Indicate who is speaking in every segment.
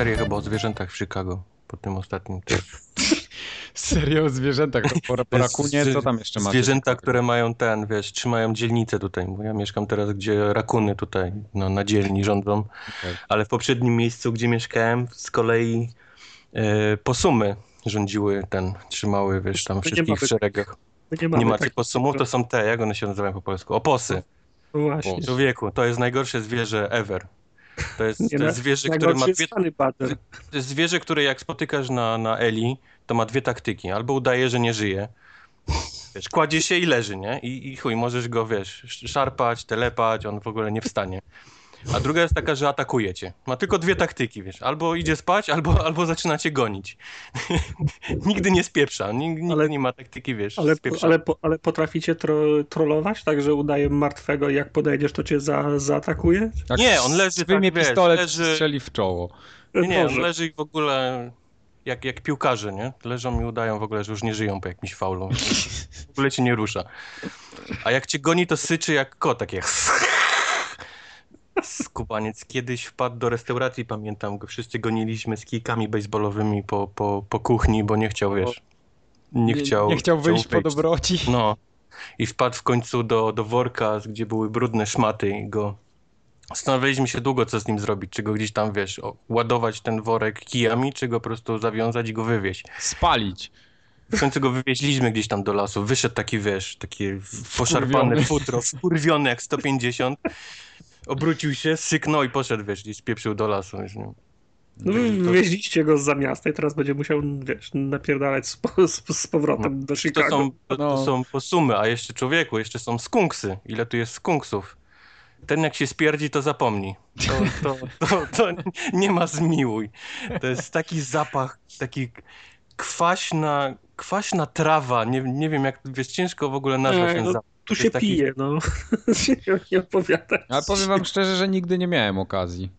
Speaker 1: serię chyba o zwierzętach w Chicago. Po tym ostatnim.
Speaker 2: Serio o zwierzętach, to po, po rakunie, co tam jeszcze macie?
Speaker 1: Zwierzęta, które mają ten, wiesz, trzymają dzielnicę tutaj, bo ja mieszkam teraz, gdzie rakuny tutaj no, na dzielni rządzą,
Speaker 2: Okej.
Speaker 1: ale w poprzednim miejscu, gdzie mieszkałem, z kolei e, posumy rządziły ten, trzymały, wiesz, tam wszystkich w szeregach.
Speaker 3: My nie,
Speaker 1: Nie
Speaker 3: mamy
Speaker 1: macie
Speaker 3: takich-
Speaker 1: posumów, to są te, jak one się nazywają po polsku? Oposy.
Speaker 3: No właśnie.
Speaker 1: Człowieku, to jest najgorsze zwierzę ever. To jest,
Speaker 3: Nie
Speaker 1: to jest zwierzę, które ma dwie, to jest zwierzę, które jak spotykasz na, na Eli, to ma dwie taktyki. Albo udaje, że nie żyje. Wiesz, kładzie się i leży, nie? I, I chuj, możesz go, wiesz, szarpać, telepać, on w ogóle nie wstanie. A druga jest taka, że atakuje cię. Ma tylko dwie taktyki, wiesz. Albo idzie spać, albo, albo zaczyna cię gonić. nigdy nie spieprza. Nigdy, nigdy
Speaker 3: Ale-
Speaker 1: nie ma taktyki, wiesz,
Speaker 3: Ale,
Speaker 1: spieprza.
Speaker 3: ale, po- ale potraficie tro, trollować, tak że udaje martwego i jak podejdziesz, to cię za, zaatakuje?
Speaker 2: Tak
Speaker 1: Nie, on leży
Speaker 2: Wyjmie
Speaker 1: tak, wiesz,
Speaker 2: pistolet,
Speaker 1: leży-
Speaker 2: strzeli w czoło.
Speaker 1: Nie, nie, on leży i w ogóle jak, jak piłkarze, nie? Leżą i udają w ogóle, że już nie żyją po jakimś faulu. W ogóle cię nie rusza. A jak cię goni, to syczy jak kot, takie Skubaniec kiedyś wpadł do restauracji, pamiętam go, wszyscy goniliśmy z kijkami baseballowymi po, po, po kuchni, bo nie chciał, wiesz, nie chciał...
Speaker 2: Nie chciał wyjść po dobroci.
Speaker 1: No. I wpadł w końcu do, do worka, gdzie były brudne szmaty i go... Zastanawialiśmy się długo, co z nim zrobić. Czy go gdzieś tam, wiesz, ładować ten worek kijami, czy go po prostu zawiązać i go wywieźć.
Speaker 2: Spalić.
Speaker 1: W końcu go wywieźliśmy gdzieś tam do lasu. Wyszedł taki, wiesz, taki poszarpany futro, wkurwiony jak 150. Obrócił się, syknął i poszedł, wiesz, i spieprzył do lasu. Wiesz, nie?
Speaker 3: No, wy wywieźliście go za miasta i teraz będzie musiał, wiesz, napierdalać z, po- z, z powrotem do
Speaker 1: To
Speaker 3: Chicago.
Speaker 1: są, to, to
Speaker 2: No.
Speaker 1: są posumy, a jeszcze człowieku, jeszcze są skunksy. Ile tu jest skunksów? Ten jak się spierdzi, to zapomni. To, to, to, to nie ma zmiłuj. To jest taki zapach, taki kwaśna, kwaśna trawa. Nie, nie wiem jak, wiesz, ciężko w ogóle nazwać ten
Speaker 3: no,
Speaker 1: zapach.
Speaker 3: Tu się
Speaker 1: taki-
Speaker 3: pije, no. nie opowiadać.
Speaker 2: Ale powiem wam szczerze, że nigdy nie miałem okazji.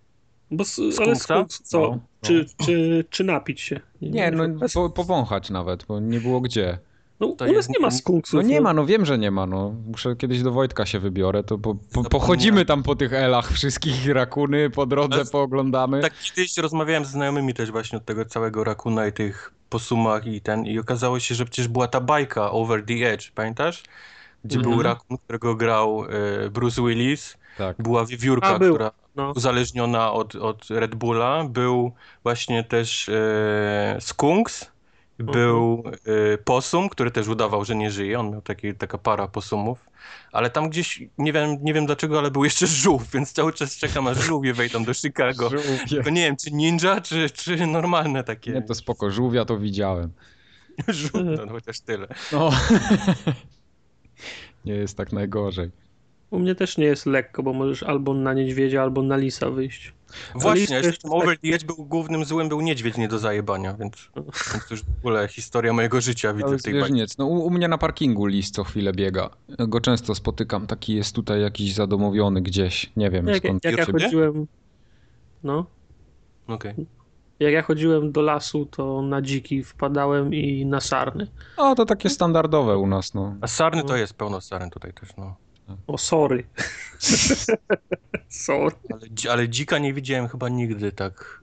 Speaker 3: Bo, ale skunk, co?
Speaker 2: No, no.
Speaker 3: Czy, czy, czy napić się?
Speaker 2: Nie, no po, powąchać nawet, bo nie było gdzie.
Speaker 3: no,
Speaker 1: to
Speaker 3: u nas nie ma skunksów.
Speaker 2: No nie ma, no wiem, że nie ma, no. Muszę kiedyś do Wojtka się wybiorę, to po, po, pochodzimy tam po tych elach wszystkich rakuny, po drodze
Speaker 1: Ale-
Speaker 2: pooglądamy.
Speaker 1: Tak kiedyś rozmawiałem z znajomymi też właśnie od tego całego rakuna i tych posumach i ten i okazało się, że przecież była ta bajka Over the Edge, pamiętasz? Gdzie
Speaker 3: Mhm.
Speaker 1: był rakun, którego grał e, Bruce Willis.
Speaker 2: Tak.
Speaker 1: Była wiewiórka,
Speaker 3: A, był.
Speaker 1: która
Speaker 3: No.
Speaker 1: uzależniona od, od Red Bulla. Był właśnie też e, Skunks. Był e, posum, który też udawał, że nie żyje. On miał taki, taka para posumów. Ale tam gdzieś, nie wiem, nie wiem dlaczego, ale był jeszcze żółw, więc cały czas czekam, aż żółwie wejdą do Chicago. Tylko nie wiem, czy ninja, czy, czy normalne takie.
Speaker 2: Nie, to spoko, żółwia to widziałem.
Speaker 1: Żółw, no, chociaż tyle.
Speaker 2: No. Nie jest tak najgorzej.
Speaker 3: U mnie też nie jest lekko, bo możesz albo na niedźwiedzia, albo na lisa wyjść.
Speaker 1: Właśnie, jeszcze Over the Edge był głównym złym, był niedźwiedź nie do zajebania, więc, więc to już w ogóle historia mojego życia widzę w tej bajce.
Speaker 2: zwierzyniec. No, u, u mnie na parkingu lis co chwilę biega. Go często spotykam. Taki jest tutaj jakiś zadomowiony gdzieś. Nie wiem
Speaker 3: Jak,
Speaker 2: skąd.
Speaker 3: jak ja
Speaker 1: Ciebie?
Speaker 3: chodziłem... No.
Speaker 1: Okej.
Speaker 3: Jak ja chodziłem do lasu, to na dziki wpadałem i na sarny.
Speaker 2: O, to takie standardowe u nas, no.
Speaker 1: A sarny to jest pełno saren tutaj też, no.
Speaker 3: O, sorry. sorry.
Speaker 1: Ale, ale dzika nie widziałem chyba nigdy tak.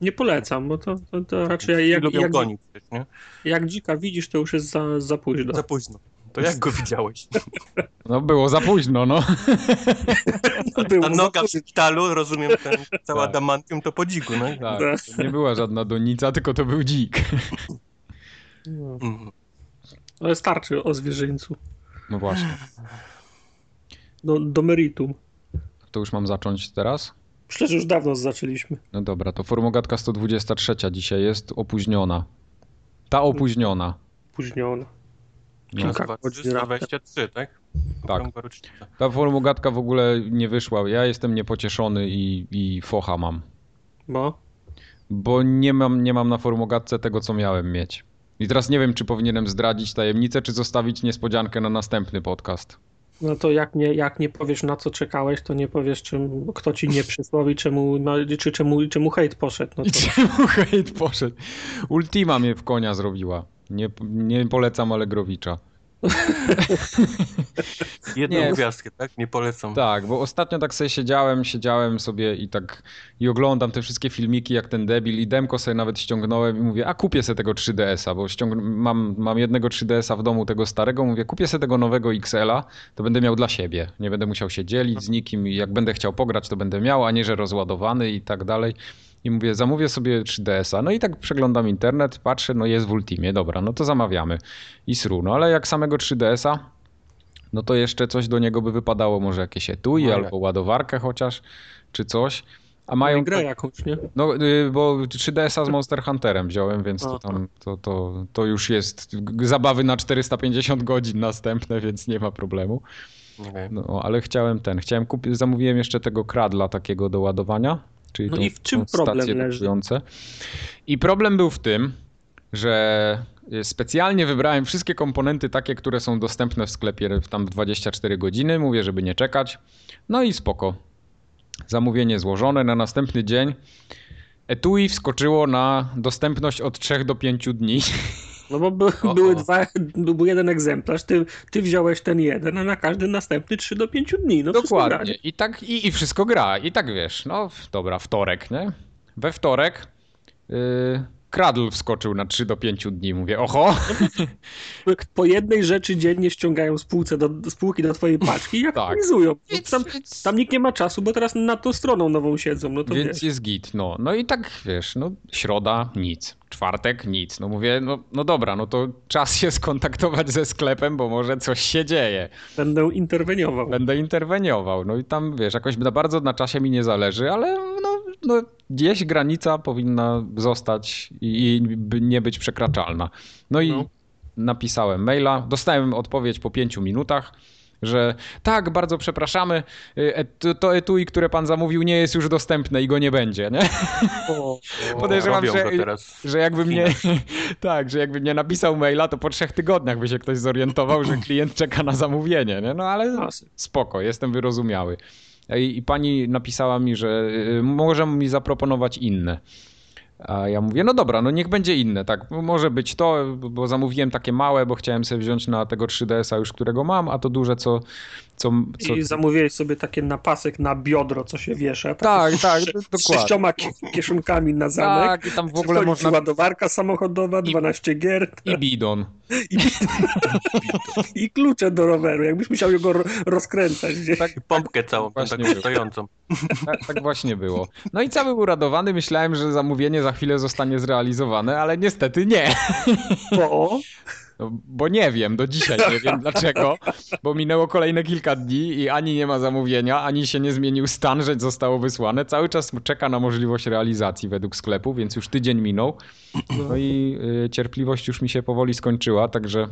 Speaker 3: Nie polecam, bo to, to, to raczej jak, jak,
Speaker 1: gonić nie?
Speaker 3: jak dzika widzisz, to już jest za, za późno.
Speaker 1: Za późno. To jak go widziałeś?
Speaker 2: No było za późno, no.
Speaker 3: Było
Speaker 1: Ta
Speaker 3: za
Speaker 1: noga w szpitalu, rozumiem, ten, cała
Speaker 2: Tak.
Speaker 1: adamantium to po dziku, no.
Speaker 2: Tak,
Speaker 3: Tak.
Speaker 2: to nie była żadna donica, tylko to był dzik.
Speaker 3: No.
Speaker 1: Mhm.
Speaker 3: Ale starczy o zwierzyńcu.
Speaker 2: No właśnie.
Speaker 3: Do, do meritum.
Speaker 2: To już mam zacząć teraz?
Speaker 3: Przecież już dawno zaczęliśmy.
Speaker 2: No dobra, to Formogatka 123 dzisiaj jest opóźniona. Ta opóźniona.
Speaker 3: Późniona.
Speaker 2: No,
Speaker 3: Kilka
Speaker 1: Nazywa
Speaker 3: godzin
Speaker 1: 323, tak?
Speaker 2: Tak.
Speaker 1: Rocznica.
Speaker 2: Ta Formogatka w ogóle nie wyszła. Ja jestem niepocieszony i, i focha mam.
Speaker 3: Bo?
Speaker 2: Bo nie mam, nie mam na Formogatce tego, co miałem mieć. I teraz nie wiem, czy powinienem zdradzić tajemnicę, czy zostawić niespodziankę na następny podcast.
Speaker 3: No to jak nie, jak nie powiesz na co czekałeś, to nie powiesz czym, kto ci nie przysłał i czemu, no, czy czemu, czemu hejt poszedł. No
Speaker 2: I
Speaker 3: to,
Speaker 2: czemu hejt poszedł? Ultima mnie w konia zrobiła. Nie, nie polecam Allegrowicza.
Speaker 1: Jedną
Speaker 2: Nie.
Speaker 1: gwiazdkę, tak? Nie polecam.
Speaker 2: Tak, bo ostatnio tak sobie siedziałem, siedziałem sobie i tak i oglądam te wszystkie filmiki jak ten debil i demko sobie nawet ściągnąłem i mówię, a kupię sobie tego 3DS-a, bo ściąg... mam, mam jednego 3DS-a w domu, tego starego, mówię, kupię sobie tego nowego XL-a, to będę miał dla siebie, nie będę musiał się dzielić z nikim i jak będę chciał pograć, to będę miał, a nie, że rozładowany i tak dalej. I mówię, zamówię sobie 3DS-a. No i tak przeglądam internet, patrzę, no jest w Ultimie, dobra, no to zamawiamy. I sru. No ale jak samego 3DS-a, no to jeszcze coś do niego by wypadało, może jakieś etui
Speaker 1: No,
Speaker 2: albo ładowarkę chociaż, czy coś. A mają.
Speaker 3: Mają grę jakąś, nie?
Speaker 2: No, y, bo 3DS-a z Monster Hunterem wziąłem, więc to
Speaker 3: Aha.
Speaker 2: tam to, to, to już jest zabawy na 450 godzin następne, więc nie ma problemu. No, ale chciałem ten, chciałem kupić, zamówiłem jeszcze tego kradla takiego do ładowania, czyli
Speaker 3: No
Speaker 2: tą,
Speaker 3: i w czym problem leży?
Speaker 2: I problem był w tym, że specjalnie wybrałem wszystkie komponenty takie, które są dostępne w sklepie w tam 24 godziny, mówię, żeby nie czekać. No i spoko. Zamówienie złożone na następny dzień. Etui wskoczyło na dostępność od 3 do 5 dni.
Speaker 3: No bo by, były dwa, był jeden egzemplarz, ty, ty wziąłeś ten jeden, a na każdy następny 3 do 5 dni. No
Speaker 2: Dokładnie. I tak i, i wszystko gra. I tak wiesz, no dobra, wtorek, nie? We wtorek yy, Kradl wskoczył na 3 do 5 dni. Mówię, oho,
Speaker 3: Po jednej rzeczy dziennie ściągają z, półce do, z półki do twojej paczki i
Speaker 2: Tak.
Speaker 3: aktualizują.
Speaker 2: Więc-
Speaker 3: Tam, tam nikt nie ma czasu, bo teraz nad tą stroną nową siedzą, no to
Speaker 2: więc
Speaker 3: wiesz.
Speaker 2: jest git. No. no i tak wiesz, no środa nic, czwartek nic. No mówię, no, no dobra, no to czas się skontaktować ze sklepem, bo może coś się dzieje.
Speaker 3: Będę interweniował.
Speaker 2: Będę interweniował. No i tam wiesz, jakoś na bardzo na czasie mi nie zależy, ale no, gdzieś granica powinna zostać i, nie być przekraczalna. No i
Speaker 3: No.
Speaker 2: napisałem maila, dostałem odpowiedź po pięciu minutach. Że tak, bardzo przepraszamy, y, et- to etui, które pan zamówił, nie jest już dostępne i go nie będzie, nie?
Speaker 3: O,
Speaker 2: Podejrzewam,
Speaker 1: Robią
Speaker 2: że-. Że jakby mnie, tak, że jakby mnie napisał maila, to po trzech tygodniach by się ktoś zorientował, że klient czeka na zamówienie, nie? No ale spoko, jestem wyrozumiały. I, I pani napisała mi, że y, może mi zaproponować inne. A ja mówię, no dobra, no niech będzie inne, tak. Może być to, bo zamówiłem takie małe, bo chciałem sobie wziąć na tego 3DS-a już, którego mam, a to duże, co. co, co...
Speaker 3: I zamówiłeś sobie takie napasek na biodro, co się wiesza.
Speaker 2: Tak,
Speaker 3: z-
Speaker 2: tak,
Speaker 3: z
Speaker 2: dokładnie.
Speaker 3: sześcioma kie- kieszonkami na zamek.
Speaker 2: Tak, i tam w ogóle można.
Speaker 3: ładowarka samochodowa, 12 gier
Speaker 2: I bidon.
Speaker 3: i, i klucze do roweru, jakbyś musiał go ro- rozkręcać. Gdzie...
Speaker 2: Tak,
Speaker 1: Pompkę całą,
Speaker 2: Właśnie
Speaker 1: taką stojącą.
Speaker 2: Tak, tak właśnie było. No i cały uradowany myślałem, że zamówienie za chwilę zostanie zrealizowane, ale niestety nie.
Speaker 3: Bo
Speaker 2: No, bo nie wiem, do dzisiaj nie wiem dlaczego, bo minęło kolejne kilka dni i ani nie ma zamówienia, ani się nie zmienił stan, że zostało wysłane. Cały czas czeka na możliwość realizacji według sklepu, więc już tydzień minął. No i y, cierpliwość już mi się powoli skończyła, także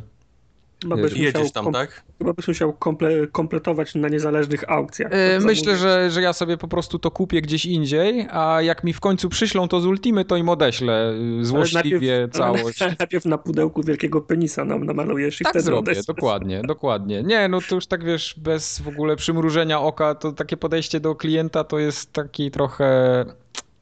Speaker 3: chyba byś musiał,
Speaker 1: Jedziesz tam, tak?
Speaker 3: chyba byś musiał komple- kompletować na niezależnych aukcjach. To
Speaker 2: Myślę, że, że ja sobie po prostu to kupię gdzieś indziej, a jak mi w końcu przyślą to z Ultimy, to im odeślę y, złośliwie
Speaker 3: najpierw-
Speaker 2: całość.
Speaker 3: Najpierw na pudełku wielkiego penisa nam namalujesz i
Speaker 2: Tak
Speaker 3: wtedy
Speaker 2: zrobię, dokładnie, dokładnie. Nie, no to już tak wiesz, bez w ogóle przymrużenia oka, to takie podejście do klienta to jest taki trochę,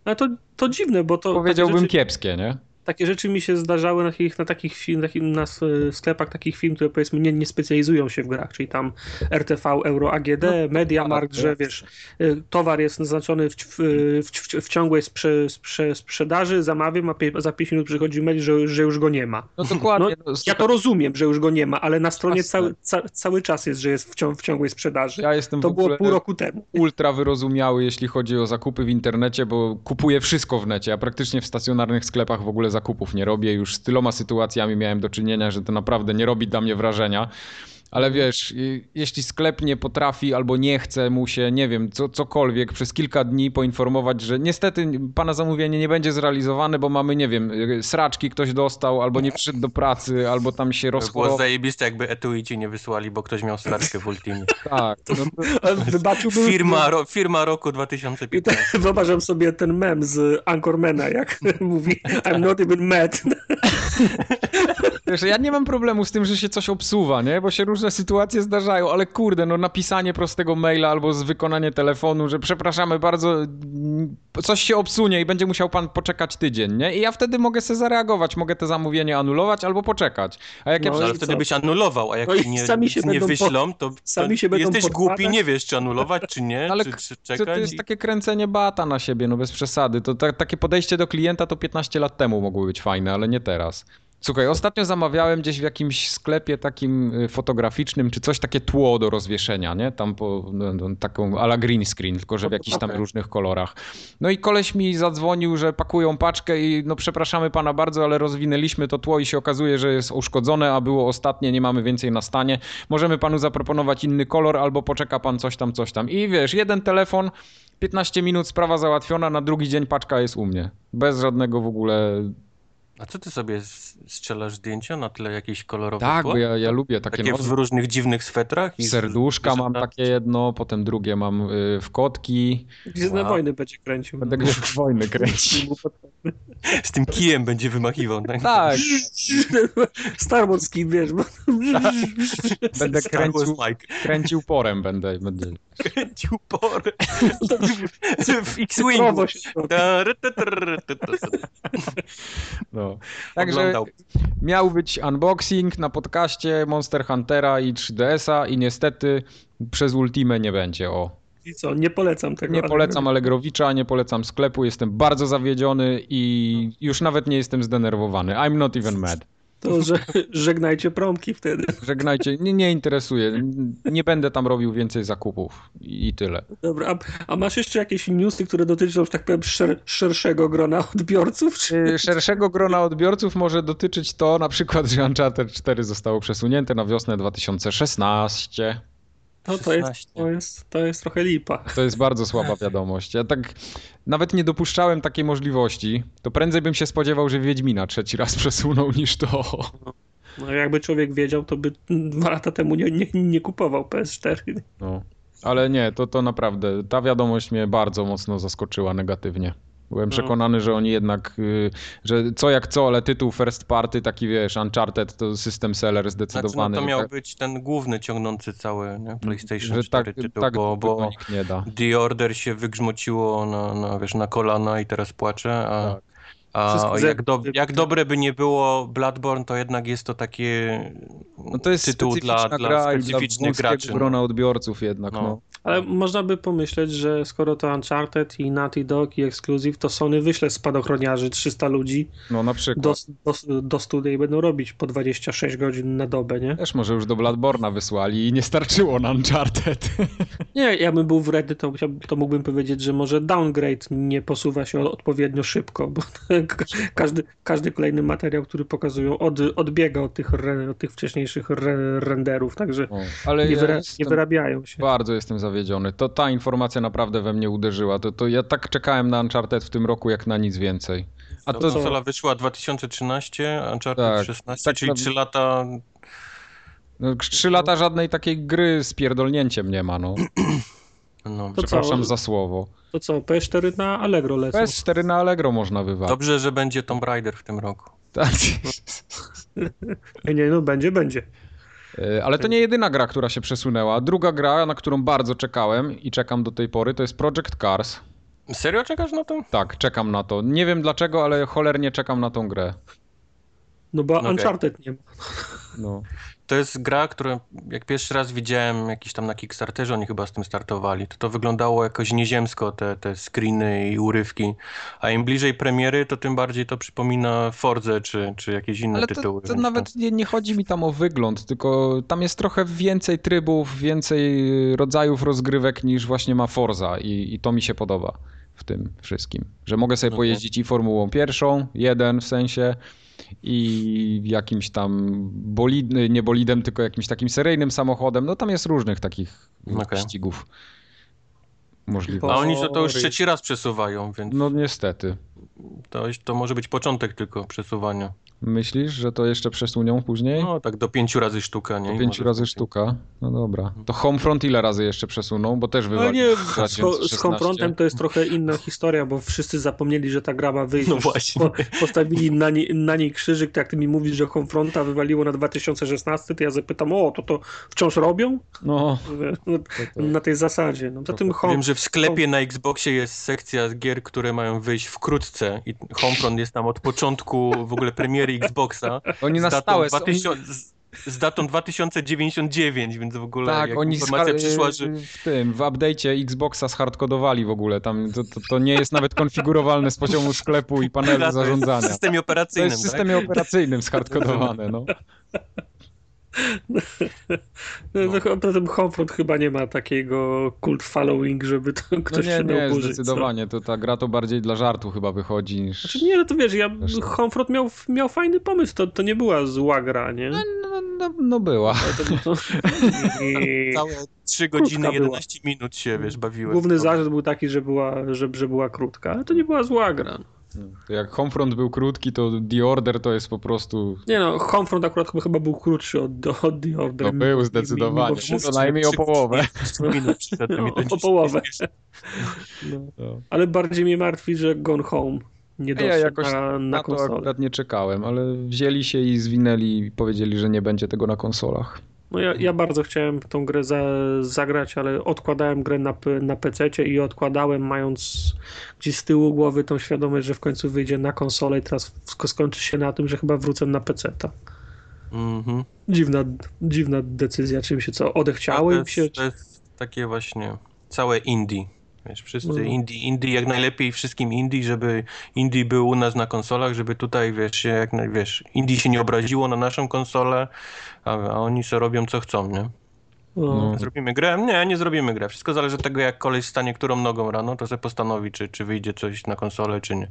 Speaker 3: Ale to, to dziwne, bo to
Speaker 2: powiedziałbym,
Speaker 3: rzeczy,
Speaker 2: kiepskie, nie?
Speaker 3: Takie rzeczy mi się zdarzały na takich, na takich film, takim, na sklepach takich firm, które powiedzmy nie, nie specjalizują się w grach, czyli tam RTV, Euro AGD, Mediamarkt,
Speaker 2: tak,
Speaker 3: że
Speaker 2: tak.
Speaker 3: wiesz, y, towar jest naznaczony w, w, w, w, ciągłej sprze, sprze, sprzedaży, zamawiam, a pie- za 5 minut przychodzi mail, że, że już go nie ma.
Speaker 2: No dokładnie. No,
Speaker 3: Ja to rozumiem, że już go nie ma, ale na stronie cały, ca, cały czas jest, że jest w, cią, w ciągłej sprzedaży.
Speaker 2: ja jestem
Speaker 3: To było pół roku temu.
Speaker 2: ultra wyrozumiały, jeśli chodzi o zakupy w internecie, bo kupuję wszystko w necie. Ja praktycznie w stacjonarnych sklepach w ogóle zakupów nie robię. Już z tyloma sytuacjami miałem do czynienia, że to naprawdę nie robi dla mnie wrażenia. Ale wiesz, i- jeśli sklep nie potrafi albo nie chce mu się, nie wiem, co, cokolwiek przez kilka dni poinformować, że niestety pana zamówienie nie będzie zrealizowane, bo mamy, nie wiem, sraczki ktoś dostał, albo nie przyszedł do pracy, albo tam się
Speaker 1: To było
Speaker 2: rozchorował.
Speaker 1: zajebiste, jakby etui ci nie wysłali, bo ktoś miał straczkę w Ultimie.
Speaker 2: Tak, no
Speaker 3: Wybaczyłbym...
Speaker 1: Firma, ro, firma roku
Speaker 3: I
Speaker 1: 2015.
Speaker 3: to, wyobrażam sobie ten mem z Anchormana, jak mówi I'm not even mad.
Speaker 2: Wiesz, ja nie mam problemu z tym, że się coś obsuwa, nie? Bo się różne sytuacje zdarzają, ale kurde, no napisanie prostego maila albo z wykonanie telefonu, że przepraszamy bardzo, coś się obsunie i będzie musiał pan poczekać tydzień, nie? I ja wtedy mogę sobie zareagować, mogę te zamówienie anulować albo poczekać. A jak ja
Speaker 3: No
Speaker 1: ale
Speaker 3: i
Speaker 1: wtedy byś anulował, a jak
Speaker 3: No
Speaker 1: nie,
Speaker 3: sami się
Speaker 1: nie
Speaker 3: będą
Speaker 1: wyślą, to,
Speaker 3: sami
Speaker 1: to
Speaker 3: się będą
Speaker 1: jesteś
Speaker 3: podkładać.
Speaker 1: głupi, nie wiesz czy anulować, czy nie,
Speaker 2: Ale
Speaker 1: czy, czy
Speaker 2: To,
Speaker 1: czekać.
Speaker 2: to jest
Speaker 1: i-
Speaker 2: takie kręcenie bata na siebie, no bez przesady. To ta, takie podejście do klienta to 15 lat temu mogło być fajne, ale nie teraz. Słuchaj, ostatnio zamawiałem gdzieś w jakimś sklepie takim y, fotograficznym, czy coś takie tło do rozwieszenia, nie? Tam po, no, no, taką ala green screen, tylko że w jakichś tam
Speaker 3: Okej.
Speaker 2: różnych kolorach. No i koleś mi zadzwonił, że pakują paczkę i no przepraszamy pana bardzo, ale rozwinęliśmy to tło i się okazuje, że jest uszkodzone, a było ostatnie, nie mamy więcej na stanie. Możemy panu zaproponować inny kolor albo poczeka pan coś tam, coś tam. I wiesz, jeden telefon, 15 minut, sprawa załatwiona, na drugi dzień paczka jest u mnie. Bez żadnego w ogóle...
Speaker 1: A co ty sobie strzelasz zdjęcia na tle jakiejś kolorowych
Speaker 2: Tak,
Speaker 1: tło?
Speaker 2: bo ja, ja lubię takie,
Speaker 1: Takie
Speaker 2: no,
Speaker 1: w różnych dziwnych swetrach? i z-
Speaker 2: serduszka
Speaker 1: z-
Speaker 2: mam takie jedno, potem drugie mam y, w kotki.
Speaker 3: Gwiezdne
Speaker 1: Wow.
Speaker 3: wojny będzie kręcił.
Speaker 2: Będę go w wojny kręcić.
Speaker 1: Z tym kijem będzie wymachiwał. Tak?
Speaker 2: Tak,
Speaker 3: Star Wars skin, wiesz, bo...
Speaker 2: będę kręcił,
Speaker 1: Mike.
Speaker 2: kręcił porem, będę, będę.
Speaker 1: Kręcił porę. w X-Wingu.
Speaker 3: Robi.
Speaker 2: No. Także
Speaker 1: Oglądał.
Speaker 2: miał być unboxing na podcaście Monster Huntera i 3DS-a i niestety przez Ultimę nie będzie, o.
Speaker 3: I co, nie polecam tego.
Speaker 2: Nie
Speaker 3: ale-
Speaker 2: polecam Allegrowicza, nie polecam sklepu, jestem bardzo zawiedziony i już nawet nie jestem zdenerwowany. I'm not even mad.
Speaker 3: To, że żegnajcie promki wtedy.
Speaker 2: Żegnajcie, nie, nie interesuje. Nie będę tam robił więcej zakupów i i tyle.
Speaker 3: Dobra, a, a masz jeszcze jakieś newsy, które dotyczą, że tak powiem, szer, szerszego grona odbiorców? Czy...
Speaker 2: Y, Szerszego grona odbiorców może dotyczyć to na przykład, że Uncharted 4 zostało przesunięte na wiosnę 2016.
Speaker 3: No to jest,
Speaker 1: 16.
Speaker 3: to, jest, to jest trochę lipa.
Speaker 2: To jest bardzo słaba wiadomość. Ja tak nawet nie dopuszczałem takiej możliwości. To prędzej bym się spodziewał, że Wiedźmina trzeci raz przesunął niż to.
Speaker 3: No, jakby człowiek wiedział, to by dwa lata temu nie, nie, nie kupował PS4.
Speaker 2: No. Ale nie, to, to naprawdę, ta wiadomość mnie bardzo mocno zaskoczyła negatywnie. Byłem
Speaker 3: No.
Speaker 2: przekonany, że oni jednak, y, że co jak co, ale tytuł first party, taki wiesz, Uncharted to system seller
Speaker 1: Znaczy, no
Speaker 2: zdecydowany.
Speaker 1: to miał
Speaker 2: tak-
Speaker 1: być ten główny ciągnący cały nie? PlayStation
Speaker 2: że
Speaker 1: 4
Speaker 2: tak,
Speaker 1: tytuł,
Speaker 2: tak
Speaker 1: bo, bo
Speaker 2: nikt nie da.
Speaker 1: The Order się wygrzmociło na, na, wiesz, na kolana i teraz płacze, a,
Speaker 2: Tak.
Speaker 1: a jak, do, jak dobre by nie było Bloodborne, to jednak jest to takie
Speaker 2: No to jest
Speaker 1: tytuł dla,
Speaker 2: specyficzna
Speaker 1: dla
Speaker 2: gra i dla
Speaker 1: specyficznych
Speaker 2: wąskiego
Speaker 1: graczy.
Speaker 2: grona
Speaker 1: No.
Speaker 2: odbiorców jednak,
Speaker 1: No.
Speaker 2: no.
Speaker 3: Ale można by pomyśleć, że skoro to Uncharted i Naughty Dog i Exclusive, to Sony wyśle spadochroniarzy 300 ludzi
Speaker 2: No na przykład.
Speaker 3: do, do, do studia i będą robić po 26 godzin na dobę, nie?
Speaker 2: Też może już do Bloodborna wysłali i nie starczyło na Uncharted.
Speaker 3: Nie, ja bym był wredny, to, to mógłbym powiedzieć, że może downgrade nie posuwa się odpowiednio szybko, bo każdy, każdy kolejny materiał, który pokazują, od, odbiega od tych, od tych wcześniejszych re, renderów, także
Speaker 2: ale
Speaker 3: nie, wyra,
Speaker 2: jestem,
Speaker 3: nie wyrabiają się.
Speaker 2: bardzo jestem zawiedziony. To ta informacja naprawdę we mnie uderzyła. To, to ja tak czekałem na Uncharted w tym roku jak na nic więcej. A
Speaker 1: A
Speaker 2: to-
Speaker 1: to konsola wyszła 2013, Uncharted
Speaker 2: Tak,
Speaker 1: 16,
Speaker 2: tak
Speaker 1: czyli
Speaker 2: na-
Speaker 1: 3 lata.
Speaker 2: No, trzy lata żadnej takiej gry z pierdolnięciem nie ma, no.
Speaker 1: No.
Speaker 2: Przepraszam
Speaker 3: co?
Speaker 2: za słowo.
Speaker 3: To co, PS4 na Allegro lecą.
Speaker 2: PS4 na Allegro można wywalić.
Speaker 1: Dobrze, że będzie Tomb Raider w tym roku.
Speaker 2: Tak.
Speaker 3: Nie, no będzie, będzie.
Speaker 2: E, Ale to nie jedyna gra, która się przesunęła. Druga gra, na którą bardzo czekałem i czekam do tej pory, to jest Project Cars.
Speaker 1: Serio czekasz na to?
Speaker 2: Tak, czekam na to. Nie wiem dlaczego, ale cholernie czekam na tą grę.
Speaker 3: No bo
Speaker 1: Okej.
Speaker 3: Uncharted nie ma.
Speaker 2: No.
Speaker 1: To jest gra, którą jak pierwszy raz widziałem jakiś tam na Kickstarterze, oni chyba z tym startowali, to to wyglądało jakoś nieziemsko, te, te screeny i urywki, a im bliżej premiery, to tym bardziej to przypomina Forze czy, czy jakieś inne
Speaker 2: Ale to,
Speaker 1: tytuły.
Speaker 2: to
Speaker 1: więc
Speaker 2: nawet nie, nie chodzi mi tam o wygląd, tylko tam jest trochę więcej trybów, więcej rodzajów rozgrywek niż właśnie ma Forza i, i to mi się podoba w tym wszystkim. Że mogę sobie
Speaker 1: Okej.
Speaker 2: pojeździć i Formułą pierwszą, jeden w sensie, i jakimś tam bolid, nie bolidem, tylko jakimś takim seryjnym samochodem. No tam jest różnych takich
Speaker 1: Okej.
Speaker 2: wyścigów możliwych.
Speaker 1: A oni to, to już trzeci raz przesuwają, więc
Speaker 2: No niestety.
Speaker 1: To, to może być początek tylko przesuwania.
Speaker 2: Myślisz, że to jeszcze przesuną później?
Speaker 1: No tak do pięciu razy sztuka, nie?
Speaker 2: Do pięciu razy sztuka. No dobra. To Homefront ile razy jeszcze przesuną? Bo też
Speaker 3: No
Speaker 2: wywali
Speaker 3: nie,
Speaker 2: w
Speaker 3: z,
Speaker 2: 2016.
Speaker 3: z Homefrontem to jest trochę inna historia, bo wszyscy zapomnieli, że ta gra ma wyjść.
Speaker 1: No właśnie.
Speaker 3: Po, postawili na, nie, na niej krzyżyk, to jak ty mi mówisz, że Homefronta wywaliło na 2016, to ja zapytam, o, to to wciąż robią?
Speaker 2: No,
Speaker 3: No,
Speaker 2: to, to...
Speaker 3: na tej zasadzie. No, zatem
Speaker 1: Wiem,
Speaker 3: Home,
Speaker 1: że w sklepie na Xboxie jest sekcja gier, które mają wyjść wkrótce i Homefront jest tam od początku w ogóle premiery Xboxa.
Speaker 2: Oni
Speaker 1: z
Speaker 2: na
Speaker 1: datą
Speaker 2: stałe... są-
Speaker 1: 2000, z, z datą 2099, więc w ogóle
Speaker 2: Tak, oni
Speaker 1: informacja przyszła, że
Speaker 2: w tym, w update'cie Xboxa zhardkodowali w ogóle. Tam to, to, to nie jest nawet konfigurowalne z poziomu sklepu i panelu
Speaker 1: to jest w
Speaker 2: zarządzania.
Speaker 1: systemie
Speaker 2: To
Speaker 1: operacyjnym,
Speaker 2: jest w
Speaker 1: tak?
Speaker 2: systemie operacyjnym zhardkodowane, no.
Speaker 3: No. no. zatem Homefront chyba nie ma takiego cult following, żeby to
Speaker 2: No
Speaker 3: ktoś
Speaker 2: nie,
Speaker 3: się
Speaker 2: nie,
Speaker 3: burzyć. co?
Speaker 2: zdecydowanie. To ta gra to bardziej dla żartu chyba wychodzi niż...
Speaker 3: Znaczy nie, no to wiesz, ja,
Speaker 2: Zresztą.
Speaker 3: Homefront miał, miał fajny pomysł, to, to nie była zła gra, nie?
Speaker 2: No, no, no była.
Speaker 3: Ale to, to,
Speaker 1: Całe 3
Speaker 3: Krótka
Speaker 1: godziny,
Speaker 3: była.
Speaker 1: 11 minut się, wiesz, bawiłem.
Speaker 3: Główny zarzut był taki, że była, że, że była krótka, ale to nie była zła gra.
Speaker 2: To jak Homefront był krótki, to The Order to jest po prostu...
Speaker 3: Nie no, Homefront akurat chyba, był krótszy od, od The Order.
Speaker 2: No
Speaker 3: Mi-
Speaker 2: był zdecydowanie.
Speaker 3: mimo wszystko.
Speaker 2: Co najmniej o połowę.
Speaker 1: 3 minut przyszedłem i to
Speaker 3: O połowę. No.
Speaker 2: No.
Speaker 3: Ale bardziej mnie martwi, że Gone Home nie
Speaker 2: Ja
Speaker 3: doszedł
Speaker 2: jakoś
Speaker 3: na, na
Speaker 2: Na to
Speaker 3: konsolę.
Speaker 2: akurat nie czekałem, ale wzięli się i zwinęli i powiedzieli, że nie będzie tego na konsolach.
Speaker 3: No ja, ja bardzo chciałem tą grę za, zagrać, ale odkładałem grę na, na PC i odkładałem mając gdzieś z tyłu głowy tą świadomość, że w końcu wyjdzie na konsolę i teraz skończy się na tym, że chyba wrócę na PC.
Speaker 1: Mhm.
Speaker 3: Dziwna, dziwna decyzja, czym się co
Speaker 1: jest,
Speaker 3: się.
Speaker 1: to jest takie właśnie całe indie. Wiesz, wszyscy
Speaker 3: No.
Speaker 1: indie, indie jak najlepiej wszystkim indie, żeby indie był u nas na konsolach, żeby tutaj, wiesz, się jak naj, wiesz, indie się nie obraziło na naszą konsolę, a, a oni sobie robią co chcą, nie?
Speaker 3: No.
Speaker 2: No.
Speaker 1: Zrobimy grę? Nie, nie zrobimy grę. Wszystko zależy od tego, jak koleś stanie którą nogą rano, to sobie postanowi, czy, czy wyjdzie coś na konsolę, czy nie.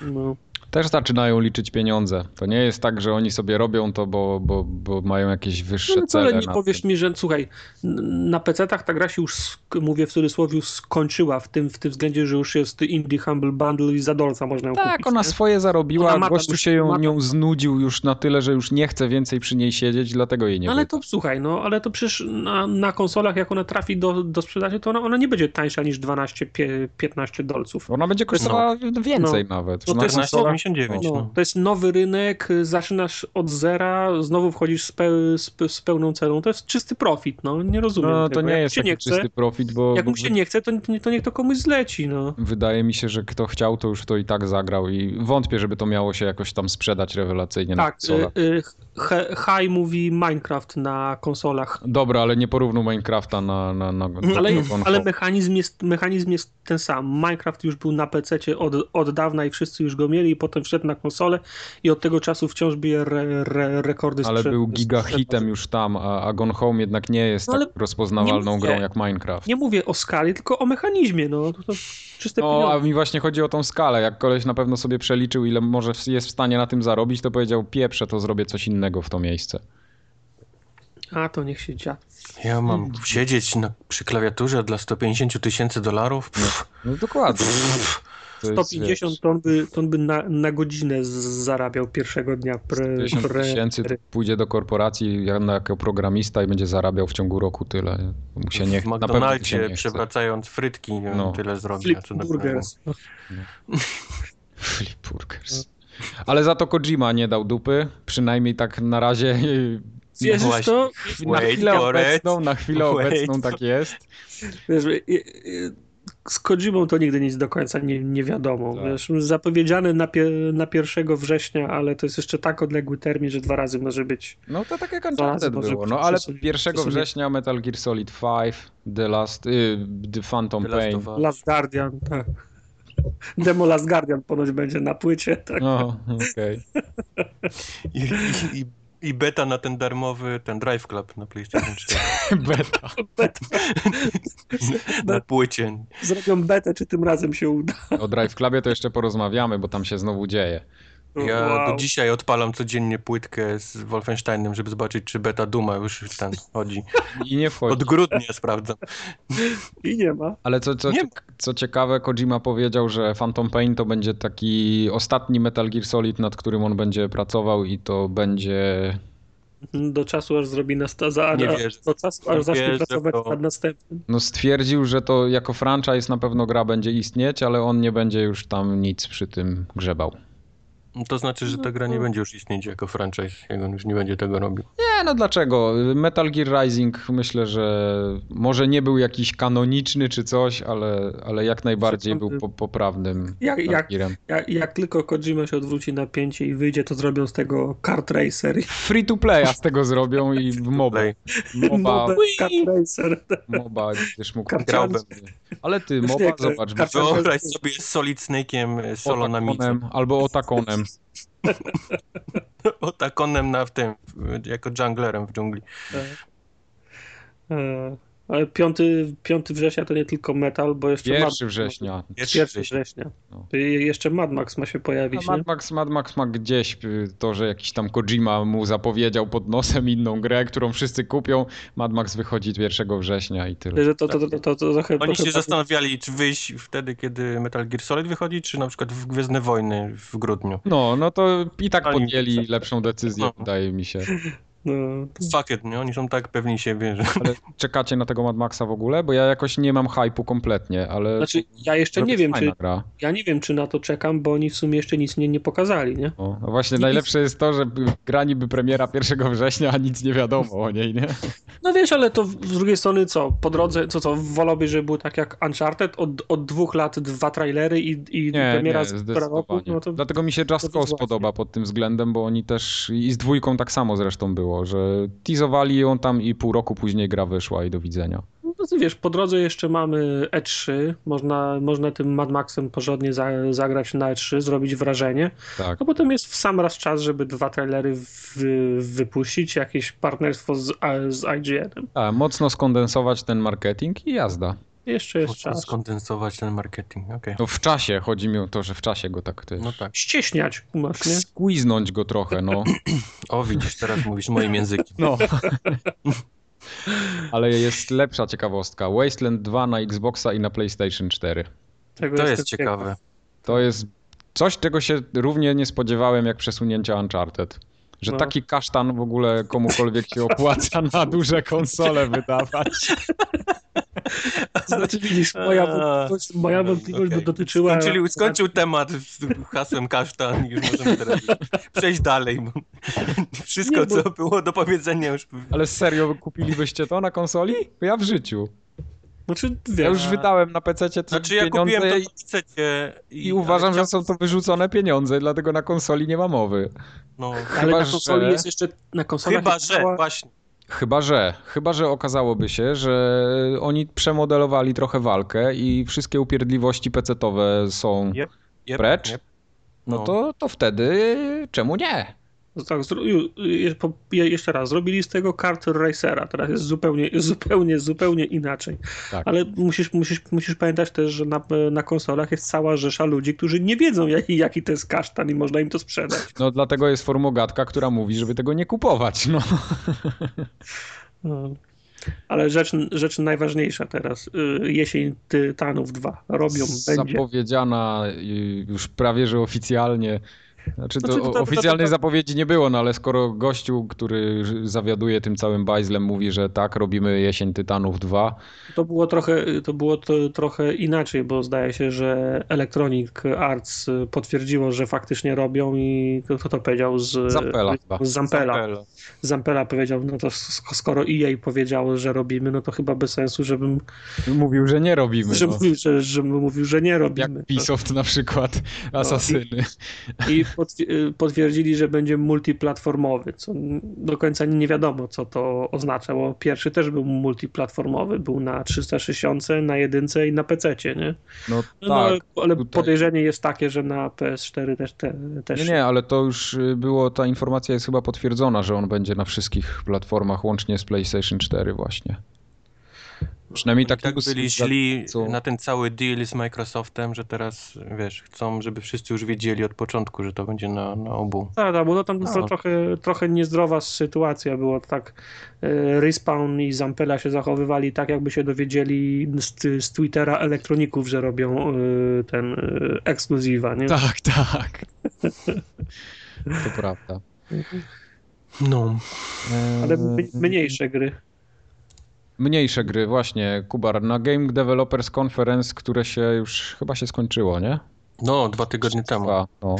Speaker 3: No.
Speaker 2: Też zaczynają liczyć pieniądze. To nie jest tak, że oni sobie robią to, bo, bo, bo mają jakieś wyższe
Speaker 3: No,
Speaker 2: cele.
Speaker 3: ale nie powiesz
Speaker 2: tym.
Speaker 3: mi, że słuchaj, na PC-tach ta gra się już, mówię w cudzysłowie, skończyła w tym, w tym względzie, że już jest Indie Humble Bundle i za dolca można ją
Speaker 2: Tak,
Speaker 3: kupić.
Speaker 2: ona
Speaker 3: nie?
Speaker 2: swoje zarobiła,
Speaker 3: Ona
Speaker 2: gościu się ją, nią znudził już na tyle, że już nie chce więcej przy niej siedzieć, dlatego jej nie
Speaker 3: No ale
Speaker 2: wyda.
Speaker 3: to słuchaj, no ale to przecież na, na konsolach, jak ona trafi do, do sprzedaży, to ona, ona nie będzie tańsza niż 12-15 dolców.
Speaker 2: Ona będzie kosztowała więcej nawet.
Speaker 3: No to jest
Speaker 2: konsolach-
Speaker 1: 14,99
Speaker 3: No,
Speaker 1: no.
Speaker 3: to jest nowy rynek, y, zaczynasz od zera, znowu wchodzisz z, pe, z, pe- z pełną ceną. To jest czysty profit, no nie rozumiem
Speaker 2: No
Speaker 3: tego.
Speaker 2: to nie
Speaker 3: jak
Speaker 2: jest
Speaker 3: nie chce,
Speaker 2: czysty profit, bo,
Speaker 3: Jak mu się nie chce, to, to niech to komuś zleci, no.
Speaker 2: wydaje mi się, że kto chciał, to już to i tak zagrał i wątpię, żeby to miało się jakoś tam sprzedać rewelacyjnie na
Speaker 3: Tak,
Speaker 2: konsolach.
Speaker 3: y, y, High mówi Minecraft na konsolach.
Speaker 2: Dobra, ale nie porównuj Minecrafta na, na, na, na
Speaker 3: Ale, ale mechanizm, jest, mechanizm jest ten sam. Minecraft już był na PC od, od dawna i wszyscy już go mieli, i potem wszedł na konsolę i od tego czasu wciąż bije re, re, rekordy
Speaker 2: Ale
Speaker 3: sprze-
Speaker 2: był giga
Speaker 3: sprzedaży.
Speaker 2: hitem już tam, a, a Gone Home jednak nie jest
Speaker 3: No
Speaker 2: tak rozpoznawalną
Speaker 3: mówię.
Speaker 2: grą jak Minecraft.
Speaker 3: Nie mówię o skali, tylko o mechanizmie. No. To, to czyste
Speaker 2: No, a mi właśnie chodzi o tą skalę. Jak koleś na pewno sobie przeliczył, ile może jest w stanie na tym zarobić, to powiedział, pieprze, to zrobię coś innego w to miejsce.
Speaker 3: A to niech się dzia.
Speaker 1: Ja mam siedzieć na, przy klawiaturze dla 150 tysięcy dolarów? Pff,
Speaker 2: No dokładnie. Jest,
Speaker 3: 150
Speaker 2: wiesz,
Speaker 3: to on by, to on by na, na godzinę zarabiał pierwszego dnia pre,
Speaker 2: 50
Speaker 3: pre,
Speaker 2: tysięcy pójdzie do korporacji ja- jako programista i będzie zarabiał w ciągu roku tyle. Mu się nie,
Speaker 1: w McDonaldzie
Speaker 2: nie
Speaker 1: przewracając frytki nie wiem,
Speaker 2: No.
Speaker 1: tyle zrobię.
Speaker 3: Flip
Speaker 1: co na
Speaker 3: Burgers.
Speaker 2: Flip Burgers. Ale za to Kojima nie dał dupy, przynajmniej tak na razie
Speaker 3: Wierzysz
Speaker 1: właśnie.
Speaker 3: to?
Speaker 2: na chwilę obecną, na chwilę
Speaker 1: Wait
Speaker 2: obecną tak jest.
Speaker 3: Wiesz, z Kojimą to nigdy nic do końca nie, nie wiadomo.
Speaker 2: Tak.
Speaker 3: Wiesz, zapowiedziany na, pie, na 1 września, ale to jest jeszcze tak odległy termin, że dwa razy może być.
Speaker 2: No to tak jak Uncharted
Speaker 3: może
Speaker 2: było. No ale
Speaker 3: przesunie-
Speaker 2: 1
Speaker 3: przesunie.
Speaker 2: września Metal Gear Solid 5, The Last, y, The Phantom
Speaker 1: The Last
Speaker 2: Pain.
Speaker 1: Us.
Speaker 3: Last Guardian, tak. Demo Last Guardian ponoć będzie na płycie, tak.
Speaker 2: No, okej.
Speaker 1: I, i, i, I beta na ten darmowy, ten Drive Club na PlayStation 4.
Speaker 2: Beta.
Speaker 3: Bet,
Speaker 1: na płycie.
Speaker 3: zrobią betę, czy tym razem się uda.
Speaker 2: O Drive Clubie to jeszcze porozmawiamy, bo tam się znowu dzieje.
Speaker 1: Ja
Speaker 3: Wow.
Speaker 1: do dzisiaj odpalam codziennie płytkę z Wolfensteinem, żeby zobaczyć, czy beta Duma już ten chodzi.
Speaker 2: I nie wchodzi.
Speaker 1: Od grudnia sprawdzam.
Speaker 3: I nie ma.
Speaker 2: Ale co, co,
Speaker 1: Nie-
Speaker 2: co ciekawe, Kojima powiedział, że Phantom Pain to będzie taki ostatni Metal Gear Solid, nad którym on będzie pracował i to będzie...
Speaker 3: Do czasu aż zrobi nasta za,
Speaker 1: Nie
Speaker 3: a-
Speaker 1: wierzę.
Speaker 3: Do czasu aż
Speaker 1: Nie
Speaker 3: zacznie pracować
Speaker 1: to.
Speaker 3: nad następnym.
Speaker 2: No stwierdził, że to jako franchise na pewno gra będzie istnieć, ale on nie będzie już tam nic przy tym grzebał.
Speaker 1: No To znaczy, że ta gra nie będzie już istnieć jako franchise, jak on już nie będzie tego robił.
Speaker 2: Nie, no dlaczego? Metal Gear Rising myślę, że może nie był jakiś kanoniczny czy coś, ale, ale jak najbardziej był po, poprawnym
Speaker 3: Jak- jak-. Jak, jak tylko Kojima się odwróci na pięcie i wyjdzie, to zrobią z tego kart racer.
Speaker 2: Free to playa z tego zrobią i w MOBA. MOBA,
Speaker 3: Mobę kart racer.
Speaker 2: MOBA będziesz mógł grałbym. Ale ty, MOBA, zobacz,
Speaker 1: Wyobraź sobie Solid Snake'iem solo na micie.
Speaker 2: Otakonem albo Otakonem.
Speaker 1: Otakonem na w tym, jako junglerem w dżungli.
Speaker 3: E, Ale 5, 5 września to nie tylko metal, bo jeszcze
Speaker 2: Pierwszy
Speaker 3: Mad,
Speaker 2: września.
Speaker 1: Pierwszy
Speaker 3: 1
Speaker 1: września.
Speaker 2: No.
Speaker 3: Jeszcze Mad Max ma się pojawić.
Speaker 2: Mad Max, Mad Max ma gdzieś y, to, że jakiś tam Kojima mu zapowiedział pod nosem inną grę, którą wszyscy kupią. Mad Max wychodzi 1 września i tyle.
Speaker 3: Że to, to, to, to, to, to trochę,
Speaker 1: Oni się zastanawiali, czy wyjść wtedy, kiedy Metal Gear Solid wychodzi, czy na przykład w Gwiezdne Wojny w grudniu.
Speaker 2: No, no to i tak podjęli lepszą decyzję,
Speaker 1: No.
Speaker 2: wydaje mi się.
Speaker 3: No,
Speaker 1: Fuck it, nie? Oni są tak pewni siebie, że...
Speaker 2: Ale czekacie na tego Mad Maxa w ogóle? Bo ja jakoś nie mam hypu kompletnie, ale...
Speaker 3: Znaczy, ja jeszcze nie wiem, czy
Speaker 2: Gra.
Speaker 3: ja nie wiem, czy na to czekam, bo oni w sumie jeszcze nic nie, nie pokazali, nie?
Speaker 2: O, no właśnie,
Speaker 3: Nic-
Speaker 2: najlepsze jest to, że gra niby premiera 1 września, a nic nie wiadomo o niej, nie?
Speaker 3: No wiesz, ale to z drugiej strony co, po drodze, co co, wolałbyś, żeby było tak jak Uncharted, od, od dwóch lat dwa trailery i, i
Speaker 2: Nie,
Speaker 3: premiera
Speaker 2: nie,
Speaker 3: z roku, no to
Speaker 2: Dlatego mi się Just Cause podoba pod tym względem, bo oni też i z dwójką tak samo zresztą było, że teasowali ją tam i pół roku później gra wyszła i do widzenia.
Speaker 3: No to wiesz, po drodze jeszcze mamy E3, można, można tym Mad Maxem porządnie za, zagrać na E3, zrobić wrażenie,
Speaker 2: Tak.
Speaker 3: a potem jest w sam raz czas, żeby dwa trailery wy, wypuścić, jakieś partnerstwo z, z IGN-em.
Speaker 2: A, mocno skondensować ten marketing i jazda.
Speaker 3: Jeszcze jest
Speaker 1: Można
Speaker 3: czas.
Speaker 1: skondensować ten marketing, okej.
Speaker 2: No w czasie, chodzi mi o to, że w czasie go tak też...
Speaker 1: No tak.
Speaker 3: Ścieśniać, masz, nie?
Speaker 2: Squiznąć go trochę, no.
Speaker 1: O, widzisz, teraz mówisz moim językiem.
Speaker 2: no. Ale jest lepsza ciekawostka. Wasteland 2 na Xboxa i na PlayStation 4.
Speaker 3: Tego
Speaker 1: To jest ciekawe.
Speaker 2: To jest coś, czego się równie nie spodziewałem jak przesunięcia Uncharted. Że
Speaker 3: No.
Speaker 2: taki kasztan w ogóle komukolwiek się opłaca na duże konsole wydawać.
Speaker 3: Znaczy widzisz, moja wątpliwość, moja wątpliwość
Speaker 1: okej.
Speaker 3: dotyczyła...
Speaker 1: Skończyli, skończył temat z hasłem kasztan i już możemy teraz przejść dalej. Bo wszystko,
Speaker 3: Nie, bo-
Speaker 1: co było do powiedzenia już...
Speaker 2: Ale serio, kupilibyście to na konsoli? Ja w życiu.
Speaker 3: Znaczy,
Speaker 2: Ja już wydałem na PC
Speaker 1: Znaczy ja
Speaker 2: pieniądze
Speaker 1: kupiłem to
Speaker 2: i,
Speaker 1: na PC i,
Speaker 2: i uważam,
Speaker 1: ale
Speaker 2: że są to wyrzucone pieniądze, dlatego na konsoli nie ma mowy.
Speaker 1: No,
Speaker 3: ale
Speaker 2: chyba,
Speaker 3: na konsoli
Speaker 2: że-
Speaker 3: jest jeszcze... Na
Speaker 1: chyba, że
Speaker 3: cała-
Speaker 1: właśnie.
Speaker 2: Chyba, że. Chyba, że okazałoby się, że oni przemodelowali trochę walkę i wszystkie upierdliwości pecetowe są
Speaker 1: Jep, Jep,
Speaker 2: precz.
Speaker 1: jep.
Speaker 2: No
Speaker 1: No.
Speaker 2: to, to wtedy czemu nie?
Speaker 3: Tak, po- je- jeszcze raz, zrobili z tego kart racera, teraz jest zupełnie, zupełnie, zupełnie inaczej.
Speaker 2: Tak.
Speaker 3: Ale musisz, musisz, musisz pamiętać też, że na, na konsolach jest cała rzesza ludzi, którzy nie wiedzą, jaki, jaki to jest kasztan i można im to sprzedać.
Speaker 2: No dlatego jest formogatka, która mówi, żeby tego nie kupować. No.
Speaker 3: No. Ale rzecz, rzecz najważniejsza teraz, y, jesień Tytanów 2, robią, będzie.
Speaker 2: Zapowiedziana y, już prawie, że oficjalnie. Znaczy to,
Speaker 3: Znaczy, to- to- to-
Speaker 2: oficjalnej
Speaker 3: to-
Speaker 2: zapowiedzi nie było, no ale skoro gościu, który zawiaduje tym całym bajzlem mówi, że tak, robimy jesień Tytanów 2,
Speaker 3: To było trochę, to było to trochę inaczej, bo zdaje się, że Electronic Arts potwierdziło, że faktycznie robią i kto to powiedział z
Speaker 2: Zampella chyba.
Speaker 3: Z Zampella.
Speaker 1: Zampella.
Speaker 3: Zampella powiedział, no to sk- skoro EA powiedziało, że robimy, no to chyba bez sensu, żebym,
Speaker 2: mówił, że nie robimy.
Speaker 3: że
Speaker 2: No.
Speaker 3: mówił, że, żebym mówił, że nie
Speaker 2: Jak
Speaker 3: robimy.
Speaker 2: Ubisoft na przykład, Asasyny.
Speaker 3: I potwi- potwierdzili, że będzie multiplatformowy, co do końca nie wiadomo, co to oznacza, bo pierwszy też był multiplatformowy, był na 360, na jedynce i na PC, nie?
Speaker 2: No
Speaker 3: No,
Speaker 2: tak.
Speaker 3: ale, ale
Speaker 2: tutaj-
Speaker 3: podejrzenie jest takie, że na PS4 też. Te, też
Speaker 2: Nie, nie, ale to już y, było, ta informacja jest chyba potwierdzona, że on będzie na wszystkich platformach, łącznie z PlayStation 4 właśnie. Przynajmniej tak,
Speaker 1: tak byli źli
Speaker 2: co-
Speaker 1: na ten cały deal z Microsoftem, że teraz, wiesz, chcą, żeby wszyscy już wiedzieli od początku, że to będzie na, na obu.
Speaker 3: Tak, tak, bo to tam
Speaker 1: No.
Speaker 3: trochę, trochę niezdrowa sytuacja była. Tak, e, Respawn i Zampella się zachowywali tak, jakby się dowiedzieli z, z Twittera elektroników, że robią e, ten e, ekskluzywa, nie?
Speaker 2: Tak, tak. To prawda.
Speaker 1: No.
Speaker 3: Ale mniejsze gry.
Speaker 2: Mniejsze gry, właśnie. Kubar, na Game Developers Conference, które się już chyba się skończyło, nie?
Speaker 1: No, dwa tygodnie temu.
Speaker 2: Dwa, no.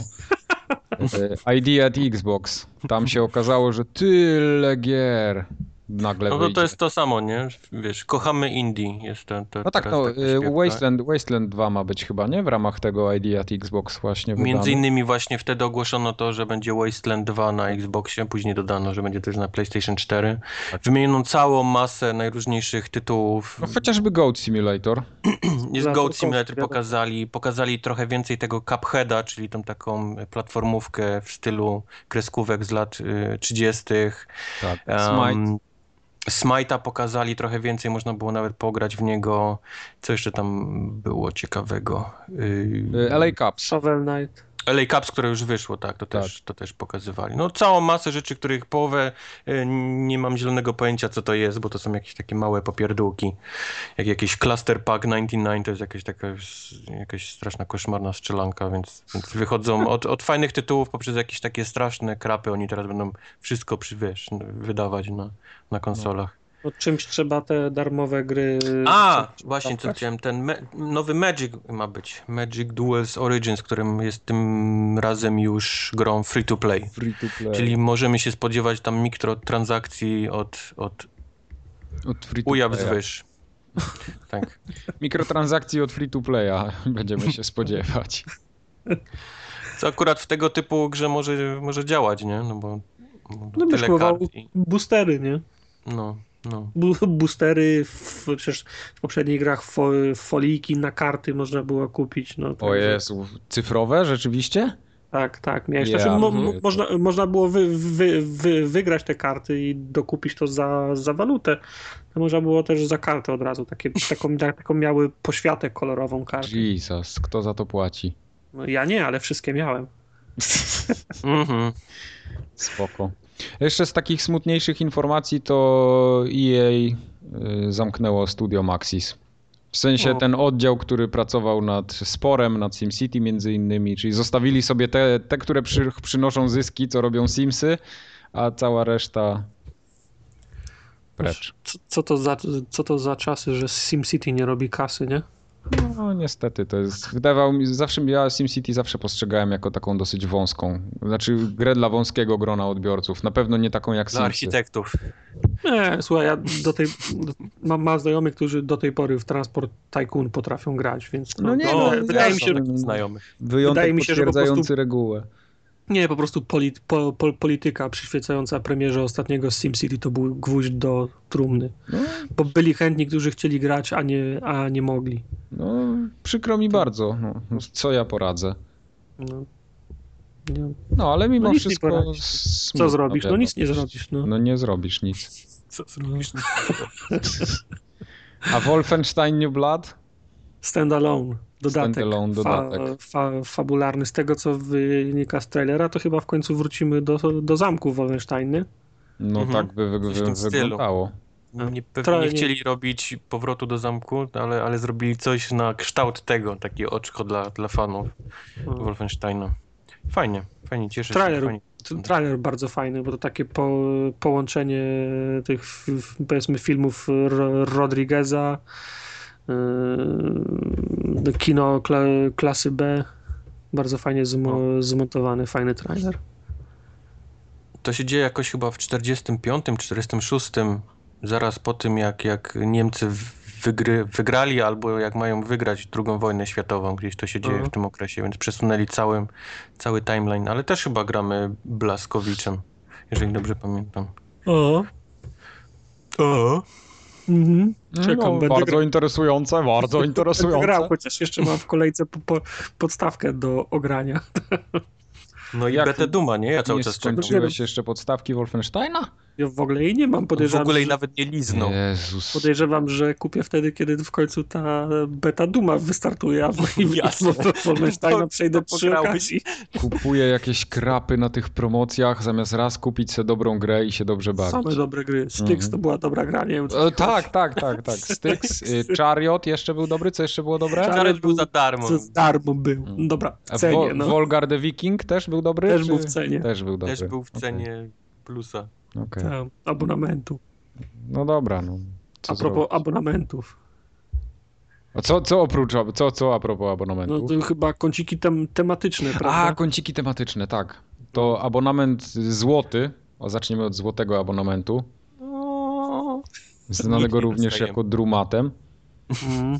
Speaker 2: E, ID at Xbox. Tam się okazało, że tyle gier nagle
Speaker 1: No to,
Speaker 2: wyjdzie.
Speaker 1: to jest to samo, nie? Wiesz, kochamy indie. Jest to, to
Speaker 2: No tak, no, e,
Speaker 1: śpiewka.
Speaker 2: Wasteland, Wasteland 2 ma być chyba, nie? W ramach tego ID at Xbox właśnie
Speaker 1: Między
Speaker 2: wydane.
Speaker 1: innymi właśnie wtedy ogłoszono to, że będzie Wasteland 2 na Xboxie, później dodano, że będzie też na PlayStation 4. Wymieniono całą masę najróżniejszych tytułów.
Speaker 2: No chociażby Goat Simulator.
Speaker 1: Jest
Speaker 3: Za
Speaker 1: Goat
Speaker 3: to
Speaker 1: Simulator pokazali, pokazali trochę więcej tego Cupheada, czyli tą taką platformówkę w stylu kreskówek z lat y, 30.
Speaker 2: Tak.
Speaker 1: Um,
Speaker 2: Smite.
Speaker 1: Smite'a pokazali trochę więcej, można było nawet pograć w niego. Co jeszcze tam było ciekawego? Y,
Speaker 2: E, LA Cups.
Speaker 3: Shovel Knight.
Speaker 1: LA Cups, które już wyszło, tak, to,
Speaker 2: Tak.
Speaker 1: Też, to też pokazywali. No całą masę rzeczy, których połowę y, nie mam zielonego pojęcia, co to jest, bo to są jakieś takie małe popierdółki. Jak jakiś Cluster Pack 99, to jest jakaś taka jakaś straszna, koszmarna strzelanka, więc, więc wychodzą od, od fajnych tytułów poprzez jakieś takie straszne krapy, oni teraz będą wszystko przy, wiesz, wydawać na, na konsolach.
Speaker 3: No, czymś trzeba te darmowe gry.
Speaker 1: A,
Speaker 3: trzeba
Speaker 1: właśnie co chciałem, ten me nowy Magic ma być. Magic Duels Origins, którym jest tym razem już grą free to play.
Speaker 2: Free to play.
Speaker 1: Czyli możemy się spodziewać tam mikrotransakcji od, od
Speaker 2: od free to
Speaker 1: uja
Speaker 2: playa.
Speaker 1: wzwyż. Tak.
Speaker 2: Mikrotransakcji od free to playa będziemy się spodziewać.
Speaker 1: Co akurat w tego typu grze może, może działać, nie? No bo,
Speaker 3: No byś
Speaker 1: tyle kart i,
Speaker 3: boostery, nie?
Speaker 1: no, no.
Speaker 3: Boostery, w, przecież w poprzednich grach fo, foliki na karty można było kupić. No,
Speaker 2: O
Speaker 3: także-
Speaker 2: Jezu, cyfrowe rzeczywiście?
Speaker 3: Tak, tak. Miałeś,
Speaker 2: Ja
Speaker 3: znaczy, mo, mo, można, można było wy, wy, wy, wygrać te karty i dokupić to za, za walutę. To można było też za kartę od razu. Takie, taką, taką miały poświatę kolorową kartę.
Speaker 2: Jesus, kto za to płaci?
Speaker 3: No, ja nie, ale wszystkie miałem.
Speaker 1: Mhm.
Speaker 2: Spoko. Jeszcze z takich smutniejszych informacji to EA y, zamknęło studio Maxis. W sensie ten oddział, który pracował nad Sporem, nad SimCity między innymi, czyli zostawili sobie te, te które przy, przynoszą zyski, co robią Simsy, a cała reszta precz.
Speaker 3: Co, co, to za, co to za czasy, że SimCity nie robi kasy, nie?
Speaker 2: No niestety, to jest, wydawał mi, zawsze ja SimCity zawsze postrzegałem jako taką dosyć wąską, znaczy grę dla wąskiego grona odbiorców, na pewno nie taką jak
Speaker 1: Dla
Speaker 2: Simsy.
Speaker 1: architektów.
Speaker 3: Nie, słuchaj, ja do tej, do, mam, mam znajomych, którzy do tej pory w Transport Tycoon potrafią grać, więc to,
Speaker 2: No nie,
Speaker 3: to,
Speaker 2: no,
Speaker 3: wydaje mi się,
Speaker 2: no.
Speaker 1: Znajomych.
Speaker 2: Wyjątek
Speaker 3: Wydaje mi się, że po
Speaker 2: potwierdzający
Speaker 3: prostu-
Speaker 2: regułę.
Speaker 3: Nie, po prostu polit, po, po, polityka przyświecająca premierze ostatniego SimCity to był gwóźdź do trumny.
Speaker 2: No,
Speaker 3: Bo byli chętni, którzy chcieli grać, a nie, a nie mogli.
Speaker 2: no przykro mi bardzo. No, co ja poradzę?
Speaker 3: No.
Speaker 2: No ale mimo
Speaker 3: No
Speaker 2: wszystko. smutno,
Speaker 3: Co zrobisz? No nic nie zrobisz. No.
Speaker 2: No nie zrobisz nic.
Speaker 1: Co zrobisz?
Speaker 2: A Wolfenstein New Blood?
Speaker 3: Standalone, dodatek,
Speaker 2: dodatek.
Speaker 3: Fa, fa, fabularny. Z tego, co wynika z trailera, to chyba w końcu wrócimy do, do zamku Wolfenstein, nie?
Speaker 2: No
Speaker 1: Mhm.
Speaker 2: tak by wy, wy, wyglądało.
Speaker 1: Nie, pewnie nie chcieli robić powrotu do zamku, ale, ale zrobili coś na kształt tego, takie oczko dla, dla fanów
Speaker 3: No.
Speaker 1: Wolfensteina. Fajnie, fajnie, cieszę się.
Speaker 3: Trailer.
Speaker 1: Fajnie.
Speaker 3: T- Trailer bardzo fajny, bo to takie po, połączenie tych powiedzmy filmów Ro, Rodrigueza, kino kla, klasy B. Bardzo fajnie zmo, zmontowany, fajny trailer.
Speaker 1: To się dzieje jakoś chyba w 45, 46, zaraz po tym jak, jak Niemcy wygry, wygrali albo jak mają wygrać drugą wojnę światową, gdzieś to się dzieje
Speaker 3: Mhm.
Speaker 1: w tym okresie, więc przesunęli całym, cały timeline, ale też chyba gramy Blaskowiczem, jeżeli dobrze pamiętam.
Speaker 3: O.
Speaker 1: O.
Speaker 3: Mhm. Czekam,
Speaker 2: no,
Speaker 3: będę
Speaker 2: bardzo
Speaker 3: grał.
Speaker 2: interesujące, bardzo
Speaker 3: Będę
Speaker 2: interesujące.
Speaker 3: grał, chociaż jeszcze mam w kolejce po, po, podstawkę do ogrania.
Speaker 1: No i
Speaker 2: Jak
Speaker 1: Betę Duma, nie? Ja cały
Speaker 2: nie
Speaker 1: czas czekam.
Speaker 2: jeszcze podstawki Wolfensteina?
Speaker 3: Ja w ogóle jej nie mam.
Speaker 1: On w
Speaker 3: Podejrzewam,
Speaker 1: ogóle jej
Speaker 3: że,
Speaker 1: nawet nie liznął.
Speaker 2: Jezus.
Speaker 3: podejrzewam, że kupię wtedy, kiedy w końcu ta beta Duma wystartuje, a w. Wolfensteina
Speaker 1: To-
Speaker 3: przejdę
Speaker 1: to
Speaker 3: przy
Speaker 1: pograłeś.
Speaker 3: okazji.
Speaker 2: Kupuję jakieś krapy na tych promocjach, zamiast raz kupić sobie dobrą grę i się dobrze bawić.
Speaker 3: Same dobre gry. Styx
Speaker 2: Mhm.
Speaker 3: to była dobra gra, nie wiem co
Speaker 2: E, tak, tak, tak, tak. Styx, y, Chariot jeszcze był dobry, co jeszcze było dobre?
Speaker 3: Chariot
Speaker 1: był za darmo.
Speaker 3: Co z darmo był. No Dobra, w cenie,
Speaker 2: Wo-
Speaker 3: no.
Speaker 2: Volgar the Viking też był dobry?
Speaker 3: Też
Speaker 2: czy-
Speaker 3: był w cenie.
Speaker 2: Też był dobry.
Speaker 1: Też był w cenie plusa.
Speaker 2: Okej.
Speaker 3: Tak, abonamentu.
Speaker 2: No dobra, no. Co
Speaker 3: a propos
Speaker 2: zrobić?
Speaker 3: abonamentów.
Speaker 2: A co, co oprócz, co, co a propos abonamentu?
Speaker 3: No to chyba kąciki tem tematyczne,
Speaker 2: A,
Speaker 3: prawda?
Speaker 2: kąciki tematyczne, tak. To abonament złoty, o, zaczniemy od złotego abonamentu,
Speaker 3: No.
Speaker 2: znanego
Speaker 1: nie
Speaker 2: również
Speaker 1: dostajemy.
Speaker 2: jako Drumatem.
Speaker 3: Mm.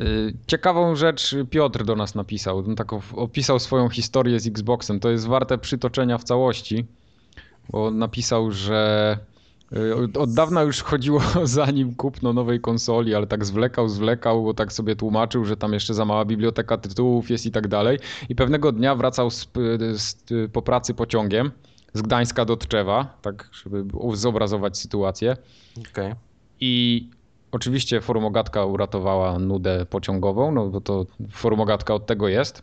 Speaker 2: Y, Ciekawą rzecz Piotr do nas napisał. On tak op- opisał swoją historię z Xboxem. To jest warte przytoczenia w całości, bo napisał, że y, od- dawna już chodziło za nim kupno nowej konsoli, ale tak zwlekał, zwlekał, bo tak sobie tłumaczył, że tam jeszcze za mała biblioteka tytułów jest i tak dalej. I pewnego dnia wracał z, z, po pracy pociągiem z Gdańska do Tczewa, tak żeby zobrazować sytuację.
Speaker 1: Okej.
Speaker 2: I oczywiście formogatka uratowała nudę pociągową, no bo to formogatka od tego jest.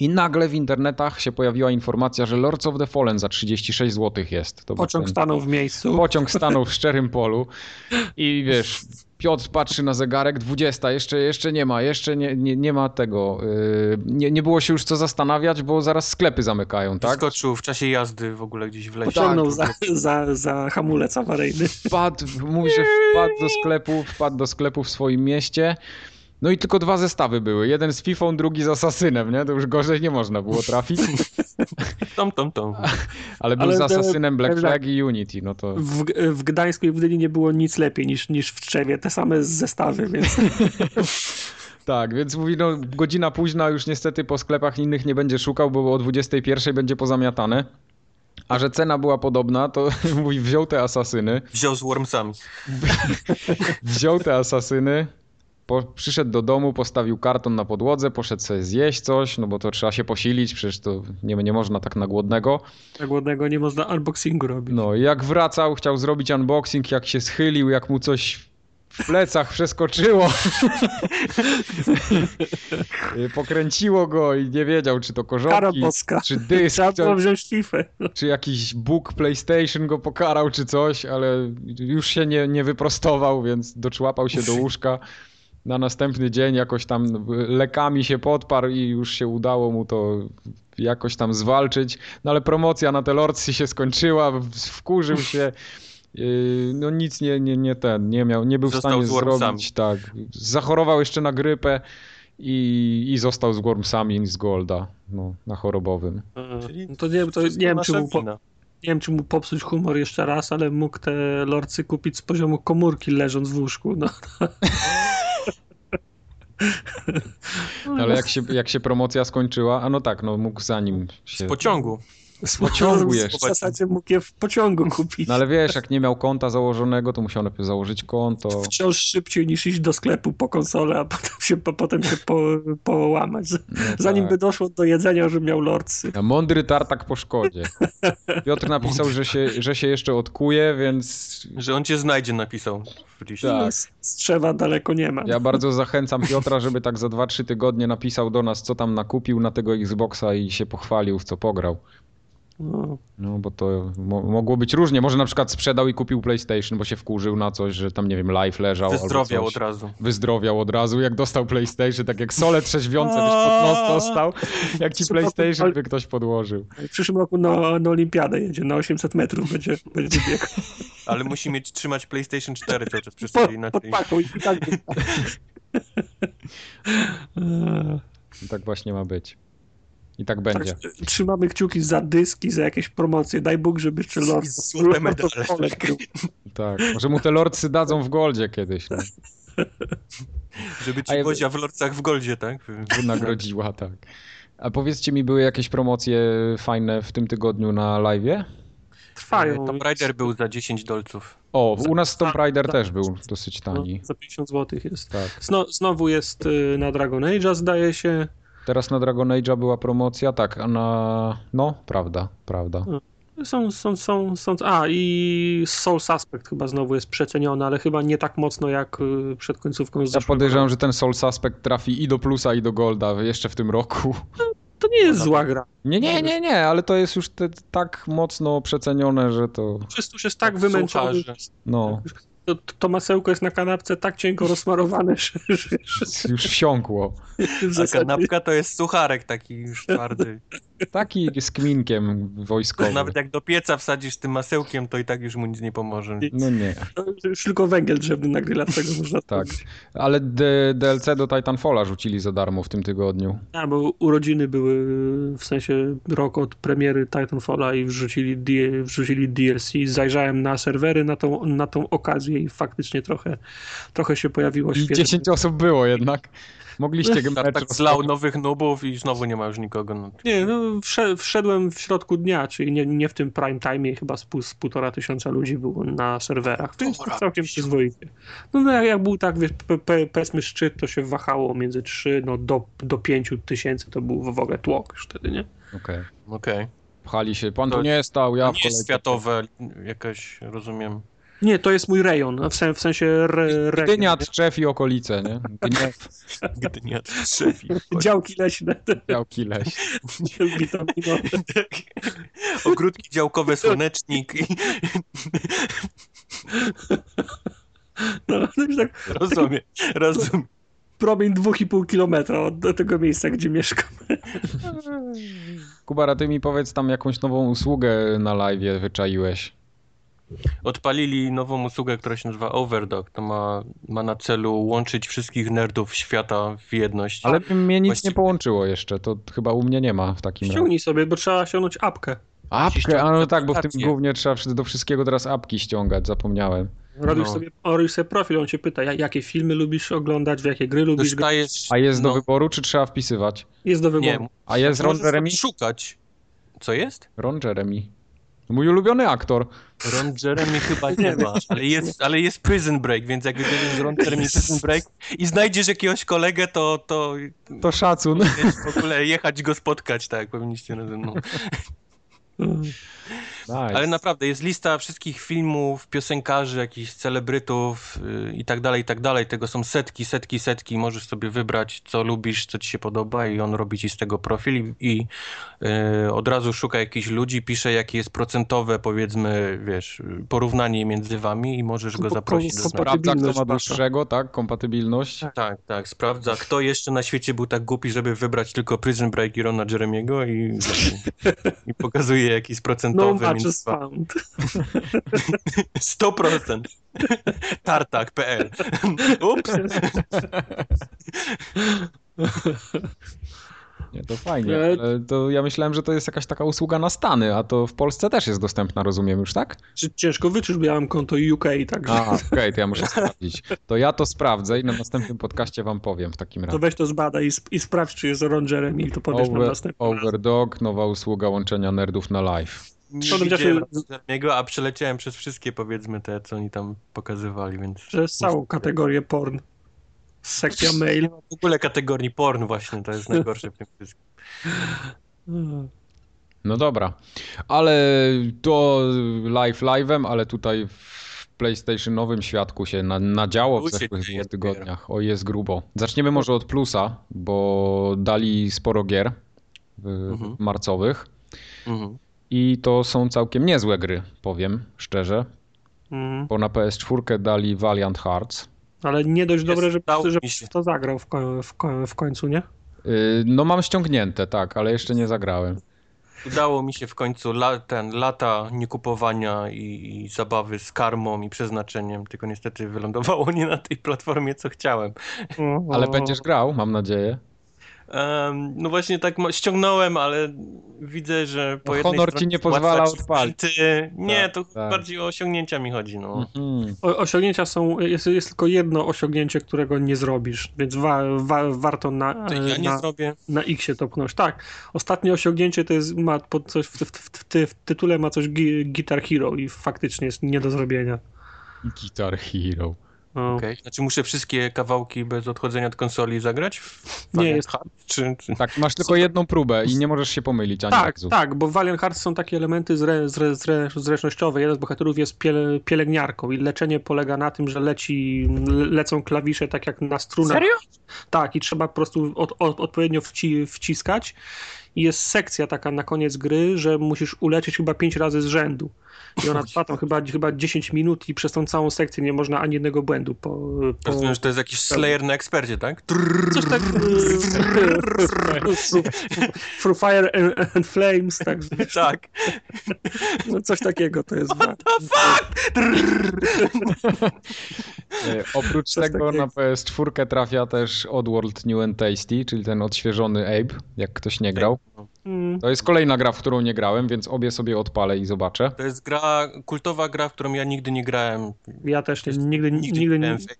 Speaker 2: I nagle w internetach się pojawiła informacja, że Lords of the Fallen za 36 zł jest. To
Speaker 3: Pociąg
Speaker 2: ten-
Speaker 3: stanął w miejscu.
Speaker 2: Pociąg stanął w szczerym polu i wiesz, Piotr patrzy na zegarek, 20, jeszcze, jeszcze nie ma, jeszcze nie, nie, nie ma tego. Yy, nie, nie było się już co zastanawiać, bo zaraz sklepy zamykają, tak?
Speaker 1: Skoczył w czasie jazdy w ogóle gdzieś w lesie.
Speaker 3: Pociągnął
Speaker 2: Tak.
Speaker 3: za, za, za hamulec awaryjny.
Speaker 2: wpadł, mówi, że wpadł do sklepu, wpadł do sklepu w swoim mieście. No i tylko dwa zestawy były. Jeden z Fifą, drugi z Asasynem, nie? To już gorzej nie można było trafić.
Speaker 1: Tom, tom, tom.
Speaker 2: Ale był
Speaker 3: Ale
Speaker 2: z Asasynem Black
Speaker 3: tak.
Speaker 2: Flag i Unity, no to...
Speaker 3: W, w Gdańsku i w Gdyni nie było nic lepiej niż, niż w Trzewie. Te same zestawy, więc
Speaker 2: Tak, więc mówi, no godzina późna, już niestety po sklepach innych nie będzie szukał, bo o 21 będzie pozamiatane. A że cena była podobna, to mówi, wziął te asasyny,
Speaker 1: Wziął z Wormsami.
Speaker 2: wziął te asasyny, po, przyszedł do domu, postawił karton na podłodze, poszedł sobie zjeść coś, no bo to trzeba się posilić, przecież to nie, nie można tak na głodnego.
Speaker 3: tak głodnego nie można unboxingu robić.
Speaker 2: No i jak wracał, chciał zrobić unboxing, jak się schylił, jak mu coś w plecach przeskoczyło. Pokręciło go i nie wiedział, czy to korzonki, czy dysk,
Speaker 3: Trzeba wziąć FIFA.
Speaker 2: czy jakiś Bóg PlayStation go pokarał, czy coś, ale już się nie, nie wyprostował, więc doczłapał się do łóżka. Na następny dzień jakoś tam lekami się podparł i już się udało mu to jakoś tam zwalczyć. No ale promocja na te Lordsy się skończyła, wkurzył się. Yy, No nic nie, nie, nie ten, nie miał, nie był w
Speaker 1: Został
Speaker 2: stanie
Speaker 1: z Wormsami.
Speaker 2: zrobić, tak. Zachorował jeszcze na grypę i, i został z Wormsami z Golda, no, na chorobowym.
Speaker 1: Czyli
Speaker 3: No to nie, wiem, to nie, wiem, czy mu po, nie wiem, czy mu popsuć humor jeszcze raz, ale mógł te lorcy kupić z poziomu komórki leżąc w łóżku. No.
Speaker 2: Ale jak się, jak się promocja skończyła, a no tak, no mógł zanim się...
Speaker 1: Z pociągu.
Speaker 3: Z
Speaker 2: pociągu
Speaker 3: W
Speaker 2: jeszcze.
Speaker 3: zasadzie mógł je w pociągu kupić.
Speaker 2: No ale wiesz, jak nie miał konta założonego, to musiał najpierw założyć konto.
Speaker 3: Wciąż szybciej niż iść do sklepu po konsolę, a potem się, po, potem się po, połamać.
Speaker 2: No
Speaker 3: Zanim
Speaker 2: tak.
Speaker 3: by doszło do jedzenia, że miał lorcy.
Speaker 2: A mądry tartak po szkodzie. Piotr napisał, że się, że się jeszcze odkuje, więc
Speaker 1: Że on cię znajdzie, napisał. w liście.
Speaker 2: Tak.
Speaker 3: Z- Strzewa daleko nie ma.
Speaker 2: ja bardzo zachęcam Piotra, żeby tak za 2-3 tygodnie napisał do nas, co tam nakupił na tego Xboxa i się pochwalił, w co pograł.
Speaker 3: No,
Speaker 2: No bo to mo mogło być różnie. Może na przykład sprzedał i kupił PlayStation, bo się wkurzył na coś, że tam, nie wiem, live leżał.
Speaker 1: Wyzdrowiał od razu.
Speaker 2: wyzdrowiał od razu, jak dostał PlayStation, tak jak sole trzeźwiące byś pod nos dostał, jak ci PlayStation by ktoś podłożył.
Speaker 3: w przyszłym roku na, na olimpiadę jedzie, na 800 metrów będzie, będzie biegł.
Speaker 1: Ale musi mieć trzymać PlayStation 4 cały czas, to
Speaker 3: pod
Speaker 1: inaczej.
Speaker 3: paką i i tak
Speaker 2: I tak właśnie ma być. I tak będzie.
Speaker 3: tak, Trzymamy kciuki za dyski, za jakieś promocje. Daj Bóg, żeby jeszcze Lord
Speaker 1: Złote medale.
Speaker 2: Tak. Może mu te lordsy dadzą w goldzie kiedyś. No.
Speaker 1: Żeby ci
Speaker 2: ja-
Speaker 1: Bozia w lorcach w Goldzie, tak?
Speaker 2: Wynagrodziła, tak. A powiedzcie mi, były jakieś promocje fajne w tym tygodniu na live'ie?
Speaker 3: Trwają.
Speaker 1: Tomb Raider był za 10 dolców.
Speaker 2: O, u nas Tomb Raider
Speaker 3: tak.
Speaker 2: też był dosyć
Speaker 3: No,
Speaker 2: tani.
Speaker 3: za 50 zł jest.
Speaker 2: Tak.
Speaker 3: Zno, znowu jest y, na Dragon Age'a, zdaje się.
Speaker 2: Teraz na Dragon Age'a była promocja, tak, a na... No, prawda, prawda.
Speaker 3: Są, są, są, są. A i Soul Suspect chyba znowu jest przeceniony, ale chyba nie tak mocno jak y, przed końcówką z
Speaker 2: Ja podejrzewam,
Speaker 3: roku.
Speaker 2: że ten Soul Suspect trafi i do plusa, i do golda jeszcze w tym roku.
Speaker 3: To nie jest zła gra.
Speaker 2: Nie, nie, nie, nie, ale to jest już te, tak mocno przecenione, że to.
Speaker 3: Już już jest tak
Speaker 1: Jak
Speaker 3: wymęczony.
Speaker 2: No,
Speaker 3: To, to masełko jest na kanapce tak cienko rozsmarowane, że, że, że
Speaker 2: już wsiąkło.
Speaker 1: A kanapka to jest sucharek taki już twardy.
Speaker 2: Taki z kminkiem wojskowym.
Speaker 1: Nawet jak do pieca wsadzisz tym masełkiem, to i tak już mu nic nie pomoże.
Speaker 2: No nie.
Speaker 3: to już tylko węgiel drzewny na grilla tego można
Speaker 2: Tak.
Speaker 3: zrobić.
Speaker 2: Ale D- DLC do Titanfalla rzucili za darmo w tym tygodniu.
Speaker 3: A, bo urodziny były w sensie rok od premiery Titanfalla i wrzucili, wrzucili DLC. Zajrzałem na serwery na tą, na tą okazję i faktycznie trochę, trochę się pojawiło
Speaker 2: I
Speaker 3: świeże.
Speaker 2: 10 osób było jednak. Mogliście go
Speaker 1: Tak, zlał nowych nubów i znowu nie ma już nikogo. No.
Speaker 3: Nie, no wsze- wszedłem w środku dnia, czyli nie, nie w tym prime time, chyba z, pół, z półtora tysiąca ludzi było na serwerach. To jest
Speaker 1: Dobra.
Speaker 3: całkiem przyzwoicie. No, no jak, jak był tak, wiesz, powiedzmy szczyt, to się wahało między 3 no, do, do 5 tysięcy, to był w ogóle tłok już wtedy, nie?
Speaker 2: Okej.
Speaker 1: Okej.
Speaker 2: Pchali się. Pan
Speaker 1: To
Speaker 2: tu nie stał, ja
Speaker 1: To
Speaker 2: w
Speaker 1: nie jest
Speaker 2: kolejce.
Speaker 1: światowe jakaś, rozumiem.
Speaker 3: Nie, to jest mój rejon, w, sen, w sensie re, region,
Speaker 2: Gdynia,
Speaker 3: nie?
Speaker 2: Tczew i okolice, nie? Gniew,
Speaker 1: Gdy nie trzefi.
Speaker 3: Działki leśne,
Speaker 2: działki leś.
Speaker 3: witaminowe.
Speaker 1: Ogródki działkowe, słonecznik. I...
Speaker 3: No, no tak
Speaker 1: Rozumiem, rozumiem.
Speaker 3: promień 2,5 kilometra od tego miejsca, gdzie mieszkam.
Speaker 2: Kubara, ty mi powiedz tam jakąś nową usługę na live wyczaiłeś.
Speaker 1: Odpalili nową usługę, która się nazywa Overdog. To ma, ma na celu łączyć wszystkich nerdów świata w jedność.
Speaker 2: Ale mnie nic
Speaker 1: Właściwie-
Speaker 2: nie połączyło jeszcze, to chyba u mnie nie ma w takim razie.
Speaker 3: Ściągnij sobie, bo trzeba ściągnąć apkę.
Speaker 2: Apkę, a no tak, bo w tym głównie trzeba do wszystkiego teraz apki ściągać, zapomniałem.
Speaker 3: Robisz,
Speaker 1: No.
Speaker 3: sobie, robisz sobie profil, on cię pyta, ja- jakie filmy lubisz oglądać, w jakie gry lubisz grać.
Speaker 2: A jest do
Speaker 1: no,
Speaker 2: wyboru, czy trzeba wpisywać?
Speaker 3: Jest do wyboru.
Speaker 1: Nie,
Speaker 2: A jest Ron Jeremy?
Speaker 1: szukać. Co jest?
Speaker 2: Ron Jeremy. Mój ulubiony aktor.
Speaker 1: Ron Jeremy chyba nie ma, ale jest, ale jest Prison Break, więc jak wybierzesz Ron Jeremy Prison Break i znajdziesz jakiegoś kolegę, to, to
Speaker 2: To szacun.
Speaker 1: w ogóle jechać go spotkać, tak powinniście na no.
Speaker 2: Nice.
Speaker 1: Ale naprawdę jest lista wszystkich filmów, piosenkarzy, jakichś celebrytów yy, i tak dalej, i tak dalej. Tego są setki, setki, setki. Możesz sobie wybrać, co lubisz, co ci się podoba i on robi ci z tego profil i, i yy, od razu szuka jakichś ludzi, pisze jakie jest procentowe, powiedzmy, wiesz, porównanie między wami i możesz go zaprosić do.
Speaker 2: Sprawdza, kto ma
Speaker 3: kompatybilność
Speaker 2: dłuższego, tak? Kompatybilność.
Speaker 1: Tak, tak, sprawdza, kto jeszcze na świecie był tak głupi, żeby wybrać tylko Prison Break i Rona Jeremiego i, i pokazuje jakiś
Speaker 3: No
Speaker 1: procentowy
Speaker 3: matches found.
Speaker 1: 100%. Tartak.pl. Ups.
Speaker 2: Nie, to fajnie. To ja myślałem, że to jest jakaś taka usługa na Stany, a to w Polsce też jest dostępna, rozumiem już, tak?
Speaker 3: Ciężko wyczuć, bo ja mam konto UK, także
Speaker 2: A, okej, to ja muszę sprawdzić. To ja to sprawdzę i na następnym podcaście wam powiem w takim
Speaker 3: to
Speaker 2: razie.
Speaker 3: weź to zbadaj i, sp- i sprawdź, czy jest Ron Jeremy i to powiesz nam
Speaker 2: Over,
Speaker 3: następnym razem.
Speaker 2: Overdog, nowa usługa łączenia nerdów na live.
Speaker 1: Nie
Speaker 3: To będzie
Speaker 1: widziałem Jeremiego, a przeleciałem przez wszystkie, powiedzmy, te, co oni tam pokazywali, więc...
Speaker 3: Jest całą kategorię porn. Sekcja mail.
Speaker 1: Nie ma w ogóle kategorii porn właśnie, to jest najgorsze w tym wszystkim.
Speaker 2: No dobra, ale to live live'em, ale tutaj w PlayStationowym świadku się na, nadziało w zeszłych dwóch tygodniach. O, jest grubo. Zaczniemy może od plusa, bo dali sporo gier
Speaker 1: Mhm.
Speaker 2: marcowych
Speaker 1: Mhm.
Speaker 2: I to są całkiem niezłe gry, powiem szczerze,
Speaker 3: Mm.
Speaker 2: bo na PS4 dali Valiant Hearts.
Speaker 3: Ale nie dość dobre, że,
Speaker 1: Udało
Speaker 3: że
Speaker 1: mi się.
Speaker 3: w to zagrał w, w, w końcu, nie?
Speaker 2: Yy, No mam ściągnięte, tak, ale jeszcze nie zagrałem.
Speaker 1: Udało mi się w końcu la, ten lata niekupowania i, i zabawy z karmą i przeznaczeniem, tylko niestety wylądowało nie na tej platformie, co chciałem.
Speaker 2: Ale będziesz grał, mam nadzieję.
Speaker 1: Em, no właśnie tak ściągnąłem, ale widzę, że po
Speaker 2: No,
Speaker 1: jednej
Speaker 2: honor ci nie pozwala odpalić.
Speaker 1: Nie,
Speaker 2: Tak,
Speaker 1: to
Speaker 2: tak.
Speaker 1: bardziej o osiągnięcia mi chodzi, no.
Speaker 2: Mhm.
Speaker 3: O, osiągnięcia są, jest, jest tylko jedno osiągnięcie, którego nie zrobisz, więc wa, wa, warto na,
Speaker 1: To ja nie
Speaker 3: na,
Speaker 1: zrobię.
Speaker 3: na X to pchnąć. Tak, ostatnie osiągnięcie to jest, ma pod coś, w, w, w, w, w tytule ma coś gi, Guitar Hero i faktycznie jest nie do zrobienia.
Speaker 2: Guitar Hero.
Speaker 3: No.
Speaker 1: Okej, znaczy muszę wszystkie kawałki bez odchodzenia od konsoli zagrać? W
Speaker 3: Nie, jest-
Speaker 1: Heart, Czy, czy...
Speaker 2: Tak, masz tylko jedną próbę i nie możesz się pomylić ani
Speaker 3: Tak,
Speaker 2: razu.
Speaker 3: tak, bo w Valiant Hearts są takie elementy zre, zre, zre, zręcznościowe. Jeden z bohaterów jest piele, pielęgniarką i leczenie polega na tym, że leci, le- lecą klawisze tak jak na strunach.
Speaker 1: Serio?
Speaker 3: Tak, i trzeba po prostu od, od, odpowiednio wci, wciskać. I jest sekcja taka na koniec gry, że musisz uleczyć chyba 5 razy z rzędu. I ona trwa tam chyba, chyba 10 minut i przez tą całą sekcję nie można ani jednego błędu po... po...
Speaker 1: Rozumiem, że to jest jakiś Slayer na ekspercie, tak?
Speaker 3: Coś tak... Through Fire and, and Flames, tak.
Speaker 1: tak.
Speaker 3: No coś takiego to jest. What
Speaker 2: E, Oprócz
Speaker 3: Coś
Speaker 2: tego
Speaker 3: takiego.
Speaker 2: na PS4 trafia też Oddworld New and Tasty, czyli ten odświeżony Abe, jak ktoś nie grał.
Speaker 3: Mm.
Speaker 2: To jest kolejna gra, w którą nie grałem, więc obie sobie odpalę i zobaczę.
Speaker 1: To jest gra, kultowa gra, w którą ja nigdy nie grałem.
Speaker 3: Ja też nie, nigdy,
Speaker 1: Nigdy,
Speaker 3: nigdy,
Speaker 1: nie Ape'a.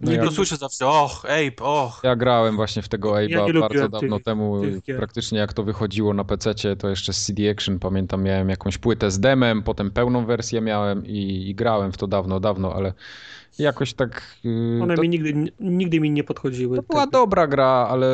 Speaker 2: No
Speaker 1: Tylko
Speaker 2: ja-
Speaker 1: słyszę zawsze, och, Ape, och.
Speaker 2: Ja grałem właśnie w tego
Speaker 3: Ja
Speaker 2: Abe'a
Speaker 3: nie
Speaker 2: bardzo dawno
Speaker 3: tych-
Speaker 2: temu,
Speaker 3: tych
Speaker 2: praktycznie jak to wychodziło na PC, to jeszcze z CD Action, pamiętam, miałem jakąś płytę z demem, potem pełną wersję miałem i, i grałem w to dawno, dawno, ale jakoś tak... yy,
Speaker 3: one
Speaker 2: to,
Speaker 3: mi nigdy, nigdy mi nie podchodziły.
Speaker 2: to była
Speaker 3: Tak.
Speaker 2: dobra gra, ale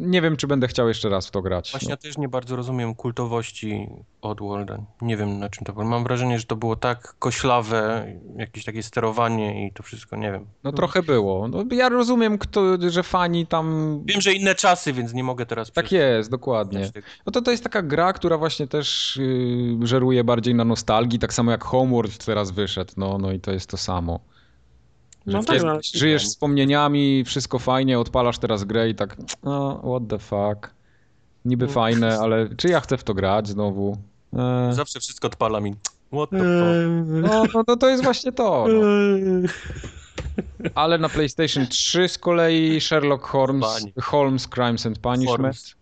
Speaker 2: nie wiem, czy będę chciał jeszcze raz w to grać.
Speaker 1: Właśnie
Speaker 2: No.
Speaker 1: ja też nie bardzo rozumiem kultowości Oddworlda. Nie wiem na czym to było. Mam wrażenie, że to było tak koślawe, jakieś takie sterowanie i to wszystko, nie wiem.
Speaker 2: No trochę było. No, ja rozumiem, kto, że fani tam...
Speaker 1: Wiem, że inne czasy, więc nie mogę teraz
Speaker 2: Tak jest, dokładnie. No to to jest taka gra, która właśnie też yy, żeruje bardziej na nostalgii, tak samo jak Homeworld teraz wyszedł, no, no i to jest to samo.
Speaker 3: No tak,
Speaker 2: jest-
Speaker 3: ale-
Speaker 2: żyjesz wspomnieniami, wszystko fajnie, odpalasz teraz grę i tak, no, what the fuck. Niby
Speaker 3: No.
Speaker 2: fajne, ale czy ja chcę w to grać znowu? E,
Speaker 1: Zawsze wszystko odpala mi. What the fuck?
Speaker 3: Eee,
Speaker 2: no, no, no to jest właśnie to. No.
Speaker 3: eee,
Speaker 2: Ale na PlayStation 3 z kolei Sherlock Holmes,
Speaker 1: Pani.
Speaker 2: Holmes Crimes and Punishment.
Speaker 1: Holmes.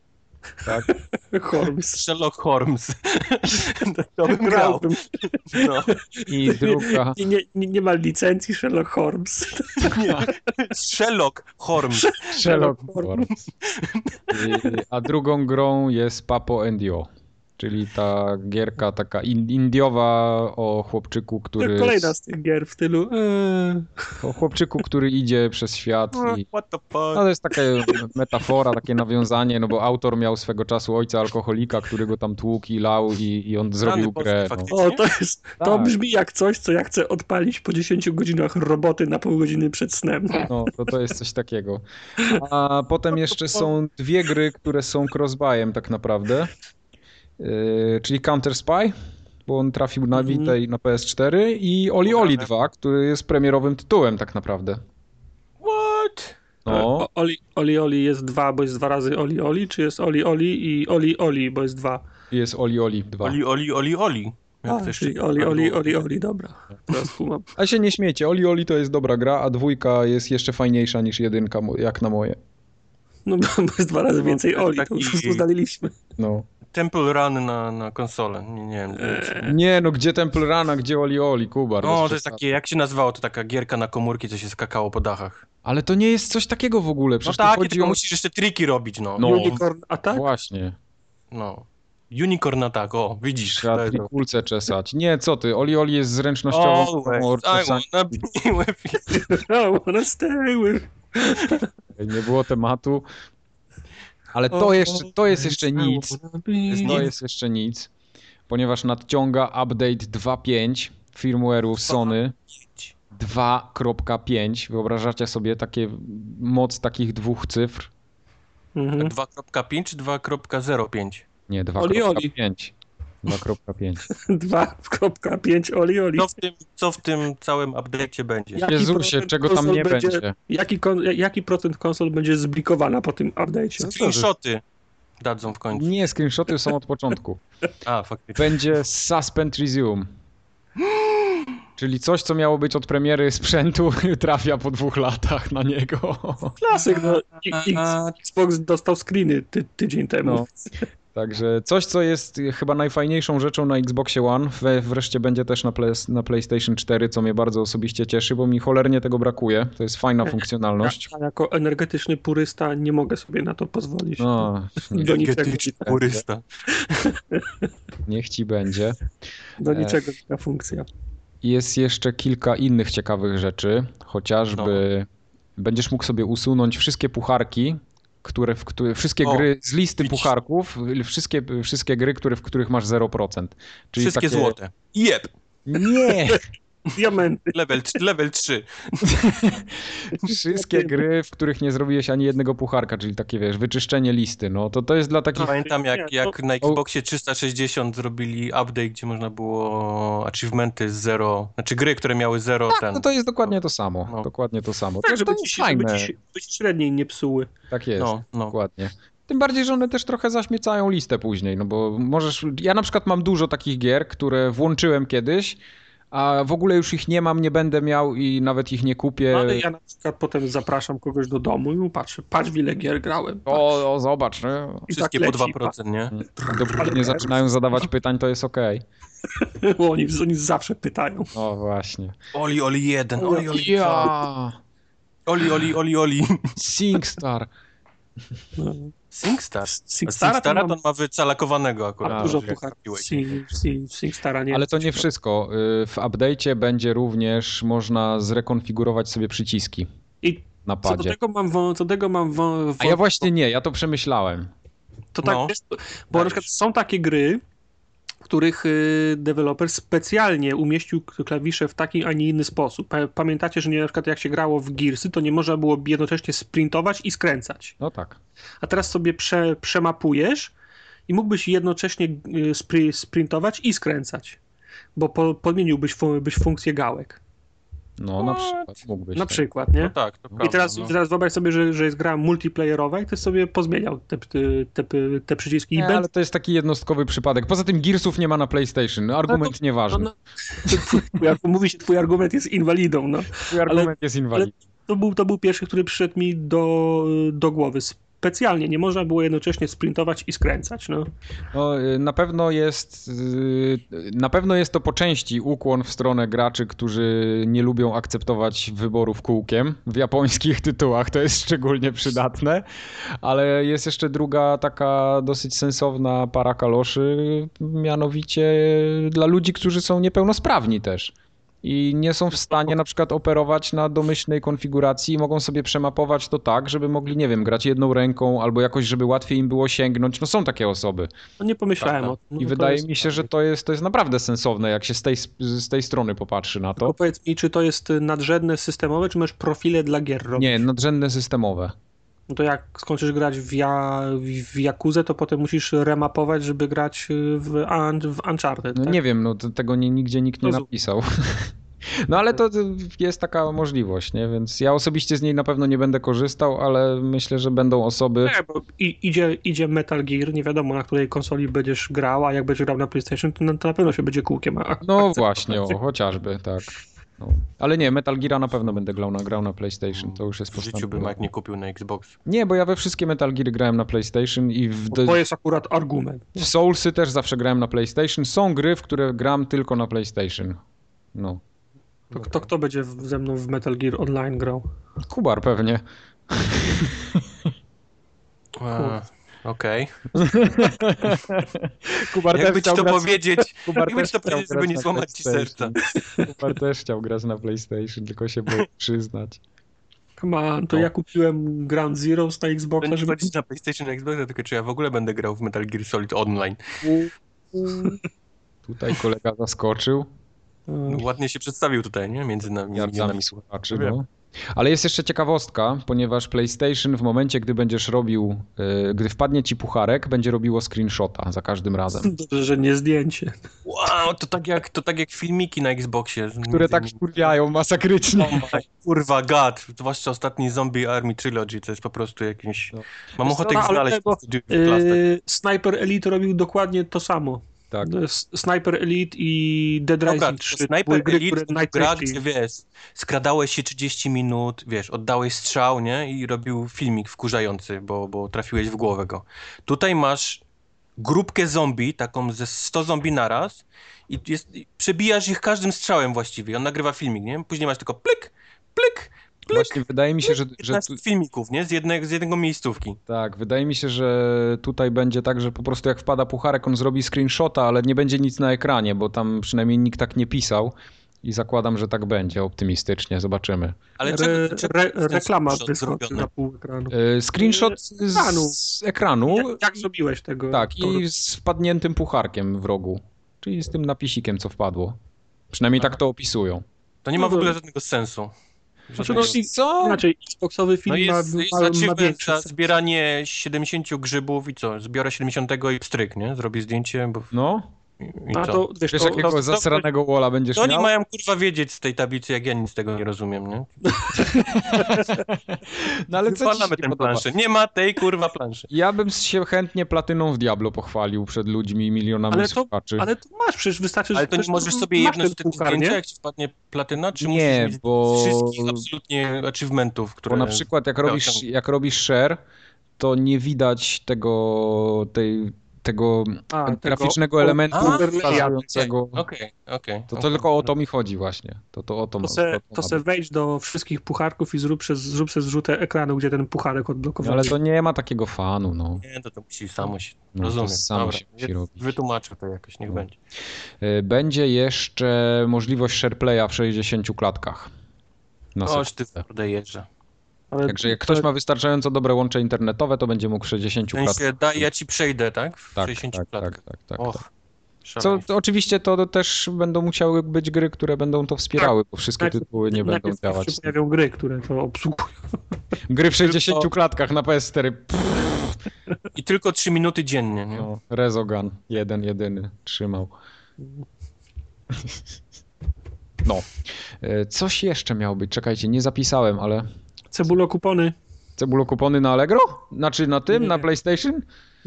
Speaker 2: Tak?
Speaker 3: Holmes.
Speaker 1: Sherlock Holmes. to bym grał. No.
Speaker 2: I druga,
Speaker 3: Nie, nie, nie, nie ma licencji Sherlock Holmes.
Speaker 1: Nie. Sherlock Holmes.
Speaker 2: Sherlock
Speaker 3: Holmes.
Speaker 2: Holmes. I- A drugą grą jest Papo and Yo, czyli ta gierka taka in- indiowa o chłopczyku, który
Speaker 3: Kolejna z tych gier w stylu. Eee,
Speaker 2: o chłopczyku, który idzie przez świat i
Speaker 1: What the
Speaker 2: no
Speaker 1: fuck?
Speaker 2: to jest taka metafora, takie nawiązanie, no bo autor miał swego czasu ojca alkoholika, który go tam tłukł i lał i, i on zrobił
Speaker 1: Polski
Speaker 2: grę. No.
Speaker 1: faktycznie.
Speaker 3: o, to jest. To
Speaker 2: Tak.
Speaker 3: brzmi jak coś, co ja chcę odpalić po 10 godzinach roboty na pół godziny przed snem.
Speaker 2: No, to, to jest coś takiego. A potem jeszcze są dwie gry, które są crossbuyem tak naprawdę. Yy, czyli Counter Spy, bo on trafił na
Speaker 3: Mhm.
Speaker 2: Vita i na PS4 i Oli Oli 2, który jest premierowym tytułem tak naprawdę.
Speaker 1: What?
Speaker 2: No,
Speaker 3: O- Oli, Oli Oli jest dwa, bo jest dwa razy Oli Oli, czy jest Oli Oli i Oli Oli, bo jest dwa.
Speaker 2: jest Oli Oli 2.
Speaker 1: Oli, oli, oli, oli. Jak
Speaker 3: czyli Oli Oli. Oli Oli, dobra. Teraz kumam.
Speaker 2: A się nie śmiecie, Oli Oli to jest dobra gra, a dwójka jest jeszcze fajniejsza niż jedynka, jak na moje.
Speaker 3: No bo jest dwa razy
Speaker 1: No,
Speaker 3: więcej Oli, to już ustaliliśmy.
Speaker 2: No.
Speaker 1: Temple Run na, na konsolę. Nie, nie wiem.
Speaker 3: Eee,
Speaker 2: Nie no, gdzie Temple Run, a gdzie Oli Oli, Kubar. bez
Speaker 1: No, to jest takie, jak się nazywało, to taka gierka na komórki, co się skakało po dachach.
Speaker 2: Ale to nie jest coś takiego w ogóle,
Speaker 1: No
Speaker 2: przecież to
Speaker 1: tak,
Speaker 2: chodzi
Speaker 1: tylko
Speaker 2: o...
Speaker 1: musisz jeszcze triki robić, no.
Speaker 2: No.
Speaker 3: Unicorn Attack?
Speaker 2: Właśnie.
Speaker 1: no. Unicorn Attack, o, widzisz.
Speaker 2: Trzeba kulce czesać. Nie, co ty, Oli Oli jest zręcznościową
Speaker 1: Always, I wanna be with you.
Speaker 3: I wanna stay with...
Speaker 2: nie było tematu. Ale to jeszcze, to jest jeszcze nic. To jest jeszcze nic, ponieważ nadciąga update 2.5 firmware'u Sony 2.5. Wyobrażacie sobie takie moc takich dwóch cyfr?
Speaker 3: Mhm.
Speaker 1: 2.5 czy 2.05?
Speaker 2: Nie,
Speaker 3: Oli Oli.
Speaker 2: 2.5. 2.5.
Speaker 3: 2.5 Oli Oli.
Speaker 1: Co w tym, co w tym całym update'cie będzie?
Speaker 3: Jaki
Speaker 2: Jezusie, czego tam nie będzie?
Speaker 3: Jaki, kon, jaki procent konsol będzie zblikowana po tym update'cie?
Speaker 1: Screenshoty dadzą w końcu.
Speaker 2: Nie, screenshoty są od początku.
Speaker 1: A, faktycznie.
Speaker 2: Będzie Suspend Resume. Czyli coś, co miało być od premiery sprzętu, trafia po dwóch latach na niego.
Speaker 3: Klasyk, no. Xbox dostał screeny ty, tydzień temu.
Speaker 2: No. Także coś, co jest chyba najfajniejszą rzeczą na Xboxie One, wreszcie będzie też na, play, na PlayStation 4, co mnie bardzo osobiście cieszy, bo mi cholernie tego brakuje. To jest fajna funkcjonalność.
Speaker 3: A jako energetyczny purysta nie mogę sobie na to pozwolić.
Speaker 2: No,
Speaker 3: do niczego,
Speaker 1: Energetyczny purysta.
Speaker 2: niech ci będzie.
Speaker 3: do niczego ta funkcja.
Speaker 2: Jest jeszcze kilka innych ciekawych rzeczy, chociażby będziesz mógł sobie usunąć wszystkie pucharki, które, w, które wszystkie
Speaker 1: O,
Speaker 2: gry z listy
Speaker 1: widzisz.
Speaker 2: pucharków, wszystkie, wszystkie gry, które, w których masz 0%. Czyli
Speaker 1: Wszystkie
Speaker 2: takie...
Speaker 1: złote. Jeb!
Speaker 2: Nie!
Speaker 3: Diamenty.
Speaker 1: Level, level 3.
Speaker 2: Wszystkie gry, w których nie zrobiłeś ani jednego pucharka, czyli takie wiesz, wyczyszczenie listy. No to to jest dla takich.
Speaker 1: Pamiętam jak, jak na Xboxie 360 zrobili update, gdzie można było achievementy z zero, znaczy gry, które miały zero ten.
Speaker 2: No to jest dokładnie to samo.
Speaker 1: No.
Speaker 2: Dokładnie to samo.
Speaker 3: Tak,
Speaker 2: to,
Speaker 3: żeby
Speaker 2: to
Speaker 3: ci,
Speaker 2: fajne.
Speaker 3: ci, się- żeby ci średniej nie psuły.
Speaker 2: Tak jest.
Speaker 1: No, no.
Speaker 2: Dokładnie. Tym bardziej, że one też trochę zaśmiecają listę później, no bo możesz. Ja na przykład mam dużo takich gier, które włączyłem kiedyś, a w ogóle już ich nie mam, nie będę miał i nawet ich nie kupię.
Speaker 3: Ale ja na przykład potem zapraszam kogoś do domu i patrzę, patrz w ile gier grałem. patrz.
Speaker 2: O, o, zobacz, no.
Speaker 3: I
Speaker 1: Wszystkie
Speaker 3: tak
Speaker 1: po
Speaker 3: leci,
Speaker 1: 2%, nie?
Speaker 2: Dopóki nie zaczynają zadawać pytań, to jest okej.
Speaker 3: Bo oni, oni zawsze pytają.
Speaker 2: O, właśnie.
Speaker 1: Oli, oli 1, oli, oli 2,
Speaker 2: Ja!
Speaker 1: oli, oli, oli, oli.
Speaker 2: SingStar.
Speaker 3: No.
Speaker 1: SingStar.
Speaker 3: To
Speaker 1: SingStara
Speaker 3: mam
Speaker 1: to on ma wycalakowanego akurat.
Speaker 2: A,
Speaker 3: dużo puchar. Sing, sing, Singstara nie
Speaker 2: Ale to nie wszystko. Y, W update'cie będzie również można zrekonfigurować sobie przyciski
Speaker 3: I
Speaker 2: na
Speaker 3: co do
Speaker 2: padzie.
Speaker 3: tego mam, wą- co do tego mam wą-
Speaker 2: A ja właśnie nie, ja to przemyślałem.
Speaker 3: To tak
Speaker 1: No.
Speaker 3: jest, bo na przykład są takie gry, których y, deweloper specjalnie umieścił klawisze w taki, a nie inny sposób. Pa- Pamiętacie, że nie, na przykład jak się grało w Gearsy, to nie można było jednocześnie sprintować i skręcać.
Speaker 2: No tak.
Speaker 3: A teraz sobie prze, przemapujesz i mógłbyś jednocześnie y, spri, sprintować i skręcać. Bo po, podmieniłbyś fu, byś funkcję gałek.
Speaker 2: No na przykład mógłbyś.
Speaker 3: Na
Speaker 2: tak.
Speaker 3: przykład, nie?
Speaker 1: No tak, to prawda.
Speaker 3: I teraz,
Speaker 1: no.
Speaker 3: teraz wyobraź sobie, że, że jest gra multiplayerowa i ty sobie pozmieniał te, te, te, te przyciski. I
Speaker 2: Nie,
Speaker 3: będzie-
Speaker 2: ale to jest taki jednostkowy przypadek. Poza tym Gearsów nie ma na PlayStation. No, argument
Speaker 3: No
Speaker 2: nieważny.
Speaker 3: No, twój, twój, mówi się, twój argument jest inwalidą. No.
Speaker 2: Twój argument jest inwalid.
Speaker 3: To, był, to był pierwszy, który przyszedł mi do, do głowy. Specjalnie nie można było jednocześnie sprintować i skręcać. No.
Speaker 2: No, y, na pewno jest y, na pewno jest to po części ukłon w stronę graczy, którzy nie lubią akceptować wyborów kółkiem w japońskich tytułach. To jest szczególnie przydatne, ale jest jeszcze druga taka dosyć sensowna para kaloszy, mianowicie dla ludzi, którzy są niepełnosprawni też. I nie są w stanie na przykład operować na domyślnej konfiguracji i mogą sobie przemapować to tak, żeby mogli, nie wiem, grać jedną ręką albo jakoś, żeby łatwiej im było sięgnąć. No są takie osoby.
Speaker 3: no nie pomyślałem
Speaker 1: Prawda.
Speaker 3: o tym.
Speaker 2: I
Speaker 3: No, to
Speaker 2: wydaje
Speaker 3: jest-
Speaker 2: mi się, że to jest, to jest naprawdę sensowne, jak się z tej, z tej strony popatrzy na
Speaker 3: Tylko
Speaker 2: to.
Speaker 3: powiedz mi, czy to jest nadrzędne systemowe, czy masz profile dla gier robić?
Speaker 2: Nie, nadrzędne systemowe.
Speaker 3: No to jak skończysz grać w, ja, w Jakuzę, to potem musisz remapować, żeby grać w, Un- w Uncharted.
Speaker 2: No
Speaker 3: tak?
Speaker 2: nie wiem, no tego nie, nigdzie nikt nie
Speaker 3: Rozumiem.
Speaker 2: napisał. No ale to jest taka możliwość, nie? Więc ja osobiście z niej na pewno nie będę korzystał, ale myślę, że będą osoby.
Speaker 3: Nie, bo idzie, idzie Metal Gear, nie wiadomo na której konsoli będziesz grał, a jak będziesz grał na PlayStation, to na, to na pewno się będzie kółkiem. A,
Speaker 2: No właśnie, o, chociażby, tak. No. Ale nie, Metal Geara na pewno będę grał na, grał na PlayStation, to już jest
Speaker 1: W życiu bym jak nie kupił na Xbox.
Speaker 2: Nie, bo ja we wszystkie Metal Geary grałem na PlayStation i w,
Speaker 3: Bo To jest akurat argument.
Speaker 2: w Soulsy też zawsze grałem na PlayStation. Są gry, w które gram tylko na PlayStation. No.
Speaker 3: To, to kto będzie w- ze mną w Metal Gear Online grał?
Speaker 2: Kubar pewnie.
Speaker 1: A, Okej.
Speaker 2: Kubar
Speaker 1: Jakby ci to powiedzieć,
Speaker 2: Kubar
Speaker 1: jakby
Speaker 2: też
Speaker 1: ci to
Speaker 2: chciał
Speaker 1: powiedzieć, żeby
Speaker 2: grać
Speaker 1: nie
Speaker 2: na
Speaker 1: złamać ci serca.
Speaker 2: PlayStation. Kubar też chciał grać na PlayStation, tylko się boi przyznać.
Speaker 3: Come on, to
Speaker 1: No.
Speaker 3: ja kupiłem Ground Zeroes na Xboxa, żeby...
Speaker 1: chodzić na PlayStation na Xboxa, tylko czy ja w ogóle będę grał w Metal Gear Solid Online.
Speaker 2: Tutaj kolega zaskoczył.
Speaker 3: Mm,
Speaker 1: Ładnie się przedstawił tutaj, nie? Między nami, między nami.
Speaker 2: słuchaczy, no. Ale jest jeszcze ciekawostka, ponieważ PlayStation w momencie, gdy będziesz robił, yy, gdy wpadnie ci pucharek, będzie robiło screenshota za każdym razem.
Speaker 3: Dobrze, że nie zdjęcie.
Speaker 1: Wow, to tak jak, to tak jak filmiki na Xboxie.
Speaker 2: Które tak wkurwiają masakrycznie.
Speaker 1: Oh my, kurwa, gad. Zwłaszcza ostatni Zombie Army Trilogy, to jest po prostu jakimś...
Speaker 2: No.
Speaker 1: Mam ochotę
Speaker 3: co,
Speaker 1: ich
Speaker 3: ale
Speaker 1: znaleźć.
Speaker 3: tego. Yy, Sniper Elite robił dokładnie to samo.
Speaker 2: Tak.
Speaker 3: S- Sniper Elite i Dead
Speaker 1: Dobra,
Speaker 3: Rising
Speaker 1: to
Speaker 3: 3.
Speaker 1: Sniper
Speaker 3: gry,
Speaker 1: Elite
Speaker 3: które
Speaker 1: gra, gdzie wiesz, skradałeś się 30 minut, wiesz, oddałeś strzał, nie? I robił filmik wkurzający, bo, bo trafiłeś w głowę go. Tutaj masz grupkę zombie, taką ze 100 zombie naraz i jest, i przebijasz ich każdym strzałem właściwie. On nagrywa filmik, nie? Później masz tylko plik, plik,
Speaker 2: Właśnie wydaje mi się, że, że
Speaker 1: 15
Speaker 2: tu,
Speaker 1: filmików, nie? Z, jednego, z jednego miejscówki.
Speaker 2: tak, wydaje mi się, że tutaj będzie tak, że po prostu jak wpada pucharek, on zrobi screenshota, ale nie będzie nic na ekranie, bo tam przynajmniej nikt tak nie pisał. i zakładam, że tak będzie optymistycznie, zobaczymy.
Speaker 1: Ale
Speaker 3: Re,
Speaker 1: czego,
Speaker 3: re,
Speaker 1: ten
Speaker 3: reklama wyskoczy na pół ekranu.
Speaker 2: E, Screenshot z,
Speaker 3: ekranu.
Speaker 2: z ekranu,
Speaker 3: Jak, jak zrobiłeś tego?
Speaker 2: tak, i z wpadniętym pucharkiem w rogu, czyli z tym napisikiem, co wpadło. Przynajmniej tak to opisują.
Speaker 1: To nie ma w
Speaker 3: No
Speaker 1: ogóle żadnego sensu.
Speaker 3: Znaczy,
Speaker 1: Żadnego...
Speaker 3: no,
Speaker 2: Co?
Speaker 3: Inaczej, Xboxowy film
Speaker 1: No jest,
Speaker 3: ma,
Speaker 1: jest
Speaker 3: ma, ma
Speaker 1: achievement
Speaker 3: większy
Speaker 1: za
Speaker 3: sens.
Speaker 1: zbieranie 70 grzybów i co? Zbiorę 70 i pstryk, nie? Zrobię zdjęcie, bo...
Speaker 2: No,
Speaker 1: I
Speaker 3: A
Speaker 1: co?
Speaker 3: to, wiesz,
Speaker 2: wiesz
Speaker 3: to,
Speaker 2: jakiego
Speaker 3: to,
Speaker 2: zasranego walla będziesz
Speaker 1: To oni
Speaker 2: miał?
Speaker 1: mają kurwa wiedzieć z tej tablicy, jak ja nic z tego nie rozumiem, nie?
Speaker 2: No ale co ci się
Speaker 1: Wywalamy
Speaker 2: nie
Speaker 1: tę planszę. Nie ma tej kurwa planszy.
Speaker 2: Ja bym się chętnie platyną w Diablo pochwalił przed ludźmi i milionami
Speaker 3: Ale to-
Speaker 2: słuchaczy.
Speaker 3: ale to masz, przecież wystarczy,
Speaker 1: Ale
Speaker 3: że
Speaker 1: to nie
Speaker 3: ktoś-
Speaker 1: możesz sobie
Speaker 3: ten
Speaker 1: wtedy
Speaker 3: puchar,
Speaker 1: zdjęcia,
Speaker 3: nie?
Speaker 1: jak ci wpadnie platyna, czy
Speaker 2: Nie,
Speaker 1: musisz mieć
Speaker 2: bo-
Speaker 1: wszystkich absolutnie achievementów, które...
Speaker 2: Bo na przykład jak robisz, jak robisz share, to nie widać tego, tej, tego
Speaker 3: A, tego-
Speaker 2: graficznego
Speaker 3: o-
Speaker 2: elementu
Speaker 1: A,
Speaker 2: wskazującego.
Speaker 1: Okej, okej.
Speaker 2: To, to
Speaker 1: okej.
Speaker 2: tylko o to mi chodzi właśnie. To, to o to,
Speaker 3: To
Speaker 2: ma-
Speaker 3: se,
Speaker 2: to
Speaker 3: se wejdź do wszystkich pucharków i zrób, przez, zrób se zrzutę ekranu, gdzie ten pucharek
Speaker 2: No,
Speaker 3: odblokowany.
Speaker 2: ale to nie ma takiego fanu, no.
Speaker 1: Nie, to to musi samo się...
Speaker 2: No, to
Speaker 1: Rozumiem,
Speaker 2: samo
Speaker 1: dobra.
Speaker 2: się musi robić.
Speaker 1: Wytłumaczę to jakoś, niech
Speaker 2: No.
Speaker 1: będzie.
Speaker 2: Y, Będzie jeszcze możliwość shareplaya w 60 klatkach. Na
Speaker 1: Oż ty
Speaker 2: sekundę.
Speaker 3: Ale
Speaker 2: Także jak ktoś ma wystarczająco dobre łącze internetowe, to będzie mógł w 60
Speaker 1: W sensie,
Speaker 2: klatkach.
Speaker 1: daj, ja ci przejdę, tak? W
Speaker 2: Tak,
Speaker 1: 60
Speaker 2: tak, tak,
Speaker 1: klatkach.
Speaker 2: tak, tak,
Speaker 1: Och,
Speaker 2: tak. Co, to oczywiście to też będą musiały być gry, które będą to wspierały, bo wszystkie
Speaker 3: najpierw-
Speaker 2: tytuły nie będą
Speaker 3: najpierw
Speaker 2: działać.
Speaker 3: się pojawią gry, które to obsługują.
Speaker 2: Gry w 60
Speaker 1: Tylko-
Speaker 2: klatkach na PS4.
Speaker 1: I tylko 3 minuty dziennie, nie?
Speaker 2: No, Rezogun, jeden, jedyny, trzymał. No. E, Coś jeszcze miało być, czekajcie, nie zapisałem, ale...
Speaker 3: Cebulo kupony
Speaker 2: Cebulokupony na Allegro? Znaczy na tym,
Speaker 3: Nie.
Speaker 2: na PlayStation?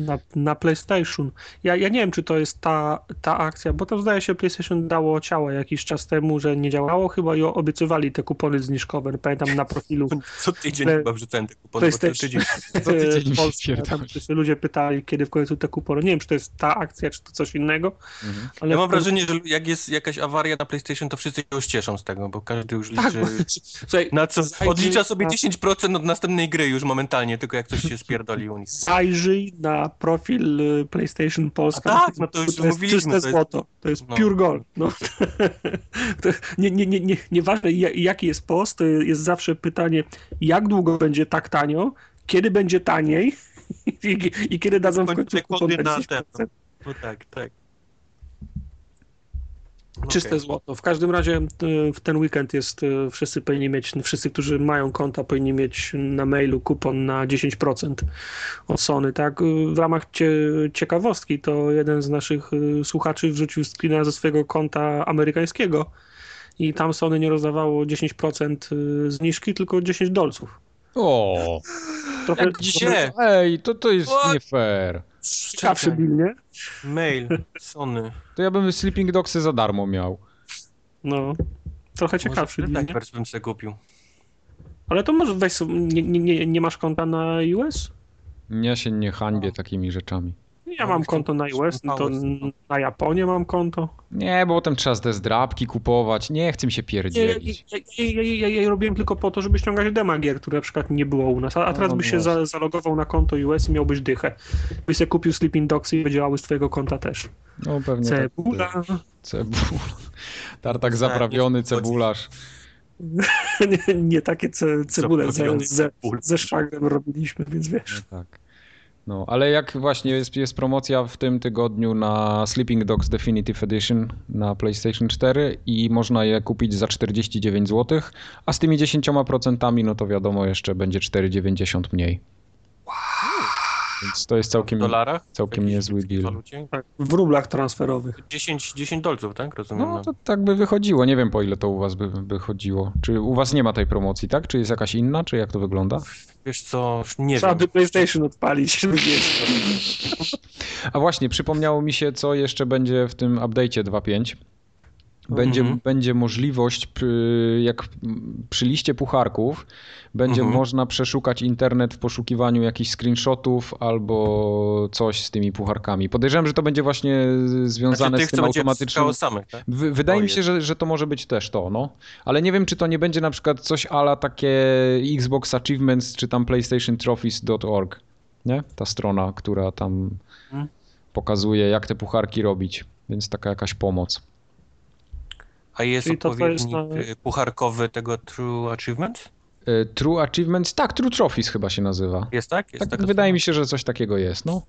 Speaker 3: Na, na PlayStation. Ja, ja nie wiem, czy to jest ta, ta akcja, bo to zdaje się PlayStation dało ciało jakiś czas temu, że nie działało chyba i obiecywali te kupony zniżkowe. Pamiętam na profilu
Speaker 1: Co tydzień
Speaker 3: Play-
Speaker 1: chyba wrzucałem te kupony,
Speaker 3: PlayStation.
Speaker 1: tydzień.
Speaker 2: Co tydzień
Speaker 3: w Polsce. Tam się ludzie pytali, kiedy w końcu te kupony. Nie wiem, czy to jest ta akcja, czy to coś innego.
Speaker 2: Mhm.
Speaker 3: Ale
Speaker 1: Ja mam wrażenie, że jak jest jakaś awaria na PlayStation, to wszyscy się już cieszą z tego, bo każdy już
Speaker 3: Tak,
Speaker 1: liczy...
Speaker 3: bo, słuchaj,
Speaker 1: Na co? Odlicza sobie
Speaker 3: na-
Speaker 1: 10% od następnej gry już momentalnie, tylko jak coś się spierdoli u nich.
Speaker 3: zajrzyj na profil y, PlayStation Polska.
Speaker 1: A tak, no to już
Speaker 3: to jest czyste
Speaker 1: to jest-
Speaker 3: złoto. To jest
Speaker 1: no.
Speaker 3: pure gold. No. nie, nie, nie, nie, nieważne ja- jaki jest post, to jest zawsze pytanie, jak długo będzie tak tanio, kiedy będzie taniej i, i kiedy dadzą w
Speaker 1: Końcu kody na
Speaker 3: 10%.
Speaker 1: ten. No tak, tak.
Speaker 3: Czyste
Speaker 1: Okej.
Speaker 3: złoto. W każdym razie y, w ten weekend jest, y, wszyscy powinni mieć, wszyscy, którzy mają konta, powinni mieć na mailu kupon na 10% od Sony, tak? Y, W ramach cie, ciekawostki to jeden z naszych słuchaczy wrzucił screena ze swojego konta amerykańskiego i tam Sony nie rozdawało 10% y, zniżki, tylko 10 dolców.
Speaker 2: O,
Speaker 3: Trochę,
Speaker 2: jak
Speaker 1: gdzie?
Speaker 2: dzisiaj? Ej, to, to jest
Speaker 1: What?
Speaker 2: nie fair.
Speaker 3: Ciekawszy bill, nie?
Speaker 1: Mail, Sony.
Speaker 2: To ja bym Sleeping Dogsy za darmo miał.
Speaker 3: No. Trochę ciekawszy deal, nie?
Speaker 1: Bym sobie kupił.
Speaker 3: Ale to może weź sobie, nie, nie, nie, nie masz konta na US?
Speaker 2: Ja się nie hańbię takimi rzeczami.
Speaker 3: Ja mam konto na US, no to na Japonię mam konto.
Speaker 2: Nie, bo potem trzeba te zdrabki kupować. Nie chcę mi się pierdzielić.
Speaker 3: ja, ja, ja, ja, ja robiłem tylko po to, żeby ściągać dema gier, które na przykład nie było u nas. A, a teraz
Speaker 2: No,
Speaker 3: byś
Speaker 2: no
Speaker 3: się zalogował na konto US i miałbyś dychę. Byś sobie kupił Sleeping Dogs i działały z twojego konta też.
Speaker 2: No pewnie tak.
Speaker 3: Cebula.
Speaker 2: Cebula. Tartak zaprawiony, cebularz.
Speaker 3: nie, nie takie ce, cebule ze, ze, ze szwagrem robiliśmy, więc wiesz.
Speaker 2: No tak. No, ale jak właśnie jest, jest promocja w tym tygodniu na Sleeping Dogs Definitive Edition na PlayStation 4 i można je kupić za 49 zł, a z tymi 10% no to wiadomo jeszcze będzie 4,90 mniej. Więc to jest
Speaker 1: W
Speaker 2: całkiem,
Speaker 1: dolarach?
Speaker 2: całkiem niezły deal.
Speaker 3: Tak, w rublach transferowych.
Speaker 1: 10, 10 dolców, tak? Rozumiem.
Speaker 2: No to tak by wychodziło. Nie wiem po ile to u was by, by chodziło. Czy u was nie ma tej promocji, tak? Czy jest jakaś inna, czy jak to wygląda?
Speaker 1: Wiesz co, nie
Speaker 3: Trzeba
Speaker 1: wiem.
Speaker 3: by PlayStation odpalić, żeby wiedzieć.
Speaker 2: A właśnie, przypomniało mi się, co jeszcze będzie w tym update'cie 2.5. Będzie,
Speaker 1: Mhm.
Speaker 2: będzie możliwość, jak przy liście pucharków, będzie
Speaker 1: Mhm.
Speaker 2: można przeszukać internet w poszukiwaniu jakichś screenshotów albo coś z tymi pucharkami. Podejrzewam, że to będzie właśnie związane
Speaker 1: Znaczy, tych,
Speaker 2: z tym automatycznym.
Speaker 1: samych, tak?
Speaker 2: Wy- Wydaje
Speaker 1: O
Speaker 2: mi się, że, że to może być też to, no. Ale nie wiem, czy to nie będzie na przykład coś ala takie Xbox Achievements, czy tam PlayStation Trophies.org, nie? Ta strona, która tam
Speaker 1: Hmm.
Speaker 2: pokazuje, jak te pucharki robić. Więc taka jakaś pomoc.
Speaker 1: A jest
Speaker 3: Czyli to, co jest
Speaker 1: odpowiednik
Speaker 3: na-
Speaker 1: y, pucharkowy tego True Achievement?
Speaker 2: E, True Achievements, tak, True Trophies chyba się nazywa.
Speaker 1: Jest tak? Jest
Speaker 2: Tak, wydaje mi się, że coś takiego jest, no.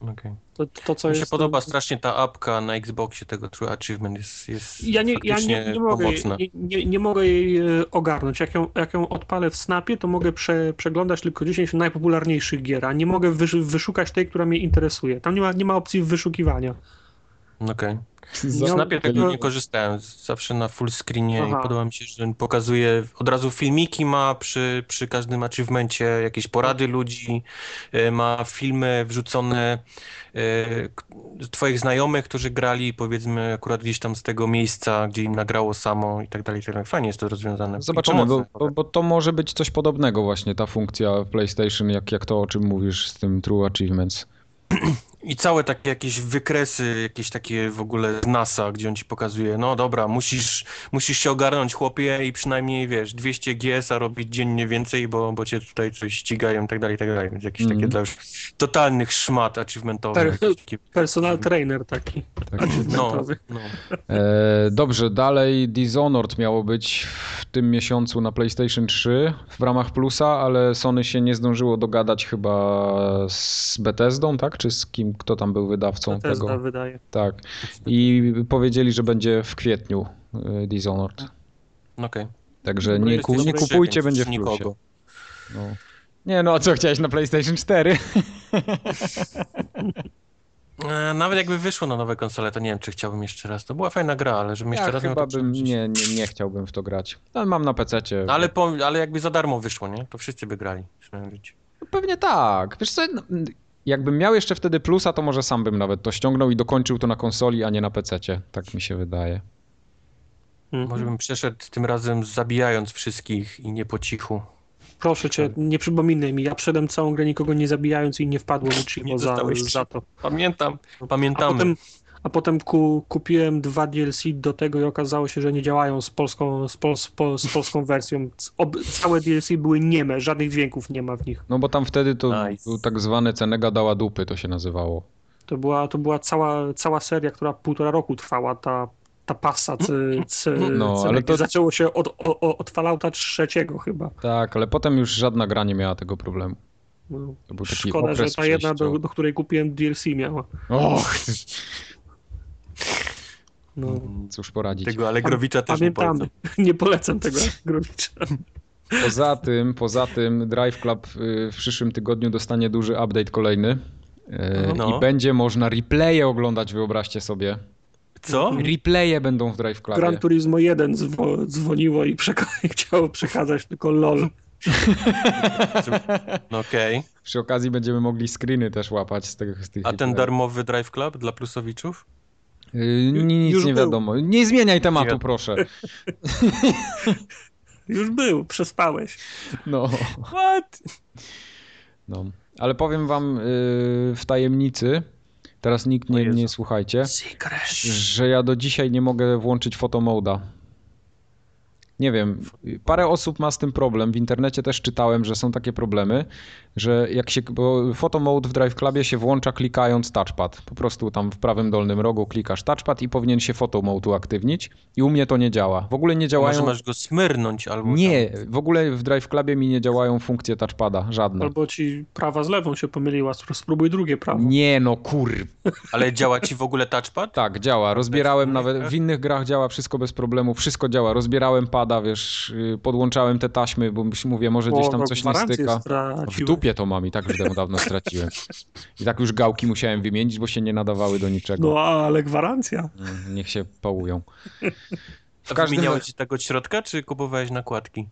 Speaker 1: Okej.
Speaker 3: To, to co
Speaker 1: Mi
Speaker 3: jest...
Speaker 1: się podoba strasznie ta apka na Xboxie tego True Achievement, jest, jest
Speaker 3: Ja nie, ja nie, nie, mogę, jej-
Speaker 1: pomocna.
Speaker 3: nie, nie, nie mogę jej e, ogarnąć. Jak ją, jak ją odpalę w Snapie, to mogę prze, przeglądać tylko 10 najpopularniejszych gier, a nie mogę wysz, wyszukać tej, która mnie interesuje. Tam nie ma, nie ma opcji wyszukiwania.
Speaker 1: Okej. W
Speaker 3: No,
Speaker 1: Snapie tego
Speaker 3: no-
Speaker 1: nie korzystałem, zawsze na full screenie
Speaker 3: Aha.
Speaker 1: i podoba mi się, że pokazuje, od razu filmiki ma przy, przy każdym achievemencie, jakieś porady ludzi, e, ma filmy wrzucone e, twoich znajomych, którzy grali powiedzmy akurat gdzieś tam z tego miejsca, gdzie im nagrało samo i tak dalej, i tak dalej. Fajnie jest to rozwiązane.
Speaker 2: Zobaczymy, bo, bo, bo to może być coś podobnego właśnie, ta funkcja PlayStation, jak, jak to, o czym mówisz z tym True Achievements.
Speaker 1: I całe takie jakieś wykresy, jakieś takie w ogóle z NASA, gdzie on ci pokazuje, no dobra, musisz, musisz się ogarnąć chłopie i przynajmniej wiesz, 200 GS-a robić dziennie więcej, bo, bo cię tutaj coś ścigają i tak dalej, i tak dalej. Więc jakieś
Speaker 2: Mhm.
Speaker 1: takie dla już totalnych szmat achievementowych.
Speaker 3: Per- Personal trainer taki.
Speaker 2: Tak.
Speaker 1: No,
Speaker 3: achievementowy.
Speaker 1: no.
Speaker 2: E, dobrze, dalej Dishonored miało być w tym miesiącu na PlayStation 3 w ramach Plusa, ale Sony się nie zdążyło dogadać chyba z Bethesdą, tak? Czy z kim, kto tam był wydawcą
Speaker 3: Bethesda
Speaker 2: tego?
Speaker 3: wydaje.
Speaker 2: Tak. I powiedzieli, że będzie w kwietniu e, Dishonored.
Speaker 1: no okej.
Speaker 2: Także
Speaker 3: Dobra,
Speaker 2: nie, ku, nie kupujcie, będzie w
Speaker 1: nikogo.
Speaker 2: plusie. No. Nie no, a co chciałeś na PlayStation 4?
Speaker 1: E, Nawet jakby wyszło na nowe konsole, to nie wiem, czy chciałbym jeszcze raz. To była fajna gra, ale żebym jeszcze
Speaker 2: Ja
Speaker 1: raz miał
Speaker 2: chyba bym, nie, nie, nie chciałbym w to grać. Ale mam na PC-cie.
Speaker 1: Ale, po, ale jakby za darmo wyszło, nie? To wszyscy by grali. przynajmniej.
Speaker 2: No Pewnie tak. Wiesz co, no, jakbym miał jeszcze wtedy plusa, to może sam bym nawet to ściągnął i dokończył to na konsoli, a nie na PC-cie. Tak mi się wydaje.
Speaker 3: Mhm.
Speaker 1: Może bym przeszedł tym razem zabijając wszystkich i nie po cichu.
Speaker 3: Proszę cię, nie przypominaj mi. Ja przedem całą grę nikogo nie zabijając i nie wpadło mi
Speaker 1: Nie
Speaker 3: Chivo za, za to.
Speaker 1: Pamiętam,
Speaker 3: A
Speaker 1: pamiętamy.
Speaker 3: potem, a potem ku, kupiłem dwa DLC do tego i okazało się, że nie działają z polską, z, pol, z, pol, z polską wersją. Ob, całe DLC były nieme, żadnych dźwięków nie ma w nich.
Speaker 2: No bo tam wtedy to
Speaker 1: Nice.
Speaker 2: był tak zwany Cenega dała dupy, to się nazywało.
Speaker 3: To była, to była cała, cała seria, która półtora roku trwała, ta, ta pasa. C, c,
Speaker 2: No,
Speaker 3: c,
Speaker 2: ale to-
Speaker 3: Zaczęło się od, od, od Fallouta trzeciego chyba.
Speaker 2: Tak, ale potem już żadna gra nie miała tego problemu.
Speaker 3: No. Szkoda, że ta jedna, do, do której kupiłem DLC miała.
Speaker 2: Och,
Speaker 3: No.
Speaker 2: cóż poradzić.
Speaker 1: Tego Allegrowicza też nie
Speaker 3: Pamiętamy.
Speaker 1: polecam.
Speaker 3: Nie polecam tego Growicza.
Speaker 2: Poza tym, poza tym Drive Club y, w przyszłym tygodniu dostanie duży update kolejny. Y,
Speaker 1: No.
Speaker 2: I będzie można replaye oglądać, wyobraźcie sobie.
Speaker 1: Co?
Speaker 2: Replaye będą w Drive Clubie.
Speaker 3: Gran Turismo 1 zwo, dzwoniło i przeka- chciało przekazać tylko LOL.
Speaker 1: No okej.
Speaker 2: Przy okazji będziemy mogli screeny też łapać z tych, z tych
Speaker 1: A ten darmowy Drive Club dla plusowiczów?
Speaker 2: Y, nic
Speaker 3: Już
Speaker 2: nie
Speaker 3: był.
Speaker 2: wiadomo. Nie zmieniaj tematu,
Speaker 1: Nie.
Speaker 2: proszę.
Speaker 3: Już był, przespałeś.
Speaker 2: No.
Speaker 1: What?
Speaker 2: no. Ale powiem wam y, w tajemnicy, teraz nikt nie, nie słuchajcie,
Speaker 3: Secret.
Speaker 2: że ja do dzisiaj nie mogę włączyć fotomoda. Nie wiem, parę osób ma z tym problem. W internecie też czytałem, że są takie problemy, że jak się, bo photo mode w Drive Clubie się włącza klikając touchpad. Po prostu tam w prawym dolnym rogu klikasz touchpad i powinien się photo mode uaktywnić. I u mnie to nie działa. W ogóle nie działają.
Speaker 1: Może masz go smyrnąć albo
Speaker 2: Nie, w ogóle w Drive Clubie mi nie działają funkcje touchpada, żadne.
Speaker 3: Albo ci prawa z lewą się pomyliła, spróbuj drugie prawo.
Speaker 2: Nie no, kur...
Speaker 1: Tam. Ale działa ci w ogóle touchpad?
Speaker 2: Tak, działa. Rozbierałem nawet, w innych grach działa wszystko bez problemu, wszystko działa. Rozbierałem pada, wiesz, yy, podłączałem te taśmy, bo mówię, może gdzieś tam
Speaker 3: no,
Speaker 2: coś nie styka. W dupie to mam i tak już dawno, straciłem. I tak już gałki musiałem wymienić, bo się nie nadawały do niczego.
Speaker 3: No ale gwarancja.
Speaker 2: Mm, Niech się pałują.
Speaker 1: W
Speaker 2: każdym
Speaker 1: Wymieniałeś tak od środka, czy kupowałeś nakładki?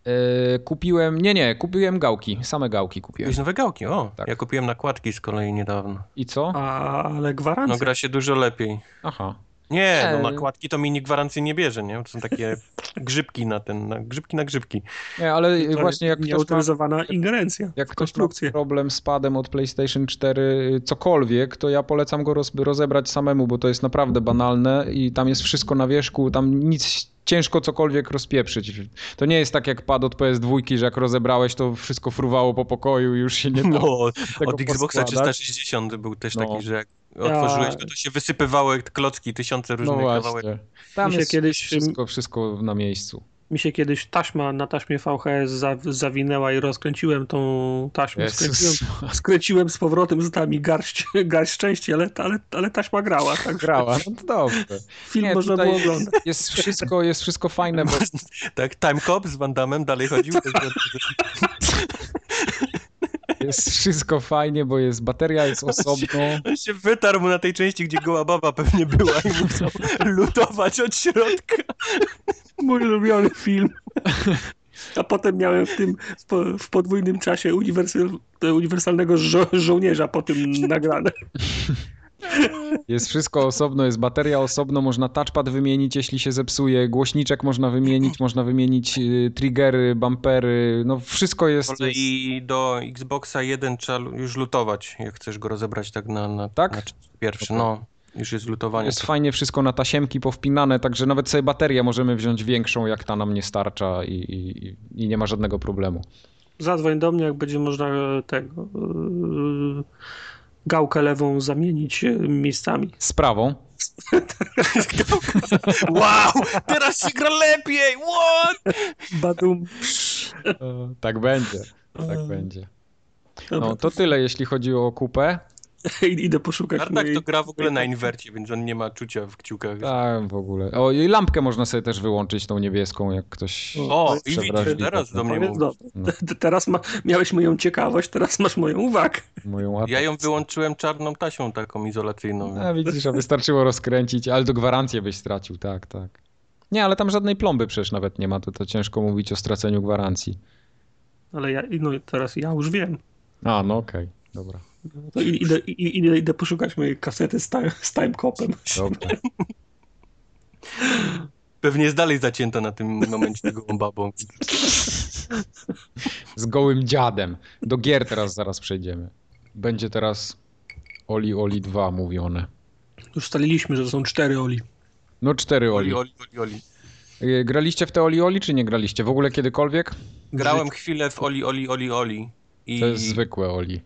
Speaker 2: Yy, kupiłem, nie, nie, kupiłem gałki, same gałki kupiłem.
Speaker 1: Kupiłeś nowe gałki, o.
Speaker 2: Tak.
Speaker 1: Ja kupiłem nakładki z kolei niedawno.
Speaker 2: I co?
Speaker 3: A, ale
Speaker 1: No
Speaker 3: gwarancja.
Speaker 1: gra się dużo lepiej.
Speaker 2: Aha.
Speaker 1: Nie, no nakładki to mi nikt gwarancji nie bierze, nie? To są takie grzybki na ten, na, grzybki na grzybki.
Speaker 2: Nie, ale
Speaker 3: To
Speaker 2: właśnie jak ktoś ma
Speaker 3: Nieautoryzowana ingerencja.
Speaker 2: Jak ktoś ma problem z padem od PlayStation 4, cokolwiek, to ja polecam go roz, rozebrać samemu, bo to jest naprawdę banalne i tam jest wszystko na wierzchu, tam nic ciężko cokolwiek rozpieprzyć. To nie jest tak jak pad od PS2, że jak rozebrałeś, to wszystko fruwało po pokoju i już się nie dało
Speaker 1: No, od Xboxa
Speaker 2: poskładać.
Speaker 1: 360 był też
Speaker 2: No.
Speaker 1: taki, że jak otworzyłeś, to, to się wysypywały klocki, tysiące
Speaker 2: No
Speaker 1: różnych kawałek.
Speaker 2: właśnie. Tam
Speaker 3: Mi się
Speaker 2: jest
Speaker 3: kiedyś-
Speaker 2: wszystko, wszystko na miejscu.
Speaker 3: Mi się kiedyś taśma na taśmie VHS za, zawinęła i rozkręciłem tą taśmę. Skręciłem, skręciłem z powrotem, została mi garść, garść części, ale, ale, ale taśma grała. Tak
Speaker 2: grała, no to dobrze.
Speaker 3: Film
Speaker 2: Nie,
Speaker 3: można było oglądać.
Speaker 2: Jest wszystko, jest wszystko fajne, bo
Speaker 1: Tak, Time Cop z Van Damme dalej chodził.
Speaker 2: jest wszystko fajnie, bo jest bateria jest osobno.
Speaker 1: On się wytarł mu na tej części, gdzie goła baba pewnie była i musiał lutować od środka.
Speaker 3: Mój ulubiony film. A potem miałem w tym w podwójnym czasie uniwersal, uniwersalnego żo żołnierza po tym nagrane.
Speaker 2: Jest wszystko osobno, jest bateria osobno, można touchpad wymienić, jeśli się zepsuje, głośniczek można wymienić, można wymienić y, triggery, bumpery, no wszystko jest...
Speaker 1: kolei do Xboxa 1 trzeba już lutować, jak chcesz go rozebrać tak na, na,
Speaker 2: Tak?
Speaker 1: na pierwszy. No, już jest lutowanie.
Speaker 2: Jest fajnie wszystko na tasiemki powpinane, także nawet sobie baterię możemy wziąć większą, jak ta nam nie starcza i, i, i nie ma żadnego problemu.
Speaker 3: Zadzwoń do mnie, jak będzie można e, tego yy, gałkę lewą zamienić e, miejscami.
Speaker 2: Z prawą.
Speaker 1: Wow! Teraz się gra lepiej! What?
Speaker 3: Badum.
Speaker 2: tak będzie, tak
Speaker 3: Eee,
Speaker 2: będzie. No to tyle, jeśli chodzi o kupę.
Speaker 3: Idę poszukać
Speaker 1: Tartak
Speaker 3: mojej...
Speaker 1: to gra w ogóle na inwercie, więc on nie ma czucia w kciukach.
Speaker 2: Tak, w ogóle. O, i lampkę można sobie też wyłączyć, tą niebieską, jak ktoś...
Speaker 1: O, i widzisz, teraz
Speaker 2: tak.
Speaker 1: do mnie
Speaker 3: No więc
Speaker 1: mówi.
Speaker 3: dobrze.
Speaker 2: No.
Speaker 3: Teraz ma, miałeś moją ciekawość, teraz masz moją uwagę.
Speaker 2: Moją
Speaker 1: Ja ją wyłączyłem czarną taśmą taką izolacyjną.
Speaker 2: A widzisz, a wystarczyło rozkręcić, ale do gwarancję byś stracił, tak, tak. Nie, ale tam żadnej plomby przecież nawet nie ma, to, to ciężko mówić o straceniu gwarancji.
Speaker 3: Ale ja, no teraz ja już wiem.
Speaker 2: A, no okej, dobra.
Speaker 3: To i- idę, idę, idę poszukać mojej kasety z, time, z timecopem.
Speaker 1: Pewnie jest dalej zacięta na tym momencie gołą babą.
Speaker 2: Z gołym dziadem. Do gier teraz zaraz przejdziemy. Będzie teraz Oli Oli 2 mówione.
Speaker 3: Już ustaliliśmy, że to są cztery Oli.
Speaker 2: No cztery Oli.
Speaker 1: Oli, oli, oli, oli.
Speaker 2: Y, Graliście w te Oli Oli, czy nie graliście? W ogóle kiedykolwiek?
Speaker 1: Grałem chwilę w Oli, Oli, Oli, Oli. I...
Speaker 2: To jest zwykłe Oli.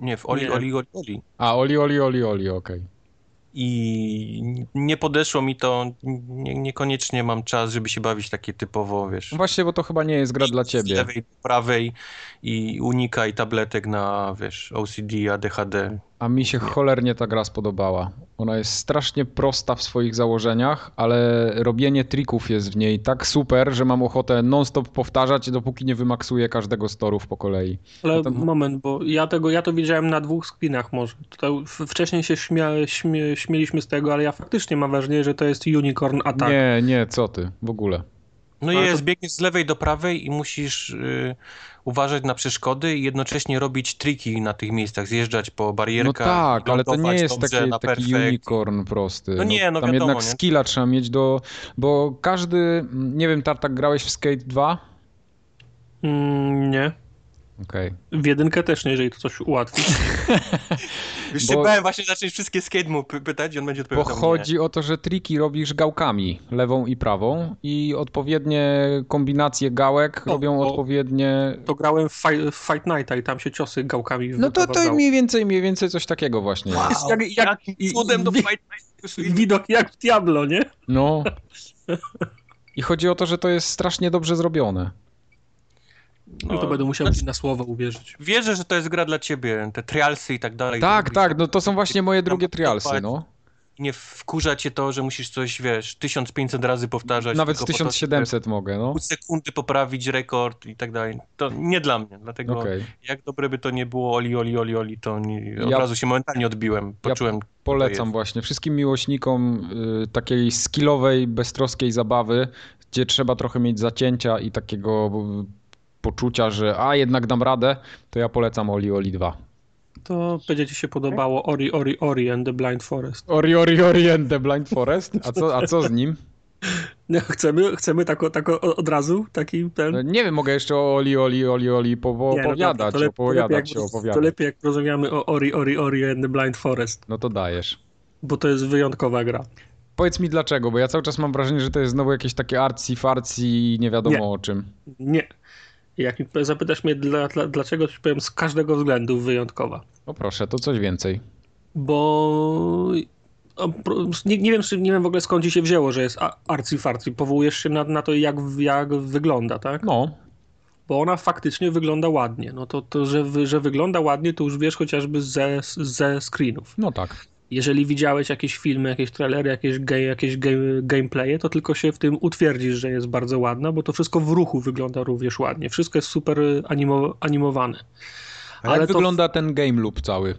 Speaker 1: Nie, w Oli,
Speaker 3: Nie.
Speaker 1: Oli, Oli, Oli.
Speaker 2: A, Oli Oli Oli Oli, okej.
Speaker 1: I nie podeszło mi to, nie, niekoniecznie mam czas, żeby się bawić takie typowo, wiesz,
Speaker 2: No Właśnie, bo to chyba nie jest gra dla
Speaker 1: z
Speaker 2: ciebie.
Speaker 1: lewej do prawej i unikaj tabletek na, wiesz, OCD, ADHD.
Speaker 2: A mi się cholernie ta gra spodobała. Ona jest strasznie prosta w swoich założeniach, ale robienie trików jest w niej tak super, że mam ochotę non-stop powtarzać, dopóki nie wymaksuję każdego z torów po kolei.
Speaker 3: Ale
Speaker 2: Potem-
Speaker 3: moment, bo ja tego, ja to widziałem na dwóch screenach może. Tutaj wcześniej się śmia, śmie, śmieliśmy z tego, ale ja faktycznie mam wrażenie, że to jest Unicorn Attack.
Speaker 2: Nie, nie, co ty, w ogóle.
Speaker 1: No i jest,
Speaker 3: to-
Speaker 1: biegniesz z lewej do prawej i musisz y, uważać na przeszkody i jednocześnie robić triki na tych miejscach, zjeżdżać po
Speaker 2: No
Speaker 1: barierkach.
Speaker 2: tak, ale to nie jest taki, taki unicorn prosty.
Speaker 1: No nie, no
Speaker 2: Tam
Speaker 1: wiadomo,
Speaker 2: jednak
Speaker 1: nie?
Speaker 2: skilla trzeba mieć do... Bo każdy... Nie wiem, Tartak, grałeś w Skate 2?
Speaker 3: Mm, nie.
Speaker 2: Okej.
Speaker 3: W jedynkę też nie, jeżeli to coś ułatwi.
Speaker 1: Już
Speaker 2: Bo-
Speaker 1: się bałem właśnie zacząć wszystkie skate mu py- pytać i on będzie
Speaker 2: Bo
Speaker 1: odpowiadał
Speaker 2: chodzi o to, że triki robisz gałkami, lewą i prawą i odpowiednie kombinacje gałek robią odpowiednie...
Speaker 3: To grałem w Fight, w Fight Nighta i tam się ciosy gałkami
Speaker 2: No to, to mniej więcej, mniej więcej coś takiego właśnie
Speaker 1: nie.
Speaker 2: jest.
Speaker 1: Wow,
Speaker 3: Jak- jak-
Speaker 1: jakim
Speaker 3: i-
Speaker 1: cudem do Fight Night?
Speaker 3: Widok jak w Diablo, nie?
Speaker 2: No. I chodzi o to, że to jest strasznie dobrze zrobione.
Speaker 3: No, to będę musiał ci na słowo uwierzyć.
Speaker 1: Wierzę, że to jest gra dla ciebie, te trialsy i tak dalej.
Speaker 2: Tak, tak, no to są właśnie moje drugie trialsy, no.
Speaker 1: Nie wkurza cię to, że musisz coś, wiesz, 1500 razy powtarzać.
Speaker 2: Nawet z
Speaker 1: tylko po to, żeby
Speaker 2: 1700 mogę, no.
Speaker 1: pół sekundy poprawić rekord i tak dalej. To nie dla mnie, dlatego
Speaker 2: Okej.
Speaker 1: jak dobre by to nie było, oli, oli, oli, oli, to nie, od
Speaker 2: Ja-
Speaker 1: razu się momentalnie odbiłem. Poczułem,
Speaker 2: Polecam
Speaker 1: jest.
Speaker 2: właśnie wszystkim miłośnikom y, takiej skillowej, beztroskiej zabawy, gdzie trzeba trochę mieć zacięcia i takiego y, poczucia, że a jednak dam radę, to ja polecam Oli Oli 2.
Speaker 3: To będzie ci się podobało Ori, Ori, Ori and the Blind Forest.
Speaker 2: Ori Ori Ori and the Blind Forest? A co, a co z nim?
Speaker 3: No, chcemy, chcemy tak, o- tak o- od razu, taki ten...
Speaker 2: No, Nie wiem, mogę jeszcze o Oli Oli Oli Oli po,
Speaker 3: Nie, no dobra,
Speaker 2: opowiadać,
Speaker 3: to lep- to lepiej,
Speaker 2: opowiadać
Speaker 3: jak,
Speaker 2: się,
Speaker 3: to
Speaker 2: opowiadać.
Speaker 3: lepiej jak rozmawiamy o Ori, Ori, Ori and the Blind Forest,
Speaker 2: No to dajesz.
Speaker 3: bo to jest wyjątkowa gra.
Speaker 2: Powiedz mi dlaczego, bo ja cały czas mam wrażenie, że to jest znowu jakieś takie arcy farcy i nie wiadomo
Speaker 3: Nie.
Speaker 2: o czym.
Speaker 3: Nie. Jak zapytasz mnie dla, dla, dlaczego, to ci powiem z każdego względu wyjątkowa.
Speaker 2: O proszę, to coś więcej.
Speaker 3: Bo nie, nie, wiem, nie wiem w ogóle skąd ci się wzięło, że jest arcyfarcy. Powołujesz się na, na to, jak, jak wygląda, tak?
Speaker 2: No.
Speaker 3: Bo ona faktycznie wygląda ładnie. No to, to że, że wygląda ładnie, to już wiesz chociażby ze, ze screenów.
Speaker 2: No tak.
Speaker 3: Jeżeli widziałeś jakieś filmy, jakieś trailery, jakieś, game, jakieś game, gameplaye, to tylko się w tym utwierdzisz, że jest bardzo ładna, bo to wszystko w ruchu wygląda również ładnie. Wszystko jest super animo, animowane.
Speaker 2: A jak Ale wygląda to... ten game loop cały?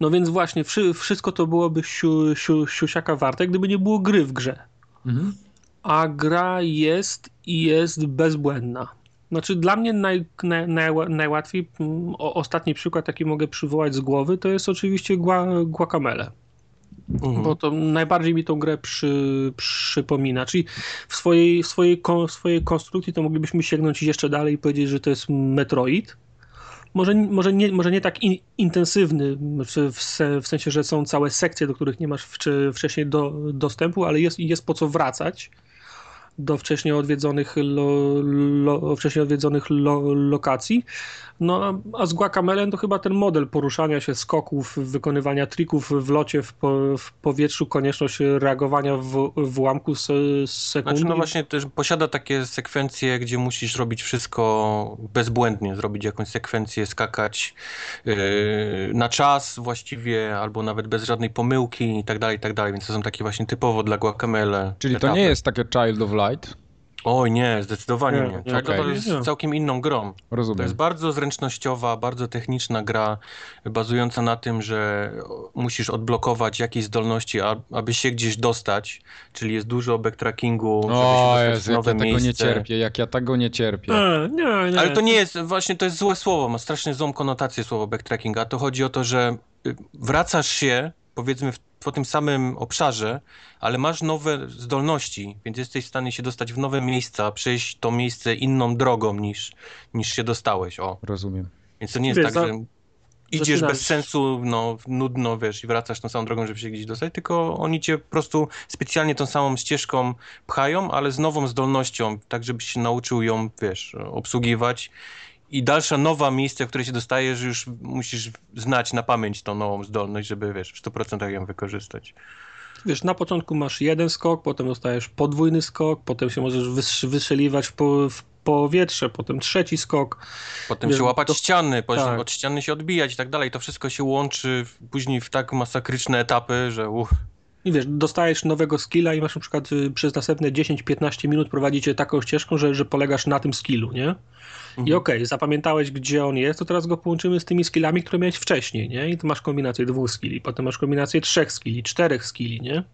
Speaker 3: No więc właśnie, wszystko to byłoby siu, siu, siusiaka warte, gdyby nie było gry w grze. Mhm. A gra jest i jest bezbłędna. Znaczy dla mnie naj, naj, naj, najłatwiej, mm, o, ostatni przykład jaki mogę przywołać z głowy, to jest oczywiście gua, Guacamele. Mhm. Bo to najbardziej mi tą grę przy, przypomina. Czyli w swojej, w, swojej, w swojej konstrukcji to moglibyśmy sięgnąć jeszcze dalej i powiedzieć, że to jest Metroid, może, może, nie, może nie tak in, intensywny, w, w, w, sensie, że są całe sekcje, do których nie masz wcześniej do, dostępu, ale jest, jest po co wracać do wcześniej odwiedzonych, lo, lo, wcześniej odwiedzonych lo, lokacji. No a z Guacamelem to chyba ten model poruszania się, skoków, wykonywania trików w locie, w, po, w powietrzu, konieczność reagowania w, w ułamku se, sekundy.
Speaker 1: Znaczy no właśnie też posiada takie sekwencje, gdzie musisz robić wszystko bezbłędnie, zrobić jakąś sekwencję, skakać yy, na czas właściwie, albo nawet bez żadnej pomyłki i tak dalej, i tak dalej, więc to są takie właśnie typowo dla Guacamele
Speaker 2: Czyli etapy. to nie jest takie Child of Light?
Speaker 1: Oj nie, zdecydowanie nie. nie. Okay. To jest całkiem inną grą.
Speaker 2: Rozumiem.
Speaker 1: To jest bardzo zręcznościowa, bardzo techniczna gra, bazująca na tym, że musisz odblokować jakieś zdolności, aby się gdzieś dostać, czyli jest dużo backtrackingu, żeby
Speaker 2: o, się Jezu, nowe ja miejsce. tego nie cierpię, jak ja tego nie cierpię.
Speaker 3: A, nie, nie.
Speaker 1: Ale to nie jest, właśnie to jest złe słowo, ma strasznie złą konotację słowo backtracking, a to chodzi o to, że y, wracasz się, powiedzmy w po tym samym obszarze, ale masz nowe zdolności, więc jesteś w stanie się dostać w nowe miejsca, przejść to miejsce inną drogą niż, niż się dostałeś. O.
Speaker 2: Rozumiem.
Speaker 1: Więc to nie jest Wiesz, tak, za... że idziesz bez sensu, no, nudno, wiesz, i wracasz tą samą drogą, żeby się gdzieś dostać, tylko oni cię po prostu specjalnie tą samą ścieżką pchają, ale z nową zdolnością, tak żebyś się nauczył ją, wiesz, obsługiwać i dalsza nowa miejsce, w które się dostajesz, już musisz znać na pamięć tą nową zdolność, żeby wiesz, w 100% ją wykorzystać.
Speaker 3: Wiesz, na początku masz jeden skok, potem dostajesz podwójny skok, potem się możesz wystrzeliwać w, po, w powietrze, potem trzeci skok.
Speaker 1: Potem wiesz, się łapać to... ściany, tak. od ściany się odbijać i tak dalej. To wszystko się łączy później w tak masakryczne etapy, że uch.
Speaker 3: I wiesz, dostajesz nowego skilla i masz na przykład y, przez następne 10-15 minut prowadzicie taką ścieżką, że, że polegasz na tym skillu, nie? Mhm. I okej, okay, zapamiętałeś, gdzie on jest, to teraz go połączymy z tymi skillami, które miałeś wcześniej, nie? I tu masz kombinację dwóch skilli, potem masz kombinację trzech skilli, czterech skilli, nie?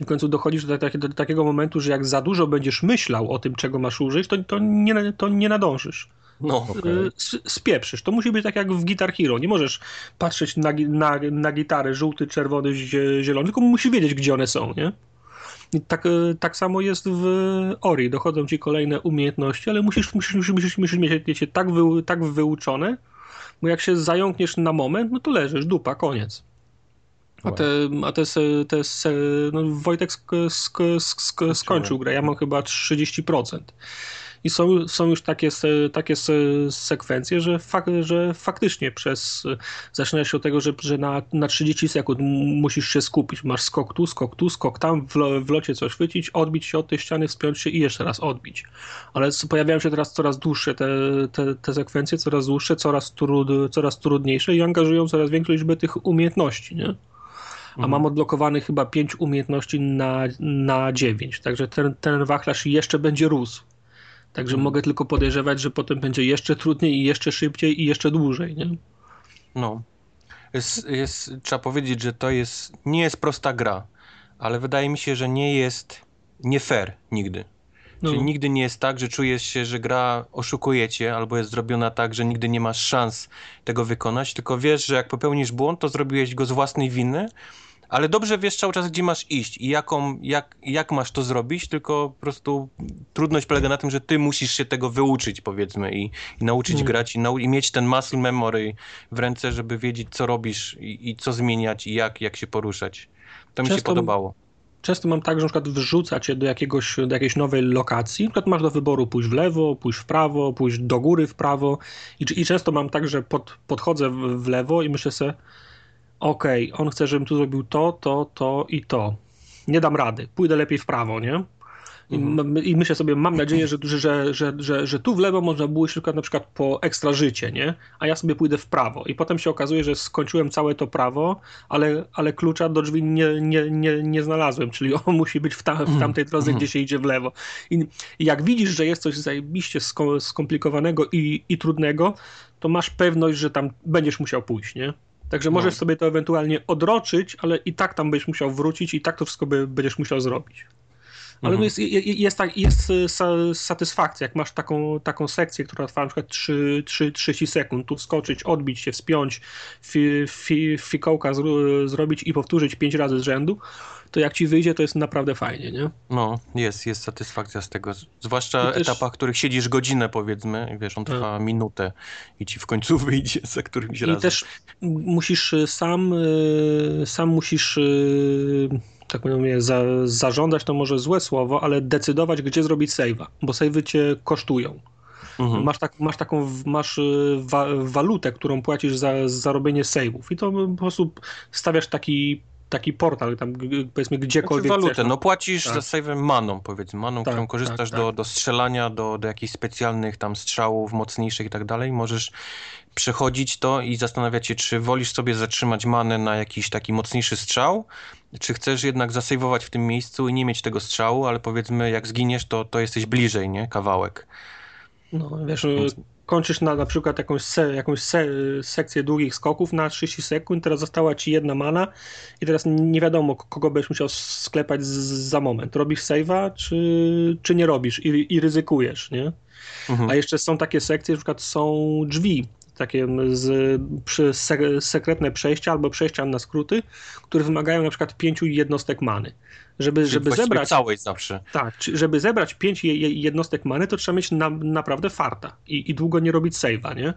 Speaker 3: I w końcu dochodzisz do, do, do takiego momentu, że jak za dużo będziesz myślał o tym, czego masz użyć, to, to, nie, to nie nadążysz.
Speaker 1: No, okay.
Speaker 3: spieprzysz. To musi być tak jak w Guitar Hero. Nie możesz patrzeć na, na, na gitarę żółty, czerwony, zielony, tylko musisz wiedzieć, gdzie one są, nie? I tak, e, tak samo jest w Ori. Dochodzą ci kolejne umiejętności, ale musisz, musisz, musisz, musisz mieć je tak, wy, tak wyuczone, bo jak się zająkniesz na moment, no to leżysz, dupa, koniec. A te, a te, te, no Wojtek sk, sk, sk, skończył grę, ja mam chyba 30%. I są, są już takie, takie sekwencje, że, fak, że faktycznie przez zaczyna się od tego, że, że na, na 30 sekund musisz się skupić. Masz skok tu, skok tu, skok tam, w, w locie coś chwycić, odbić się od tej ściany, wspiąć się i jeszcze raz odbić. Ale pojawiają się teraz coraz dłuższe te, te, te sekwencje, coraz dłuższe, coraz, trud, coraz trudniejsze i angażują coraz większą liczbę tych umiejętności, nie? a mhm. mam odblokowany chyba 5 umiejętności na, na 9. Także ten, ten wachlarz jeszcze będzie rósł. Także mogę tylko podejrzewać, że potem będzie jeszcze trudniej i jeszcze szybciej i jeszcze dłużej, nie?
Speaker 1: No. Jest, jest, trzeba powiedzieć, że to jest, nie jest prosta gra, ale wydaje mi się, że nie jest nie fair nigdy. No. Czyli nigdy nie jest tak, że czujesz się, że gra oszukuje cię, albo jest zrobiona tak, że nigdy nie masz szans tego wykonać, tylko wiesz, że jak popełnisz błąd, to zrobiłeś go z własnej winy, ale dobrze wiesz cały czas, gdzie masz iść i jaką, jak, jak masz to zrobić, tylko po prostu trudność polega na tym, że ty musisz się tego wyuczyć, powiedzmy, i, i nauczyć mm. grać, i, nau i, mieć ten muscle memory w ręce, żeby wiedzieć, co robisz i, i co zmieniać, i jak, jak się poruszać. To Często... mi się podobało
Speaker 3: często mam tak, że na przykład wrzuca cię do, jakiegoś, do jakiejś nowej lokacji, na przykład masz do wyboru pójść w lewo, pójść w prawo, pójść do góry w prawo i, i często mam tak, że pod, podchodzę w, w lewo i myślę sobie, okej, on chce, żebym tu zrobił to, to, to i to. Nie dam rady, pójdę lepiej w prawo, nie? I,
Speaker 1: Mhm.
Speaker 3: I myślę sobie, mam nadzieję, że, że, że, że, że, tu w lewo można było iść na przykład, po ekstra życie, nie? A ja sobie pójdę w prawo. I potem się okazuje, że skończyłem całe to prawo, ale, ale klucza do drzwi nie, nie, nie, nie znalazłem, czyli on musi być w, w tamtej drodze, gdzie się idzie w lewo. I, jak widzisz, że jest coś zajebiście sko- skomplikowanego i, i trudnego, to masz pewność, że tam będziesz musiał pójść, nie? Także możesz sobie to ewentualnie odroczyć, ale i tak tam będziesz musiał wrócić i tak to wszystko by, będziesz musiał zrobić. Ale no jest, je- jest, tak, jest y, sa, satysfakcja, jak masz taką, taką sekcję, która trwa na przykład 3, 3, 30 sekund, tu wskoczyć, odbić się, wspiąć, fi, fi, fikołka zro, zrobić i powtórzyć 5 razy z rzędu, to jak ci wyjdzie, to jest naprawdę fajnie, nie?
Speaker 1: No, jest, jest satysfakcja z tego. Zwłaszcza
Speaker 3: I też-
Speaker 1: etapach, w których siedzisz godzinę, powiedzmy, i wiesz, on trwa minutę i ci w końcu wyjdzie za którymś
Speaker 3: I
Speaker 1: razem.
Speaker 3: też musisz y, sam, y, sam musisz, y, tak powiem, za, zarządzać to może złe słowo, ale decydować, gdzie zrobić save'a, bo save'y cię kosztują.
Speaker 1: Mhm.
Speaker 3: Masz, tak, masz taką, masz wa, walutę, którą płacisz za, za robienie save'ów i to po prostu stawiasz taki, taki portal, tam powiedzmy
Speaker 1: Znaczy
Speaker 3: gdziekolwiek
Speaker 1: walutę,
Speaker 3: chcesz.
Speaker 1: no płacisz
Speaker 3: Tak.
Speaker 1: za save'em maną, powiedzmy, maną,
Speaker 3: Tak,
Speaker 1: którą korzystasz
Speaker 3: tak,
Speaker 1: Do,
Speaker 3: tak.
Speaker 1: do strzelania, do, do jakichś specjalnych tam strzałów mocniejszych i tak dalej. Możesz przechodzić to i zastanawiać się, czy wolisz sobie zatrzymać manę na jakiś taki mocniejszy strzał, czy chcesz jednak zasejwować w tym miejscu i nie mieć tego strzału, ale powiedzmy, jak zginiesz, to, to jesteś bliżej, nie? Kawałek.
Speaker 3: No, wiesz, y, kończysz na, na przykład jakąś, se, jakąś se, sekcję długich skoków na 30 sekund, teraz została ci jedna mana i teraz nie wiadomo, kogo będziesz musiał sklepać z, za moment. Robisz save'a, czy, czy nie robisz i, i ryzykujesz, nie?
Speaker 1: Mhm.
Speaker 3: A jeszcze są takie sekcje, na przykład są drzwi, takie z, przy, se, sekretne przejścia albo przejścia na skróty, które wymagają na przykład pięciu jednostek many. Żeby,
Speaker 1: Czyli
Speaker 3: żeby zebrać
Speaker 1: całej zawsze.
Speaker 3: tak, żeby zebrać 5 jednostek many, to trzeba mieć na, naprawdę farta i, i długo nie robić save'a, nie?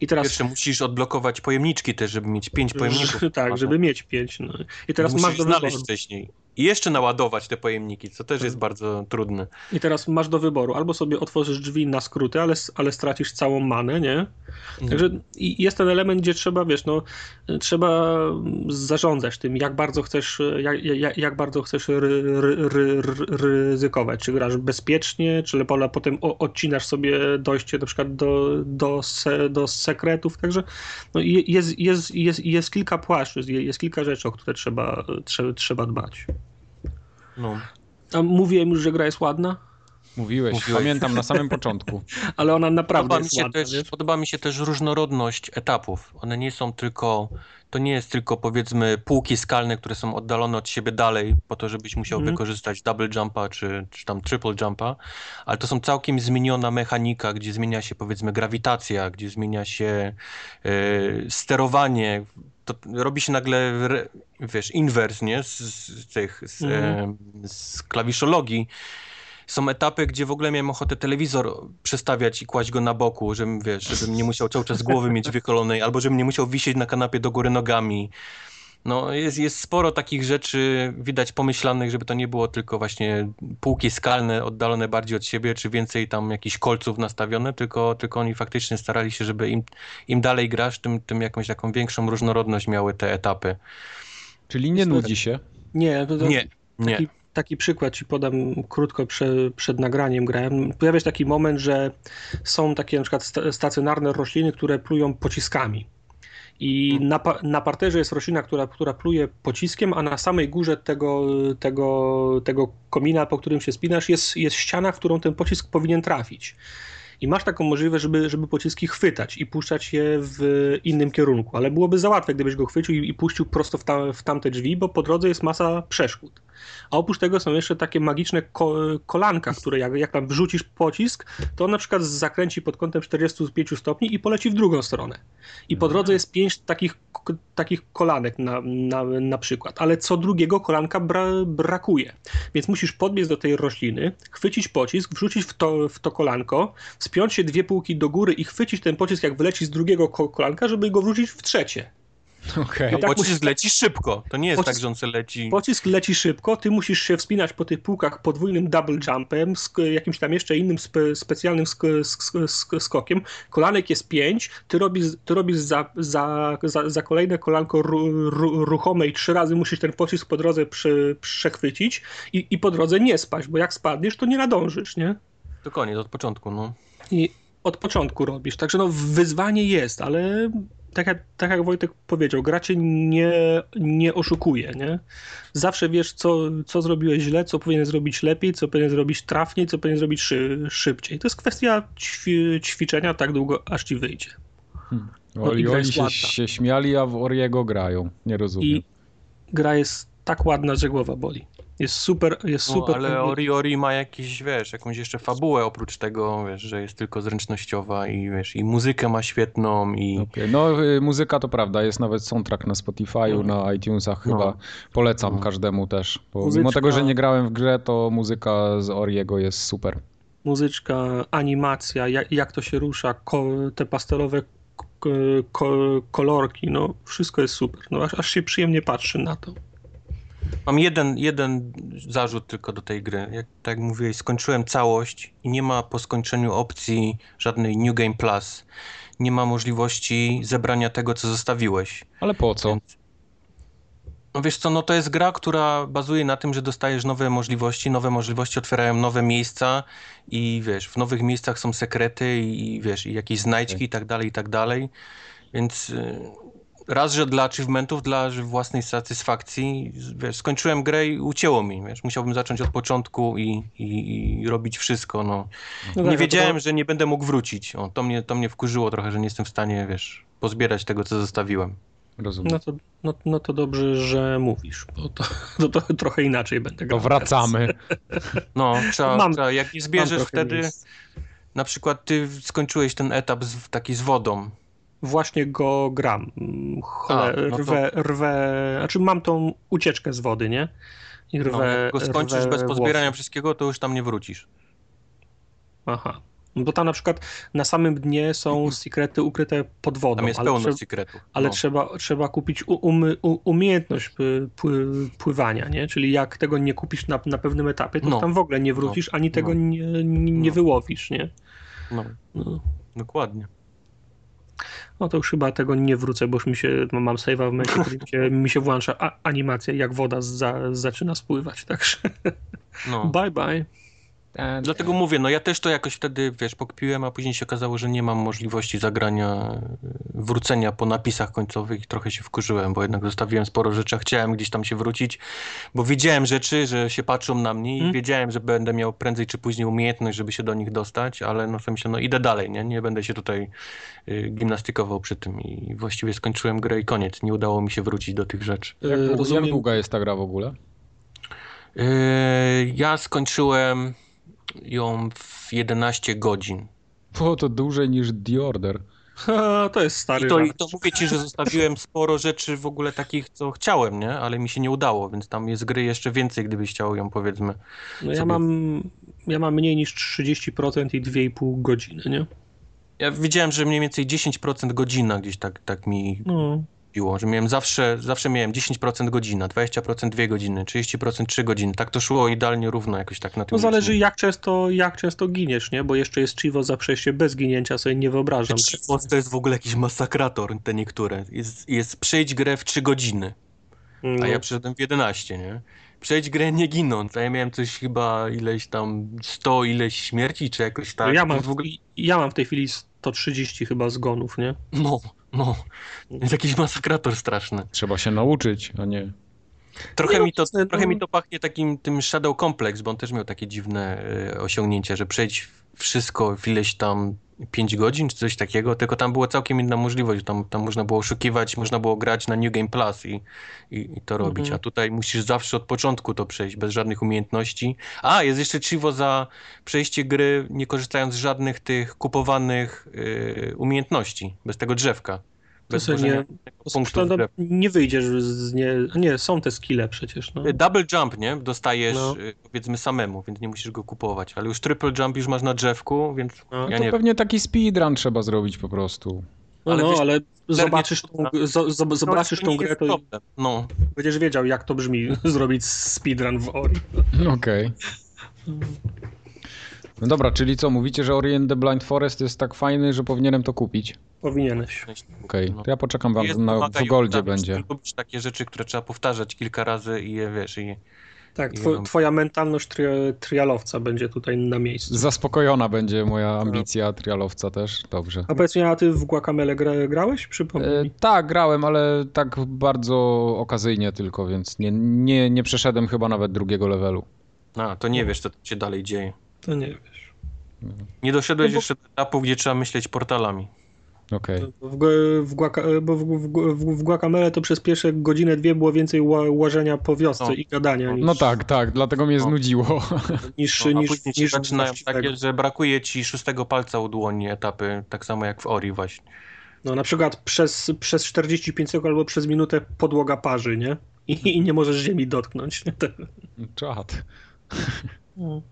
Speaker 3: I teraz
Speaker 1: Pierwsze musisz odblokować pojemniczki też, żeby mieć pięć pojemników.
Speaker 3: tak, żeby mieć 5. No. I teraz
Speaker 1: musisz
Speaker 3: masz do
Speaker 1: znaleźć
Speaker 3: wyboru.
Speaker 1: wcześniej. I jeszcze naładować te pojemniki, co też jest bardzo trudne.
Speaker 3: I teraz masz do wyboru. Albo sobie otworzysz drzwi na skróty, ale, ale stracisz całą manę, nie? Także i jest ten element, gdzie trzeba, wiesz, no, trzeba zarządzać tym, jak bardzo chcesz, jak, jak, jak bardzo chcesz ry, ry, ry, ry, ryzykować. Czy grasz bezpiecznie, czy lepola potem odcinasz sobie dojście na przykład do, do, se, do sekretów. Także no, je- jest, jest, jest, jest kilka płaszczyzn, je- jest kilka rzeczy, o które trzeba, trzeba, trzeba dbać.
Speaker 1: No.
Speaker 3: A mówiłem już, że gra jest ładna,
Speaker 2: Mówiłeś,
Speaker 1: Mówiłeś.
Speaker 2: pamiętam na samym początku.
Speaker 3: ale ona naprawdę
Speaker 1: Podoba mi,
Speaker 3: jest
Speaker 1: się
Speaker 3: ładna.
Speaker 1: też, podoba mi się też różnorodność etapów. One nie są tylko, to nie jest tylko powiedzmy półki skalne, które są oddalone od siebie dalej, po to, żebyś musiał
Speaker 3: Mhm.
Speaker 1: wykorzystać double jumpa czy, czy tam triple jumpa, ale to są całkiem zmieniona mechanika, gdzie zmienia się powiedzmy grawitacja, gdzie zmienia się e, sterowanie. To robi się nagle, wiesz, inwers, nie? Z, z tych, z, e, z klawiszologii. Są etapy, gdzie w ogóle miałem ochotę telewizor przestawiać i kłaść go na boku, żebym, wiesz, żebym nie musiał cały czas głowy mieć wycholonej, albo żebym nie musiał wisieć na kanapie do góry nogami. No, jest, jest sporo takich rzeczy, widać pomyślanych, żeby to nie było tylko właśnie półki skalne, oddalone bardziej od siebie, czy więcej tam jakichś kolców nastawione, tylko, tylko oni faktycznie starali się, żeby im, im dalej grasz, tym, tym jakąś taką większą różnorodność miały te etapy.
Speaker 2: Czyli nie nudzi się.
Speaker 3: Nie, to, to
Speaker 1: Nie, nie.
Speaker 3: Taki, taki przykład ci podam krótko prze, przed nagraniem grałem. Pojawia się taki moment, że są takie na przykład sta- stacjonarne rośliny, które plują pociskami. I na, pa- na parterze jest roślina, która, która pluje pociskiem, a na samej górze tego, tego, tego komina, po którym się spinasz, jest, jest ściana, w którą ten pocisk powinien trafić. I masz taką możliwość, żeby, żeby pociski chwytać i puszczać je w innym kierunku. Ale byłoby za łatwe, gdybyś go chwycił i, i puścił prosto w, tam, w tamte drzwi, bo po drodze jest masa przeszkód. A oprócz tego są jeszcze takie magiczne ko kolanka, które jak, jak tam wrzucisz pocisk, to on na przykład zakręci pod kątem 45 stopni i poleci w drugą stronę. I po drodze jest pięć takich, takich kolanek na, na, na przykład, ale co drugiego kolanka bra brakuje. Więc musisz podbiec do tej rośliny, chwycić pocisk, wrzucić w to, w to kolanko, spiąć się dwie półki do góry i chwycić ten pocisk, jak wyleci z drugiego ko kolanka, żeby go wrzucić w trzecie.
Speaker 2: Okej.
Speaker 1: No,
Speaker 3: tak
Speaker 1: pocisk
Speaker 3: musisz-
Speaker 1: leci szybko. To nie jest
Speaker 3: Pocisk-
Speaker 1: tak, że on se leci.
Speaker 3: Pocisk leci szybko, ty musisz się wspinać po tych półkach podwójnym double jumpem, z jakimś tam jeszcze innym spe, specjalnym sk, sk, sk, skokiem. Kolanek jest pięć, ty robisz, ty robisz za, za, za, za kolejne kolanko ru, ru, ruchome i trzy razy musisz ten pocisk po drodze prze, przechwycić i, i po drodze nie spać, bo jak spadniesz, to nie nadążysz, nie?
Speaker 1: To koniec, od początku, no.
Speaker 3: I od początku robisz. Także no, wyzwanie jest, ale tak jak, tak jak Wojtek powiedział, gra cię nie, nie oszukuje. Nie? Zawsze wiesz, co, co zrobiłeś źle, co powinien zrobić lepiej, co powinien zrobić trafniej, co powinien zrobić szy, szybciej. To jest kwestia ćwi, ćwiczenia tak długo, aż ci wyjdzie. No i
Speaker 2: Oli, się, się śmiali, a w Oriego grają. Nie rozumiem.
Speaker 3: I gra jest tak ładna, że głowa boli. Jest super, jest
Speaker 1: no
Speaker 3: super.
Speaker 1: ale Ori Ori ma jakiś, wiesz, jakąś jeszcze fabułę oprócz tego, wiesz, że jest tylko zręcznościowa i wiesz, i muzykę ma świetną i...
Speaker 2: Okej, No, y, muzyka to prawda, jest nawet soundtrack na Spotify'u,
Speaker 3: No.
Speaker 2: na iTunesach
Speaker 1: No.
Speaker 2: chyba. Polecam
Speaker 1: No.
Speaker 2: każdemu też. Bo
Speaker 3: Muzyczka-
Speaker 2: Mimo tego, że nie grałem w grze, to muzyka z Oriego jest super.
Speaker 3: muzyczka, animacja, jak, jak to się rusza, ko, te pastelowe kolorki, no wszystko jest super. No, aż, aż się przyjemnie patrzy na to.
Speaker 1: Mam jeden, jeden zarzut tylko do tej gry. Jak tak jak mówiłeś, skończyłem całość i nie ma po skończeniu opcji żadnej New Game Plus. Nie ma możliwości zebrania tego, co zostawiłeś.
Speaker 2: Ale po co?
Speaker 1: Więc- No wiesz co, no to jest gra, która bazuje na tym, że dostajesz nowe możliwości, nowe możliwości otwierają nowe miejsca i wiesz, w nowych miejscach są sekrety i, i wiesz, i jakieś znajdźki i tak dalej, i tak dalej. Więc y, raz, że dla achievementów, dla własnej satysfakcji, wiesz, skończyłem grę i ucięło mi, wiesz, musiałbym zacząć od początku i, i, i robić wszystko, no.
Speaker 3: No
Speaker 1: nie
Speaker 3: tak,
Speaker 1: wiedziałem,
Speaker 3: to-
Speaker 1: że nie będę mógł wrócić. O, to mnie, to mnie wkurzyło trochę, że nie jestem w stanie, wiesz, pozbierać tego, co zostawiłem.
Speaker 2: Rozumiem.
Speaker 3: No to, no, no to dobrze, że mówisz, bo to, to, to trochę inaczej będę
Speaker 2: To
Speaker 3: grał.
Speaker 2: wracamy.
Speaker 1: No, trzeba,
Speaker 3: Mam-
Speaker 1: trzeba jak nie zbierzesz wtedy,
Speaker 3: miejsc.
Speaker 1: na przykład ty skończyłeś ten etap z, taki z wodą.
Speaker 3: Właśnie go gram. Chole,
Speaker 1: A, no to-
Speaker 3: rwę, rwę, znaczy mam tą ucieczkę z wody, nie? I
Speaker 1: No,
Speaker 3: rwę,
Speaker 1: jak go skończysz
Speaker 3: rwę
Speaker 1: bez pozbierania
Speaker 3: włosy.
Speaker 1: wszystkiego, to już tam nie wrócisz.
Speaker 3: Aha. Bo tam na przykład na samym dnie są sekrety ukryte pod wodą.
Speaker 1: Tam jest
Speaker 3: ale
Speaker 1: pełno sekretów.
Speaker 3: Ale
Speaker 1: no.
Speaker 3: trzeba, trzeba kupić umy, umiejętność pły, pły, pływania, nie? Czyli jak tego nie kupisz na, na pewnym etapie, to
Speaker 1: No.
Speaker 3: tam w ogóle nie wrócisz, ani tego
Speaker 1: No.
Speaker 3: nie, nie,
Speaker 1: No.
Speaker 3: wyłowisz, nie?
Speaker 1: no,
Speaker 3: No.
Speaker 1: dokładnie.
Speaker 3: No to już chyba tego nie wrócę, bo już mi się, no, mam save'a w momencie, którym się, mi się włącza a, animacja, jak woda za, zaczyna spływać, także
Speaker 1: No.
Speaker 3: bye bye.
Speaker 1: Dlatego mówię, no ja też to jakoś wtedy, wiesz, pokpiłem, a później się okazało, że nie mam możliwości zagrania, y, wrócenia po napisach końcowych i trochę się wkurzyłem, bo jednak zostawiłem sporo rzeczy, a chciałem gdzieś tam się wrócić, bo widziałem rzeczy, że się patrzą na mnie i
Speaker 3: Hmm.
Speaker 1: wiedziałem, że będę miał prędzej czy później umiejętność, żeby się do nich dostać, ale no sobie myślę, no idę dalej, nie, nie będę się tutaj y, gimnastykował przy tym i właściwie skończyłem grę i koniec, nie udało mi się wrócić do tych rzeczy.
Speaker 2: Jak,
Speaker 3: E,
Speaker 2: długo,
Speaker 3: rozumiem-
Speaker 2: jak długa jest ta gra w ogóle?
Speaker 1: Yy, ja skończyłem ją w 11 godzin.
Speaker 2: Bo to dłużej niż The Order.
Speaker 3: Ha, to jest stary
Speaker 1: I to, I to mówię ci, że zostawiłem sporo rzeczy w ogóle takich, co chciałem, nie? Ale mi się nie udało, więc tam jest gry jeszcze więcej, gdybyś chciał ją, powiedzmy.
Speaker 3: No ja
Speaker 1: sobie-
Speaker 3: mam, ja mam mniej niż 30% i 2,5 godziny, nie?
Speaker 1: Ja widziałem, że mniej więcej 10% godzina gdzieś tak, tak mi
Speaker 3: No,
Speaker 1: piło, że miałem zawsze, zawsze miałem 10% godzina, 20% 2 godziny, 30% 3 godziny. Tak to szło idealnie równo jakoś tak na tym
Speaker 3: no zależy jak często, jak często giniesz, nie? Bo jeszcze jest Chivo za przejście bez ginięcia, sobie nie wyobrażam.
Speaker 1: Xbox to jest w ogóle jakiś masakrator, te niektóre. Jest, jest przejść grę w 3 godziny.
Speaker 3: No.
Speaker 1: A ja przyszedłem w 11, nie? Przejdź grę nie ginąc, a ja miałem coś chyba ileś tam 100 ileś śmierci, czy jakoś tak.
Speaker 3: No ja, mam,
Speaker 1: w ogóle...
Speaker 3: ja mam w tej chwili 130 chyba zgonów, nie?
Speaker 1: No, no. Jest jakiś masakrator straszny.
Speaker 2: Trzeba się nauczyć, a nie...
Speaker 1: Trochę,
Speaker 3: Nie no,
Speaker 1: mi, to,
Speaker 3: jasne,
Speaker 1: trochę
Speaker 3: no.
Speaker 1: mi to pachnie takim tym Shadow Complex, bo on też miał takie dziwne e, osiągnięcie, że przejdź wszystko w ileś tam 5 godzin, czy coś takiego, tylko tam była całkiem inna możliwość. Tam, tam można było oszukiwać, można było grać na New Game Plus i, i, i to robić.
Speaker 3: Mhm.
Speaker 1: A tutaj musisz zawsze od początku to przejść, bez żadnych umiejętności. A, jest jeszcze Chivo za przejście gry, nie korzystając z żadnych tych kupowanych y, umiejętności, bez tego drzewka. Bez
Speaker 3: sobie
Speaker 1: tworzenia
Speaker 3: nie-
Speaker 1: punktów
Speaker 3: To, to, nie wyjdziesz z nie. Nie, są te skille przecież. No.
Speaker 1: Y, Double jump, nie? Dostajesz
Speaker 3: No.
Speaker 1: y, powiedzmy samemu, więc nie musisz go kupować. Ale już triple jump już masz na drzewku, więc
Speaker 3: No.
Speaker 1: ja
Speaker 2: to
Speaker 1: nie
Speaker 2: pewnie taki speedrun trzeba zrobić po prostu.
Speaker 3: No,
Speaker 1: ale
Speaker 3: no,
Speaker 1: wiesz-
Speaker 3: ale zobaczysz tą, zo- zo- zobaczysz
Speaker 1: to
Speaker 3: tą grę, to.
Speaker 1: No,
Speaker 3: będziesz wiedział, jak to brzmi, zrobić speedrun w Ori.
Speaker 2: Okej. No dobra, czyli co, mówicie, że Ori and the Blind Forest jest tak fajny, że powinienem to kupić?
Speaker 3: Powinieneś.
Speaker 2: Okej,
Speaker 1: no.
Speaker 2: to ja poczekam wam,
Speaker 1: Jest
Speaker 2: na, w Goldzie będzie.
Speaker 1: Lubisz takie rzeczy, które trzeba powtarzać kilka razy i je wiesz, i
Speaker 3: Tak, two, twoja mentalność tri- trialowca będzie tutaj na miejscu.
Speaker 2: Zaspokojona będzie moja ambicja trialowca też, dobrze.
Speaker 3: A powiedz mi, a ty w Guacamele gra, grałeś? Przypomnij
Speaker 2: E, tak, grałem, ale tak bardzo okazyjnie tylko, więc nie, nie, nie przeszedłem chyba nawet drugiego levelu.
Speaker 1: a, to nie wiesz, co się dalej dzieje.
Speaker 3: To nie wiesz.
Speaker 1: Nie doszedłeś
Speaker 3: No bo-
Speaker 1: jeszcze do etapu, gdzie trzeba myśleć portalami.
Speaker 2: Okej.
Speaker 3: W, gu- w, guaca, bo w, w, w, w Guacamele to przez pierwsze godzinę, dwie było więcej ła, łażenia po wiosce
Speaker 1: No.
Speaker 3: i gadania niż,
Speaker 2: No tak, tak, dlatego mnie
Speaker 1: No.
Speaker 2: znudziło.
Speaker 3: niż,
Speaker 1: No, a
Speaker 3: niż,
Speaker 1: później się
Speaker 3: niż
Speaker 1: zaczynają takie, że brakuje ci szóstego palca u dłoni etapy, tak samo jak w Ori właśnie.
Speaker 3: No na przykład przez, przez 45 sekund albo przez minutę podłoga parzy, nie? I, i nie możesz ziemi dotknąć.
Speaker 2: Czad. No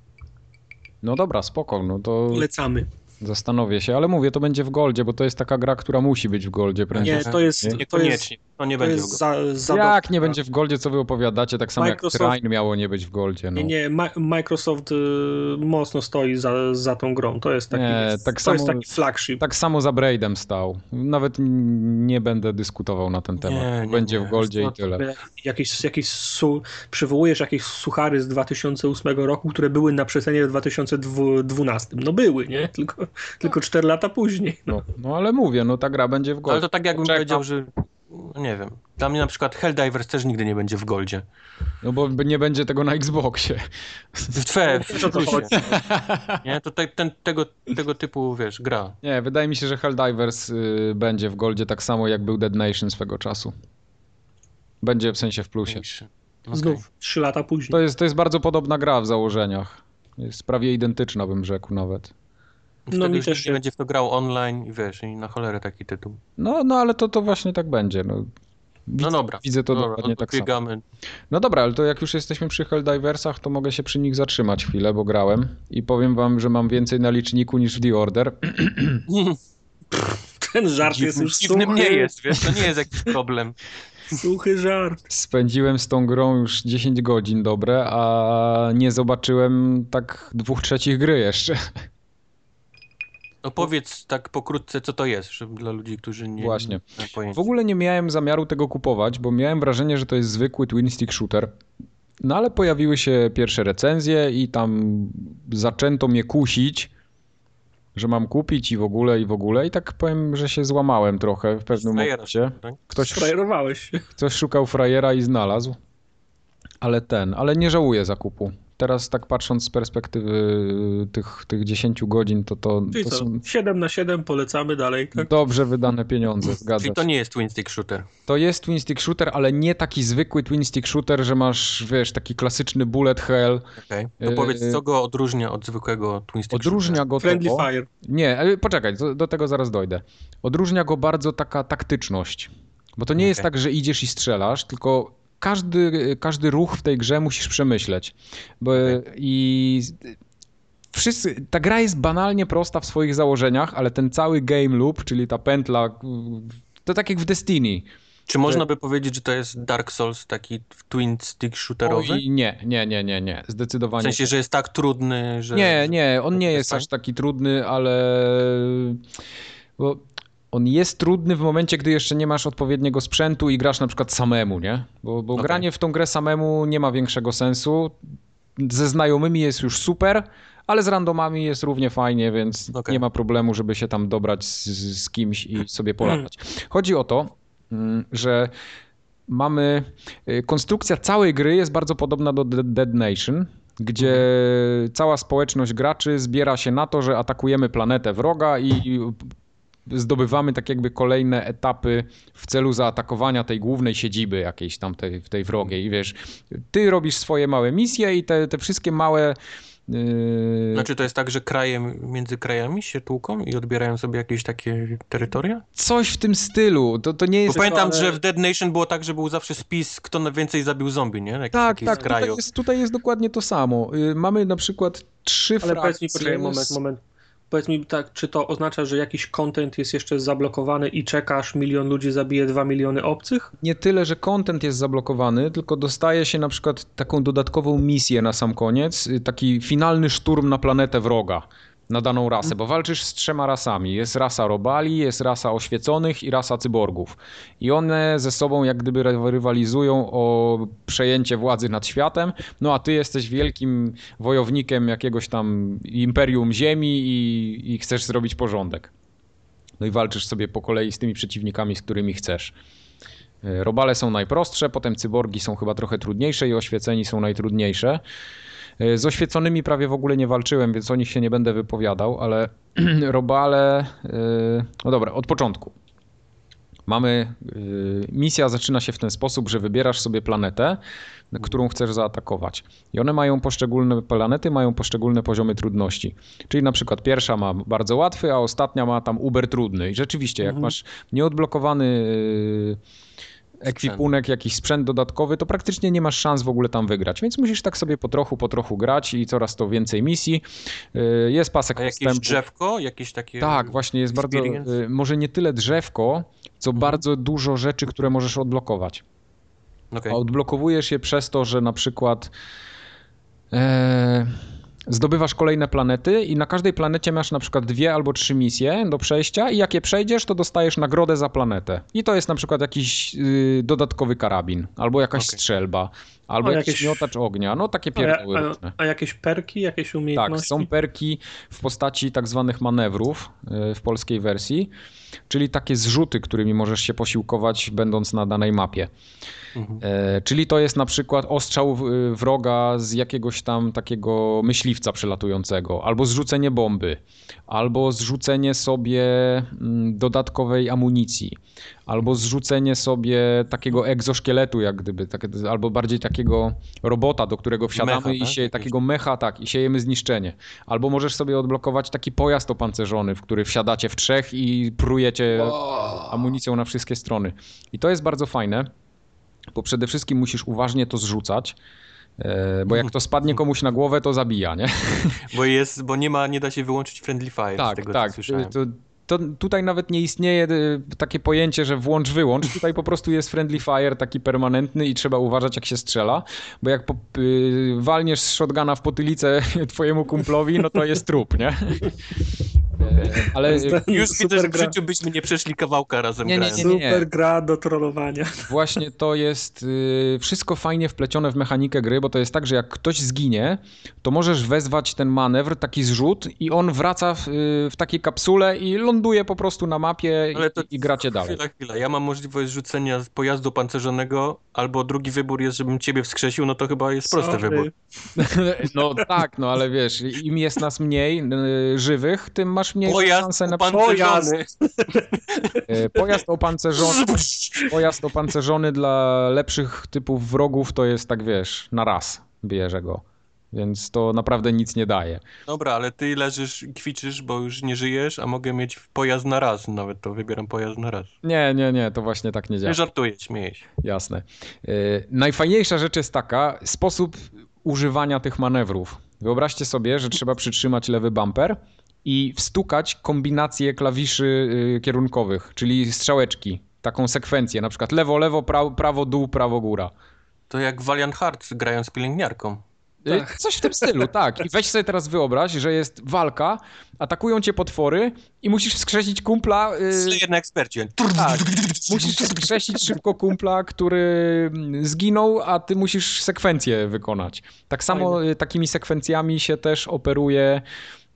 Speaker 2: dobra, spoko, no to
Speaker 3: Polecamy.
Speaker 2: zastanowię się, ale mówię, to będzie w Goldzie, bo to jest taka gra, która musi być w Goldzie prędzej.
Speaker 3: Nie, to jest,
Speaker 2: Nie?
Speaker 3: to jest.
Speaker 1: To nie
Speaker 3: to
Speaker 1: będzie
Speaker 3: za, za
Speaker 2: Jak nie będzie w Goldzie, co wy opowiadacie, tak samo
Speaker 3: Microsoft-
Speaker 2: jak Train miało nie być w Goldzie. No.
Speaker 3: Nie, nie, Ma- Microsoft y, mocno stoi za, za tą grą. To jest taki,
Speaker 2: Nie, tak
Speaker 3: to
Speaker 2: samo-
Speaker 3: jest taki flagship.
Speaker 2: Tak samo za Braidem stał. Nawet nie będę dyskutował na ten temat.
Speaker 1: Nie, nie,
Speaker 2: będzie
Speaker 1: nie.
Speaker 2: w Goldzie i tyle.
Speaker 3: Jakieś, jakieś su, przywołujesz jakieś suchary z 2008 roku, które były na przecenie w 2012. No były, nie? Tylko, tylko 4 lata później. No.
Speaker 2: No, no ale mówię, no ta gra będzie w Goldzie.
Speaker 1: Ale to tak jakbym
Speaker 2: Poczekam.
Speaker 1: powiedział, że no nie wiem. Dla mnie na przykład Helldivers też nigdy nie będzie w Goldzie.
Speaker 2: No bo nie będzie tego na Xboxie.
Speaker 1: W twe, w
Speaker 3: co
Speaker 1: plusie.
Speaker 3: chodzi.
Speaker 1: Nie, to te, ten, tego, tego typu, wiesz, gra.
Speaker 2: Nie, wydaje mi się, że Helldivers y, będzie w Goldzie tak samo jak był Dead Nation swego czasu. Będzie w sensie w plusie.
Speaker 3: Znów 3 lata później.
Speaker 2: To jest, to jest bardzo podobna gra w założeniach. Jest prawie identyczna, bym rzekł nawet.
Speaker 1: Wtedy
Speaker 3: No mi
Speaker 1: już
Speaker 3: też
Speaker 1: nie będzie w to grał online i wiesz, i na cholerę taki tytuł.
Speaker 2: No, no ale to, to właśnie tak będzie. No, widzę,
Speaker 1: No dobra.
Speaker 2: Widzę to
Speaker 1: dobra,
Speaker 2: dokładnie tak samo. No dobra, ale to jak już jesteśmy przy Helldiversach, to mogę się przy nich zatrzymać chwilę, bo grałem i powiem wam, że mam więcej na liczniku niż w The Order.
Speaker 3: Ten żart jest już suchy.
Speaker 1: nie jest, wiesz, to nie jest jakiś problem.
Speaker 3: Suchy żart.
Speaker 2: Spędziłem z tą grą już 10 godzin dobre, a nie zobaczyłem tak dwóch trzecich gry jeszcze.
Speaker 1: No powiedz tak pokrótce, co to jest, żeby dla ludzi, którzy nie
Speaker 2: Właśnie. W ogóle nie miałem zamiaru tego kupować, bo miałem wrażenie, że to jest zwykły twin stick shooter. No ale pojawiły się pierwsze recenzje i tam zaczęto mnie kusić, że mam kupić i w ogóle, i w ogóle. I tak powiem, że się złamałem trochę w pewnym
Speaker 1: Frajera,
Speaker 2: momencie.
Speaker 1: tak?
Speaker 2: Ktoś,
Speaker 3: Frajerowałeś się.
Speaker 2: ktoś szukał frajera i znalazł. Ale ten, ale nie żałuję zakupu. Teraz tak patrząc z perspektywy tych, tych 10 godzin, to, to,
Speaker 3: Czyli
Speaker 2: to
Speaker 3: co?
Speaker 2: są
Speaker 3: 7 na 7 polecamy dalej. Tak?
Speaker 2: dobrze wydane pieniądze, zgadza
Speaker 1: Czyli to nie jest twin stick shooter.
Speaker 2: To jest twin stick shooter, ale nie taki zwykły twin stick shooter, że masz, wiesz, taki klasyczny bullet hell.
Speaker 1: Okay. To
Speaker 2: Yy,
Speaker 1: powiedz, co go odróżnia od zwykłego twin stick
Speaker 2: Odróżnia go
Speaker 3: Friendly
Speaker 2: to...
Speaker 3: Fire.
Speaker 2: Nie, ale poczekaj, do, do tego zaraz dojdę. Odróżnia go bardzo taka taktyczność. Bo to nie jest
Speaker 1: Okej.
Speaker 2: tak, że idziesz i strzelasz, tylko każdy, każdy ruch w tej grze musisz przemyśleć. Bo,
Speaker 1: Okej.
Speaker 2: I wszyscy, ta gra jest banalnie prosta w swoich założeniach, ale ten cały game loop, czyli ta pętla, to tak jak w Destiny.
Speaker 1: Czy można by powiedzieć, że to jest Dark Souls taki twin stick shooterowy?
Speaker 2: Oj, nie, nie, nie, nie, nie,
Speaker 1: W
Speaker 2: zdecydowanie.
Speaker 1: sensie, że jest tak trudny, że...
Speaker 2: Nie, nie, on nie jest aż taki trudny, ale bo on jest trudny w momencie, gdy jeszcze nie masz odpowiedniego sprzętu i grasz na przykład samemu, nie? Bo, bo
Speaker 1: Okej.
Speaker 2: granie w tą grę samemu nie ma większego sensu. Ze znajomymi jest już super, ale z randomami jest równie fajnie, więc
Speaker 1: Okej.
Speaker 2: nie ma problemu, żeby się tam dobrać z, z kimś i sobie polatać. Chodzi o to, mm, że mamy. y, Konstrukcja całej gry jest bardzo podobna do Dead- Dead Nation, gdzie cała społeczność graczy zbiera się na to, że atakujemy planetę wroga i zdobywamy tak jakby kolejne etapy w celu zaatakowania tej głównej siedziby jakiejś tam tej, w tej wrogiej. I wiesz, ty robisz swoje małe misje i te, te wszystkie małe. Yy...
Speaker 1: Znaczy to jest tak, że kraje między krajami się tłuką i odbierają sobie jakieś takie terytoria?
Speaker 2: Coś w tym stylu. To, to nie
Speaker 1: Bo
Speaker 2: jest.
Speaker 1: pamiętam,
Speaker 3: ale-
Speaker 1: że w Dead Nation było tak, że był zawsze spis, kto na więcej zabił zombie, nie? Jakiś
Speaker 2: Tak, tak, tutaj jest, tutaj jest dokładnie to samo. Yy, Mamy na przykład trzy
Speaker 3: Ale powiedz
Speaker 2: frakcje.
Speaker 3: mi, poczekaj, moment, moment. Powiedz mi tak, czy to oznacza, że jakiś content jest jeszcze zablokowany i czekasz, milion ludzi zabije 2 miliony obcych?
Speaker 2: Nie tyle, że content jest zablokowany, tylko dostaje się na przykład taką dodatkową misję na sam koniec, y, taki finalny szturm na planetę wroga na daną rasę, bo walczysz z trzema rasami. Jest rasa robali, jest rasa oświeconych i rasa cyborgów. I one ze sobą jak gdyby rywalizują o przejęcie władzy nad światem, no a ty jesteś wielkim wojownikiem jakiegoś tam imperium ziemi i, i chcesz zrobić porządek. No i walczysz sobie po kolei z tymi przeciwnikami, z którymi chcesz. Robale są najprostsze, potem cyborgi są chyba trochę trudniejsze i oświeceni są najtrudniejsze. E, z oświeconymi prawie w ogóle nie walczyłem, więc o nich się nie będę wypowiadał, ale robale. E, no dobra, od początku. Mamy. E, misja zaczyna się w ten sposób, że wybierasz sobie planetę, którą chcesz zaatakować. I one mają poszczególne planety, mają poszczególne poziomy trudności. Czyli na przykład pierwsza ma bardzo łatwy, a ostatnia ma tam uber trudny. I rzeczywiście, jak mhm. masz nieodblokowany ekwipunek, jakiś sprzęt dodatkowy, to praktycznie nie masz szans w ogóle tam wygrać. Więc musisz tak sobie po trochu, po trochu grać i coraz to więcej misji. Y, jest pasek
Speaker 1: A jakieś drzewko? Jakieś takie
Speaker 2: Tak, właśnie jest experience? bardzo, y, może nie tyle drzewko, co mhm. bardzo dużo rzeczy, które możesz odblokować. Okay. A odblokowujesz je przez to, że na przykład e, zdobywasz kolejne planety i na każdej planecie masz na przykład dwie albo trzy misje do przejścia i jak je przejdziesz, to dostajesz nagrodę za planetę. I to jest na przykład jakiś y, dodatkowy karabin, albo jakaś okay. strzelba, albo jakiś jakieś... miotacz ognia, no takie pierdoły
Speaker 3: a, a, a, jakieś perki, jakieś umiejętności?
Speaker 2: Tak, są perki w postaci tak zwanych manewrów y, w polskiej wersji, czyli takie zrzuty, którymi możesz się posiłkować będąc na danej mapie. Mhm. E, czyli to jest na przykład ostrzał wroga z jakiegoś tam takiego myśliwca przelatującego, albo zrzucenie bomby, albo zrzucenie sobie mm, dodatkowej amunicji, albo zrzucenie sobie takiego egzoszkieletu, jak gdyby, tak, albo bardziej takiego robota, do którego wsiadamy mecha, i tak? się, takiego mecha, tak, i siejemy zniszczenie. Albo możesz sobie odblokować taki pojazd opancerzony, w który wsiadacie w trzech i prujecie wow. amunicją na wszystkie strony. I to jest bardzo fajne bo przede wszystkim musisz uważnie to zrzucać, e, bo jak to spadnie komuś na głowę, to zabija, nie?
Speaker 1: Bo jest, bo nie ma, nie da się wyłączyć friendly fire
Speaker 2: tak,
Speaker 1: z tego,
Speaker 2: tak. To, to tutaj nawet nie istnieje e, takie pojęcie, że włącz, wyłącz. Tutaj po prostu jest friendly fire taki permanentny i trzeba uważać, jak się strzela, bo jak po, y, walniesz z shotguna w potylicę twojemu kumplowi, no to jest trup, nie?
Speaker 1: Ale już widzę, że w życiu byśmy nie przeszli kawałka razem
Speaker 3: nie, nie, nie, nie, Super gra do trollowania.
Speaker 2: Właśnie to jest y, wszystko fajnie wplecione w mechanikę gry, bo to jest tak, że jak ktoś zginie, to możesz wezwać ten manewr, taki zrzut i on wraca w, y, w takiej kapsule i ląduje po prostu na mapie i, i gracie dalej.
Speaker 1: Chwila, chwila. Ja mam możliwość rzucenia pojazdu pancerzonego, albo drugi wybór jest, żebym ciebie wskrzesił, no to chyba jest prosty Sorry. wybór.
Speaker 2: No tak, no ale wiesz, im jest nas mniej y, żywych, tym masz mniej
Speaker 1: pojazd szansę na pojazd.
Speaker 2: E, pojazd opancerzony, pojazd opancerzony dla lepszych typów wrogów to jest tak wiesz, na raz bierze go. Więc to naprawdę nic nie daje.
Speaker 1: Dobra, ale ty leżysz i kwiczysz, bo już nie żyjesz, a mogę mieć pojazd na raz. Nawet to wybieram pojazd na raz.
Speaker 2: Nie, nie, nie, to właśnie tak nie działa. Nie
Speaker 1: żartuję, śmieję się.
Speaker 2: Jasne. Yy, najfajniejsza rzecz jest taka, sposób używania tych manewrów. Wyobraźcie sobie, że trzeba przytrzymać lewy bumper i wstukać kombinację klawiszy y, kierunkowych, czyli strzałeczki, taką sekwencję, na przykład lewo, lewo, prawo, prawo dół, prawo, góra.
Speaker 1: To jak Valiant Hearts grając pielęgniarką.
Speaker 2: Y, tak. Coś w tym stylu, tak. I weź sobie teraz wyobraź, że jest walka, atakują cię potwory i musisz wskrzesić kumpla...
Speaker 1: Slayer na ekspercie.
Speaker 2: Tak. Musisz wskrzesić szybko kumpla, który mm, zginął, a ty musisz sekwencję wykonać. Tak samo Fajne. takimi sekwencjami się też operuje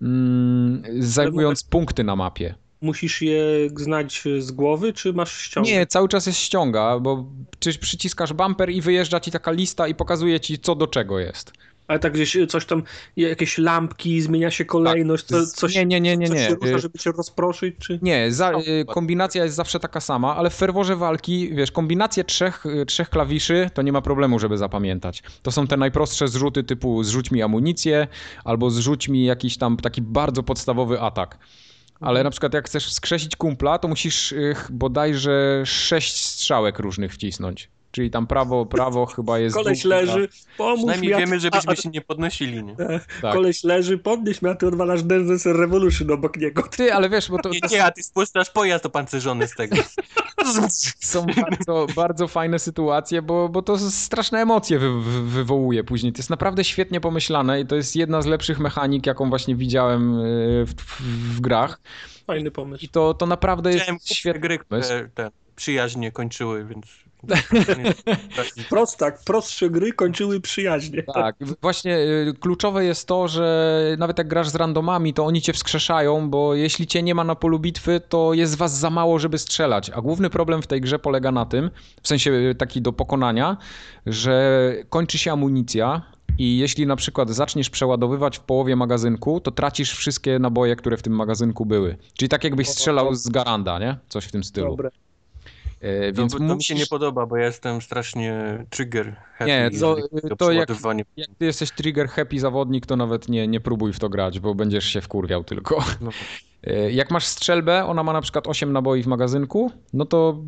Speaker 2: mm, zajmując punkty na mapie.
Speaker 3: Musisz je znać z głowy, czy masz ściągać?
Speaker 2: Nie, cały czas jest ściąga, bo czy przyciskasz bumper i wyjeżdża ci taka lista i pokazuje ci co do czego jest.
Speaker 3: Ale tak gdzieś coś tam, jakieś lampki, zmienia się kolejność, tak. coś,
Speaker 2: nie, nie, nie, nie, nie.
Speaker 3: Rusza, żeby cię rozproszyć, czy...
Speaker 2: Nie, za, y, kombinacja jest zawsze taka sama, ale w ferworze walki, wiesz, kombinację trzech, y, trzech klawiszy to nie ma problemu, żeby zapamiętać. To są te najprostsze zrzuty typu zrzuć mi amunicję, albo zrzuć mi jakiś tam taki bardzo podstawowy atak. Ale mhm. na przykład jak chcesz skrzesić kumpla, to musisz bodajże sześć strzałek różnych wcisnąć Czyli tam prawo, prawo chyba jest...
Speaker 3: Koleś leży, pomóż
Speaker 1: Przynajmniej
Speaker 3: mi,
Speaker 1: wiemy, żebyśmy
Speaker 3: a- a-
Speaker 1: się nie podnosili, nie?
Speaker 2: Tak.
Speaker 3: Koleś leży, podnieś mnie, a ty odwalasz Dance Revolution obok niego.
Speaker 2: Ty, ale wiesz, bo to,
Speaker 1: Nie, nie, a ty spuszczasz pojazd opancerzony z tego.
Speaker 2: są bardzo, bardzo fajne sytuacje, bo, bo to straszne emocje wy, wy, wywołuje później. To jest naprawdę świetnie pomyślane i to jest jedna z lepszych mechanik, jaką właśnie widziałem y, w, w, w grach.
Speaker 3: Fajny pomysł.
Speaker 2: I to, to naprawdę
Speaker 1: Chciałem
Speaker 2: jest świetny
Speaker 1: gry,
Speaker 2: pomysł.
Speaker 1: które te przyjaźnie kończyły, więc...
Speaker 3: Prost, tak, prostsze gry kończyły przyjaźnie.
Speaker 2: Tak, właśnie y, kluczowe jest to, że nawet jak grasz z randomami, to oni cię wskrzeszają, bo jeśli cię nie ma na polu bitwy, to jest was za mało, żeby strzelać. A główny problem w tej grze polega na tym, w sensie y, taki do pokonania, że kończy się amunicja. I jeśli na przykład zaczniesz przeładowywać w połowie magazynku, to tracisz wszystkie naboje, które w tym magazynku były. Czyli tak jakbyś strzelał z Garanda, nie? Coś w tym stylu.
Speaker 3: Dobre.
Speaker 2: E,
Speaker 1: To,
Speaker 2: Więc
Speaker 1: to mi
Speaker 2: musisz...
Speaker 1: się nie podoba, bo ja jestem strasznie trigger happy.
Speaker 2: Nie, to- to jak-. Jak ty jesteś trigger happy zawodnik, to nawet nie, nie próbuj w to grać, bo będziesz się wkurwiał tylko.
Speaker 1: No.
Speaker 2: E, Jak masz strzelbę, ona ma na przykład 8 naboi w magazynku, no to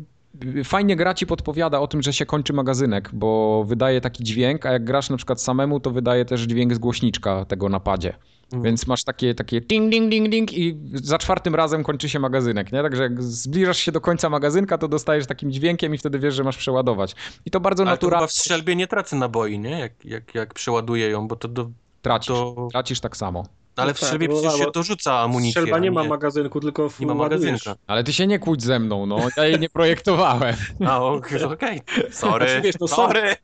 Speaker 2: fajnie gra ci podpowiada o tym, że się kończy magazynek, bo wydaje taki dźwięk, a jak grasz na przykład samemu, to wydaje też dźwięk z głośniczka tego napadzie.
Speaker 1: Mhm.
Speaker 2: Więc masz takie, takie ding, ding, ding, ding i za czwartym razem kończy się magazynek, nie? Także jak zbliżasz się do końca magazynka, to dostajesz takim dźwiękiem i wtedy wiesz, że masz przeładować. I to bardzo naturalnie
Speaker 1: w strzelbie nie tracę naboi, nie? Jak, jak, jak przeładuję ją, bo to do...
Speaker 2: tracisz.
Speaker 1: to...
Speaker 2: Tracisz tak samo.
Speaker 1: Ale
Speaker 3: No
Speaker 1: w
Speaker 3: tak,
Speaker 1: strzelbie
Speaker 3: bo-
Speaker 1: przecież się dorzuca amunicję.
Speaker 3: Strzelba nie ma magazynku, tylko
Speaker 1: Nie ma magazynka.
Speaker 2: Ale ty się nie kłóć ze mną, no. Ja jej nie projektowałem.
Speaker 1: A, okej, okej. Sorry,
Speaker 3: Znaczy, wiesz, no są-
Speaker 1: sorry.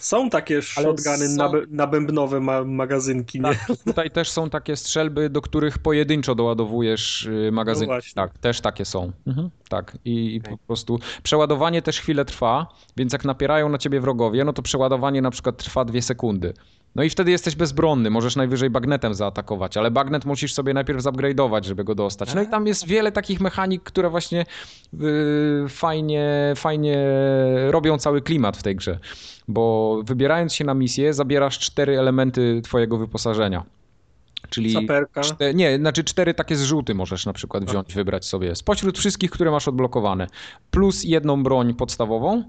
Speaker 3: Są takie shotguny
Speaker 2: są-
Speaker 3: nabębnowe ma magazynki, nie?
Speaker 2: Tak, tutaj też są takie strzelby, do których pojedynczo doładowujesz magazyn.
Speaker 3: No
Speaker 2: tak, też takie są. Mhm, tak. I, i
Speaker 1: Okej.
Speaker 2: po prostu przeładowanie też chwilę trwa, więc jak napierają na ciebie wrogowie, no to przeładowanie na przykład trwa dwie sekundy. No i wtedy jesteś bezbronny, możesz najwyżej bagnetem zaatakować, ale bagnet musisz sobie najpierw zupgrade'ować, żeby go dostać. No i tam jest wiele takich mechanik, które właśnie y, fajnie, fajnie robią cały klimat w tej grze. Bo wybierając się na misję, zabierasz cztery elementy twojego wyposażenia. Czyli
Speaker 3: Saperka.
Speaker 2: nie, znaczy cztery takie zrzuty możesz na przykład wziąć, wybrać sobie. Spośród wszystkich, które masz odblokowane. Plus jedną broń podstawową,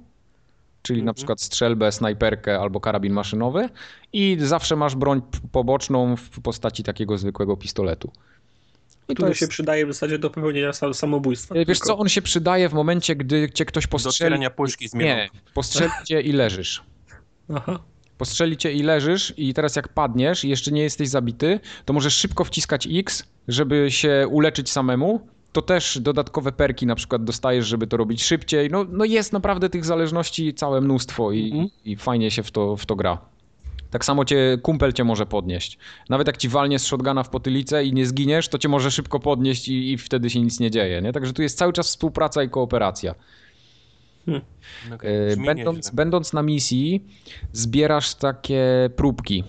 Speaker 2: czyli na
Speaker 3: Mhm.
Speaker 2: przykład strzelbę, snajperkę albo karabin maszynowy i zawsze masz broń poboczną w postaci takiego zwykłego pistoletu. I to
Speaker 3: który
Speaker 2: jest,
Speaker 3: się przydaje w zasadzie do popełnienia sam- samobójstwa.
Speaker 2: wiesz
Speaker 3: tylko.
Speaker 2: co, on się przydaje w momencie, gdy cię ktoś
Speaker 1: Do
Speaker 2: postrzeli.
Speaker 1: otwierania puszki z
Speaker 2: Nie, postrzeli cię i leżysz.
Speaker 3: Aha.
Speaker 2: Postrzeli cię i leżysz i teraz jak padniesz i jeszcze nie jesteś zabity, to możesz szybko wciskać X, żeby się uleczyć samemu. To też dodatkowe perki na przykład dostajesz, żeby to robić szybciej. No, no jest naprawdę tych zależności całe mnóstwo i,
Speaker 3: Mhm.
Speaker 2: i fajnie się w to, w to gra. Tak samo cię kumpel cię może podnieść. Nawet jak ci walnie z shotguna w potylicę i nie zginiesz, to cię może szybko podnieść i, i wtedy się nic nie dzieje. Nie? Także tu jest cały czas współpraca i kooperacja.
Speaker 1: Okay,
Speaker 2: E, Będąc, będąc na misji, zbierasz takie próbki,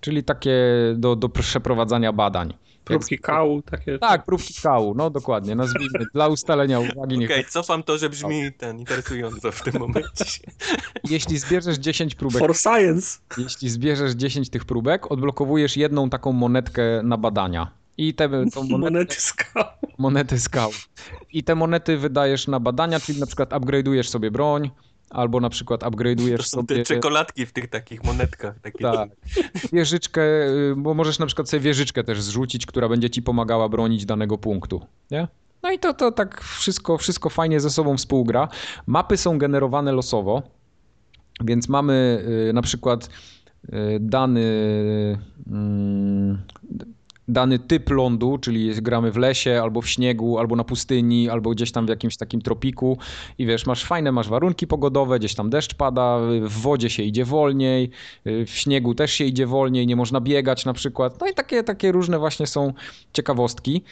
Speaker 2: czyli takie do, do przeprowadzania badań.
Speaker 3: Próbki kału, takie.
Speaker 2: Tak, próbki kału, no dokładnie, nazwijmy, dla ustalenia uwagi. Niech...
Speaker 1: Okej, cofam to, że brzmi ten interesująco w tym momencie.
Speaker 2: Jeśli zbierzesz 10 próbek,
Speaker 3: For science.
Speaker 2: jeśli zbierzesz 10 tych próbek, odblokowujesz jedną taką monetkę na badania. I te tą monetę,
Speaker 3: Monety z kału.
Speaker 2: monety skał. I te monety wydajesz na badania, czyli na przykład upgrade'ujesz sobie broń, albo na przykład upgrade'ujesz
Speaker 1: są te
Speaker 2: sobie...
Speaker 1: czekoladki w tych takich monetkach. Takie
Speaker 2: Tak. Wieżyczkę, y, bo możesz na przykład sobie wieżyczkę też zrzucić, która będzie ci pomagała bronić danego punktu. Nie? No i to, to tak wszystko, wszystko fajnie ze sobą współgra. Mapy są generowane losowo, więc mamy y, na przykład y, dany, dany typ lądu, czyli gramy w lesie, albo w śniegu, albo na pustyni, albo gdzieś tam w jakimś takim tropiku i wiesz, masz fajne, masz warunki pogodowe, gdzieś tam deszcz pada, w wodzie się idzie wolniej, w śniegu też się idzie wolniej, nie można biegać na przykład. No i takie, takie różne właśnie są ciekawostki.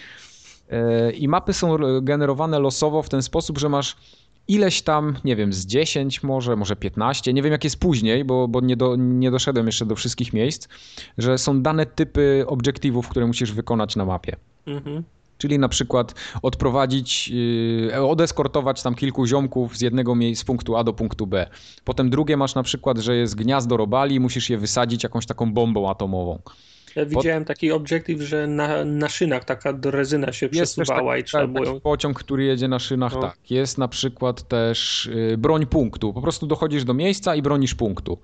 Speaker 2: E, I mapy są generowane losowo w ten sposób, że masz ileś tam, nie wiem, z 10 może, może 15, nie wiem jak jest później, bo, bo nie, do, nie doszedłem jeszcze do wszystkich miejsc, że są dane typy obiektywów, które musisz wykonać na mapie.
Speaker 3: Mhm.
Speaker 2: Czyli na przykład odprowadzić, yy, odeskortować tam kilku ziomków z jednego miejsca, z punktu A do punktu B. Potem drugie masz na przykład, że jest gniazdo robali musisz je wysadzić jakąś taką bombą atomową.
Speaker 3: Ja widziałem taki obiektyw, że na, na szynach taka rezyna się
Speaker 2: Jest
Speaker 3: przesuwała
Speaker 2: taki,
Speaker 3: i trzeba było ją...
Speaker 2: pociąg, który jedzie na szynach,
Speaker 3: No.
Speaker 2: tak. Jest na przykład też y, broń punktu. Po prostu dochodzisz do miejsca i bronisz punktu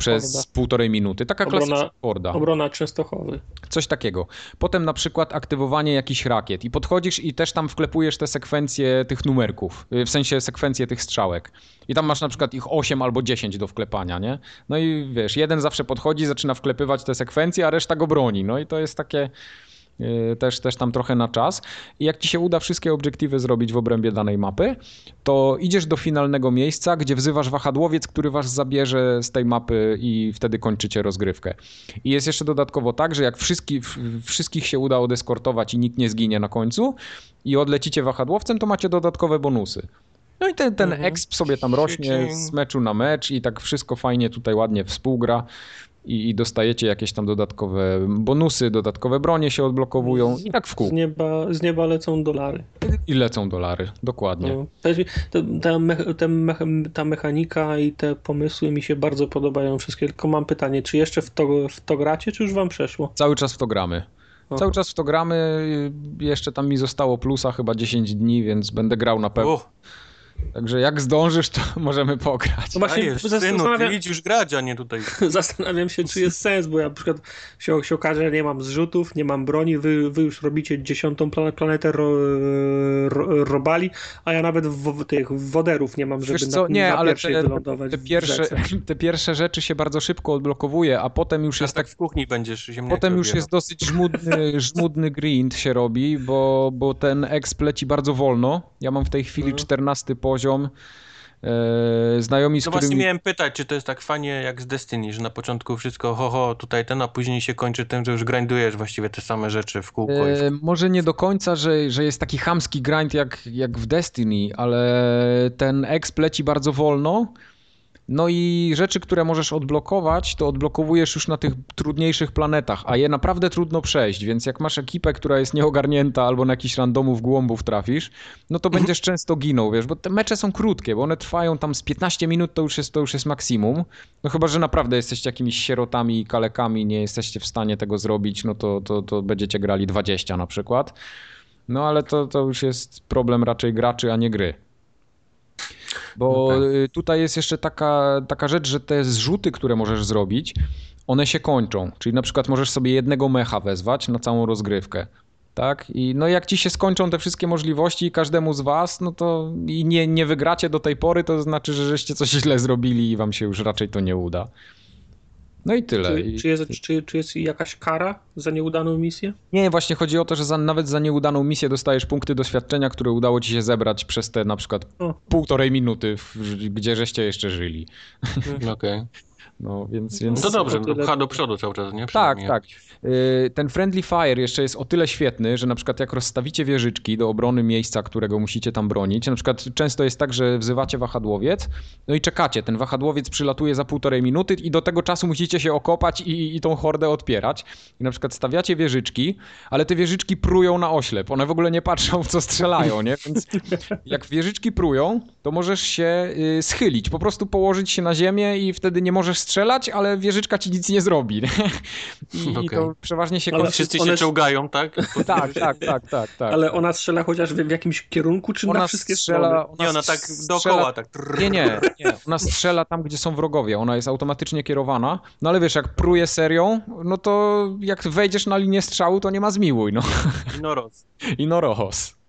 Speaker 2: przez półtorej minuty. Taka
Speaker 3: Obrona-
Speaker 2: klasyczna Forda.
Speaker 3: Obrona Częstochowy.
Speaker 2: Coś takiego. Potem na przykład aktywowanie jakichś rakiet i podchodzisz i też tam wklepujesz te sekwencje tych numerków, y, w sensie sekwencje tych strzałek. I tam masz na przykład ich 8 albo 10 do wklepania, nie? No i wiesz, jeden zawsze podchodzi, zaczyna wklepywać te sekwencje, a reszta go broni. No i to jest takie też, też tam trochę na czas. I jak ci się uda wszystkie obiektywy zrobić w obrębie danej mapy, to idziesz do finalnego miejsca, gdzie wzywasz wahadłowiec, który was zabierze z tej mapy i wtedy kończycie rozgrywkę. I jest jeszcze dodatkowo tak, że jak wszystkich, wszystkich się uda odeskortować i nikt nie zginie na końcu i odlecicie wahadłowcem, to macie dodatkowe bonusy. No i ten, ten
Speaker 3: Mhm.
Speaker 2: exp sobie tam rośnie z meczu na mecz i tak wszystko fajnie tutaj ładnie współgra i, i dostajecie jakieś tam dodatkowe bonusy, dodatkowe bronie się odblokowują i tak w
Speaker 3: Z
Speaker 2: kół.
Speaker 3: nieba, z nieba lecą dolary.
Speaker 2: I lecą dolary, dokładnie.
Speaker 3: No. Ta, me, mecha- ta mechanika i te pomysły mi się bardzo podobają wszystkie, tylko mam pytanie, czy jeszcze w to, w to gracie, czy już wam przeszło?
Speaker 2: Cały czas w to gramy. Cały czas w to gramy. Jeszcze tam mi zostało plusa chyba 10 dni, więc będę grał na pewno.
Speaker 1: Uch,
Speaker 2: Także jak zdążysz, to możemy pograć.
Speaker 3: No właśnie,
Speaker 1: synu,
Speaker 3: zastanawiam,
Speaker 1: ty idź już grać, a nie tutaj.
Speaker 3: zastanawiam się, czy jest sens, bo ja na przykład się, się okaże, że nie mam zrzutów, nie mam broni, wy, wy już robicie dziesiątą plane- planetę ro, ro, robali, a ja nawet w, tych woderów nie mam, żeby
Speaker 2: Wiesz co,
Speaker 3: na,
Speaker 2: nie,
Speaker 3: na
Speaker 2: ale
Speaker 3: pierwszej
Speaker 2: te,
Speaker 3: wylądować
Speaker 2: te, pierwsze, te pierwsze rzeczy się bardzo szybko odblokowuje, a potem już jest
Speaker 1: tak
Speaker 2: tak
Speaker 1: w kuchni będziesz
Speaker 2: Potem już jest dosyć żmudny, żmudny grind się robi, bo, bo ten exp leci bardzo wolno. Ja mam w tej chwili
Speaker 3: Mhm.
Speaker 2: 14 poziom. E, znajomi, z
Speaker 1: No właśnie
Speaker 2: którymi...
Speaker 1: miałem pytać, czy to jest tak fajnie jak z Destiny, że na początku wszystko ho, ho, tutaj ten, a później się kończy tym, że już grindujesz właściwie te same rzeczy w kółko.
Speaker 2: E, może nie do końca, że, że jest taki chamski grind jak, jak w Destiny, ale ten exp leci bardzo wolno. No i rzeczy, które możesz odblokować, to odblokowujesz już na tych trudniejszych planetach, a je naprawdę trudno przejść, więc jak masz ekipę, która jest nieogarnięta albo na jakiś randomów głąbów trafisz, no to będziesz często ginął, wiesz, bo te mecze są krótkie, bo one trwają tam z 15 minut, to już jest, to już jest maksimum. No chyba, że naprawdę jesteście jakimiś sierotami i kalekami, nie jesteście w stanie tego zrobić, no to, to, to będziecie grali 20 na przykład. No ale to, to już jest problem raczej graczy, a nie gry. Bo
Speaker 1: No tak.
Speaker 2: y, tutaj jest jeszcze taka, taka rzecz, że te zrzuty, które możesz zrobić, one się kończą. Czyli na przykład możesz sobie jednego mecha wezwać na całą rozgrywkę. Tak? I no jak ci się skończą te wszystkie możliwości każdemu z was, no to i nie, nie wygracie do tej pory, to znaczy, że żeście coś źle zrobili i wam się już raczej to nie uda. No i tyle.
Speaker 3: Czy, czy, jest, czy, czy jest jakaś kara za nieudaną misję?
Speaker 2: Nie, właśnie chodzi o to, że za, nawet za nieudaną misję dostajesz punkty doświadczenia, które udało ci się zebrać przez te na przykład
Speaker 3: O.
Speaker 2: półtorej minuty, w, gdzie żeście jeszcze żyli.
Speaker 1: Okej.
Speaker 2: No więc,
Speaker 3: No
Speaker 2: więc...
Speaker 1: To dobrze,
Speaker 3: o tyle-
Speaker 1: pcha do przodu cały czas, nie?
Speaker 2: Tak,
Speaker 1: Przynajmniej.
Speaker 2: tak. Y, Ten Friendly Fire jeszcze jest o tyle świetny, że na przykład jak rozstawicie wieżyczki do obrony miejsca, którego musicie tam bronić, na przykład często jest tak, że wzywacie wahadłowiec, no i czekacie, ten wahadłowiec przylatuje za półtorej minuty i do tego czasu musicie się okopać i, i tą hordę odpierać. I na przykład stawiacie wieżyczki, ale te wieżyczki prują na oślep, one w ogóle nie patrzą w co strzelają, nie? Więc jak wieżyczki prują, to możesz się y, schylić, po prostu położyć się na ziemię i wtedy nie możesz strzelać, ale wieżyczka ci nic nie zrobi. nie? I, i to Przeważnie się
Speaker 3: Ale
Speaker 2: kończy...
Speaker 1: Wszyscy
Speaker 3: One-
Speaker 1: się czołgają, tak?
Speaker 2: Tak, tak, tak, tak, tak.
Speaker 3: Ale ona strzela chociaż w, jakimś kierunku, czy na
Speaker 2: ona
Speaker 3: wszystkie
Speaker 2: strzela,
Speaker 3: strony?
Speaker 2: ona
Speaker 1: Nie, ona tak dookoła, tak.
Speaker 2: Nie, nie, nie. Ona strzela tam, gdzie są wrogowie. Ona jest automatycznie kierowana. No ale wiesz, jak pruje serią, no to jak wejdziesz na linię strzału, to nie ma zmiłuj, no. I no rohos.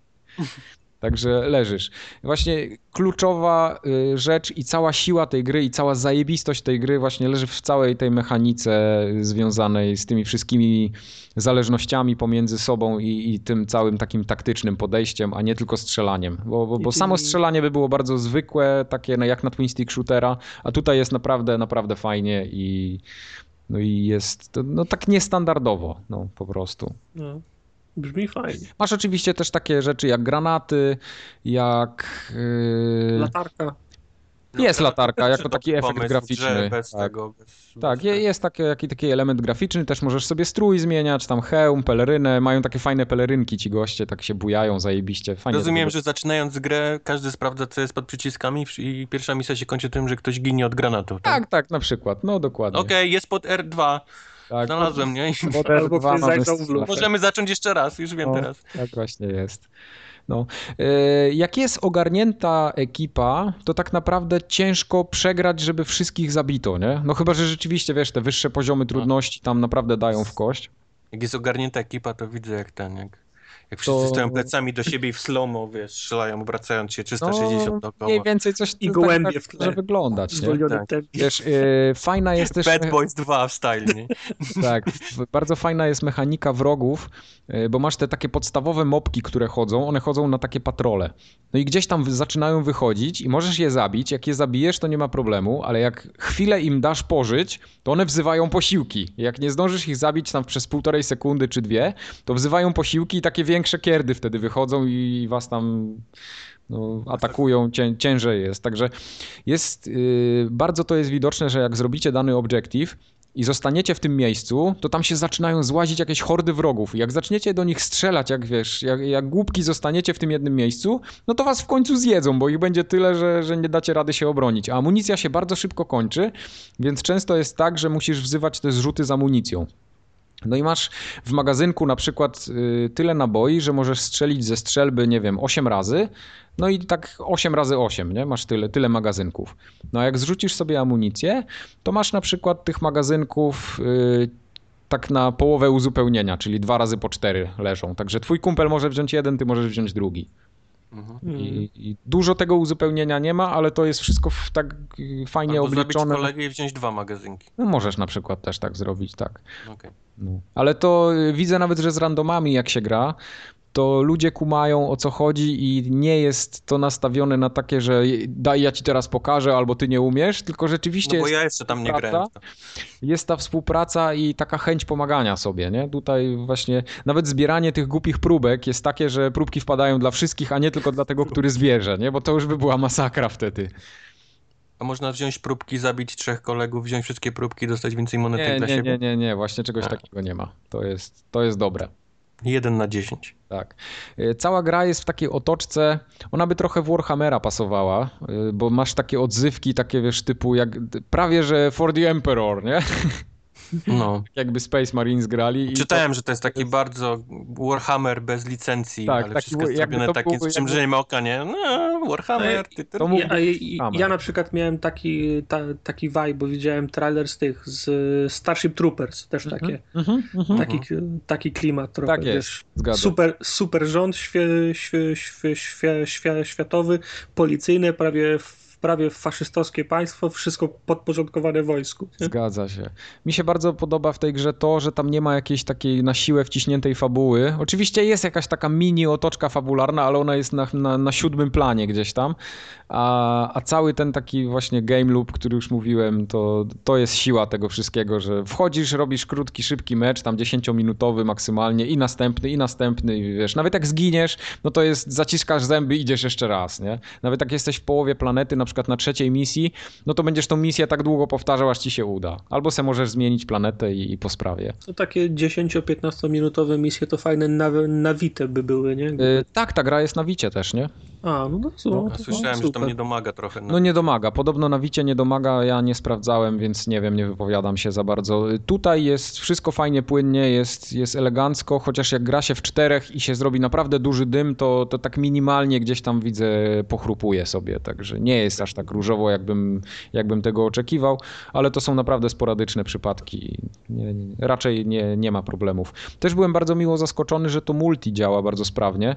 Speaker 2: Także leżysz. Właśnie kluczowa y, rzecz i cała siła tej gry i cała zajebistość tej gry właśnie leży w całej tej mechanice związanej z tymi wszystkimi zależnościami pomiędzy sobą i, i tym całym takim taktycznym podejściem, a nie tylko strzelaniem. Bo, bo, bo samo strzelanie by było bardzo zwykłe, takie no, jak na twin stick shootera, a tutaj jest naprawdę, naprawdę fajnie i no i jest no tak niestandardowo, no po prostu.
Speaker 3: No. Brzmi fajnie.
Speaker 2: Masz oczywiście też takie rzeczy jak granaty, jak. Yy...
Speaker 3: Latarka.
Speaker 2: Jest
Speaker 1: No,
Speaker 2: latarka,
Speaker 1: też
Speaker 2: jako taki efekt graficzny.
Speaker 1: Bez
Speaker 2: Tak.
Speaker 1: tego. Bez,
Speaker 2: Tak,
Speaker 1: bez
Speaker 2: je- jest taki, taki, taki element graficzny, też możesz sobie strój zmieniać, tam hełm, pelerynę, mają takie fajne pelerynki ci goście, tak się bujają zajebiście, fajnie.
Speaker 1: Rozumiem, że zaczynając grę, każdy sprawdza, co jest pod przyciskami i pierwsza misja się kończy tym, że ktoś ginie od granatu. Tak,
Speaker 2: Tak, tak, na przykład, no dokładnie.
Speaker 1: Okej, jest pod R2.
Speaker 2: Tak,
Speaker 1: Znalazłem, nie? I
Speaker 3: Albo ktoś zajrzał w lufę.
Speaker 1: Możemy zacząć jeszcze raz, już wiem
Speaker 2: No,
Speaker 1: teraz.
Speaker 2: Tak właśnie jest. No. E, Jak jest ogarnięta ekipa, to tak naprawdę ciężko przegrać, żeby wszystkich zabito, nie? No chyba, że rzeczywiście, wiesz, te wyższe poziomy trudności tam naprawdę dają w kość.
Speaker 1: Jak jest ogarnięta ekipa, to widzę jak ten, jak, jak wszyscy
Speaker 2: To-
Speaker 1: stoją plecami do siebie i w slow wiesz, strzelają, obracając się 360
Speaker 2: no,
Speaker 1: dookoła.
Speaker 2: mniej więcej coś
Speaker 3: I
Speaker 2: tak-
Speaker 3: gołębie
Speaker 2: tak
Speaker 3: w tle.
Speaker 2: może wyglądać, nie?
Speaker 1: Tak.
Speaker 2: Wiesz, e, fajna jest też...
Speaker 1: Bad Boys 2 w style, nie?
Speaker 2: Tak, bardzo fajna jest mechanika wrogów, y, bo masz te takie podstawowe mopki, które chodzą, one chodzą na takie patrole. No i gdzieś tam zaczynają wychodzić i możesz je zabić. Jak je zabijesz, to nie ma problemu, ale jak chwilę im dasz pożyć, to one wzywają posiłki. Jak nie zdążysz ich zabić tam przez półtorej sekundy czy dwie, to wzywają posiłki i takie większe kierdy wtedy wychodzą i was tam no, atakują, cię, ciężej jest. Także jest, yy, bardzo to jest widoczne, że jak zrobicie dany objective i zostaniecie w tym miejscu, to tam się zaczynają złazić jakieś hordy wrogów. Jak zaczniecie do nich strzelać, jak wiesz, jak, jak głupki zostaniecie w tym jednym miejscu, no to was w końcu zjedzą, bo ich będzie tyle, że, że nie dacie rady się obronić. A amunicja się bardzo szybko kończy, więc często jest tak, że musisz wzywać te zrzuty z amunicją. No i masz w magazynku na przykład y, tyle naboi, że możesz strzelić ze strzelby, nie wiem, 8 razy. No i tak 8 razy 8, nie? Masz tyle, tyle magazynków. No a jak zrzucisz sobie amunicję, to masz na przykład tych magazynków y, tak na połowę uzupełnienia, czyli dwa razy po cztery leżą. Także twój kumpel może wziąć jeden, ty możesz wziąć drugi.
Speaker 1: Mhm.
Speaker 2: I, I dużo tego uzupełnienia nie ma, ale to jest wszystko tak y, fajnie
Speaker 1: Albo zabić
Speaker 2: obliczone.
Speaker 1: kolegę i wziąć dwa magazynki.
Speaker 2: No możesz na przykład też tak zrobić, tak.
Speaker 1: Okej.
Speaker 2: No. Ale to y, widzę nawet, że z randomami jak się gra, to ludzie kumają o co chodzi i nie jest to nastawione na takie, że daj ja ci teraz pokażę albo ty nie umiesz, tylko rzeczywiście
Speaker 1: No bo
Speaker 2: jest,
Speaker 1: ja jeszcze tam nie grałem.
Speaker 2: jest ta współpraca i taka chęć pomagania sobie, nie? Tutaj właśnie nawet zbieranie tych głupich próbek jest takie, że próbki wpadają dla wszystkich, a nie tylko dla tego, który zbierze, nie? Bo to już by była masakra wtedy.
Speaker 1: A można wziąć próbki, zabić trzech kolegów, wziąć wszystkie próbki, dostać więcej monetek
Speaker 2: Nie,
Speaker 1: dla
Speaker 2: nie,
Speaker 1: siebie?
Speaker 2: nie, nie, nie, właśnie czegoś
Speaker 1: A.
Speaker 2: takiego nie ma. To jest, to jest dobre.
Speaker 1: Jeden na dziesięć.
Speaker 2: Tak. Y, Cała gra jest w takiej otoczce, ona by trochę w Warhammera pasowała, y, bo masz takie odzywki, takie wiesz, typu jak prawie że For the Emperor, nie?
Speaker 1: No.
Speaker 2: Jakby Space Marines grali.
Speaker 1: Czytałem, że to jest taki bardzo Warhammer bez licencji,
Speaker 2: Tak,
Speaker 1: ale
Speaker 2: taki
Speaker 1: wszystko jest
Speaker 2: jakby
Speaker 1: zrobione
Speaker 2: to było
Speaker 1: z przymrużeniem oka, nie? No, Warhammer, ty, ty.
Speaker 2: to mógł
Speaker 3: Ja, a, i-
Speaker 2: Hammer.
Speaker 3: ja na przykład miałem taki, ta, taki vibe, bo widziałem trailer z tych, z Starship Troopers, też
Speaker 2: Mhm,
Speaker 3: takie,
Speaker 2: mhm, mhm.
Speaker 3: taki, taki klimat trochę,
Speaker 2: Tak jest,
Speaker 3: wiesz, super, super rząd świe, świe, świe, świe, świe, światowy, policyjny, prawie, prawie faszystowskie państwo, wszystko podporządkowane wojsku. nie?
Speaker 2: Zgadza się. Mi się bardzo podoba w tej grze to, że tam nie ma jakiejś takiej na siłę wciśniętej fabuły. Oczywiście jest jakaś taka mini otoczka fabularna, ale ona jest na, na, na siódmym planie gdzieś tam. A, a cały ten taki właśnie game loop, który już mówiłem, to, to jest siła tego wszystkiego, że wchodzisz, robisz krótki, szybki mecz, tam 10-minutowy maksymalnie i następny, i następny, i wiesz, nawet jak zginiesz, no to jest, zaciskasz zęby, idziesz jeszcze raz, nie? Nawet jak jesteś w połowie planety, na przykład na trzeciej misji, no to będziesz tą misję tak długo powtarzał, aż ci się uda. Albo se możesz zmienić planetę i, i po sprawie.
Speaker 3: To takie 10-15 minutowe misje to fajne na, nawite by były, nie?
Speaker 2: Yy, tak, ta gra jest na Wicie też, nie?
Speaker 3: A, no, no, no,
Speaker 1: Ja
Speaker 3: to
Speaker 1: słyszałem, że
Speaker 3: super.
Speaker 1: tam nie domaga trochę.
Speaker 2: No nie domaga. Podobno na Wicie nie domaga, ja nie sprawdzałem, więc nie wiem, nie wypowiadam się za bardzo. Tutaj jest wszystko fajnie, płynnie, jest, jest elegancko, chociaż jak gra się w czterech i się zrobi naprawdę duży dym, to, to tak minimalnie gdzieś tam widzę, pochrupuje sobie, także nie jest aż tak różowo, jakbym, jakbym tego oczekiwał, ale to są naprawdę sporadyczne przypadki. Nie, nie, raczej nie, nie ma problemów. Też byłem bardzo miło zaskoczony, że to multi działa bardzo sprawnie.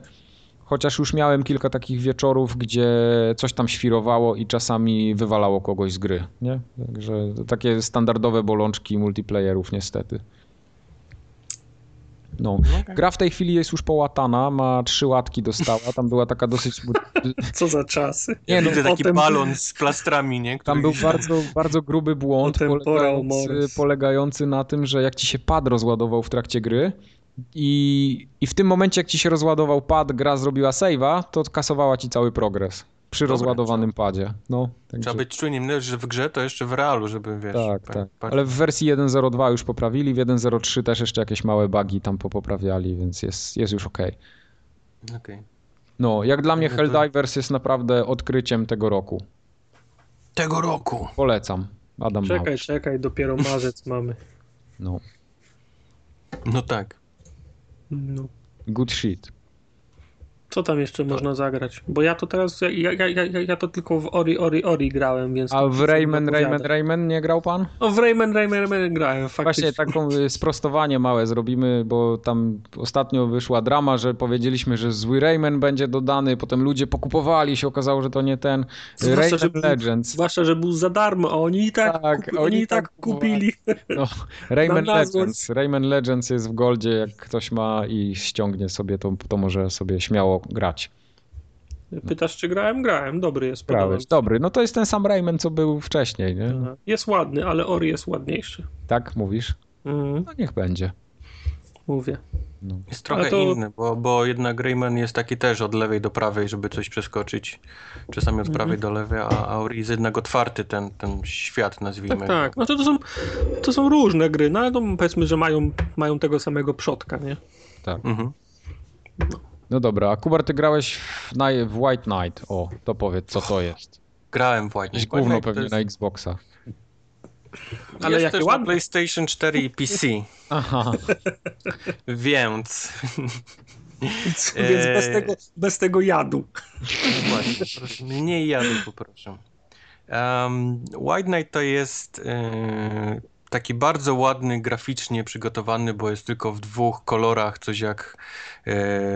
Speaker 2: Chociaż już miałem kilka takich wieczorów, gdzie coś tam świrowało i czasami wywalało kogoś z gry. Nie? Także takie standardowe bolączki multiplayerów, niestety. No. Gra w tej chwili jest już połatana, ma trzy łatki dostała. Tam była taka dosyć.
Speaker 3: Co za czasy.
Speaker 1: Ja
Speaker 2: Nie, no,
Speaker 1: widzę taki
Speaker 3: potem-
Speaker 1: balon z plastrami, nie? Który
Speaker 2: Tam był bardzo, bardzo gruby błąd polegający, polegający na tym, że jak ci się pad rozładował w trakcie gry i, i w tym momencie jak ci się rozładował pad, gra zrobiła save'a, to kasowała ci cały progres przy
Speaker 1: Dobra,
Speaker 2: rozładowanym padzie. No, także,
Speaker 1: Trzeba być czujnym, nie, że w grze to jeszcze w realu, żeby wiesz.
Speaker 2: tak,
Speaker 1: pa-
Speaker 2: tak.
Speaker 1: pa-
Speaker 2: Ale w wersji 1.02 już poprawili, w 1.03 też jeszcze jakieś małe bugi tam popoprawiali, więc jest, jest już ok.
Speaker 1: Okej.
Speaker 2: No, jak dla mnie
Speaker 1: No
Speaker 2: Helldivers jest naprawdę odkryciem tego roku.
Speaker 1: Tego roku.
Speaker 2: Polecam. Adam
Speaker 3: Czekaj,
Speaker 2: Małysz.
Speaker 3: czekaj, dopiero marzec mamy.
Speaker 2: No.
Speaker 1: No tak.
Speaker 2: Good shit.
Speaker 3: Co tam jeszcze można zagrać? Bo ja to teraz, ja, ja, ja, ja, ja to tylko w Ori, Ori, Ori grałem, więc...
Speaker 2: A
Speaker 3: to
Speaker 2: w Rayman. Rayman, Rayman nie grał pan?
Speaker 3: No w Rayman, Rayman, Rayman grałem, faktycznie.
Speaker 2: Właśnie taką y, sprostowanie małe zrobimy, bo tam ostatnio wyszła drama, że powiedzieliśmy, że zły Rayman będzie dodany, potem ludzie pokupowali, się okazało, że to nie ten.
Speaker 3: Zwłaszcza,
Speaker 2: Rayman
Speaker 3: że był-
Speaker 2: Legends.
Speaker 3: Zwłaszcza, że był za darmo, a oni i tak,
Speaker 2: Tak,
Speaker 3: kupi,
Speaker 2: oni
Speaker 3: i tak
Speaker 2: tak
Speaker 3: kupili.
Speaker 2: No, Rayman. Legends. Rayman Legends jest w Goldzie, jak ktoś ma i ściągnie sobie, to, to może sobie śmiało grać.
Speaker 3: Pytasz, czy grałem? Grałem, dobry jest.
Speaker 2: Grałeś. Dobry, no to jest ten sam Rayman, co był wcześniej, nie?
Speaker 3: Aha. Jest ładny, ale Ori jest ładniejszy.
Speaker 2: Tak mówisz?
Speaker 3: Mhm,
Speaker 2: No niech będzie.
Speaker 3: mówię.
Speaker 2: No.
Speaker 1: Jest trochę
Speaker 3: to-
Speaker 1: inny, bo, bo jednak Rayman jest taki też od lewej do prawej, żeby coś przeskoczyć. Czasami od prawej do lewej, a Auri jest jednak otwarty ten, ten świat, nazwijmy.
Speaker 3: Tak, tak. No to, to, są, to są różne gry, no ale to powiedzmy, że mają, mają tego samego przodka, nie?
Speaker 1: Mhm.
Speaker 2: no dobra, a Kubar, ty grałeś w, w White Knight. O, to powiedz, co to jest.
Speaker 1: Grałem w White Knight.
Speaker 2: Gówno pewnie
Speaker 1: jest-
Speaker 2: na Xboxa.
Speaker 3: Ale
Speaker 1: jest
Speaker 3: jakie
Speaker 1: też
Speaker 3: ładne.
Speaker 1: na PlayStation 4 i PC,
Speaker 2: Aha,
Speaker 1: więc...
Speaker 3: Więc bez
Speaker 1: Eee.
Speaker 3: tego, bez tego jadu.
Speaker 1: Właśnie, proszę, mniej jadu poproszę. Um, White Knight to jest e, taki bardzo ładny, graficznie przygotowany, bo jest tylko w dwóch kolorach, coś jak e,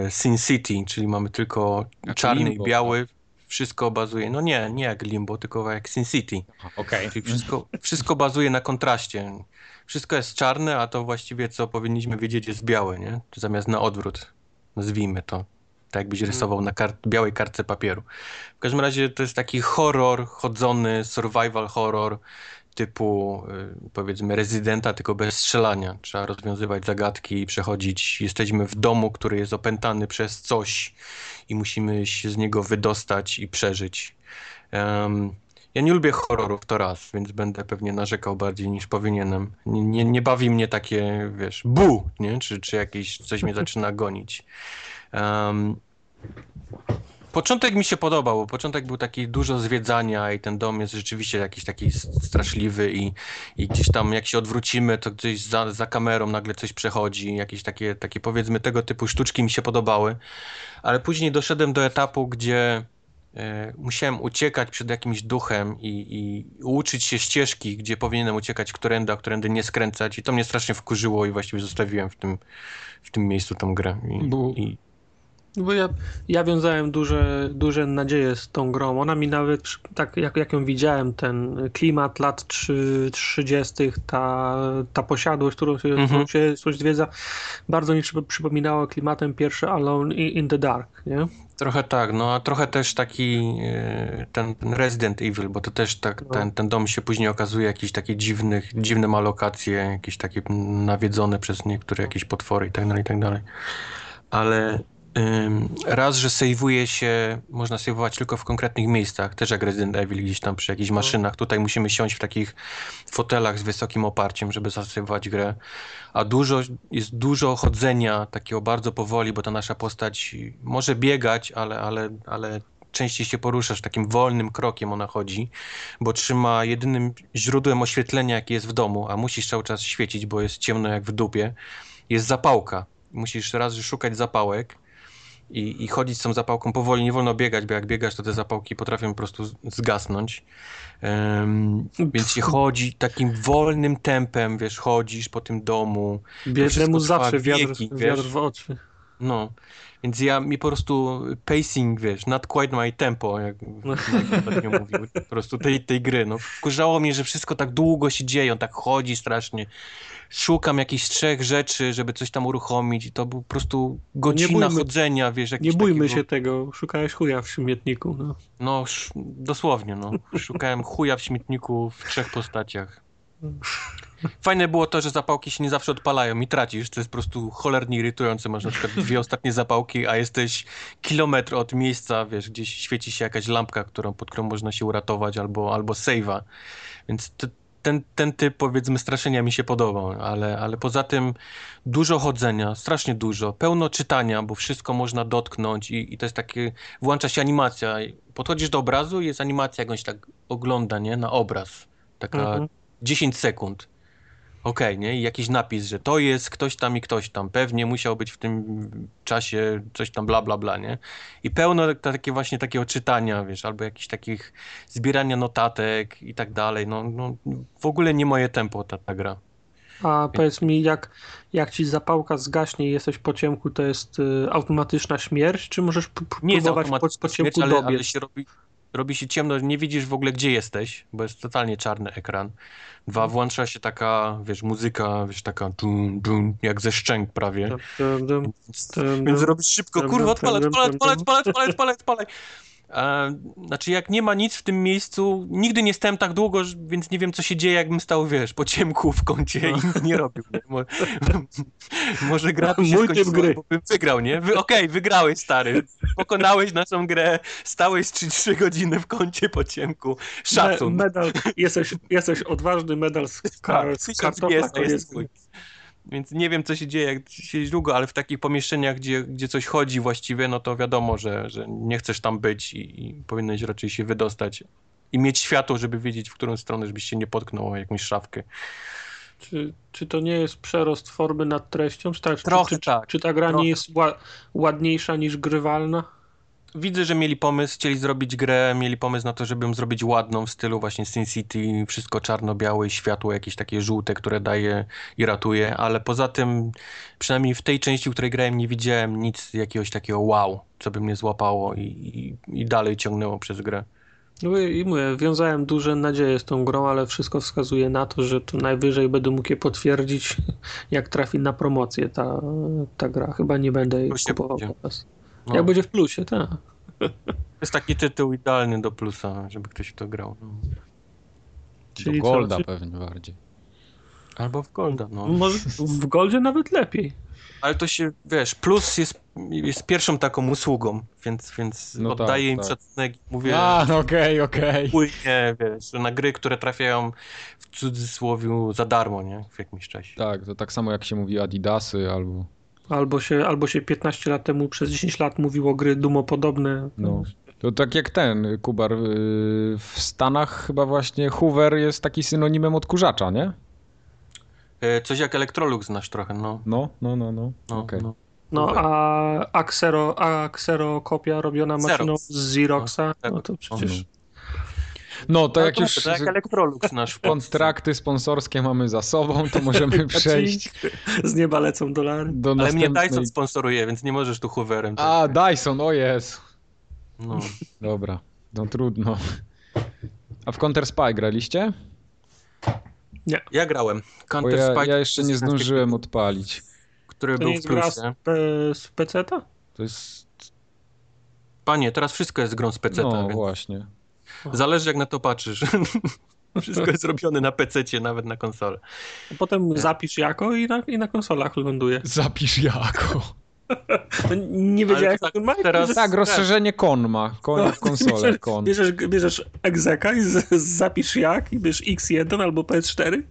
Speaker 1: Sin City, czyli mamy tylko
Speaker 2: Jak
Speaker 1: czarny
Speaker 2: Limbo,
Speaker 1: i biały. Wszystko bazuje, no nie, nie jak Limbo, tylko jak Sin City.
Speaker 2: okej.
Speaker 1: Czyli wszystko, wszystko bazuje na kontraście. Wszystko jest czarne, a to właściwie co powinniśmy wiedzieć jest białe, nie? Zamiast na odwrót. Nazwijmy to. Tak jakbyś rysował na kart białej kartce papieru. W każdym razie to jest taki horror chodzony, survival horror typu y, powiedzmy rezydenta, tylko bez strzelania. Trzeba rozwiązywać zagadki, przechodzić. Jesteśmy w domu, który jest opętany przez coś i musimy się z niego wydostać i przeżyć. Em, ja nie lubię horrorów to raz, więc będę pewnie narzekał bardziej niż powinienem. Nie, nie, nie bawi mnie takie, wiesz, bu, nie? Czy, czy jakieś coś mnie zaczyna gonić. Em, początek mi się podobał, bo początek był taki dużo zwiedzania i ten dom jest rzeczywiście jakiś taki straszliwy i, i gdzieś tam jak się odwrócimy, to gdzieś za, za kamerą nagle coś przechodzi, jakieś takie, takie powiedzmy tego typu sztuczki mi się podobały, ale później doszedłem do etapu, gdzie e, musiałem uciekać przed jakimś duchem i, i uczyć się ścieżki, gdzie powinienem uciekać którędy, a którędy nie skręcać i to mnie strasznie wkurzyło i właściwie zostawiłem w tym, w tym miejscu tą grę. I,
Speaker 2: Bu.
Speaker 1: i,
Speaker 3: Bo ja, ja wiązałem duże, duże nadzieje z tą grą. Ona mi nawet, tak jak, jak ją widziałem, ten klimat lat trzy- 30., ta, ta posiadłość, którą się,
Speaker 1: Mhm.
Speaker 3: którą się coś zwiedza, bardzo mi przypo- przypominała klimatem pierwszy Alone in, the Dark, nie?
Speaker 1: Trochę tak, no a trochę też taki e, ten, Resident Evil, bo to też tak,
Speaker 3: No.
Speaker 1: ten, ten dom się później okazuje jakieś takie dziwnych, dziwne ma lokacje, jakieś takie nawiedzone przez niektóre jakieś potwory i tak dalej, i tak dalej. Ale raz, że sejwuje się, można sejwować tylko w konkretnych miejscach, też jak Resident Evil gdzieś tam przy jakichś maszynach. Tutaj musimy siąść w takich fotelach z wysokim oparciem, żeby zasejwować grę. A dużo, jest dużo chodzenia takiego bardzo powoli, bo ta nasza postać może biegać, ale, ale, ale częściej się poruszasz takim wolnym krokiem ona chodzi, bo trzyma jedynym źródłem oświetlenia, jakie jest w domu, a musisz cały czas świecić, bo jest ciemno jak w dupie, jest zapałka. Musisz raz szukać zapałek i, i chodzić z tą zapałką powoli, nie wolno biegać, bo jak biegasz, to te zapałki potrafią po prostu zgasnąć. Em, więc się chodzi takim wolnym tempem, wiesz, chodzisz po tym domu,
Speaker 3: Biednemu zawsze wiatr,
Speaker 1: wieki,
Speaker 3: wiatr w oczy.
Speaker 1: no, więc ja mi po prostu pacing, wiesz, not quite my tempo, jak Mike ostatnio mówił, po prostu tej, tej gry, no. Wkurzało mnie, że wszystko tak długo się dzieje, on tak chodzi strasznie. Szukam jakichś trzech rzeczy, żeby coś tam uruchomić i to był po prostu godzina
Speaker 3: bójmy-
Speaker 1: chodzenia, wiesz,
Speaker 3: Nie bójmy
Speaker 1: takiego,
Speaker 3: się tego, szukałeś chuja w śmietniku, no.
Speaker 1: No, dosłownie, no. Szukałem chuja w śmietniku w trzech postaciach. Fajne było to, że zapałki się nie zawsze odpalają i tracisz. To jest po prostu cholernie irytujące. Masz na przykład dwie ostatnie zapałki, a jesteś kilometr od miejsca, wiesz, gdzieś świeci się jakaś lampka, którą, pod którą można się uratować, albo, albo save'a. Więc t- ten, ten typ, powiedzmy, straszenia mi się podobał, ale, ale poza tym dużo chodzenia, strasznie dużo, pełno czytania, bo wszystko można dotknąć i, i to jest takie, włącza się animacja. Podchodzisz do obrazu i jest animacja, jak on się tak ogląda, nie, na obraz. Taka
Speaker 3: Mhm.
Speaker 1: 10 sekund. Okej, nie? I jakiś napis, że to jest ktoś tam i ktoś tam. Pewnie musiał być w tym czasie coś tam bla, bla, bla, nie? I pełno ta- takie właśnie takiego czytania, wiesz, albo jakichś takich zbierania notatek i tak dalej. No, no w ogóle nie moje tempo ta, ta gra.
Speaker 3: A powiedz mi, jak, jak ci zapałka zgaśnie i jesteś po ciemku, to jest y, automatyczna śmierć, czy możesz p- p-
Speaker 1: Nie
Speaker 3: próbować po, po
Speaker 1: śmierć,
Speaker 3: ciemku
Speaker 1: ale,
Speaker 3: dobiec?
Speaker 1: ale się robi, robi się ciemno, nie widzisz w ogóle gdzie jesteś, bo jest totalnie czarny ekran. Dwa,
Speaker 3: Mhm.
Speaker 1: włącza się taka, wiesz, muzyka, wiesz, taka dun, dun, jak ze szczęk prawie.
Speaker 3: Dum,
Speaker 1: Więc,
Speaker 3: dum,
Speaker 1: więc robisz szybko, kurwa, odpalać,
Speaker 3: dum.
Speaker 1: odpalać, odpalać, odpalać, odpalać. E, znaczy, jak nie ma nic w tym miejscu, nigdy nie stałem tak długo, więc nie wiem, co się dzieje, jakbym stał, wiesz, po ciemku w kącie i nic nie robił. Mo- Może gra by się
Speaker 3: Mój
Speaker 1: skończyła,
Speaker 3: gry.
Speaker 1: bo bym wygrał, nie? Wy, Okej, wygrałeś, stary. Pokonałeś naszą grę, stałeś 3, godziny w kącie po ciemku. Szacun.
Speaker 3: Me, medal, jesteś, jesteś odważny, medal z, kar,
Speaker 1: Tak,
Speaker 3: z kartofla
Speaker 1: jest, jest twój. Więc nie wiem, co się dzieje, jak siedzisz długo, ale w takich pomieszczeniach, gdzie, gdzie coś chodzi właściwie, no to wiadomo, że, że nie chcesz tam być i, i powinieneś raczej się wydostać i mieć światło, żeby wiedzieć, w którą stronę, żebyś się nie potknął o jakąś szafkę.
Speaker 3: Czy, czy to nie jest przerost formy nad treścią? Czy, ta, czy,
Speaker 1: Trochę
Speaker 3: czy,
Speaker 1: tak,
Speaker 3: czy ta gra
Speaker 1: trochę.
Speaker 3: nie jest ła, ładniejsza niż grywalna?
Speaker 1: Widzę, że mieli pomysł, chcieli zrobić grę, mieli pomysł na to, żeby ją zrobić ładną w stylu właśnie Sin City, wszystko czarno-białe, światło jakieś takie żółte, które daje i ratuje, ale poza tym, przynajmniej w tej części, w której grałem, nie widziałem nic jakiegoś takiego wow, co by mnie złapało i, i, i dalej ciągnęło przez grę.
Speaker 3: No i i mówię, wiązałem duże nadzieje z tą grą, ale wszystko wskazuje na to, że to najwyżej będę mógł je potwierdzić, jak trafi na promocję ta, ta gra. Chyba nie będę jej kupował
Speaker 1: będzie.
Speaker 3: teraz.
Speaker 1: No,
Speaker 3: Jak będzie w plusie, tak.
Speaker 1: To jest taki tytuł idealny do plusa, żeby ktoś w to grał. No.
Speaker 2: Do
Speaker 3: Czyli co,
Speaker 2: Golda
Speaker 3: czy-
Speaker 2: pewnie bardziej.
Speaker 1: Albo w Golda, no.
Speaker 3: Może w Goldzie nawet lepiej.
Speaker 1: Ale to się, wiesz, plus jest, jest pierwszą taką usługą, więc, więc
Speaker 2: No tak,
Speaker 1: oddaję im
Speaker 2: tak.
Speaker 1: szacunek i mówię...
Speaker 2: A, no okej, okej.
Speaker 1: płynie, wiesz, na gry, które trafiają w cudzysłowie za darmo, nie? W jakimś czasie.
Speaker 2: Tak, to tak samo jak się mówi Adidasy albo...
Speaker 3: Albo się, albo się 15 lat temu przez 10 lat mówiło gry dumopodobne.
Speaker 2: No. To tak jak ten, Kubar, yy, w Stanach chyba właśnie Hoover jest taki synonimem odkurzacza, nie?
Speaker 1: E, Coś jak Electrolux znasz trochę, no.
Speaker 2: No, no, no, no.
Speaker 1: no,
Speaker 2: Okej.
Speaker 1: no.
Speaker 3: No a Axero, a Xero kopia robiona maczyną
Speaker 1: Xerox.
Speaker 3: z Xeroxa,
Speaker 1: No,
Speaker 3: no to przecież...
Speaker 2: No, to
Speaker 1: Ale
Speaker 2: jak już
Speaker 1: To jak Electrolux nasz
Speaker 2: kontrakty sponsorskie mamy za sobą, to możemy przejść
Speaker 3: Z nieba lecą dolary.
Speaker 2: do
Speaker 1: Ale mnie
Speaker 2: następnej...
Speaker 1: Dyson sponsoruje, więc nie możesz tu Hooverem.
Speaker 2: A, Dyson, o jest.
Speaker 1: No.
Speaker 2: Dobra, no trudno. A w Counter Spy graliście?
Speaker 1: Ja grałem. Counter
Speaker 2: ja,
Speaker 1: Spike,
Speaker 2: ja jeszcze nie zdążyłem odpalić.
Speaker 1: który
Speaker 3: To
Speaker 1: był
Speaker 3: nie
Speaker 1: w
Speaker 3: jest gra z,
Speaker 1: plusie.
Speaker 3: P- z PC-ta?
Speaker 2: To jest...
Speaker 1: Panie, teraz wszystko jest grą z PC,
Speaker 2: No
Speaker 1: więc
Speaker 2: właśnie.
Speaker 1: Zależy jak na to patrzysz. wszystko jest robione na PC, nawet na konsolę.
Speaker 3: A potem zapisz jako i na, i na konsolach ląduje.
Speaker 2: Zapisz jako.
Speaker 3: No, nie wiedziałeś,
Speaker 1: tak
Speaker 3: o tym ma?
Speaker 1: teraz-
Speaker 2: Tak, rozszerzenie kon ma. Kon,
Speaker 3: No,
Speaker 2: konsolę,
Speaker 3: bierzesz,
Speaker 2: kon.
Speaker 3: Bierzesz, bierzesz egzeka i z, zapisz jak i bierzesz X1 albo PS4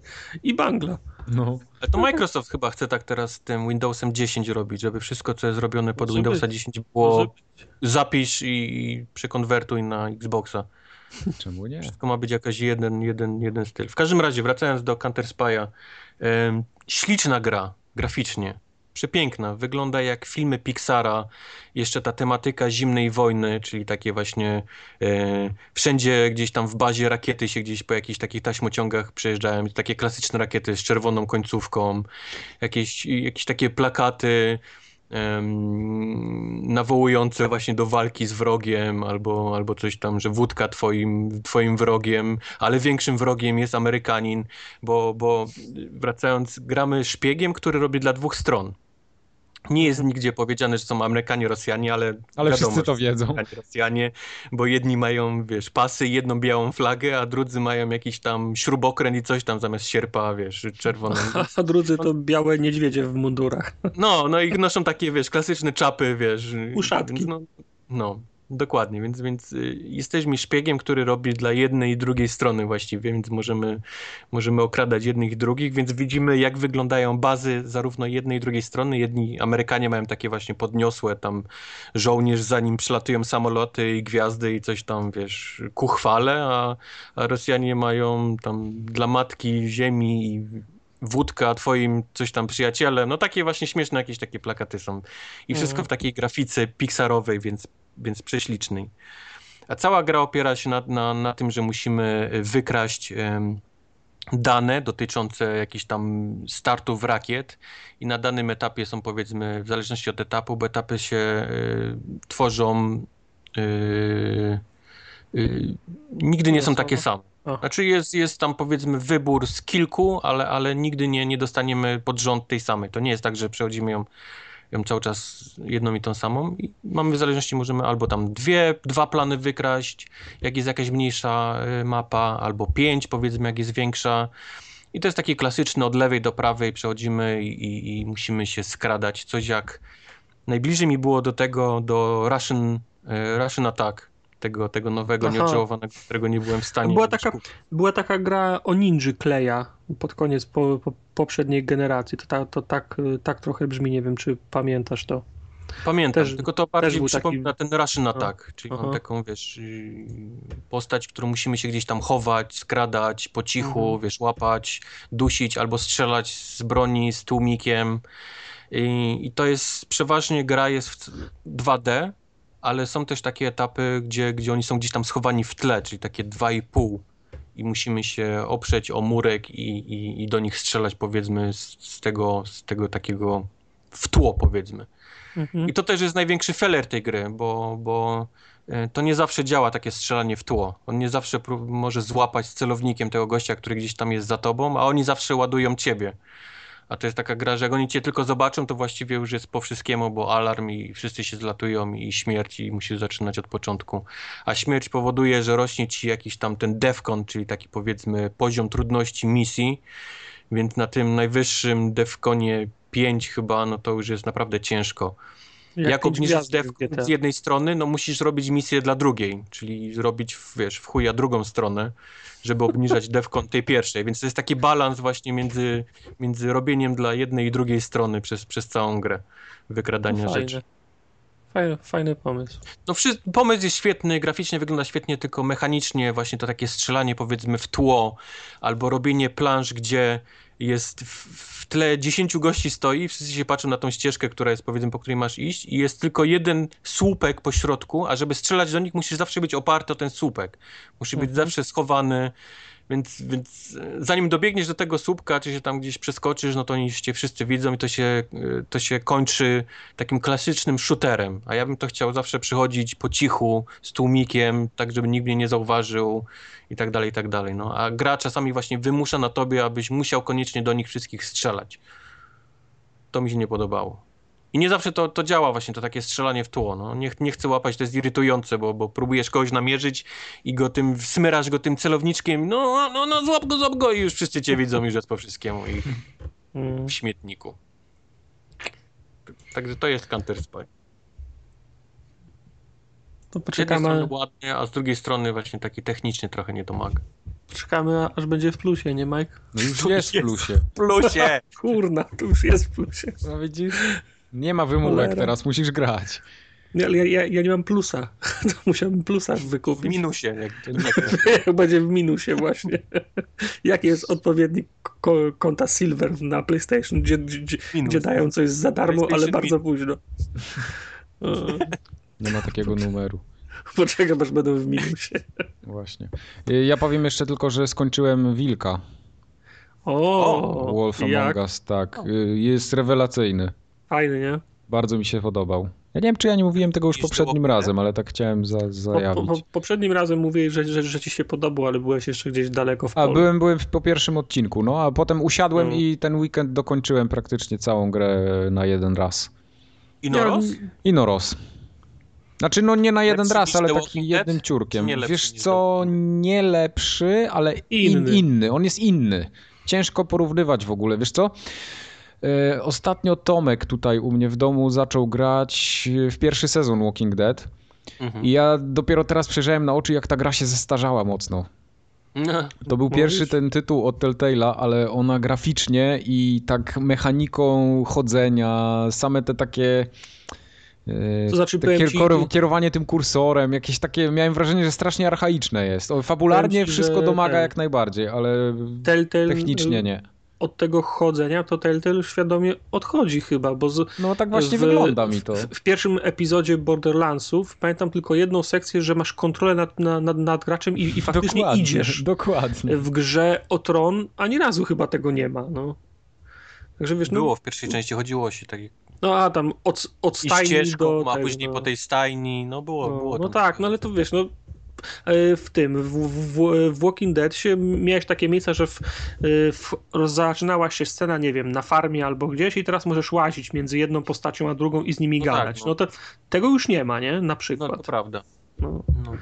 Speaker 3: i bangla.
Speaker 2: No.
Speaker 1: Ale to Microsoft chyba chce tak teraz z tym Windowsem 10 robić, żeby wszystko, co jest zrobione pod
Speaker 3: Może
Speaker 1: Windowsa
Speaker 3: być.
Speaker 1: 10 było zapisz i, i przekonwertuj na Xboxa.
Speaker 2: Czemu nie?
Speaker 1: Wszystko ma być jakiś jeden, jeden, jeden styl. W każdym razie, wracając do Counter Spy'a, śliczna gra, graficznie. Przepiękna, wygląda jak filmy Pixara. Jeszcze ta tematyka zimnej wojny, czyli takie właśnie e, wszędzie gdzieś tam w bazie rakiety się gdzieś po jakichś takich taśmociągach przejeżdżają. Takie klasyczne rakiety z czerwoną końcówką, jakieś, jakieś takie plakaty nawołujące właśnie do walki z wrogiem, albo, albo coś tam, że wódka twoim, twoim wrogiem, ale większym wrogiem jest Amerykanin, bo, bo wracając, gramy szpiegiem, który robi dla dwóch stron. Nie jest nigdzie powiedziane, że są Amerykanie, Rosjanie, ale,
Speaker 2: Ale
Speaker 1: wiadomo,
Speaker 2: wszyscy to wiedzą.
Speaker 1: Amerykanie, Rosjanie, bo jedni mają, wiesz, pasy, jedną białą flagę, a drudzy mają jakiś tam śrubokręt i coś tam zamiast sierpa, wiesz, czerwoną.
Speaker 3: A drudzy to białe niedźwiedzie w mundurach.
Speaker 1: No, no i noszą takie, wiesz, klasyczne czapy, wiesz.
Speaker 3: Uszatki.
Speaker 1: No, no, dokładnie, więc, więc y, jesteśmy szpiegiem, który robi dla jednej i drugiej strony właściwie, więc możemy, możemy okradać jednych i drugich, więc widzimy jak wyglądają bazy zarówno jednej i drugiej strony. Jedni Amerykanie mają takie właśnie podniosłe tam żołnierz, zanim przylatują samoloty i gwiazdy i coś tam, wiesz, ku chwale, a, a Rosjanie mają tam dla matki ziemi i wódka twoim coś tam przyjacielem. No takie właśnie śmieszne jakieś takie plakaty są. I wszystko
Speaker 3: Mhm.
Speaker 1: w takiej grafice pixarowej, więc, więc prześlicznej. A cała gra opiera się na, na, na tym, że musimy wykraść dane dotyczące jakichś tam startów rakiet i na danym etapie są powiedzmy, w zależności od etapu, bo etapy się y, tworzą y, y, nigdy nie są takie same. Znaczy jest, jest tam powiedzmy wybór z kilku, ale, ale nigdy nie, nie dostaniemy pod rząd tej samej. To nie jest tak, że przechodzimy ją, ją cały czas jedną i tą samą. I mamy w zależności, możemy albo tam dwie, dwa plany wykraść, jak jest jakaś mniejsza y, mapa, albo pięć powiedzmy, jak jest większa. I to jest takie klasyczne, od lewej do prawej przechodzimy i, i, i musimy się skradać. Coś jak najbliżej mi było do tego, do Russian, y, Russian Attack, tego, tego nowego, nieodżałowanego, którego nie byłem w stanie
Speaker 3: Była taka-
Speaker 1: kupić.
Speaker 3: Była taka gra o ninży Kleja pod koniec po, po, poprzedniej generacji. To, ta, to tak, tak trochę brzmi, nie wiem czy pamiętasz to.
Speaker 1: Pamiętam,
Speaker 3: Też-
Speaker 1: tylko to bardziej przypomina ten Russian Attack, czyli
Speaker 3: Aha.
Speaker 1: mam taką, wiesz, yy, postać, którą musimy się gdzieś tam chować, skradać po cichu,
Speaker 3: Mhm.
Speaker 1: wiesz, łapać, dusić albo strzelać z broni, z tłumikiem. I, I to jest, przeważnie gra jest w 2D, ale są też takie etapy, gdzie, gdzie oni są gdzieś tam schowani w tle, czyli takie 2,5 i musimy się oprzeć o murek i, i, i do nich strzelać, powiedzmy, z, z, tego, z tego takiego w tło, powiedzmy.
Speaker 3: Mhm.
Speaker 1: I to też jest największy feller tej gry, bo, bo e, to nie zawsze działa takie strzelanie w tło. On nie zawsze może złapać z celownikiem tego gościa, który gdzieś tam jest za tobą, a oni zawsze ładują ciebie. A to jest taka gra, że jak oni cię tylko zobaczą, to właściwie już jest po wszystkiemu, bo alarm i wszyscy się zlatują i śmierć i musisz zaczynać od początku. A śmierć powoduje, że rośnie ci jakiś tam ten defcon, czyli taki powiedzmy poziom trudności misji, więc na tym najwyższym defconie 5 chyba, no to już jest naprawdę ciężko. Jak,
Speaker 3: pięć
Speaker 1: obniżyć
Speaker 3: GTA.
Speaker 1: z jednej strony, no musisz robić misję dla drugiej, czyli zrobić, w- wiesz, w chuja drugą stronę, żeby obniżać devcon tej pierwszej, więc to jest taki balans właśnie między, między robieniem dla jednej i drugiej strony przez, przez całą grę wykradania
Speaker 3: No
Speaker 1: rzeczy.
Speaker 3: Fajny, fajny pomysł.
Speaker 1: No pomysł jest świetny, graficznie wygląda świetnie, tylko mechanicznie właśnie to takie strzelanie powiedzmy w tło, albo robienie planż, gdzie jest w, tle 10 gości stoi, wszyscy się patrzą na tą ścieżkę, która jest powiedzmy, po której masz iść i jest tylko jeden słupek po środku, a żeby strzelać do nich musisz zawsze być oparty o ten słupek. Musi być
Speaker 3: Mhm.
Speaker 1: zawsze schowany, więc, więc e, zanim dobiegniesz do tego słupka, czy się tam gdzieś przeskoczysz, no to oni cię wszyscy widzą i to się, e, to się kończy takim klasycznym shooterem. A ja bym to chciał zawsze przychodzić po cichu, z tłumikiem, tak żeby nikt mnie nie zauważył i tak dalej, i tak dalej. No. A gra czasami właśnie wymusza na tobie, abyś musiał koniecznie do nich wszystkich strzelać. To mi się nie podobało. I nie zawsze to, to działa właśnie, to takie strzelanie w tło. No. Nie, nie chcę łapać, to jest irytujące, bo, bo próbujesz kogoś namierzyć i go tym, smyrasz go tym celowniczkiem, no, no, no, złap go, złap go i już wszyscy cię widzą, już jest po wszystkiemu i
Speaker 3: Mm.
Speaker 1: w śmietniku. Także to jest Counter Spy.
Speaker 3: To
Speaker 1: Z jednej strony
Speaker 3: poczekamy,
Speaker 1: ładnie, a z drugiej strony właśnie taki technicznie trochę nie domaga.
Speaker 3: czekamy aż będzie w plusie, nie Mike?
Speaker 2: No już jest w plusie.
Speaker 1: Plusie!
Speaker 3: Kurna, to już jest w plusie.
Speaker 2: No widzisz? Nie ma wymówek
Speaker 3: Cholera.
Speaker 2: teraz, musisz grać.
Speaker 3: Nie, ale ja, ja, ja nie mam plusa. To musiałbym plusa
Speaker 1: W
Speaker 3: wykupić.
Speaker 1: minusie. Jak,
Speaker 3: Jak będzie w minusie właśnie. Jaki jest odpowiednik ko- konta Silver na PlayStation, gdzie, gdzie, gdzie dają coś za darmo, ale bardzo późno.
Speaker 2: Nie ma takiego numeru.
Speaker 3: Poczekam, aż będą w minusie.
Speaker 2: Właśnie. Y, Ja powiem jeszcze tylko, że skończyłem Wilka.
Speaker 3: O,
Speaker 2: Wolf
Speaker 3: jak
Speaker 2: Among Us, tak. Y, Jest rewelacyjny.
Speaker 3: Fajny, nie?
Speaker 2: Bardzo mi się podobał. Ja nie wiem, czy ja nie mówiłem tego już poprzednim razem, ale tak chciałem za,
Speaker 3: Po, po,
Speaker 2: zajawić.
Speaker 3: po, poprzednim razem mówiłeś, że, że, że ci się podobał, ale byłeś jeszcze gdzieś daleko w
Speaker 2: A,
Speaker 3: polu.
Speaker 2: byłem, byłem w- po pierwszym odcinku, no, a potem usiadłem
Speaker 3: No.
Speaker 2: i ten weekend dokończyłem praktycznie całą grę na jeden raz.
Speaker 1: I Noros?
Speaker 2: I no roz. Znaczy, no nie na jeden
Speaker 1: Lepszy
Speaker 2: raz, ale
Speaker 1: The
Speaker 2: taki
Speaker 1: Walking Dead?
Speaker 2: jednym ciurkiem. Wiesz co, nie lepszy, ale in,
Speaker 3: Inny.
Speaker 2: inny. On jest inny. Ciężko porównywać w ogóle, wiesz co? E, Ostatnio Tomek tutaj u mnie w domu zaczął grać w pierwszy sezon Walking Dead
Speaker 1: Mhm.
Speaker 2: i ja dopiero teraz przejrzałem na oczy, jak ta gra się zestarzała mocno.
Speaker 1: No,
Speaker 2: To był pierwszy ten tytuł od Telltale'a, ale ona graficznie i tak mechaniką chodzenia, same te takie. e,
Speaker 3: To znaczy,
Speaker 2: te
Speaker 3: ci-
Speaker 2: kierowanie tym kursorem, jakieś takie, miałem wrażenie, że strasznie archaiczne jest. Fabularnie
Speaker 3: ci,
Speaker 2: wszystko domaga
Speaker 3: ten-
Speaker 2: jak najbardziej, ale
Speaker 3: Telltale,
Speaker 2: technicznie nie.
Speaker 3: Od tego chodzenia, to Telltale świadomie odchodzi chyba, bo z,
Speaker 2: No tak właśnie
Speaker 3: w,
Speaker 2: wygląda mi to.
Speaker 3: W, w pierwszym epizodzie Borderlandsów pamiętam tylko jedną sekcję, że masz kontrolę nad, nad, nad graczem i, i faktycznie
Speaker 2: dokładnie,
Speaker 3: idziesz.
Speaker 2: Dokładnie.
Speaker 3: W grze o tron ani razu chyba tego nie ma. No. Także wiesz, no,
Speaker 1: Było w pierwszej części, chodziło się tak
Speaker 3: no a tam od, od
Speaker 1: i
Speaker 3: stajni
Speaker 1: ścieżką,
Speaker 3: do
Speaker 1: a
Speaker 3: tego,
Speaker 1: później
Speaker 3: no.
Speaker 1: po tej stajni, no było,
Speaker 3: No,
Speaker 1: było
Speaker 3: no
Speaker 1: tam
Speaker 3: tak, no ale to wiesz, no w tym, w, w, w Walking Dead się miałeś takie miejsca, że w, e, w, zaczynała się scena, nie wiem, na farmie albo gdzieś i teraz możesz łazić między jedną postacią a drugą i z nimi
Speaker 1: No tak,
Speaker 3: gadać.
Speaker 1: no.
Speaker 3: No to tego już nie ma, nie? Na
Speaker 1: No
Speaker 3: przykład.
Speaker 1: to prawda.
Speaker 3: No,
Speaker 1: No.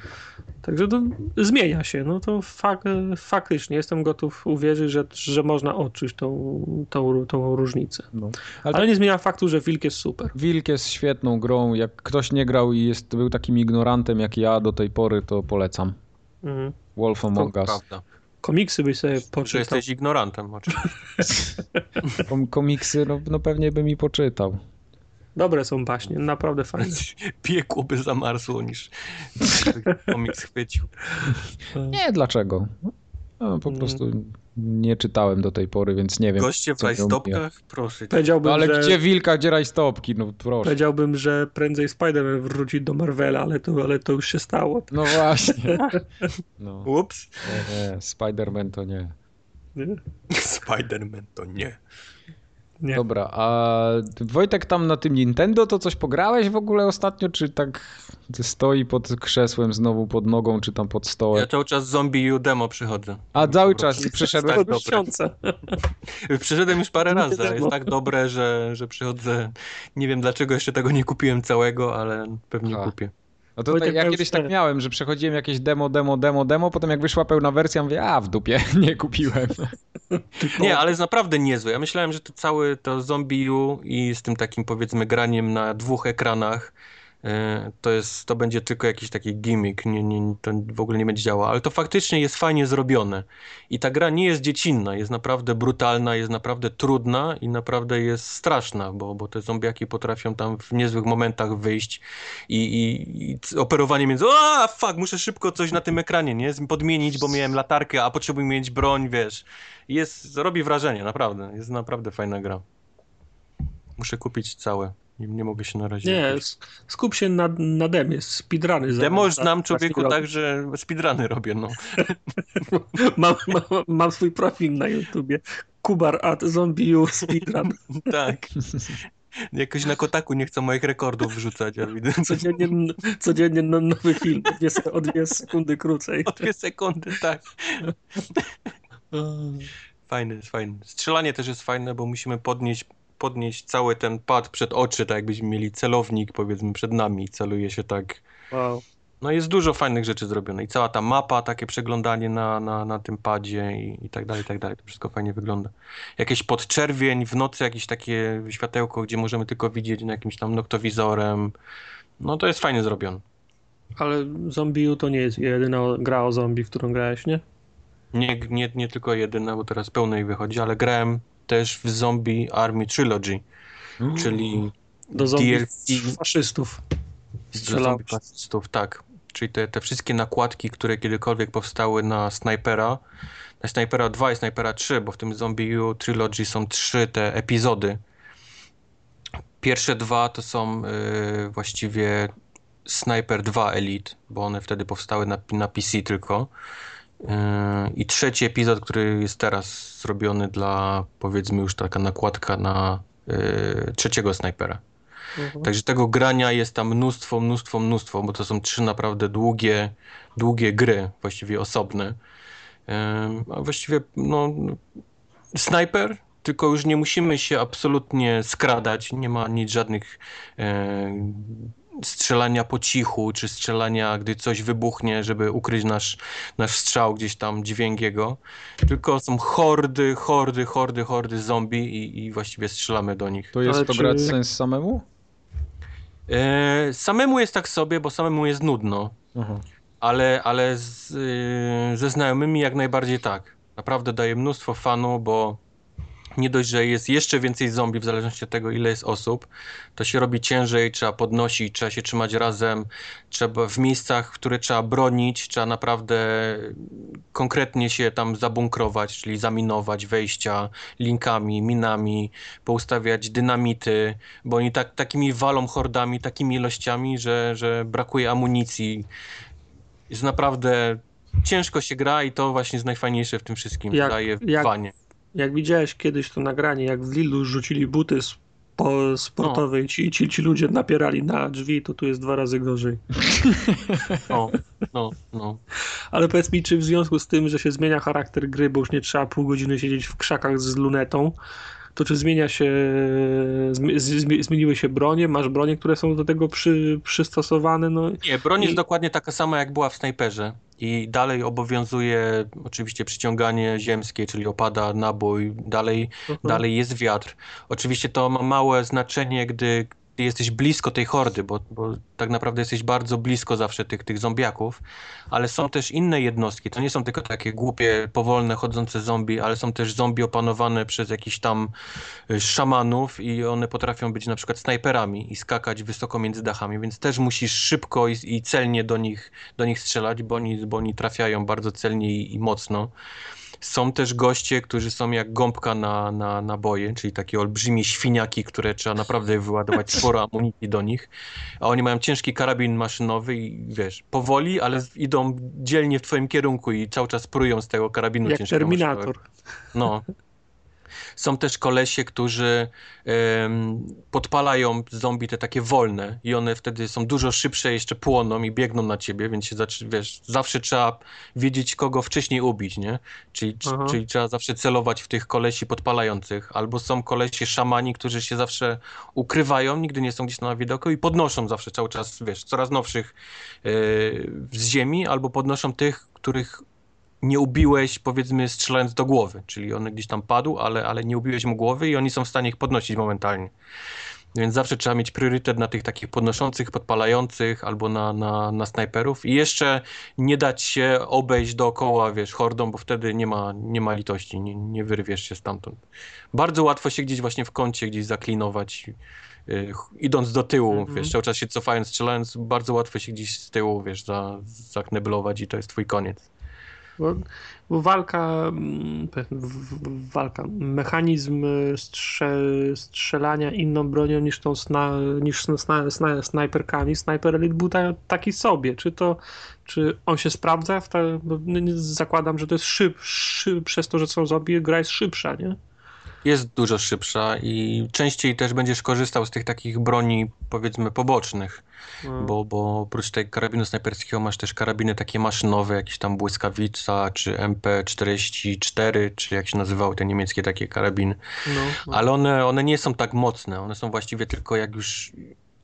Speaker 3: Także to zmienia się, no to fak, faktycznie jestem gotów uwierzyć, że, że można odczuć tą, tą, tą różnicę.
Speaker 2: No.
Speaker 3: Ale nie zmienia faktu, że Wilk jest super.
Speaker 2: Wilk jest świetną grą. Jak ktoś nie grał i jest, był takim ignorantem jak ja do tej pory, to polecam.
Speaker 3: Mhm.
Speaker 2: Wolf
Speaker 1: To
Speaker 2: Among Us.
Speaker 1: prawda.
Speaker 3: Komiksy byś sobie
Speaker 1: Że
Speaker 3: poczytał.
Speaker 1: jesteś ignorantem oczywiście.
Speaker 2: Kom komiksy, no, no pewnie bym i poczytał.
Speaker 3: Dobre są baśnie, naprawdę fajne.
Speaker 1: Piekło by zamarzło niż komiks chwycił.
Speaker 2: Nie, dlaczego? No, po
Speaker 3: Mm.
Speaker 2: prostu nie czytałem do tej pory, więc nie wiem.
Speaker 1: Goście w rajstopkach? Proszę.
Speaker 3: Powiedziałbym,
Speaker 2: No ale
Speaker 3: że...
Speaker 2: gdzie wilka, gdzie rajstopki? No proszę.
Speaker 3: Powiedziałbym, że prędzej Spider-Man wróci do Marvela, ale to, ale to już się stało.
Speaker 2: No właśnie. No,
Speaker 1: Ups.
Speaker 2: nie, nie, Spider-Man to nie.
Speaker 3: Nie?
Speaker 1: Spider-Man to nie.
Speaker 3: Nie.
Speaker 2: Dobra, a Wojtek tam na tym Nintendo to coś pograłeś w ogóle ostatnio, czy tak stoi pod krzesłem znowu pod nogą, czy tam pod stołem?
Speaker 1: Ja cały czas Zombie U demo przychodzę.
Speaker 2: A cały czas przeszedłeś?
Speaker 1: Tak dobre. Przyszedłem już parę razy, ale jest tak dobre, że, że przychodzę. Nie wiem dlaczego jeszcze tego nie kupiłem całego, ale pewnie
Speaker 2: Ha.
Speaker 1: kupię.
Speaker 2: No to tak, ja kiedyś tak miałem, że przechodziłem jakieś demo, demo, demo, demo, potem jak wyszła pełna wersja, mówię, a w dupie, nie kupiłem.
Speaker 1: Nie, ale jest naprawdę niezłe. Ja myślałem, że to całe to Zombie U i z tym takim powiedzmy graniem na dwóch ekranach to jest, to będzie tylko jakiś taki gimmick, nie, nie, to w ogóle nie będzie działało, ale to faktycznie jest fajnie zrobione. I ta gra nie jest dziecinna, jest naprawdę brutalna, jest naprawdę trudna i naprawdę jest straszna, bo, bo te zombiaki potrafią tam w niezłych momentach wyjść i, i, i operowanie między, a fuck, muszę szybko coś na tym ekranie, nie, podmienić, bo miałem latarkę, a potrzebuję mieć broń, wiesz. Jest, robi wrażenie, naprawdę. Jest naprawdę fajna gra. Muszę kupić całe. Nie, nie mogę się na razie.
Speaker 3: Nie, skup się na, na demie, speedruny. za-
Speaker 1: Demo znam człowieku tak, że speedruny robię, no.
Speaker 3: Mam, mam, mam swój profil na YouTubie. Kubar at zombie U speedrun.
Speaker 1: tak. Jakoś na kotaku nie chcą moich rekordów wrzucać, widzę.
Speaker 3: Codziennie, codziennie no- nowy film, dwie, o dwie sekundy krócej.
Speaker 1: O dwie sekundy, tak. Fajny, fajny. Strzelanie też jest fajne, bo musimy podnieść, podnieść cały ten pad przed oczy, tak jakbyśmy mieli celownik, powiedzmy, przed nami i celuje się tak.
Speaker 3: Wow.
Speaker 1: No jest dużo fajnych rzeczy zrobione i cała ta mapa, takie przeglądanie na, na, na tym padzie i, i tak dalej, i tak dalej. To wszystko fajnie wygląda. Jakieś podczerwień, w nocy jakieś takie światełko, gdzie możemy tylko widzieć na jakimś tam noktowizorem. No to jest fajnie zrobione.
Speaker 3: Ale Zombie U to nie jest jedyna gra o zombie, w którą grałeś, nie?
Speaker 1: Nie, nie, nie tylko jedyna, bo teraz pełnej wychodzi, ale grałem też w Zombie Army Trilogy, czyli
Speaker 3: Do zombie
Speaker 1: DLC
Speaker 3: faszystów.
Speaker 1: zombie fascystów, tak. Czyli te, te wszystkie nakładki, które kiedykolwiek powstały na Snipera, na Snipera 2 i Snipera 3, bo w tym Zombie U Trilogy są trzy te epizody. Pierwsze dwa to są y, właściwie Sniper 2 Elite, bo one wtedy powstały na, na PC tylko. I trzeci epizod, który jest teraz zrobiony dla, powiedzmy, już taka nakładka na yy, trzeciego snajpera.
Speaker 3: Mhm.
Speaker 1: Także tego grania jest tam mnóstwo, mnóstwo, mnóstwo, bo to są trzy naprawdę długie, długie gry, właściwie osobne. A właściwie, no, snajper, tylko już nie musimy się absolutnie skradać, nie ma nic żadnych e, strzelania po cichu, czy strzelania, gdy coś wybuchnie, żeby ukryć nasz, nasz strzał, gdzieś tam dźwięk jego, tylko są hordy, hordy, hordy, hordy zombie i, i właściwie strzelamy do nich.
Speaker 2: To jest
Speaker 3: Ale
Speaker 2: to
Speaker 3: czy-
Speaker 2: grać sens samemu?
Speaker 1: E, samemu jest tak sobie, bo samemu jest nudno,
Speaker 2: Aha.
Speaker 1: ale, ale z, y, ze znajomymi jak najbardziej tak. Naprawdę daje mnóstwo fanu, bo nie dość, że jest jeszcze więcej zombie, w zależności od tego, ile jest osób, to się robi ciężej, trzeba podnosić, trzeba się trzymać razem, trzeba w miejscach, które trzeba bronić, trzeba naprawdę konkretnie się tam zabunkrować, czyli zaminować wejścia linkami, minami, poustawiać dynamity, bo oni tak, takimi walą hordami, takimi ilościami, że, że brakuje amunicji. Jest naprawdę ciężko się gra i to właśnie jest najfajniejsze w tym wszystkim.
Speaker 3: Jak-
Speaker 1: daje
Speaker 3: jak-. Jak widziałeś kiedyś to nagranie, jak w Lillu rzucili buty spo, sportowe i ci, ci, ci ludzie napierali na drzwi, to tu jest dwa razy gorzej.
Speaker 1: No, no, no.
Speaker 3: Ale powiedz mi, czy w związku z tym, że się zmienia charakter gry, bo już nie trzeba pół godziny siedzieć w krzakach z lunetą, to czy zmienia się, zmi- zmi- zmieniły się bronie? Masz bronie, które są do tego przy, przystosowane? No,
Speaker 1: Nie, broń jest
Speaker 3: I-
Speaker 1: dokładnie taka sama, jak była w snajperze. I dalej obowiązuje oczywiście przyciąganie ziemskie, czyli opada nabój, dalej,
Speaker 3: Mhm.
Speaker 1: dalej jest wiatr. Oczywiście to ma małe znaczenie, gdy gdy jesteś blisko tej hordy, bo, bo tak naprawdę jesteś bardzo blisko zawsze tych, tych zombiaków, ale są też inne jednostki. To nie są tylko takie głupie, powolne, chodzące zombie, ale są też zombie opanowane przez jakichś tam y, szamanów i one potrafią być na przykład snajperami i skakać wysoko między dachami, więc też musisz szybko i, i celnie do nich, do nich strzelać, bo oni, bo oni trafiają bardzo celnie i, i mocno. Są też goście, którzy są jak gąbka na, na naboje, czyli takie olbrzymie świniaki, które trzeba naprawdę wyładować sporo amunicji do nich. A oni mają ciężki karabin maszynowy i wiesz, powoli, ale idą dzielnie w twoim kierunku i cały czas prują z tego karabinu
Speaker 3: jak
Speaker 1: ciężkiego
Speaker 3: Terminator.
Speaker 1: maszynowego. No. Są też kolesie, którzy podpalają zombie te takie wolne i one wtedy są dużo szybsze, jeszcze płoną i biegną na ciebie, więc się zaczy, wiesz, zawsze trzeba wiedzieć, kogo wcześniej ubić, nie? Czyli,
Speaker 3: Aha.
Speaker 1: czyli trzeba zawsze celować w tych kolesi podpalających. Albo są kolesie szamani, którzy się zawsze ukrywają, nigdy nie są gdzieś na widoku i podnoszą zawsze cały czas, wiesz, coraz nowszych e, z ziemi, albo podnoszą tych, których nie ubiłeś, powiedzmy, strzelając do głowy, czyli on gdzieś tam padł, ale, ale nie ubiłeś mu głowy i oni są w stanie ich podnosić momentalnie. Więc zawsze trzeba mieć priorytet na tych takich podnoszących, podpalających albo na, na, na snajperów i jeszcze nie dać się obejść dookoła, wiesz, hordą, bo wtedy nie ma, nie ma litości, nie, nie wyrwiesz się stamtąd. Bardzo łatwo się gdzieś właśnie w kącie gdzieś zaklinować, yy, idąc do tyłu,
Speaker 3: Mhm.
Speaker 1: wiesz, cały czas się cofając, strzelając, bardzo łatwo się gdzieś z tyłu, wiesz, za, zakneblować i to jest twój koniec.
Speaker 3: Bo, bo walka, mm, walka, mechanizm y, strze, strzelania inną bronią niż tą sna, niż sna, sna, snajperkami. Sniper Elite był ta, taki sobie. Czy to, czy on się sprawdza? Ta, nie- zakładam, że to jest szyb, szyb, przez to, że są zombie, gra jest szybsza, nie?
Speaker 1: Jest dużo szybsza i częściej też będziesz korzystał z tych takich broni, powiedzmy, pobocznych,
Speaker 3: No.
Speaker 1: bo, bo oprócz tej karabinu snajperskiego masz też karabiny takie maszynowe, jakieś tam błyskawica, czy MP44, czy jak się nazywały te niemieckie takie karabiny.
Speaker 3: No, no.
Speaker 1: Ale one, one nie są tak mocne, one są właściwie tylko jak już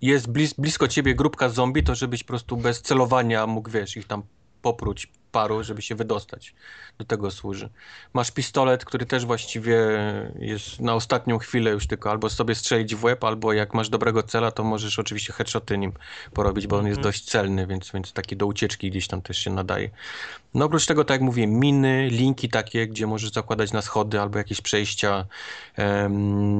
Speaker 1: jest blis, blisko ciebie grupka zombie, to żebyś po prostu bez celowania mógł, wiesz, ich tam popróć paru, żeby się wydostać. Do tego służy. Masz pistolet, który też właściwie jest na ostatnią chwilę już tylko albo sobie strzelić w łeb, albo jak masz dobrego cela, to możesz oczywiście headshoty nim porobić, bo on jest
Speaker 3: Mhm.
Speaker 1: dość celny, więc, więc taki do ucieczki gdzieś tam też się nadaje. No oprócz tego, tak jak mówię, miny, linki takie, gdzie możesz zakładać na schody albo jakieś przejścia,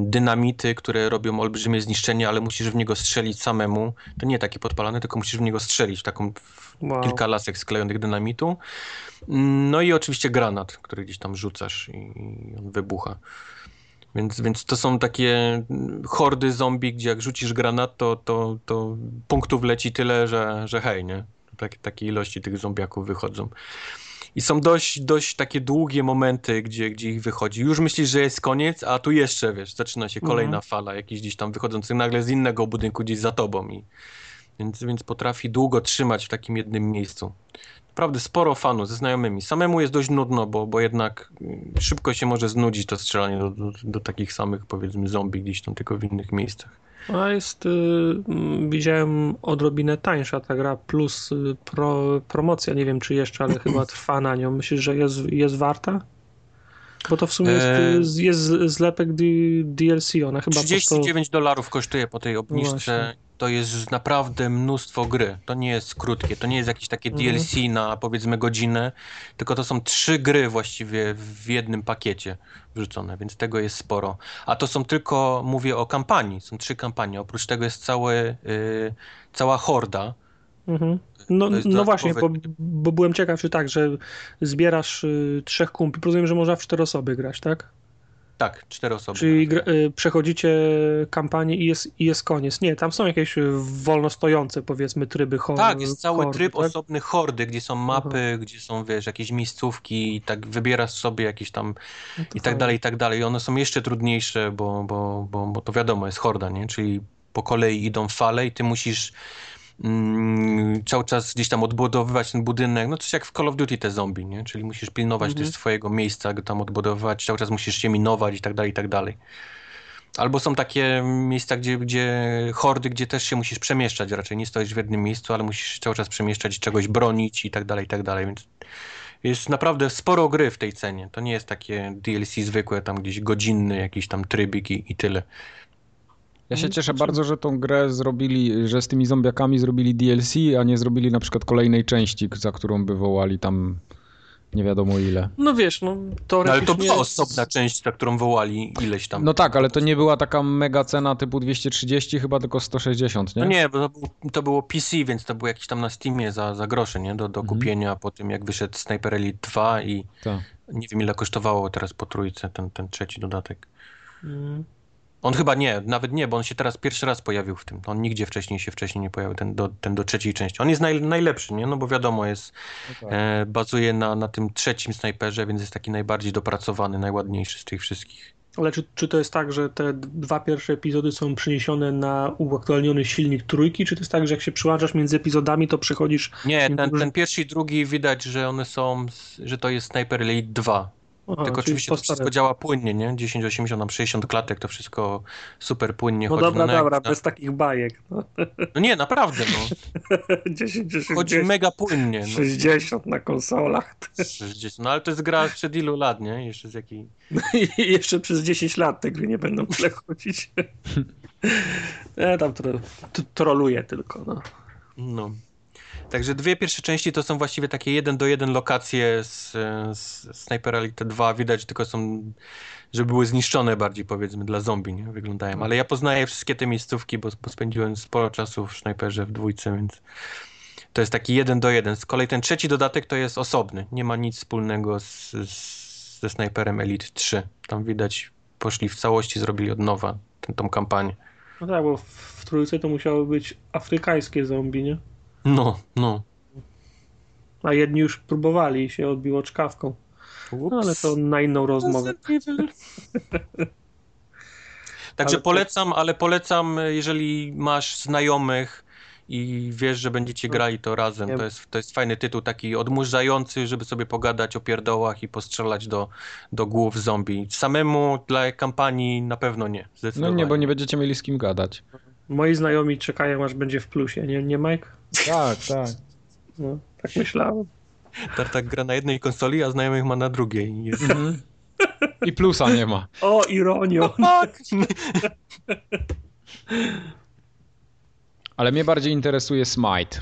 Speaker 1: dynamity, które robią olbrzymie zniszczenie, ale musisz w niego strzelić samemu. To nie takie podpalane, tylko musisz w niego strzelić, w taką w
Speaker 3: Wow.
Speaker 1: kilka lasek sklejonych dynamitu. No i oczywiście granat, który gdzieś tam rzucasz i, on wybucha. Więc, więc to są takie hordy zombie, gdzie jak rzucisz granat, to, to, to punktów leci tyle, że, że hej, nie? Tak, takie ilości tych zombiaków wychodzą. I są dość, dość takie długie momenty, gdzie, gdzie ich wychodzi. Już myślisz, że jest koniec, a tu jeszcze, wiesz, zaczyna się kolejna
Speaker 3: Mhm.
Speaker 1: fala, jakiś gdzieś tam wychodzący nagle z innego budynku gdzieś za tobą. I, więc, więc potrafi długo trzymać w takim jednym miejscu. Naprawdę sporo fanów ze znajomymi. Samemu jest dość nudno, bo, bo jednak mm, szybko się może znudzić to strzelanie do, do, do takich samych, powiedzmy, zombie gdzieś tam, tylko w innych miejscach.
Speaker 3: A jest, y, mm, widziałem odrobinę tańsza ta gra, plus y, pro, promocja, nie wiem czy jeszcze, ale chyba trwa na nią. Myślisz, że jest, jest warta? Bo to w sumie jest, y, jest zlepek DLC, ona chyba po
Speaker 1: 39 dolarów kosztuje po tej obniżce.
Speaker 3: Właśnie.
Speaker 1: To jest naprawdę mnóstwo gry. To nie jest krótkie, to nie jest jakieś takie
Speaker 3: Mhm.
Speaker 1: DLC na powiedzmy godzinę, tylko to są trzy gry właściwie w jednym pakiecie wrzucone, więc tego jest sporo. A to są tylko, mówię o kampanii, są trzy kampanie. Oprócz tego jest całe, y, cała horda,
Speaker 3: Mhm. No, no właśnie, bo, bo byłem ciekaw, czy tak, że zbierasz y, trzech kumpli. Rozumiem, że można w cztery osoby grać, tak?
Speaker 1: Tak, cztery osoby.
Speaker 3: Czyli gra, y, przechodzicie kampanię i jest, i jest koniec. Nie, tam są jakieś y, wolno stojące, powiedzmy, tryby horror.
Speaker 1: Tak, jest cały
Speaker 3: hordy,
Speaker 1: tryb
Speaker 3: tak?
Speaker 1: osobny hordy, gdzie są mapy, gdzie są, wiesz, jakieś miejscówki i tak wybierasz sobie jakieś tam
Speaker 3: No
Speaker 1: i tak
Speaker 3: fajnie.
Speaker 1: dalej, i tak dalej. I one są jeszcze trudniejsze, bo, bo, bo, bo to wiadomo, jest horda, nie? Czyli po kolei idą fale i ty musisz mm, cały czas gdzieś tam odbudowywać ten budynek, no coś jak w Call of Duty te zombie, nie? Czyli musisz pilnować
Speaker 3: Mhm.
Speaker 1: też swojego miejsca, go tam odbudowywać, cały czas musisz się minować i tak dalej, i tak dalej. Albo są takie miejsca, gdzie, gdzie hordy, gdzie też się musisz przemieszczać raczej. Nie stoisz w jednym miejscu, ale musisz cały czas przemieszczać, czegoś bronić i tak dalej, i tak dalej. Więc jest naprawdę sporo gry w tej cenie. To nie jest takie DLC zwykłe, tam gdzieś godzinny jakiś tam trybik i, i tyle.
Speaker 2: Ja się
Speaker 3: Mhm,
Speaker 2: cieszę bardzo, że tą grę zrobili, że z tymi zombiakami zrobili DLC, a nie zrobili na przykład kolejnej części, za którą by wołali tam nie wiadomo ile.
Speaker 3: No wiesz, no
Speaker 1: No, ale
Speaker 3: teoretycznie...
Speaker 1: to była osobna część, za którą wołali ileś tam.
Speaker 2: No tak, ale to nie była taka mega cena typu 230, chyba tylko 160, nie?
Speaker 1: No nie, bo to, był, to było PC, więc to było jakieś tam na Steamie za, za grosze, nie? Do, do
Speaker 2: Mhm.
Speaker 1: kupienia po tym, jak wyszedł Sniper Elite 2 i
Speaker 2: Tak.
Speaker 1: nie wiem ile kosztowało teraz po trójce ten, ten trzeci dodatek.
Speaker 3: Mm.
Speaker 1: On chyba nie, nawet nie, bo on się teraz pierwszy raz pojawił w tym. On nigdzie wcześniej się wcześniej nie pojawił, ten do, ten do trzeciej części. On jest naj, najlepszy, nie? No bo wiadomo, jest, e, bazuje na, na tym trzecim snajperze, więc jest taki najbardziej dopracowany, najładniejszy z tych wszystkich.
Speaker 3: Ale czy, czy to jest tak, że te dwa pierwsze epizody są przeniesione na uaktualniony silnik trójki, czy to jest tak, że jak się przyłączasz między epizodami, to przechodzisz...
Speaker 1: Nie, ten, ten pierwszy i drugi widać, że one są, że to jest Sniper Elite 2.
Speaker 3: Aha,
Speaker 1: Tylko
Speaker 3: czyli
Speaker 1: oczywiście to wszystko działa płynnie, nie? 1080 na 60 klatek, to wszystko super płynnie
Speaker 3: No
Speaker 1: chodzi.
Speaker 3: dobra,
Speaker 1: no,
Speaker 3: dobra, bez takich bajek. No.
Speaker 1: no nie, naprawdę, no.
Speaker 3: 10, 10,
Speaker 1: Chodzi
Speaker 3: 10,
Speaker 1: mega płynnie. No.
Speaker 3: 60 na konsolach.
Speaker 1: 60. No ale to jest gra sprzed ilu lat, nie? Jeszcze z jakiej...
Speaker 3: I jeszcze przez 10 lat te gry nie będą tyle chodzić. Ja tam tro, troluję tylko. No.
Speaker 1: No. Także dwie pierwsze części to są właściwie takie jeden do jeden lokacje z, z Sniper Elite 2. Widać, tylko są, że były zniszczone bardziej powiedzmy dla zombie, nie? Wyglądają. Ale ja poznaję wszystkie te miejscówki, bo, bo spędziłem sporo czasu w Sniperze w dwójce, więc to jest taki jeden do jeden. Z kolei ten trzeci dodatek to jest osobny. Nie ma nic wspólnego z, z, ze Sniperem Elite 3. Tam widać, poszli w całości, zrobili od nowa tę, tą kampanię.
Speaker 3: no tak, bo w, w trójce to musiały być afrykańskie zombie, nie?
Speaker 1: No, no.
Speaker 3: A jedni już próbowali i się odbiło czkawką. No, ale to na inną rozmowę.
Speaker 1: Także
Speaker 3: Ale to-
Speaker 1: polecam, ale polecam, jeżeli masz znajomych i wiesz, że będziecie
Speaker 3: No.
Speaker 1: grali to razem. To jest, to jest fajny tytuł, taki odmurzający, żeby sobie pogadać o pierdołach i postrzelać do, do głów zombie. Samemu dla kampanii na pewno nie.
Speaker 2: No nie, bo nie będziecie mieli z kim gadać.
Speaker 3: Moi znajomi czekają, aż będzie w plusie, nie, nie Mike?
Speaker 2: Tak, tak.
Speaker 3: No, tak myślałem.
Speaker 1: Tartak gra na jednej konsoli, a znajomych ma na drugiej. Jest...
Speaker 2: Mhm. I plusa nie ma.
Speaker 3: O, ironio!
Speaker 1: Tak.
Speaker 2: Ale mnie bardziej interesuje Smite.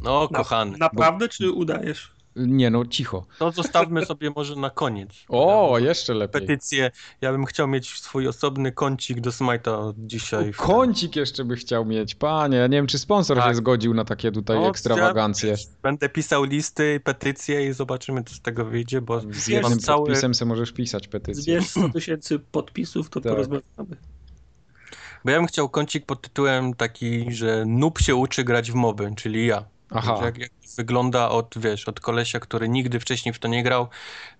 Speaker 1: No, kochany.
Speaker 3: Naprawdę, czy udajesz?
Speaker 2: Nie no, cicho.
Speaker 1: To zostawmy sobie może na koniec.
Speaker 2: O, jeszcze lepiej.
Speaker 1: Petycję. Ja bym chciał mieć swój osobny kącik do Smite'a od dzisiaj.
Speaker 2: Kącik jeszcze by chciał mieć, panie. Ja nie wiem, czy sponsor
Speaker 1: Tak.
Speaker 2: się zgodził na takie tutaj
Speaker 1: No,
Speaker 2: ekstrawagancje.
Speaker 1: Będę pisał listy, petycje i zobaczymy, co z tego wyjdzie, bo
Speaker 2: Z jednym
Speaker 1: cały...
Speaker 2: podpisem se możesz pisać petycję.
Speaker 3: Zbierz 100 tysięcy podpisów, to
Speaker 2: Tak.
Speaker 3: porozmawiamy.
Speaker 1: Bo ja bym chciał kącik pod tytułem taki, że noob się uczy grać w moby, czyli ja.
Speaker 2: Aha.
Speaker 1: Jak, jak to wygląda od, wiesz, od kolesia, który nigdy wcześniej w to nie grał.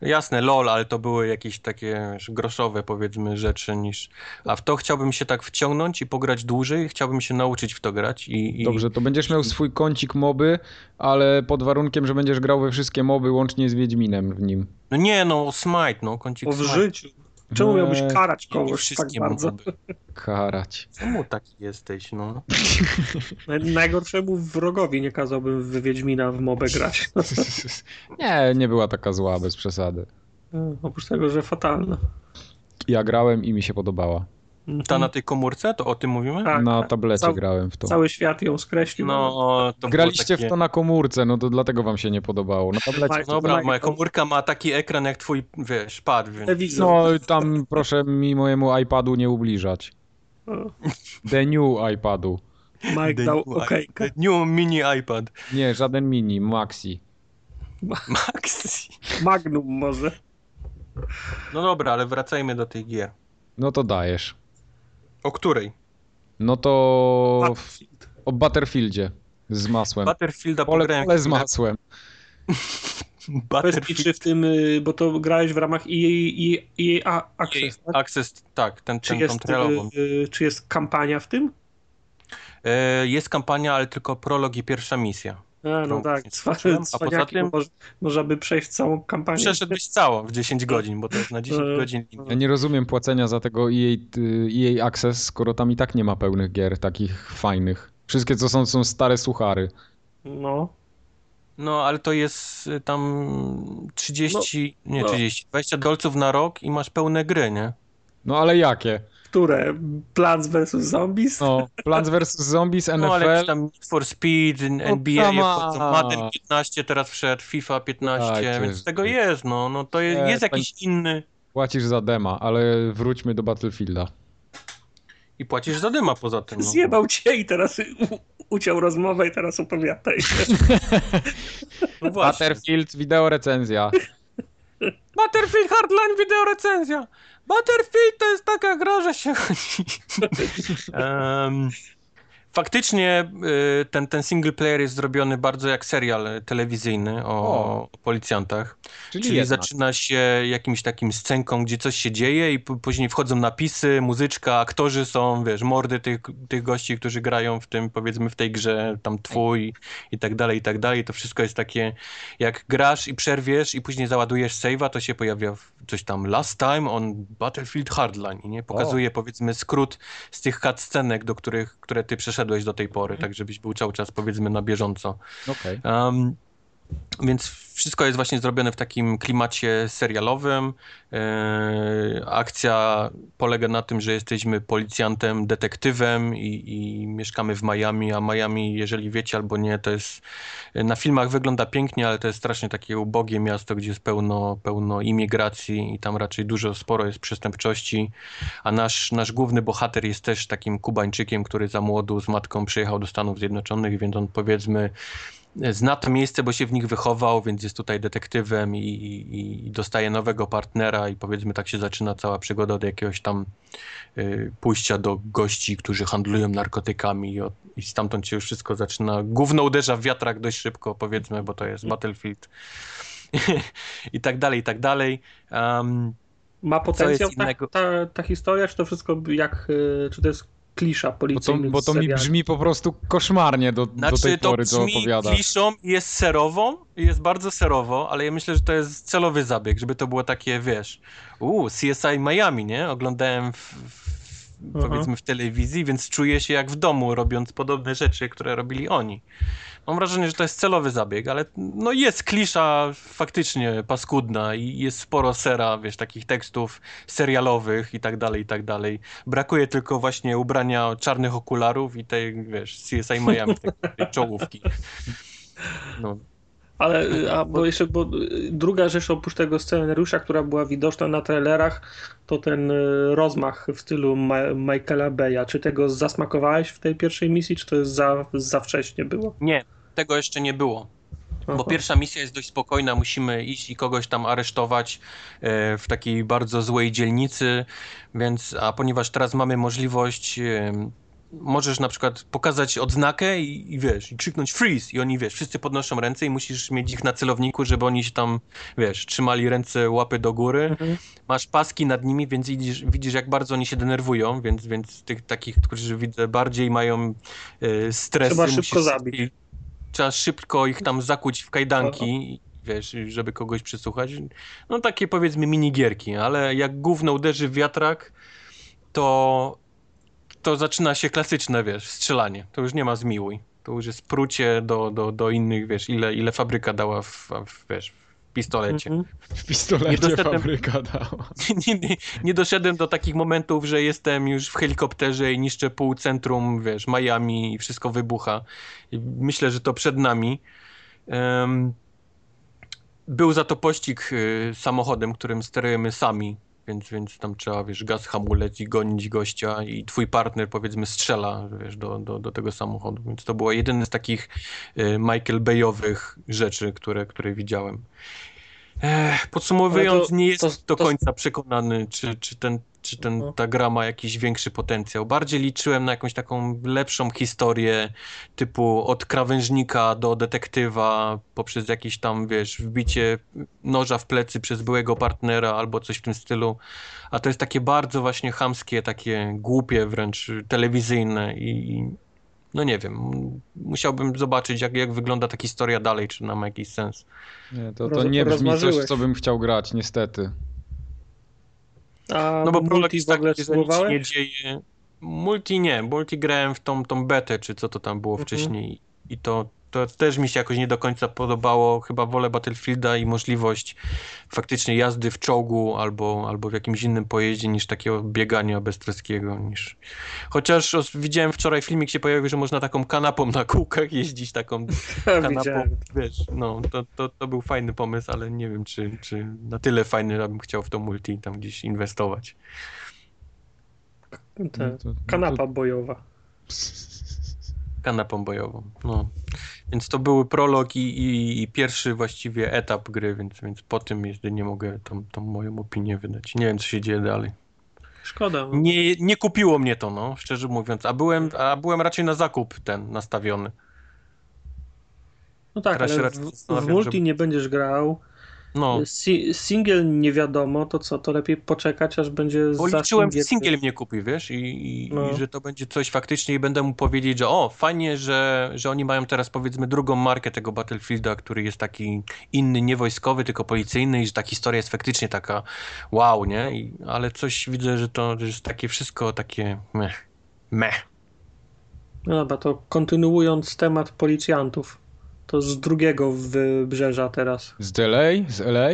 Speaker 1: Jasne, lol, ale to były jakieś takie wiesz, groszowe, powiedzmy, rzeczy niż... A w to chciałbym się tak wciągnąć i pograć dłużej, chciałbym się nauczyć w to grać i... i...
Speaker 2: Dobrze, to będziesz miał swój kącik moby, ale pod warunkiem, że będziesz grał we wszystkie moby łącznie z Wiedźminem w nim.
Speaker 1: No nie, no, Smite, no, kącik
Speaker 3: O w
Speaker 1: Smite.
Speaker 3: życiu. Czemu miałbyś
Speaker 2: Eee,
Speaker 3: karać kogoś tak bardzo?
Speaker 2: Karać.
Speaker 1: Czemu taki jesteś, no?
Speaker 3: Naj- Najgorszemu wrogowi nie kazałbym w Wiedźmina w mobę grać.
Speaker 2: Nie, nie była taka zła, bez przesady.
Speaker 3: Oprócz tego, że fatalna.
Speaker 2: Ja grałem i mi się podobała.
Speaker 1: Ta na tej komórce, to o tym mówimy?
Speaker 3: Tak,
Speaker 2: Na
Speaker 3: tak.
Speaker 2: tablecie
Speaker 3: Cał-
Speaker 2: grałem w to.
Speaker 3: Cały świat ją skreślił.
Speaker 1: No, to
Speaker 2: Graliście
Speaker 1: takie...
Speaker 2: w to na komórce, no to dlatego wam się nie podobało. Na tablecie.
Speaker 1: Dobra,
Speaker 3: Tak,
Speaker 1: moja
Speaker 3: to-
Speaker 1: komórka ma taki ekran jak twój, wiesz, pad, więc...
Speaker 2: No tam proszę mi mojemu iPadu nie ubliżać. The new iPadu.
Speaker 3: Mike
Speaker 1: The
Speaker 3: dał
Speaker 1: new
Speaker 3: okejkę.
Speaker 1: The New mini iPad.
Speaker 2: Nie, żaden mini, maxi.
Speaker 1: Maxi.
Speaker 3: Magnum może.
Speaker 1: No dobra, ale wracajmy do tych gier.
Speaker 2: No to dajesz.
Speaker 1: O której?
Speaker 2: No to
Speaker 3: Battlefield.
Speaker 2: o Butterfieldzie z masłem.
Speaker 1: Battlefielda
Speaker 2: Pole, pole z
Speaker 1: chwilę.
Speaker 2: masłem.
Speaker 1: Battlefield
Speaker 3: czy w tym, y, bo to grałeś w ramach EA, EA Access, tak?
Speaker 1: Access, tak, ten,
Speaker 3: Czy
Speaker 1: ten,
Speaker 3: jest,
Speaker 1: trailową.
Speaker 3: y, czy jest kampania w tym?
Speaker 1: E, Jest kampania, ale tylko prolog i pierwsza misja.
Speaker 3: A, no tak,
Speaker 1: a poza
Speaker 3: cwaniaki,
Speaker 1: tym-
Speaker 3: bo może, można by przejść całą kampanię.
Speaker 1: Przeszedłeś całą w 10 godzin, bo to jest na 10
Speaker 3: E,
Speaker 1: godzin.
Speaker 2: Ja nie rozumiem płacenia za tego EA, EA Access, skoro tam i tak nie ma pełnych gier takich fajnych. Wszystkie co są, są stare suchary.
Speaker 3: No,
Speaker 1: No, ale to jest y, tam 30, nie
Speaker 3: no.
Speaker 1: 30, 20 dolców na rok i masz pełne gry, nie?
Speaker 2: No ale jakie?
Speaker 3: Które? Plants vs. Zombies?
Speaker 2: No, Plants vs. Zombies, NFL.
Speaker 1: No, ale tam Need for Speed, NBA,
Speaker 2: on.
Speaker 1: Madden 15 teraz wszedł, FIFA 15,
Speaker 2: Dajcie
Speaker 1: więc tego
Speaker 2: zbyt.
Speaker 1: jest, no, no to jest, jest jakiś inny
Speaker 2: Płacisz za dema, ale wróćmy do Battlefielda.
Speaker 1: i płacisz za dyma poza tym. No.
Speaker 3: Zjebał cię i teraz u, uciął rozmowę i teraz opowiadaj.
Speaker 1: No.
Speaker 2: Battlefield, wideo recenzja.
Speaker 1: Battlefield Hardline wideo recenzja. Battlefield to jest taka gra, że się chodzi. Em, faktycznie y, ten, ten single player jest zrobiony bardzo jak serial telewizyjny o,
Speaker 2: O.
Speaker 1: policjantach.
Speaker 2: Czyli,
Speaker 1: Czyli zaczyna się jakimś takim scenką, gdzie coś się dzieje i później wchodzą napisy, muzyczka, aktorzy są, wiesz, mordy tych, tych gości, którzy grają w tym, powiedzmy, w tej grze, tam twój i tak dalej, i tak dalej. To wszystko jest takie, jak grasz i przerwiesz i później załadujesz save'a, to się pojawia w- coś tam last time on Battlefield Hardline i nie pokazuje, powiedzmy, skrót z tych cutscenek, do których, które ty przeszedłeś do tej pory, tak żebyś był cały czas, powiedzmy, na bieżąco.
Speaker 2: Okej.
Speaker 1: Um, więc wszystko jest właśnie zrobione w takim klimacie serialowym. E, akcja polega na tym, że jesteśmy policjantem, detektywem i, i mieszkamy w Miami, a Miami, jeżeli wiecie albo nie, to jest na filmach wygląda pięknie, ale to jest strasznie takie ubogie miasto, gdzie jest pełno, pełno imigracji i tam raczej dużo, sporo jest przestępczości, a nasz, nasz główny bohater jest też takim Kubańczykiem, który za młodu z matką przyjechał do Stanów Zjednoczonych, więc on powiedzmy zna to miejsce, bo się w nich wychował, więc jest tutaj detektywem i, i, i dostaje nowego partnera i powiedzmy tak się zaczyna cała przygoda od jakiegoś tam y, pójścia do gości, którzy handlują narkotykami i, od, i stamtąd się już wszystko zaczyna. Gówno uderza w wiatrak dość szybko, powiedzmy, bo to jest Battlefield i tak dalej, i tak dalej. Um,
Speaker 3: Ma potencjał ta, ta, ta historia, czy to wszystko jak, y, czy to jest klisza
Speaker 2: Bo to, bo to mi brzmi po prostu koszmarnie do, do
Speaker 1: Znaczy
Speaker 2: tej
Speaker 1: to
Speaker 2: pory, co
Speaker 1: brzmi
Speaker 2: opowiadasz.
Speaker 1: kliszą i jest serową, jest bardzo serowo, ale ja myślę, że to jest celowy zabieg, żeby to było takie, wiesz, uuu, CSI Miami, nie? Oglądałem w, w,
Speaker 3: Aha.
Speaker 1: powiedzmy w telewizji, więc czuję się jak w domu, robiąc podobne rzeczy, które robili oni. Mam wrażenie, że to jest celowy zabieg, ale no jest klisza faktycznie paskudna i jest sporo sera, wiesz, takich tekstów serialowych i tak dalej, i tak dalej. Brakuje tylko właśnie ubrania czarnych okularów i tej, wiesz, CSI Miami, tej, czołówki. No.
Speaker 3: Ale, y, a, bo jeszcze, bo y, druga rzecz oprócz tego scenariusza, która była widoczna na trailerach, to ten y, rozmach w stylu Ma Michaela Beya. Czy tego zasmakowałeś w tej pierwszej misji, czy to jest za, za wcześnie było?
Speaker 1: Nie, tego jeszcze nie było. Bo
Speaker 3: Aha.
Speaker 1: pierwsza misja jest dość spokojna, musimy iść i kogoś tam aresztować e, w takiej bardzo złej dzielnicy, więc, a ponieważ teraz mamy możliwość, możesz na przykład pokazać odznakę i, i wiesz, i krzyknąć freeze i oni, wiesz, wszyscy podnoszą ręce i musisz mieć ich na celowniku, żeby oni się tam, wiesz, trzymali ręce, łapy do góry.
Speaker 3: Mhm.
Speaker 1: Masz paski nad nimi, więc widzisz, widzisz jak bardzo oni się denerwują, więc, więc tych takich, którzy widzę bardziej mają e, stres.
Speaker 3: Trzeba szybko zabić.
Speaker 1: Trzeba szybko ich tam zakuć w kajdanki, wiesz, żeby kogoś przesłuchać. No takie powiedzmy minigierki, ale jak gówno uderzy w wiatrak, to, to zaczyna się klasyczne, wiesz, strzelanie. To już nie ma zmiłuj. To już jest prucie do, do, do innych, wiesz, ile, ile fabryka dała w, w, wiesz, w pistolecie.
Speaker 3: Mhm.
Speaker 2: W pistolecie fabryka dała.
Speaker 1: nie, nie, nie doszedłem do takich momentów, że jestem już w helikopterze i niszczę pół centrum, wiesz, Miami i wszystko wybucha. I myślę, że to przed nami. Em, był za to pościg y, samochodem, którym sterujemy sami więc, więc tam trzeba, wiesz, gaz, hamulec i gonić gościa i twój partner, powiedzmy, strzela, wiesz, do, do, do tego samochodu, więc to było jedyne z takich y, Michael Bayowych rzeczy, które, które widziałem. Ech, podsumowując,
Speaker 3: to-
Speaker 1: nie jestem
Speaker 3: to-
Speaker 1: do
Speaker 3: to-
Speaker 1: końca przekonany, czy, czy, ten, czy ten,
Speaker 3: Mhm.
Speaker 1: ta gra ma jakiś większy potencjał. Bardziej liczyłem na jakąś taką lepszą historię, typu od krawężnika do detektywa, poprzez jakieś tam, wiesz, wbicie noża w plecy przez byłego partnera albo coś w tym stylu. A to jest takie bardzo właśnie chamskie, takie głupie wręcz, telewizyjne i no nie wiem, musiałbym zobaczyć, jak, jak wygląda ta historia dalej, czy ona ma jakiś sens.
Speaker 2: Nie, to, to nie brzmi coś, co bym chciał grać, niestety.
Speaker 3: A
Speaker 1: No bo
Speaker 3: multi
Speaker 1: jest
Speaker 3: w ogóle
Speaker 1: taki, że nic się nie dzieje. Multi nie, multi grałem w tą, tą betę, czy co to tam było
Speaker 3: Mhm.
Speaker 1: wcześniej i to, to też mi się jakoś nie do końca podobało. Chyba wolę Battlefielda i możliwość faktycznie jazdy w czołgu albo, albo w jakimś innym pojeździe niż takiego biegania beztreskiego. Niż... Chociaż os- widziałem wczoraj filmik się pojawił, że można taką kanapą na kółkach jeździć, taką kanapą, wiesz, no to, to, to był fajny pomysł, ale nie wiem, czy, czy na tyle fajny, abym chciał w to multi tam gdzieś inwestować.
Speaker 2: No
Speaker 3: Te,
Speaker 2: to- no
Speaker 3: kanapa bojowa.
Speaker 1: kanapą bojową. No. Więc to były prolog i, i, i pierwszy właściwie etap gry, więc, więc po tym jedynie mogę tą, tą moją opinię wydać. Nie wiem, co się dzieje dalej.
Speaker 3: Szkoda.
Speaker 1: Nie, nie kupiło mnie to, no, szczerze mówiąc. A byłem, a byłem raczej na zakup ten nastawiony.
Speaker 3: No tak,
Speaker 1: Teraz
Speaker 3: ale w, w multi
Speaker 1: żeby-
Speaker 3: nie będziesz grał.
Speaker 1: No,
Speaker 3: Si single nie wiadomo, to co, to lepiej poczekać, aż będzie
Speaker 1: bo liczyłem, że singiel mnie kupi, wiesz, i, i,
Speaker 3: No.
Speaker 1: i że to będzie coś faktycznie i będę mu powiedzieć, że o, fajnie, że, że oni mają teraz powiedzmy drugą markę tego Battlefielda, który jest taki inny, nie wojskowy, tylko policyjny i że ta historia jest faktycznie taka wow, nie? I, ale coś widzę, że to jest takie wszystko takie meh, meh.
Speaker 3: No dobra, to kontynuując temat policjantów, to z drugiego wybrzeża teraz.
Speaker 2: Z LA? Z LA?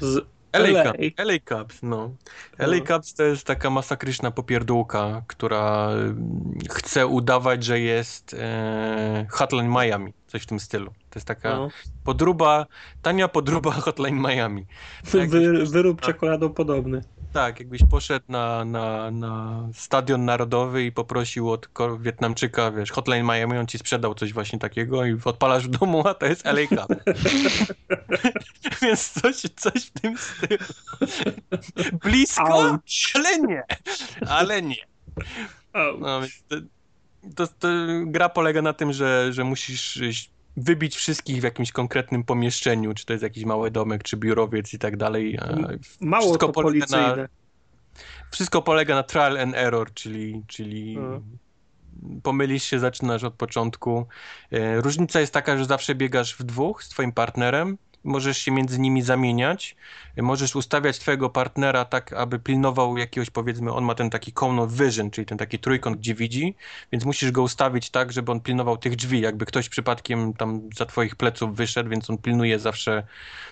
Speaker 3: Z
Speaker 1: LA,
Speaker 3: LA.
Speaker 1: Cup, LA Cups, no.
Speaker 3: No.
Speaker 1: LA Cups to jest taka masakryczna popierdółka, która mm, chce udawać, że jest e, Hotline Miami, coś w tym stylu. To jest taka
Speaker 3: No.
Speaker 1: podruba, tania podruba Hotline Miami. Tak,
Speaker 3: Wy, wyrób czekoladopodobny.
Speaker 1: Tak, jakbyś poszedł na, na, na stadion narodowy i poprosił od Wietnamczyka, wiesz, Hotline Miami, on ci sprzedał coś właśnie takiego i odpalasz w domu, a to jest LA Cup. Więc coś, coś w tym stylu. Blisko,
Speaker 3: Auć.
Speaker 1: ale nie. Ale nie. No, więc to, to, to gra polega na tym, że, że musisz wybić wszystkich w jakimś konkretnym pomieszczeniu, czy to jest jakiś mały domek, czy biurowiec i tak dalej.
Speaker 3: Mało
Speaker 1: wszystko
Speaker 3: to
Speaker 1: polega
Speaker 3: policyjne.
Speaker 1: Na, wszystko polega na trial and error, czyli, czyli pomylisz się, zaczynasz od początku. E, Różnica jest taka, że zawsze biegasz w dwóch z twoim partnerem, możesz się między nimi zamieniać, możesz ustawiać twojego partnera tak, aby pilnował jakiegoś, powiedzmy, on ma ten taki cone of vision, czyli ten taki trójkąt, gdzie widzi, więc musisz go ustawić tak, żeby on pilnował tych drzwi, jakby ktoś przypadkiem tam za twoich pleców wyszedł, więc on pilnuje zawsze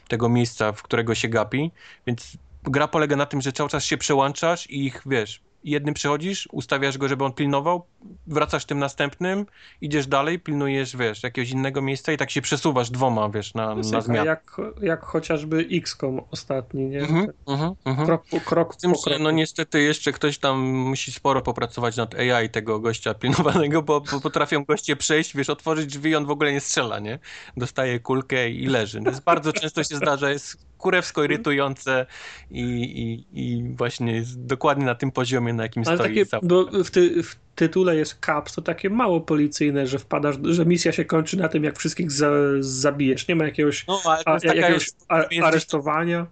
Speaker 1: tego miejsca, w którego się gapi, więc gra polega na tym, że cały czas się przełączasz i ich, wiesz, jednym przychodzisz, ustawiasz go, żeby on pilnował, wracasz tym następnym, idziesz dalej, pilnujesz, wiesz, jakiegoś innego miejsca i tak się przesuwasz dwoma, wiesz, na, na zmianę.
Speaker 3: jak, jak chociażby XCOM ostatni, nie?
Speaker 1: Mhm, mhm, mhm.
Speaker 3: Krok po krok
Speaker 1: tym,
Speaker 3: po kroku.
Speaker 1: no niestety jeszcze ktoś tam musi sporo popracować nad AI tego gościa pilnowanego, bo, bo potrafią goście przejść, wiesz, otworzyć drzwi, on w ogóle nie strzela, nie? Dostaje kulkę i leży. To jest bardzo często się zdarza, jest kurewsko irytujące i, i, i właśnie jest dokładnie na tym poziomie, na jakim
Speaker 3: Ale
Speaker 1: stoi
Speaker 3: takie, bo w, ty, w tytule jest Caps, to takie mało policyjne, że wpadasz, że misja się kończy na tym, jak wszystkich za, zabijesz. Nie ma jakiegoś,
Speaker 1: No,
Speaker 3: a, jakiegoś
Speaker 1: jest,
Speaker 3: a,
Speaker 1: jest
Speaker 3: aresztowania.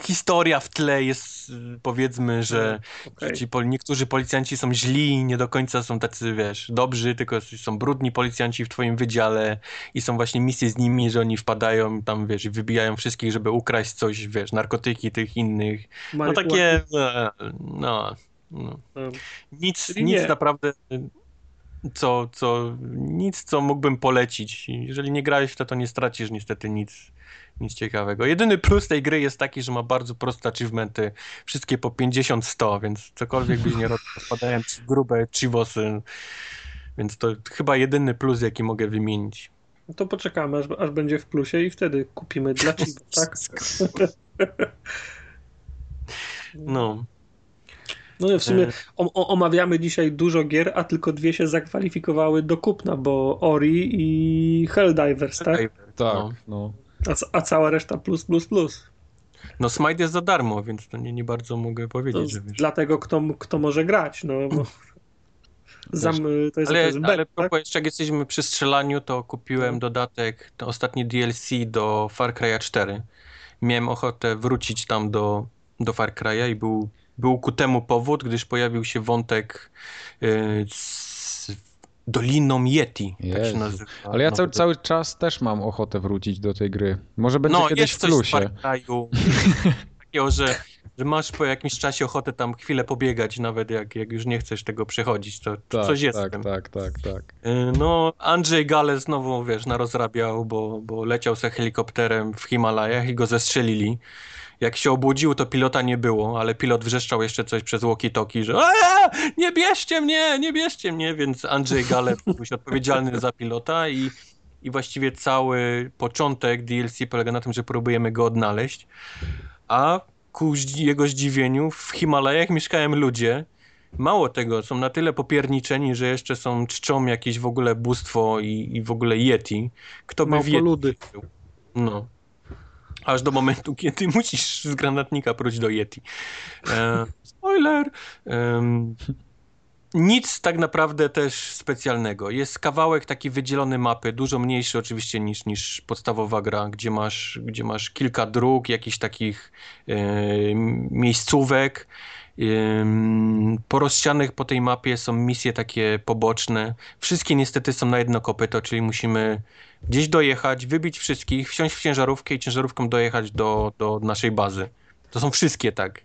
Speaker 1: Historia w tle jest, powiedzmy, że
Speaker 3: Okej.
Speaker 1: Że ci pol- niektórzy policjanci są źli, nie do końca są tacy, wiesz, dobrzy, tylko są brudni policjanci w twoim wydziale i są właśnie misje z nimi, że oni wpadają tam, wiesz, i wybijają wszystkich, żeby ukraść coś, wiesz, narkotyki tych innych. No takie, e, no, no.
Speaker 3: ła-
Speaker 1: Nic, nic naprawdę, co, co, nic, co mógłbym polecić. Jeżeli nie grałeś w to, to nie stracisz niestety nic, nic ciekawego. Jedyny plus tej gry jest taki, że ma bardzo proste achievementy, wszystkie po 50-100, więc cokolwiek byś nie robił, spadają grube chivosy, więc to chyba jedyny plus, jaki mogę wymienić.
Speaker 3: No to poczekamy, aż, aż będzie w plusie i wtedy kupimy dla ciebie, tak?
Speaker 1: No.
Speaker 3: No w sumie
Speaker 1: E.
Speaker 3: o, o, omawiamy dzisiaj dużo gier, a tylko dwie się zakwalifikowały do kupna, bo Ori i Helldivers, tak?
Speaker 2: Tak,
Speaker 1: No.
Speaker 2: no.
Speaker 3: A, a cała reszta plus, plus, plus.
Speaker 1: no Smite jest za darmo, więc to nie, nie bardzo mogę
Speaker 3: To
Speaker 1: powiedzieć, że wiesz.
Speaker 3: dlatego kto, kto może grać, no bo Zam, to jest, to
Speaker 1: Ale,
Speaker 3: jest bet,
Speaker 1: ale
Speaker 3: tak?
Speaker 1: jeszcze jak jesteśmy przy strzelaniu, to kupiłem
Speaker 3: No.
Speaker 1: dodatek, to ostatni DLC do Far Cry'a 4. Miałem ochotę wrócić tam do, do Far Cry'a i był, był ku temu powód, gdyż pojawił się wątek y, z Doliną Yeti, tak się nazywa.
Speaker 2: Ale ja
Speaker 1: No,
Speaker 2: cały, cały czas też mam ochotę wrócić do tej gry. Może będzie
Speaker 1: no,
Speaker 2: kiedyś
Speaker 1: jest
Speaker 2: w plusie.
Speaker 1: Takiego, że, że masz po jakimś czasie ochotę tam chwilę pobiegać, nawet jak, jak już nie chcesz tego przechodzić, to
Speaker 2: Tak,
Speaker 1: coś jest
Speaker 2: tak, tak, tak, tak.
Speaker 1: Y, No, Andrzej Gale znowu, wiesz, narozrabiał, bo, bo leciał se helikopterem w Himalajach i go zestrzelili. Jak się obudził, to pilota nie było, ale pilot wrzeszczał jeszcze coś przez walkie-talkie, że "Aaa, nie bierzcie mnie, nie bierzcie mnie, więc Andrzej Gale był się odpowiedzialny za pilota i, i właściwie cały początek DLC polega na tym, że próbujemy go odnaleźć, a ku jego zdziwieniu w Himalajach mieszkają ludzie, Mało tego, są na tyle popierniczeni, że jeszcze są czczą jakieś w ogóle bóstwo i, i w ogóle Yeti. Kto by.
Speaker 3: Małpoludy.
Speaker 1: No. Aż do momentu, kiedy musisz z granatnika próć do Yeti. E, spoiler! Em, nic tak naprawdę też specjalnego. Jest kawałek taki wydzielony mapy, dużo mniejszy oczywiście niż, niż podstawowa gra, gdzie masz, gdzie masz kilka dróg, jakichś takich e, miejscówek. Rozsianych po tej mapie są misje takie poboczne. Wszystkie niestety są na jedno kopyto, czyli musimy gdzieś dojechać, wybić wszystkich, wsiąść w ciężarówkę i ciężarówką dojechać do, do naszej bazy. To są wszystkie tak.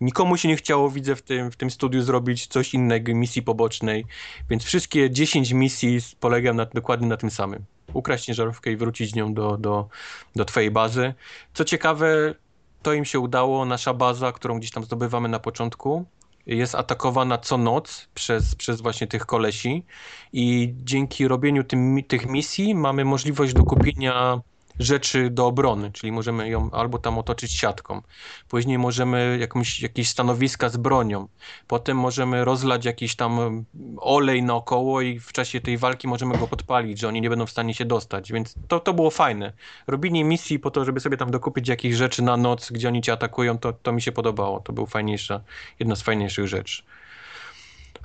Speaker 1: Nikomu się nie chciało, widzę, w tym, w tym studiu zrobić coś innego, misji pobocznej, więc wszystkie 10 misji polegają na, dokładnie na tym samym. Ukraść ciężarówkę i wrócić nią do, do, do twojej bazy. Co ciekawe, to im się udało. Nasza baza, którą gdzieś tam zdobywamy na początku, jest atakowana co noc przez, przez właśnie tych kolesi i dzięki robieniu tym, tych misji mamy możliwość do kupienia rzeczy do obrony, czyli możemy ją albo tam otoczyć siatką. Później możemy jakąś, jakieś stanowiska z bronią. Potem możemy rozlać jakiś tam olej naokoło i w czasie tej walki możemy go podpalić, że oni nie będą w stanie się dostać. Więc to, to było fajne. Robienie misji po to, żeby sobie tam dokupić jakieś rzeczy na noc, gdzie oni cię atakują, to, to mi się podobało. To był fajniejsza, jedna z fajniejszych rzeczy.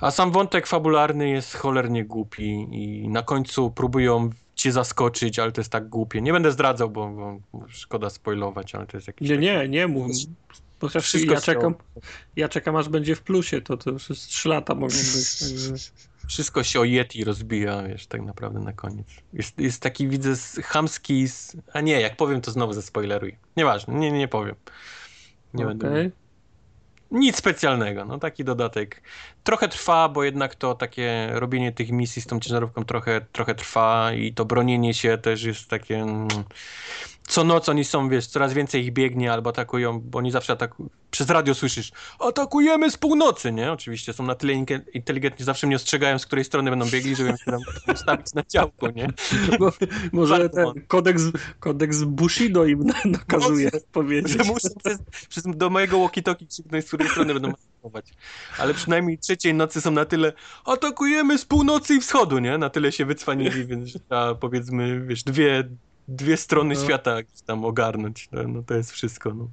Speaker 1: A sam wątek fabularny jest cholernie głupi i na końcu próbują cię zaskoczyć, ale to jest tak głupie. Nie będę zdradzał, bo, bo szkoda spoilować, ale to jest jakiś
Speaker 3: Nie,
Speaker 1: taki-
Speaker 3: nie, nie mów. Chociaż
Speaker 1: Wszystko
Speaker 3: ja czekam, ja czekam aż będzie w plusie, to to już jest 3 lata mogą być. Także...
Speaker 1: Wszystko się o Yeti rozbija, wiesz, tak naprawdę na koniec. Jest, jest taki, widzę, chamski... A nie, jak powiem, to znowu zaspoileruję. Nieważne, nie, nie powiem. Nie będę
Speaker 3: Okej.
Speaker 1: Nic specjalnego, no taki dodatek. Trochę trwa, bo jednak to takie robienie tych misji z tą ciężarówką trochę, trochę trwa i to bronienie się też jest takie... Co noc oni są, wiesz, coraz więcej ich biegnie albo atakują, bo oni zawsze atakują. Przez radio słyszysz, atakujemy z północy, nie? Oczywiście są na tyle inteligentni, zawsze mnie ostrzegają, z której strony będą biegli, żebym się tam ustawić na działko, nie?
Speaker 3: Bo, może ten kodeks, kodeks Bushido im na- nakazuje powiedzieć.
Speaker 1: Że muszę przez, przez, do mojego walkie-talkie krzyknąć, z której strony będą atakować. Ale przynajmniej trzeciej nocy są na tyle atakujemy z północy i wschodu, nie? Na tyle się wycwanili, więc trzeba powiedzmy, wiesz, dwie, dwie strony
Speaker 3: No.
Speaker 1: świata tam ogarnąć. No, no to jest wszystko, no.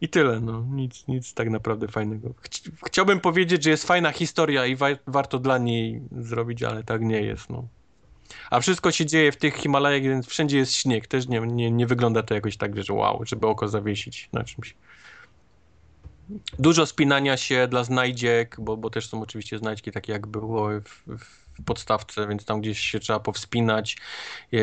Speaker 1: I tyle, no. Nic, nic tak naprawdę fajnego. Chci- Chciałbym powiedzieć, że jest fajna historia i wa warto dla niej zrobić, ale tak nie jest, no. A wszystko się dzieje w tych Himalajach, więc wszędzie jest śnieg. Też nie, nie, nie wygląda to jakoś tak, że wow, żeby oko zawiesić na czymś. Dużo spinania się dla znajdziek, bo, bo też są oczywiście znajdźki takie jak było w, w podstawce, więc tam gdzieś się trzeba powspinać. E,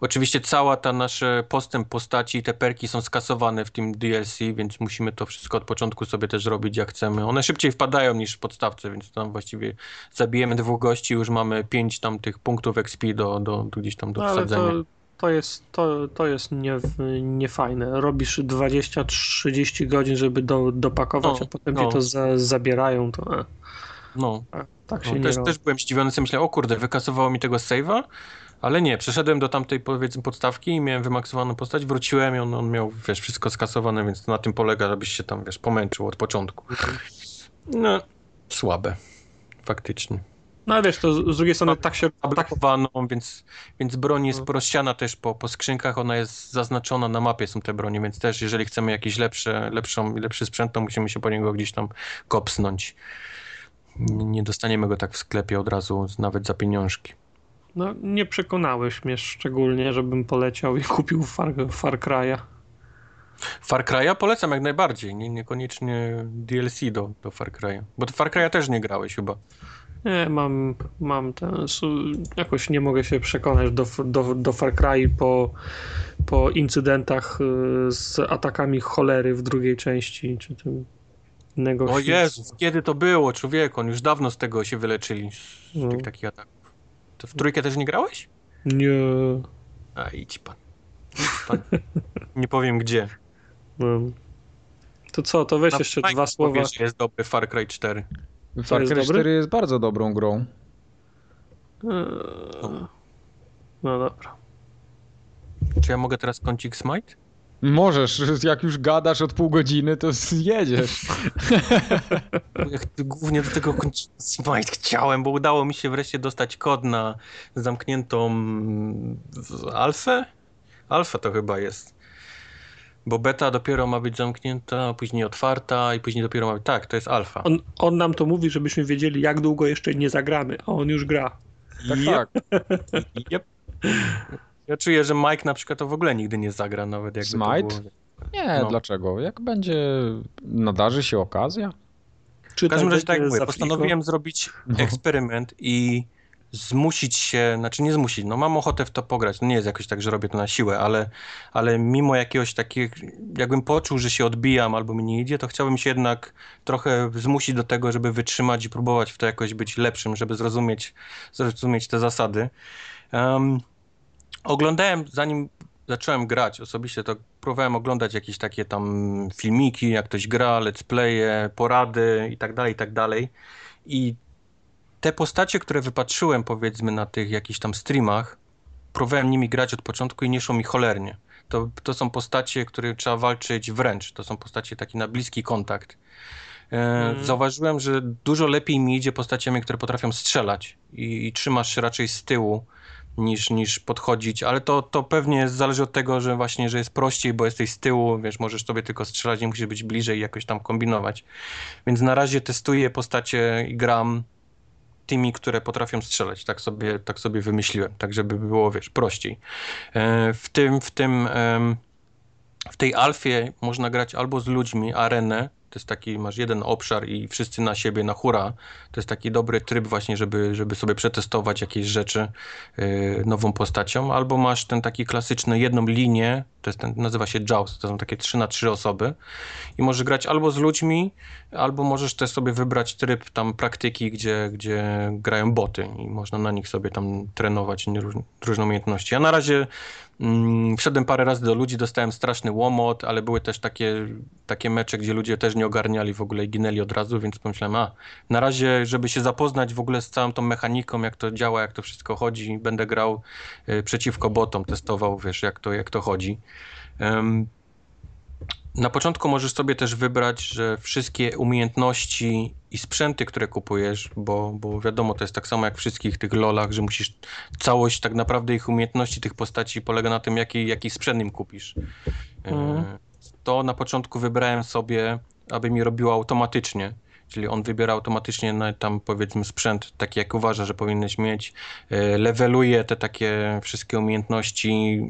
Speaker 1: oczywiście cała ta nasz postęp postaci, te perki są skasowane w tym DLC, więc musimy to wszystko od początku sobie też robić jak chcemy. One szybciej wpadają niż w podstawce, więc tam właściwie zabijemy dwóch gości, już mamy pięć tam tych punktów XP do, do, do gdzieś tam do
Speaker 3: No, ale
Speaker 1: wsadzenia.
Speaker 3: to, to jest, to, to jest nie, niefajne. Robisz 20-30 godzin, żeby do, dopakować,
Speaker 1: No,
Speaker 3: a potem
Speaker 1: no.
Speaker 3: cię to za, zabierają. To, e,
Speaker 1: No,
Speaker 3: tak się
Speaker 1: no
Speaker 3: nie
Speaker 1: też, też byłem zdziwiony, sobie myślałem, o kurde, wykasowało mi tego save'a, Ale nie, przeszedłem do tamtej powiedzmy podstawki i miałem wymaksowaną postać, wróciłem i on, on miał, wiesz, wszystko skasowane, więc to na tym polega, żebyś się tam, wiesz, pomęczył od początku. No, słabe. Faktycznie.
Speaker 3: No ale wiesz, to z drugiej strony tak się... Tak,
Speaker 1: Zablokowaną, więc, więc broń jest
Speaker 3: No.
Speaker 1: porozsiana też po, po skrzynkach, ona jest zaznaczona na mapie są te bronie, więc też jeżeli chcemy jakiś lepsze, lepszą, lepszy sprzęt, to musimy się po niego gdzieś tam kopsnąć. Nie, nie dostaniemy go tak w sklepie od razu, nawet za pieniążki.
Speaker 3: no, nie przekonałeś mnie szczególnie, żebym poleciał i kupił Far, Far Cry'a.
Speaker 1: Far Cry'a polecam jak najbardziej, nie, niekoniecznie DLC do, do Far Cry'a. Bo do Far Cry'a też nie grałeś chyba.
Speaker 3: Nie, mam, mam ten... Jakoś nie mogę się przekonać do, do, do Far Cry po, po incydentach y, z atakami cholery w drugiej części, czy tym innego
Speaker 1: O. Jezus, kiedy to było, człowieku, oni już dawno z tego się wyleczyli, z
Speaker 3: No.
Speaker 1: tych takich ataków. To w trójkę też nie grałeś?
Speaker 3: Nie.
Speaker 1: A idź pan. Idź pan. nie powiem gdzie.
Speaker 3: No. To co, to weź
Speaker 1: Na
Speaker 3: jeszcze dwa słowa.
Speaker 1: Powiesz, że jest dobry Far Cry 4.
Speaker 2: Far Cry
Speaker 3: dobry?
Speaker 2: 4 jest bardzo dobrą grą.
Speaker 3: Eee, No dobra.
Speaker 1: Czy ja mogę teraz kącik Smite?
Speaker 2: Możesz, jak już gadasz od pół godziny, to jedziesz.
Speaker 1: Głównie do tego Smite chciałem, bo udało mi się wreszcie dostać kod na zamkniętą alfę? Alfa to chyba jest. Bo beta dopiero ma być zamknięta, a później otwarta i później dopiero ma być... Tak, to jest alfa.
Speaker 3: On, on nam to mówi, żebyśmy wiedzieli, jak długo jeszcze nie zagramy, a on już gra.
Speaker 2: Tak,
Speaker 1: Jep,
Speaker 2: tak.
Speaker 1: jep. Ja czuję, że Mike na przykład to w ogóle nigdy nie zagra, nawet jakby
Speaker 2: Smite?
Speaker 1: to było...
Speaker 2: Nie,
Speaker 1: No.
Speaker 2: dlaczego? Jak będzie, nadarzy się okazja?
Speaker 3: Czy
Speaker 1: W każdym razie tak mówię, postanowiłem zrobić
Speaker 2: No.
Speaker 1: eksperyment i zmusić się, znaczy nie zmusić, no mam ochotę w to pograć, no nie jest jakoś tak, że robię to na siłę, ale, ale mimo jakiegoś takiego, jakbym poczuł, że się odbijam albo mi nie idzie, to chciałbym się jednak trochę zmusić do tego, żeby wytrzymać i próbować w to jakoś być lepszym, żeby zrozumieć, zrozumieć te zasady. Em, oglądałem, zanim zacząłem grać osobiście, to próbowałem oglądać jakieś takie tam filmiki, jak ktoś gra, let's playe, porady i tak dalej, i tak dalej. I te postacie, które wypatrzyłem powiedzmy na tych jakichś tam streamach, próbowałem nimi grać od początku i nie szło mi cholernie. To, to są postacie, które trzeba walczyć wręcz. To są postacie takie na bliski kontakt. E,
Speaker 3: Mhm.
Speaker 1: Zauważyłem, że dużo lepiej mi idzie postaciami, które potrafią strzelać i, i trzymasz się raczej z tyłu niż, niż podchodzić, ale to, to pewnie zależy od tego, że właśnie, że jest prościej, bo jesteś z tyłu, wiesz, możesz sobie tylko strzelać, nie musisz być bliżej i jakoś tam kombinować. Więc na razie testuję postacie i gram tymi, które potrafią strzelać. Tak sobie, tak sobie wymyśliłem, tak żeby było, wiesz, prościej. E, W tym, w tym, w tej alfie można grać albo z ludźmi, arenę, to jest taki, masz jeden obszar i wszyscy na siebie, na hura. To jest taki dobry tryb właśnie, żeby, żeby sobie przetestować jakieś rzeczy y, nową postacią. Albo masz ten taki klasyczny jedną linię, to jest ten, nazywa się Jaws, to są takie 3 na 3 osoby i możesz grać albo z ludźmi, albo możesz też sobie wybrać tryb tam praktyki, gdzie, gdzie grają boty i można na nich sobie tam trenować nie róż, różne umiejętności. Ja na razie wszedłem parę razy do ludzi, dostałem straszny łomot, ale były też takie, takie mecze, gdzie ludzie też nie ogarniali w ogóle i ginęli od razu, więc pomyślałem, a na razie, żeby się zapoznać w ogóle z całą tą mechaniką, jak to działa, jak to wszystko chodzi, będę grał y, przeciwko botom, testował, wiesz, jak to, jak to chodzi. Na początku możesz sobie też wybrać, że wszystkie umiejętności i sprzęty, które kupujesz, bo, bo wiadomo, to jest tak samo jak w wszystkich tych lolach, że musisz całość tak naprawdę ich umiejętności tych postaci polega na tym, jaki, jaki sprzęt im kupisz. E,
Speaker 3: Mhm.
Speaker 1: To na początku wybrałem sobie, aby mi robiło automatycznie. Czyli on wybiera automatycznie na, tam powiedzmy sprzęt taki jak uważa, że powinieneś mieć. E, Leveluje te takie wszystkie umiejętności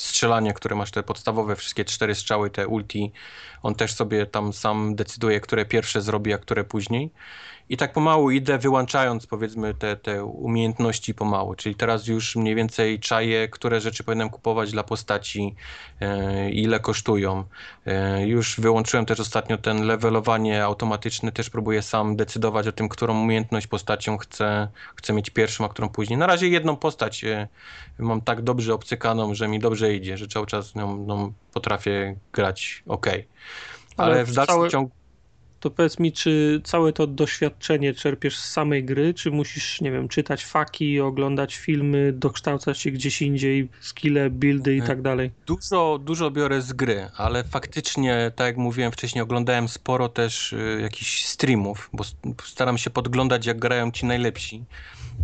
Speaker 1: strzelania, które masz te podstawowe, wszystkie cztery strzały, te ulti. On też sobie tam sam decyduje, które pierwsze zrobi, a które później. I tak pomału idę wyłączając powiedzmy te, te umiejętności pomału. Czyli teraz już mniej więcej czaję, które rzeczy powinienem kupować dla postaci, e, ile kosztują. E, już wyłączyłem też ostatnio ten levelowanie automatyczne, też próbuję sam decydować o tym, którą umiejętność postacią chcę, chcę mieć pierwszą, a którą później. Na razie jedną postać e, mam tak dobrze obcykaną, że mi dobrze idzie, że cały czas nią, nią potrafię grać ok. Ale,
Speaker 3: Ale
Speaker 1: w dalszym
Speaker 3: cały-
Speaker 1: ciągu
Speaker 3: To powiedz mi, czy całe to doświadczenie czerpiesz z samej gry, czy musisz, nie wiem, czytać faki, oglądać filmy, dokształcać się gdzieś indziej, skille, buildy i tak dalej?
Speaker 1: Dużo, dużo biorę z gry, ale faktycznie, tak jak mówiłem wcześniej, oglądałem sporo też y, jakichś streamów, bo staram się podglądać, jak grają ci najlepsi,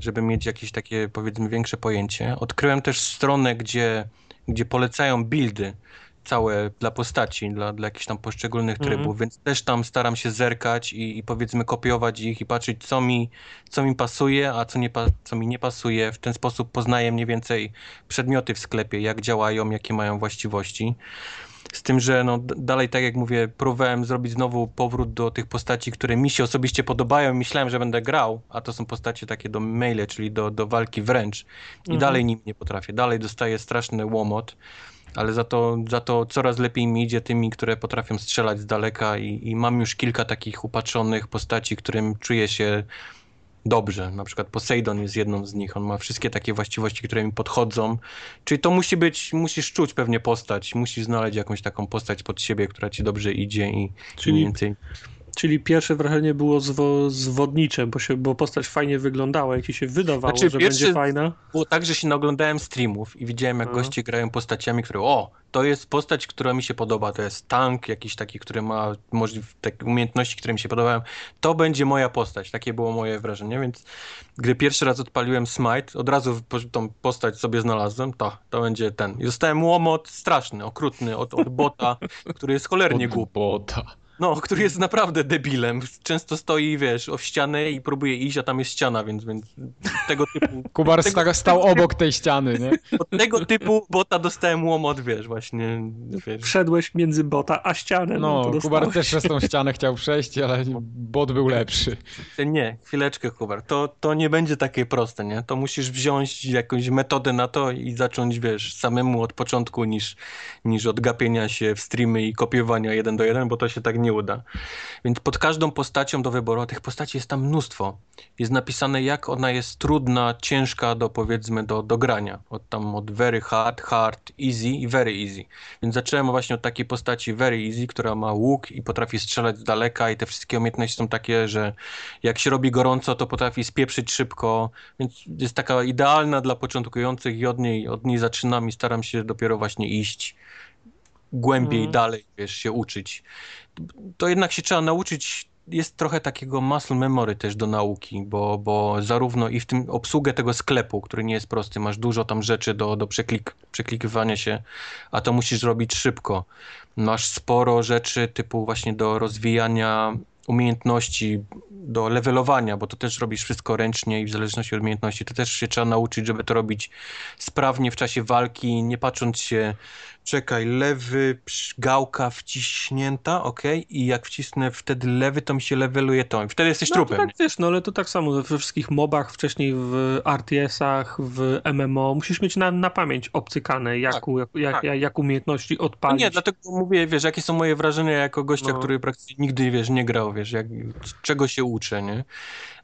Speaker 1: żeby mieć jakieś takie, powiedzmy, większe pojęcie. Odkryłem też stronę, gdzie, gdzie polecają buildy całe dla postaci, dla, dla jakichś tam poszczególnych
Speaker 3: Mhm.
Speaker 1: trybów, więc też tam staram się zerkać i, i powiedzmy kopiować ich i patrzeć, co mi, co mi pasuje, a co, nie co mi nie pasuje. W ten sposób poznaję mniej więcej przedmioty w sklepie, jak działają, jakie mają właściwości. Z tym, że no, dalej, tak jak mówię, próbowałem zrobić znowu powrót do tych postaci, które mi się osobiście podobają i myślałem, że będę grał, a to są postacie takie do melee, czyli do, do walki wręcz. I
Speaker 3: Mhm.
Speaker 1: dalej nim nie potrafię. Dalej dostaję straszny łomot, ale za to, za to coraz lepiej mi idzie tymi, które potrafią strzelać z daleka i, i mam już kilka takich upatrzonych postaci, którym czuję się dobrze. Na przykład Poseidon jest jedną z nich. On ma wszystkie takie właściwości, które mi podchodzą. Czyli to musi być, musisz czuć pewnie postać, musisz znaleźć jakąś taką postać pod siebie, która ci dobrze idzie i, i
Speaker 3: Czyli-
Speaker 1: mniej więcej.
Speaker 3: Czyli pierwsze wrażenie było zwo, zwodnicze, bo, się, bo postać fajnie wyglądała i ci się wydawało,
Speaker 1: Znaczy,
Speaker 3: że będzie fajna.
Speaker 1: Było tak, że się naoglądałem streamów i widziałem, jak
Speaker 3: Aha.
Speaker 1: goście grają postaciami, które o, to jest postać, która mi się podoba, to jest tank jakiś taki, który ma możliw, takie umiejętności, które mi się podobają. To będzie moja postać, takie było moje wrażenie, więc gdy pierwszy raz odpaliłem Smite, od razu po- tą postać sobie znalazłem, to, to będzie ten. I dostałem łomot straszny, okrutny od, od bota, który jest cholernie głupi.
Speaker 2: Bota.
Speaker 1: No, który jest naprawdę debilem. Często stoi, wiesz, o ścianę i próbuje iść, a tam jest ściana, więc, więc tego typu
Speaker 2: Kubar
Speaker 1: Tego-
Speaker 2: sta- stał obok tej ściany, nie?
Speaker 1: od tego typu bota dostałem łomot, wiesz, właśnie, wiesz.
Speaker 3: Wszedłeś między bota a ścianę. No,
Speaker 2: No,
Speaker 3: to
Speaker 2: Kubar też przez tą ścianę chciał przejść, ale bot był lepszy.
Speaker 1: Nie, chwileczkę, Kubar, to, to nie będzie takie proste, nie? To musisz wziąć jakąś metodę na to i zacząć, wiesz, samemu od początku, niż, niż od gapienia się w streamy i kopiowania jeden do jeden, bo to się tak nie uda. Więc pod każdą postacią do wyboru, a tych postaci jest tam mnóstwo, jest napisane, jak ona jest trudna, ciężka do, powiedzmy, do, do grania. Od tam od very hard, hard, easy i very easy. Więc zacząłem właśnie od takiej postaci very easy, która ma łuk i potrafi strzelać z daleka i te wszystkie umiejętności są takie, że jak się robi gorąco, to potrafi spieprzyć szybko, więc jest taka idealna dla początkujących i od niej, od niej zaczynam i staram się dopiero właśnie iść głębiej,
Speaker 3: Mhm.
Speaker 1: dalej, wiesz, się uczyć. To jednak się trzeba nauczyć, jest trochę takiego muscle memory też do nauki, bo, bo zarówno i w tym obsługę tego sklepu, który nie jest prosty, masz dużo tam rzeczy do, do przeklik, przeklikywania się, a to musisz robić szybko. Masz sporo rzeczy typu właśnie do rozwijania umiejętności, do levelowania, bo to też robisz wszystko ręcznie i w zależności od umiejętności, to też się trzeba nauczyć, żeby to robić sprawnie w czasie walki, nie patrząc się, czekaj, lewy, gałka wciśnięta, ok, i jak wcisnę wtedy lewy, to mi się leveluje to. I wtedy jesteś
Speaker 3: No to
Speaker 1: trupem.
Speaker 3: tak wiesz, no ale to tak samo we wszystkich mobach, wcześniej w RTS-ach, w MMO, musisz mieć na, na pamięć obcykane, jak,
Speaker 1: Tak,
Speaker 3: jak,
Speaker 1: tak.
Speaker 3: jak umiejętności
Speaker 1: No
Speaker 3: odpalić.
Speaker 1: nie, dlatego mówię, wiesz, jakie są moje wrażenia jako gościa,
Speaker 3: No.
Speaker 1: który praktycznie nigdy, wiesz, nie grał, wiesz, jak, czego się uczę, nie?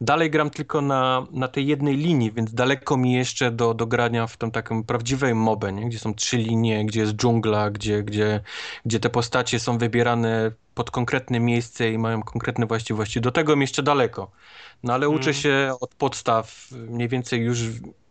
Speaker 1: Dalej gram tylko na, na tej jednej linii, więc daleko mi jeszcze do, do grania w tą taką prawdziwej mobę, nie? Gdzie są trzy linie, gdzie jest dżungla, gdzie, gdzie, gdzie te postacie są wybierane pod konkretne miejsce i mają konkretne właściwości. Do tego mi jeszcze daleko. No ale uczę
Speaker 3: Mm.
Speaker 1: się od podstaw, mniej więcej już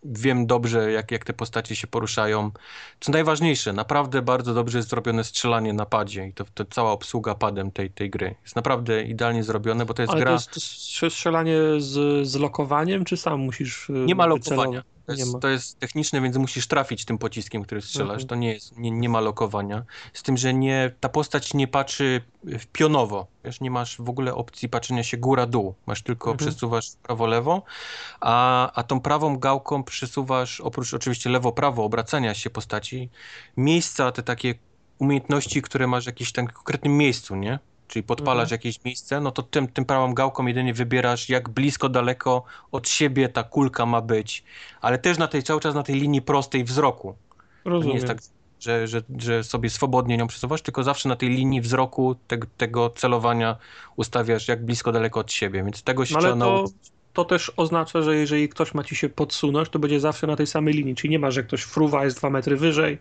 Speaker 1: wiem dobrze, jak, jak te postacie się poruszają. Co najważniejsze, naprawdę bardzo dobrze jest zrobione strzelanie na padzie i to, to cała obsługa padem tej, tej gry. Jest naprawdę idealnie zrobione, bo to jest
Speaker 3: Ale to
Speaker 1: gra...
Speaker 3: jest strze- strzelanie z, z lokowaniem, czy sam musisz y,
Speaker 1: Nie ma
Speaker 3: wycelować?
Speaker 1: To jest, to jest techniczne, więc musisz trafić tym pociskiem, który strzelasz.
Speaker 3: Mhm.
Speaker 1: To nie jest, nie, nie ma lokowania. Z tym, że nie, ta postać nie patrzy w pionowo. Wiesz, nie masz w ogóle opcji patrzenia się góra-dół. Masz tylko
Speaker 3: Mhm.
Speaker 1: przesuwasz prawo-lewo, a, a tą prawą gałką przesuwasz, oprócz oczywiście lewo-prawo, obracania się postaci, miejsca, te takie umiejętności, które masz w jakimś tam konkretnym miejscu, nie? Czyli podpalasz
Speaker 3: Mhm.
Speaker 1: jakieś miejsce, no to tym, tym prawą gałką jedynie wybierasz, jak blisko, daleko od siebie ta kulka ma być, ale też na tej, cały czas na tej linii prostej wzroku. To nie
Speaker 3: Rozumiem.
Speaker 1: jest tak, że, że, że sobie swobodnie nią przesuwasz, tylko zawsze na tej linii wzroku te, tego celowania ustawiasz jak blisko, daleko od siebie, więc tego się
Speaker 3: No
Speaker 1: trzeba
Speaker 3: to,
Speaker 1: nauczyć.
Speaker 3: to też oznacza, że jeżeli ktoś ma ci się podsunąć, to będzie zawsze na tej samej linii. Czyli nie ma, że ktoś fruwa jest dwa metry wyżej.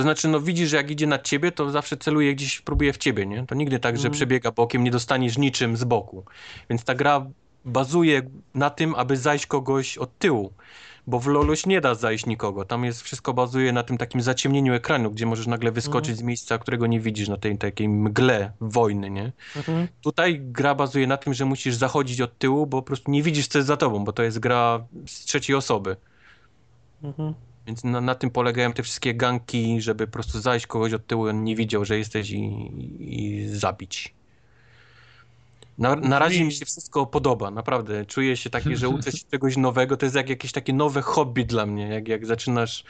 Speaker 1: To znaczy, no widzisz, że jak idzie nad ciebie, to zawsze celuje gdzieś, próbuje w ciebie, nie? To nigdy tak, że
Speaker 3: Mhm.
Speaker 1: przebiega bokiem, nie dostaniesz niczym z boku. Więc ta gra bazuje na tym, aby zajść kogoś od tyłu. Bo w Loluś nie da zajść nikogo. Tam jest wszystko bazuje na tym takim zaciemnieniu ekranu, gdzie możesz nagle wyskoczyć z miejsca, którego nie widzisz na tej takiej mgle wojny, nie?
Speaker 3: Mhm.
Speaker 1: Tutaj gra bazuje na tym, że musisz zachodzić od tyłu, bo po prostu nie widzisz, co jest za tobą, bo to jest gra z trzeciej osoby.
Speaker 3: Mhm.
Speaker 1: Więc na, na tym polegają te wszystkie ganki, żeby po prostu zajść kogoś od tyłu, on nie widział, że jesteś i, i zabić. Na, na razie mi się wszystko podoba, naprawdę. Czuję się taki, że uczę się czegoś nowego. To jest jak jakieś takie nowe hobby dla mnie. Jak, jak zaczynasz,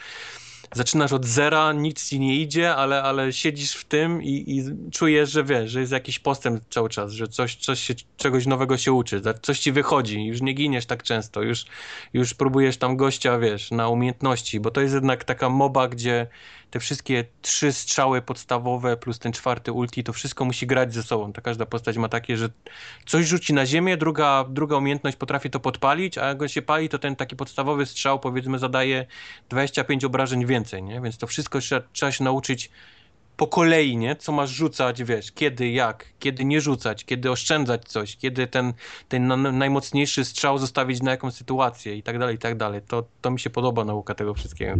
Speaker 1: zaczynasz od zera, nic ci nie idzie, ale, ale siedzisz w tym i, i czujesz, że wiesz, że jest jakiś postęp cały czas, że coś, coś się, czegoś nowego się uczy, coś ci wychodzi, już nie giniesz tak często, już, już próbujesz tam gościa, wiesz, na umiejętności, bo to jest jednak taka moba, gdzie te wszystkie trzy strzały podstawowe plus ten czwarty ulti, to wszystko musi grać ze sobą. Ta każda postać ma takie, że coś rzuci na ziemię, druga, druga umiejętność potrafi to podpalić, a jak go się pali, to ten taki podstawowy strzał powiedzmy zadaje 25 obrażeń więcej, nie? Więc to wszystko trzeba, trzeba się nauczyć po kolei, nie? Co masz rzucać, wiesz, kiedy, jak, kiedy nie rzucać, kiedy oszczędzać coś, kiedy ten, ten na, najmocniejszy strzał zostawić na jakąś sytuację i tak dalej, i tak dalej. To, to mi się podoba nauka tego wszystkiego.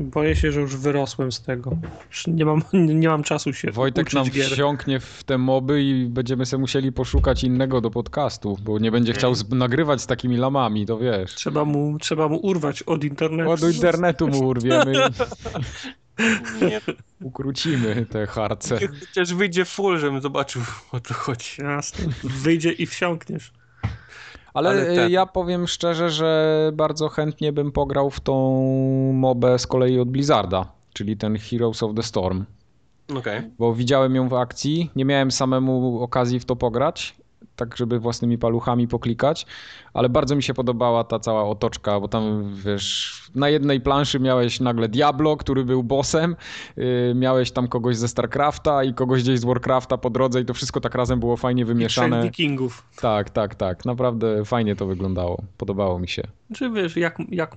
Speaker 3: Boję się, że już wyrosłem z tego. Już nie mam, nie mam czasu się
Speaker 2: Wojtek
Speaker 3: uczyć
Speaker 2: nam
Speaker 3: gier.
Speaker 2: wsiąknie w te moby i będziemy sobie musieli poszukać innego do podcastu, bo nie będzie chciał z- nagrywać z takimi lamami, to wiesz.
Speaker 3: Trzeba mu, trzeba mu urwać od internetu.
Speaker 2: Od internetu mu urwiemy
Speaker 1: Nie,
Speaker 2: ukrócimy te harce.
Speaker 1: chociaż wyjdzie full, żebym zobaczył o co chodzi.
Speaker 3: Jasne. Wyjdzie i wsiąkniesz.
Speaker 2: Ale,
Speaker 1: Ale
Speaker 2: y,
Speaker 1: ten-
Speaker 2: ja powiem szczerze, że bardzo chętnie bym pograł w tą mobę z kolei od Blizzarda, czyli ten Heroes of the Storm.
Speaker 1: Okej.
Speaker 2: bo widziałem ją w akcji. Nie miałem samemu okazji w to pograć, tak żeby własnymi paluchami poklikać, ale bardzo mi się podobała ta cała otoczka, bo tam wiesz, na jednej planszy miałeś nagle Diablo, który był bossem, yy, miałeś tam kogoś ze StarCrafta i kogoś gdzieś z Warcrafta po drodze i to wszystko tak razem było fajnie
Speaker 3: I
Speaker 2: wymieszane.
Speaker 3: wikingów.
Speaker 2: Tak, tak, tak. Naprawdę fajnie to wyglądało. Podobało mi się.
Speaker 3: Czy wiesz, jak, jak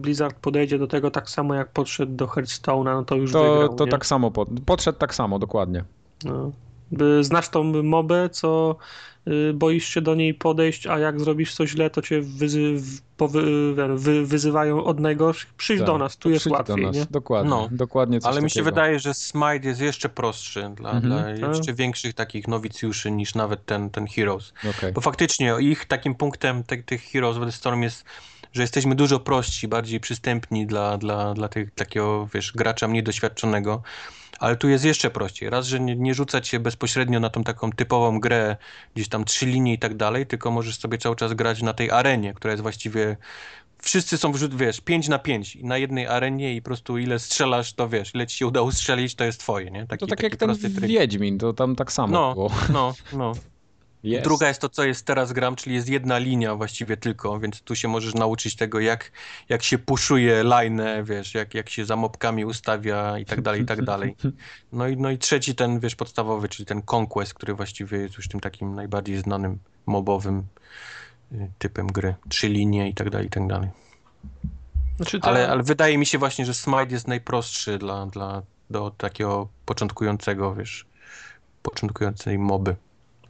Speaker 3: Blizzard podejdzie do tego tak samo jak podszedł do Hearthstone'a, no to już
Speaker 2: To,
Speaker 3: wygrał,
Speaker 2: to
Speaker 3: nie?
Speaker 2: tak samo pod, podszedł tak samo, dokładnie.
Speaker 3: No. Znasz tą mobę, co boisz się do niej podejść, a jak zrobisz coś źle, to cię wyzy, w- powy, wy, wyzywają od najgorszych. Przyjdź
Speaker 2: Tak,
Speaker 3: do nas, tu jest
Speaker 2: przyjdź
Speaker 3: łatwiej,
Speaker 2: do nas.
Speaker 3: nie?
Speaker 2: Dokładnie,
Speaker 1: No.
Speaker 2: dokładnie coś
Speaker 1: Ale mi się
Speaker 2: takiego.
Speaker 1: wydaje, że Smite jest jeszcze prostszy dla,
Speaker 2: Mhm.
Speaker 1: dla jeszcze większych takich nowicjuszy niż nawet ten, ten Heroes.
Speaker 2: Okej.
Speaker 1: Bo faktycznie ich takim punktem te, tych Heroes the Storm jest, że jesteśmy dużo prostsi, bardziej przystępni dla, dla, dla tych, takiego, wiesz, gracza mniej doświadczonego. Ale tu jest jeszcze prościej. Raz, że nie, nie rzucać się bezpośrednio na tą taką typową grę, gdzieś tam trzy linie i tak dalej, tylko możesz sobie cały czas grać na tej arenie, która jest właściwie wszyscy są, wrzut- wiesz, 5 na 5 na jednej arenie i po prostu ile strzelasz, to wiesz, ile ci się udało strzelić, to jest twoje, nie? Taki,
Speaker 2: To tak
Speaker 1: taki
Speaker 2: jak ten
Speaker 1: tryb.
Speaker 2: Wiedźmin, to tam tak samo
Speaker 1: No,
Speaker 2: było.
Speaker 1: no, no.
Speaker 2: Jest.
Speaker 1: Druga jest to, co jest teraz gram, czyli jest jedna linia właściwie tylko, więc tu się możesz nauczyć tego, jak, jak się puszuje lajnę, wiesz, jak, jak się za mopkami ustawia i tak dalej, i tak dalej. No i, no i trzeci ten, wiesz, podstawowy, czyli ten Conquest, który właściwie jest już tym takim najbardziej znanym mobowym y, typem gry. Trzy linie i tak dalej, i tak dalej.
Speaker 3: Znaczy, ta-
Speaker 1: Ale, ale wydaje mi się właśnie, że Smite jest najprostszy dla, dla do takiego początkującego, wiesz, początkującej moby.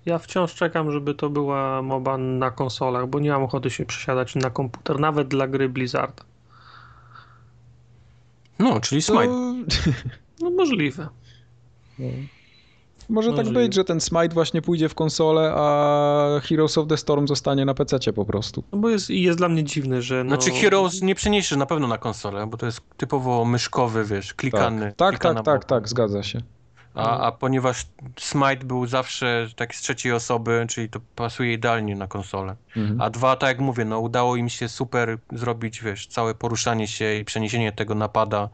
Speaker 3: Ja wciąż czekam, żeby to była moba na konsolach, bo nie mam ochoty się przesiadać na komputer, nawet dla gry Blizzard.
Speaker 1: No, czyli
Speaker 2: To...
Speaker 1: Smite.
Speaker 3: No możliwe.
Speaker 2: Może tak
Speaker 3: Możliwe.
Speaker 2: być, że ten Smite właśnie pójdzie w konsolę, a Heroes of the Storm zostanie na PC po prostu.
Speaker 3: No bo jest, jest dla mnie dziwne, że. No,
Speaker 1: Znaczy Heroes nie przeniesiesz na pewno na konsolę, bo to jest typowo myszkowy, wiesz, klikany.
Speaker 2: Tak, tak, tak, tak, tak, zgadza się.
Speaker 1: A, a ponieważ Smite był zawsze tak z trzeciej osoby, czyli to pasuje idealnie na konsolę.
Speaker 2: Mhm.
Speaker 1: A dwa, tak jak mówię, no udało im się super zrobić, wiesz, całe poruszanie się i przeniesienie tego napada.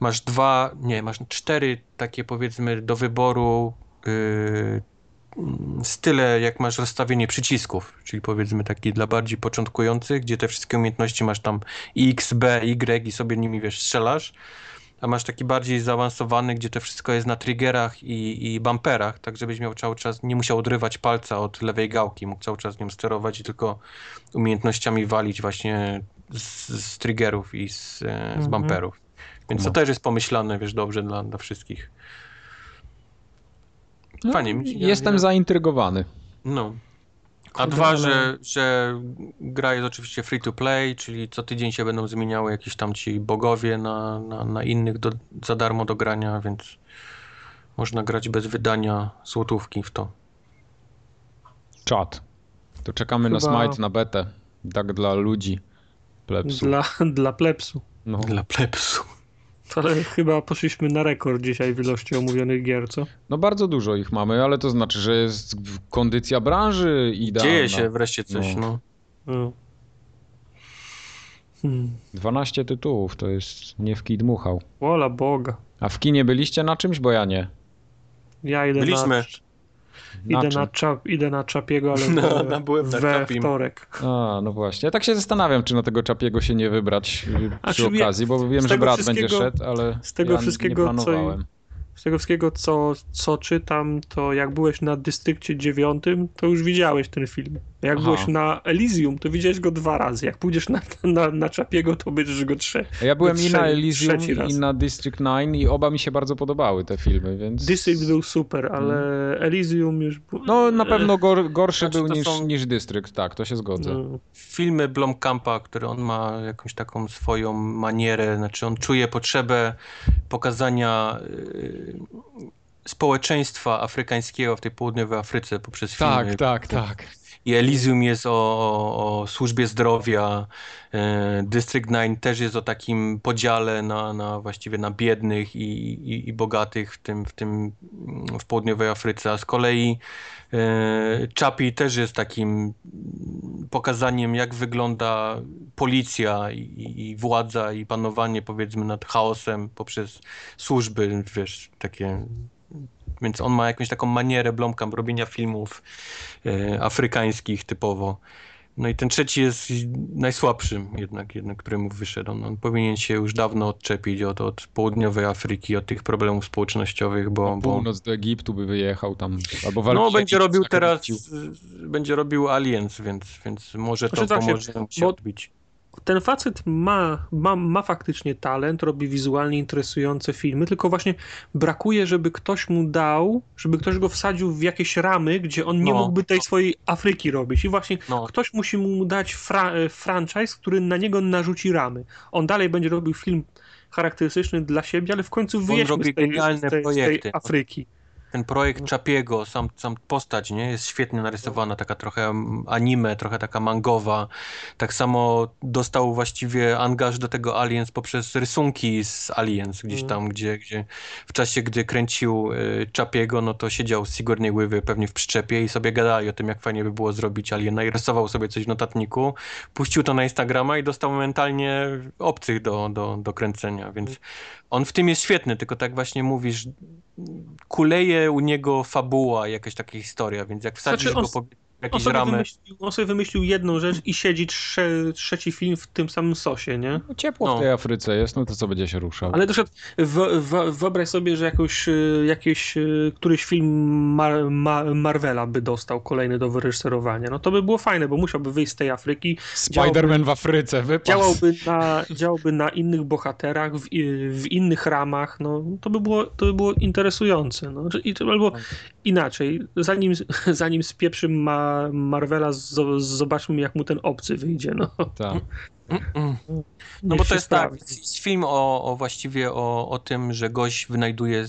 Speaker 1: Masz dwa, nie, masz cztery takie powiedzmy do wyboru yy, style, jak masz rozstawienie przycisków, czyli powiedzmy taki dla bardziej początkujących, gdzie te wszystkie umiejętności masz tam X, B, Y i sobie nimi, wiesz, strzelasz. A masz taki bardziej zaawansowany, gdzie to wszystko jest na triggerach i, i bumperach, tak żebyś miał cały czas, nie musiał odrywać palca od lewej gałki, mógł cały czas nią sterować i tylko umiejętnościami walić właśnie z, z triggerów i z, e, z
Speaker 3: Mhm.
Speaker 1: bumperów. Więc to
Speaker 2: No.
Speaker 1: też jest pomyślane, wiesz, dobrze dla, dla wszystkich. Fajnie mi się- ja-
Speaker 2: Jestem
Speaker 1: ja-
Speaker 2: zaintrygowany.
Speaker 1: No. A
Speaker 3: Kurde,
Speaker 1: dwa, że, że gra jest oczywiście free to play, czyli co tydzień się będą zmieniały jakieś tam ci bogowie na, na, na innych do, za darmo do grania, więc można grać bez wydania złotówki w to.
Speaker 2: Czad. To czekamy na
Speaker 3: Chyba-
Speaker 2: Smite, na betę. Tak dla ludzi. Plebsu.
Speaker 3: Dla, dla plepsu.
Speaker 2: No.
Speaker 1: Dla plepsu.
Speaker 3: Ale chyba poszliśmy na rekord dzisiaj w ilości omówionych gier, co?
Speaker 2: no bardzo dużo ich mamy, ale to znaczy, że jest kondycja branży idealna.
Speaker 1: Dzieje się wreszcie coś,
Speaker 2: No.
Speaker 1: no.
Speaker 3: No. Hmm.
Speaker 2: 12 tytułów, to jest nie w kij dmuchał.
Speaker 3: Wola Boga.
Speaker 2: A w kinie byliście na czymś, bo ja nie.
Speaker 3: Ja idę
Speaker 1: Byliśmy.
Speaker 3: Na... Idę
Speaker 2: czym?
Speaker 3: na, czap, idę na Czapiego, ale
Speaker 1: No,
Speaker 3: we,
Speaker 1: no, byłem na
Speaker 3: we
Speaker 1: Czapim.
Speaker 3: wtorek.
Speaker 2: A, no właśnie. Ja tak się zastanawiam, czy na tego Czapiego się nie wybrać y,
Speaker 3: A
Speaker 2: przy okazji, bo wiem, że brat będzie szedł, ale
Speaker 3: z tego
Speaker 2: ja
Speaker 3: wszystkiego,
Speaker 2: nie
Speaker 3: co-
Speaker 2: planowałem.
Speaker 3: Z tego wszystkiego, co, co czytam, to jak byłeś na Dystrykcie 9, to już widziałeś ten film. Jak
Speaker 2: Aha.
Speaker 3: byłeś na Elysium, to widziałeś go dwa razy. Jak pójdziesz na, na, na Czapiego, to będziesz go trzy.
Speaker 2: Ja byłem i na Elysium, i na District 9 i oba mi się bardzo podobały te filmy, więc...
Speaker 3: District był super, ale Elysium już... był-
Speaker 2: No na pewno gor, gorszy
Speaker 1: Znaczy,
Speaker 2: był niż,
Speaker 1: są-
Speaker 2: niż District, tak, to się zgodzę.
Speaker 3: No.
Speaker 1: filmy Blomkampa, który on ma jakąś taką swoją manierę, znaczy on czuje potrzebę pokazania y, społeczeństwa afrykańskiego w tej południowej Afryce poprzez filmy.
Speaker 2: Tak, tak, tak.
Speaker 1: I Elysium jest o, o, służbie zdrowia, e, District 9 też jest o takim podziale na, na właściwie na biednych i, i, i bogatych w tym, w tym mm, w południowej Afryce, a z kolei e, Chapi też jest takim mm, pokazaniem jak wygląda policja i, i władza i panowanie powiedzmy nad chaosem poprzez służby, wiesz, takie więc on ma jakąś taką manierę Blomkamp robienia filmów e, afrykańskich typowo. No i ten trzeci jest najsłabszym jednak, jednak który mu wyszedł. On, on powinien się już dawno odczepić od, od południowej Afryki, od tych problemów społecznościowych, bo, bo
Speaker 2: Północ do Egiptu by wyjechał tam, albo
Speaker 1: no, będzie robił teraz, będzie robił Aliens, więc, więc może to
Speaker 3: Znaczy tak się-
Speaker 1: pomoże mu się
Speaker 3: bo-
Speaker 1: odbić.
Speaker 3: Ten facet ma, ma, ma faktycznie talent, robi wizualnie interesujące filmy, tylko właśnie brakuje, żeby ktoś mu dał, żeby ktoś go wsadził w jakieś ramy, gdzie on nie
Speaker 1: No.
Speaker 3: mógłby tej swojej Afryki robić. I właśnie
Speaker 1: No.
Speaker 3: ktoś musi mu dać fra, e, franchise, który na niego narzuci ramy. On dalej będzie robił film charakterystyczny dla siebie, ale w końcu wyjeźdźmy z tej, z tej, z tej. Afryki.
Speaker 1: Ten projekt Chapiego, sam, sam postać, nie? Jest świetnie narysowana, taka trochę mm, anime, trochę taka mangowa. Tak samo dostał właściwie angaż do tego Aliens poprzez rysunki z Aliens, gdzieś
Speaker 3: Mm.
Speaker 1: tam, gdzie, gdzie w czasie, gdy kręcił y, Chapiego, no to siedział z Sigourney Weaver pewnie w przyczepie i sobie gadali o tym, jak fajnie by było zrobić Aliena i rysował sobie coś w notatniku, puścił to na Instagrama i dostał momentalnie obcych do, do, do kręcenia, więc on w tym jest świetny, tylko tak właśnie mówisz, kuleje u niego fabuła, jakaś taka historia, więc jak wsadzisz
Speaker 3: Znaczy on-
Speaker 1: go po jakieś
Speaker 3: sobie,
Speaker 1: ramy...
Speaker 3: wymyślił, on sobie wymyślił jedną rzecz i siedzi trze, trzeci film w tym samym sosie, nie?
Speaker 2: No, ciepło
Speaker 1: No.
Speaker 2: w tej Afryce jest, no to co będzie się ruszał?
Speaker 3: Ale też wyobraź sobie, że jakoś, y, jakiś, y, któryś film Mar, Ma, Marvela by dostał kolejny do wyreżyserowania. No to by było fajne, bo musiałby wyjść z tej Afryki,
Speaker 2: Spider-Man w Afryce, wypas.
Speaker 3: działałby na, działałby na innych bohaterach, w, i- w innych ramach, no to by było, to by było interesujące. No. I to albo inaczej, zanim, zanim spieprzy ma, Marvela, zo- zobaczmy jak mu ten obcy wyjdzie. No,
Speaker 2: Tak.
Speaker 1: Mm. No bo to jest tak, jest film o, o właściwie o, o tym, że gość wynajduje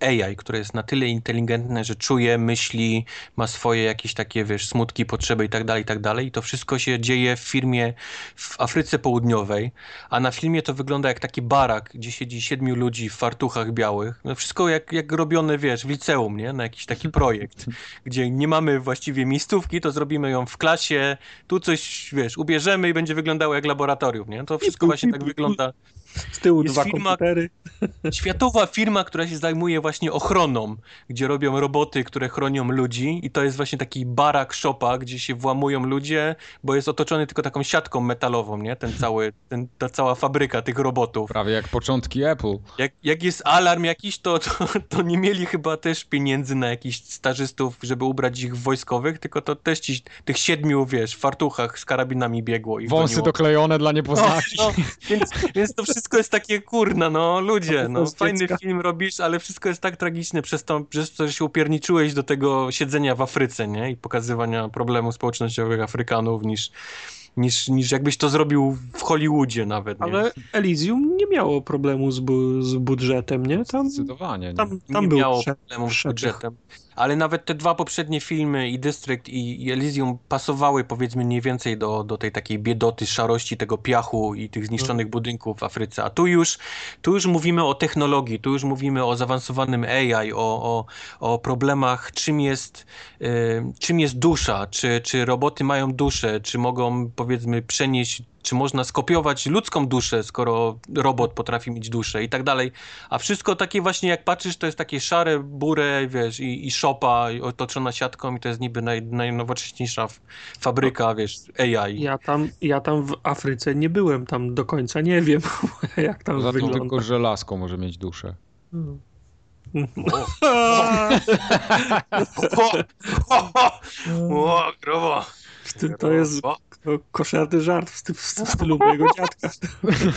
Speaker 1: y, AI, które jest na tyle inteligentne, że czuje, myśli, ma swoje jakieś takie, wiesz, smutki, potrzeby i tak dalej, i tak dalej. I to wszystko się dzieje w firmie w Afryce Południowej, a na filmie to wygląda jak taki barak, gdzie siedzi siedmiu ludzi w fartuchach białych. No wszystko jak, jak robione, wiesz, w liceum, nie? Na jakiś taki projekt, gdzie nie mamy właściwie miejscówki, to zrobimy ją w klasie, tu coś, wiesz, ubierzemy i będzie wyglądało jak laboratorium, nie? To wszystko właśnie tak wygląda.
Speaker 3: Z tyłu
Speaker 1: Jest
Speaker 3: dwa
Speaker 1: firma-
Speaker 3: komputery.
Speaker 1: Światowa firma, która się zajmuje właśnie ochroną, gdzie robią roboty, które chronią ludzi i to jest właśnie taki barak szopa, gdzie się włamują ludzie, bo jest otoczony tylko taką siatką metalową, nie? Ten cały, ten, ta cała fabryka tych robotów.
Speaker 2: Prawie jak początki Apple.
Speaker 1: Jak, jak jest alarm jakiś, to, to, to nie mieli chyba też pieniędzy na jakichś stażystów, żeby ubrać ich w wojskowych, tylko to też ci, tych siedmiu, wiesz, w fartuchach z karabinami biegło i
Speaker 2: Wąsy
Speaker 1: goniło.
Speaker 2: doklejone dla
Speaker 1: No,
Speaker 2: niepoznaki.
Speaker 1: no, więc, więc to wszystko wszystko jest takie kurna, no ludzie, no fajny
Speaker 3: dziecka.
Speaker 1: film robisz, ale wszystko jest tak tragiczne przez to, przez to, że się upierniczyłeś do tego siedzenia w Afryce, nie? I pokazywania problemów społecznościowych Afrykanów niż, niż, niż jakbyś to zrobił w Hollywoodzie nawet, nie?
Speaker 3: Ale Elysium nie miało problemu z, bu z budżetem, nie? Tam,
Speaker 2: Zdecydowanie. Nie?
Speaker 3: tam, tam
Speaker 1: nie
Speaker 3: był
Speaker 1: miało problemów z budżetem. Ale nawet te dwa poprzednie filmy, i District, i, i Elysium, pasowały powiedzmy mniej więcej do, do tej takiej biedoty, szarości tego piachu i tych zniszczonych budynków w Afryce. A tu już, tu już mówimy o technologii, tu już mówimy o zaawansowanym AI, o, o, o problemach, czym jest, y, czym jest dusza, czy, czy roboty mają duszę, czy mogą powiedzmy przenieść czy można skopiować ludzką duszę, skoro robot potrafi mieć duszę i tak dalej. A wszystko takie właśnie jak patrzysz, to jest takie szare, burę, wiesz, i, i szopa i otoczona siatką i to jest niby naj, najnowocześniejsza fabryka, wiesz, AI.
Speaker 3: Ja tam, ja tam w Afryce nie byłem, tam do końca nie wiem, jak tam
Speaker 2: Poza tym
Speaker 3: wygląda.
Speaker 2: tylko żelazko może mieć duszę.
Speaker 1: O, o, o, o, grobo.
Speaker 3: To jest
Speaker 1: O,
Speaker 3: ko- koszerny żart w, sty- w stylu mojego dziadka.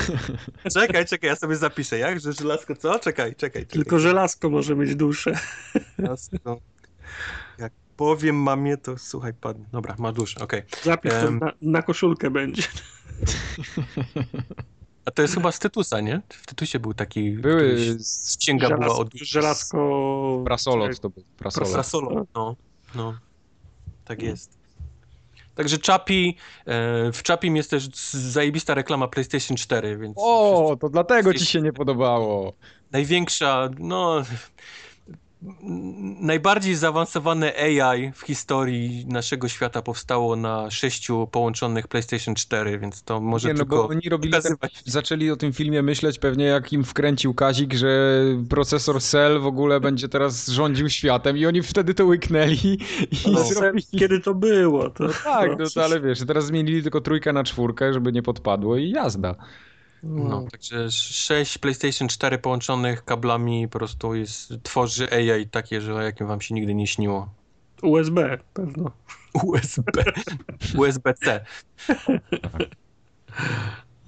Speaker 1: Czekaj, czekaj, ja sobie zapiszę, jak? Że żelazko co? Czekaj, czekaj. czekaj.
Speaker 3: Tylko żelazko może mieć duszę.
Speaker 1: Żelazko. Jak powiem mamie, to słuchaj, padnie. Dobra, ma duszę, okej.
Speaker 3: Zapisz to
Speaker 1: Em.
Speaker 3: na, na koszulkę będzie.
Speaker 1: A to jest chyba z Tytusa, nie? W Tytusie był taki...
Speaker 2: Były z
Speaker 1: Księga była od...
Speaker 3: żelazko...
Speaker 2: prasolot to był. Prasolot.
Speaker 1: No, no. Tak jest. Także Chapi, e, w Chapim jest też zajebista reklama PlayStation 4, więc
Speaker 2: O, to dlatego ci się nie podobało.
Speaker 1: największa, no najbardziej zaawansowane AI w historii naszego świata powstało na sześciu połączonych PlayStation 4, więc to może
Speaker 2: nie, no
Speaker 1: tylko
Speaker 2: bo oni robili ten, zaczęli o tym filmie myśleć pewnie jak im wkręcił Kazik, że procesor Cell w ogóle będzie teraz rządził światem i oni wtedy to łyknęli i
Speaker 3: No,
Speaker 2: zrobili...
Speaker 3: Kiedy to było? To,
Speaker 2: Tak, no to ale wiesz, teraz zmienili tylko trójkę na czwórkę, żeby nie podpadło i jazda.
Speaker 1: No, także sześć PlayStation 4 połączonych kablami po prostu jest, tworzy AI takie, że o jakim wam się nigdy nie śniło.
Speaker 3: USB pewno.
Speaker 1: USB. USB-C.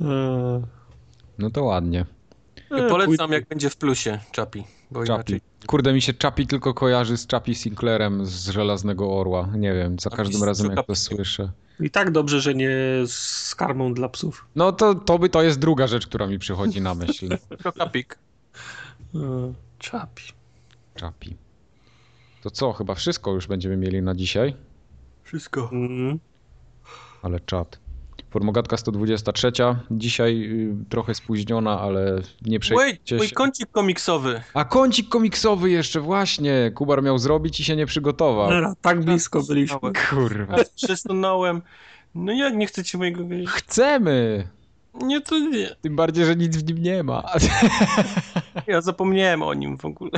Speaker 3: Eee,
Speaker 2: No to ładnie.
Speaker 3: e,
Speaker 1: Polecam
Speaker 3: pój-
Speaker 1: jak będzie w plusie, Chapi. Bo
Speaker 2: Chapi.
Speaker 1: inaczej
Speaker 2: Kurde, mi się Chapi tylko kojarzy z Chapi Sinclairem z Żelaznego Orła. Nie wiem, za każdym razem jak to słyszę.
Speaker 3: I tak dobrze, że nie z karmą dla psów.
Speaker 2: No to, to by to jest druga rzecz, która mi przychodzi na myśl.
Speaker 1: Chapik.
Speaker 3: Eee, Czapi.
Speaker 2: Chapi. To co, chyba wszystko już będziemy mieli na dzisiaj?
Speaker 1: Wszystko.
Speaker 3: Mm.
Speaker 2: Ale czat. Formogatka 123. Dzisiaj y, trochę spóźniona, ale nie
Speaker 1: Wait,
Speaker 2: przejdziecie
Speaker 1: mój kącik komiksowy.
Speaker 2: A kącik komiksowy jeszcze właśnie. Kubar miał zrobić i się nie przygotował.
Speaker 3: Era, tak blisko byliśmy.
Speaker 2: Kurwa.
Speaker 1: Przesunąłem. No jak nie chcecie mojego...
Speaker 2: Chcemy!
Speaker 1: Nie, to nie.
Speaker 2: Tym bardziej, że nic w nim nie ma.
Speaker 1: Ja zapomniałem o nim w ogóle.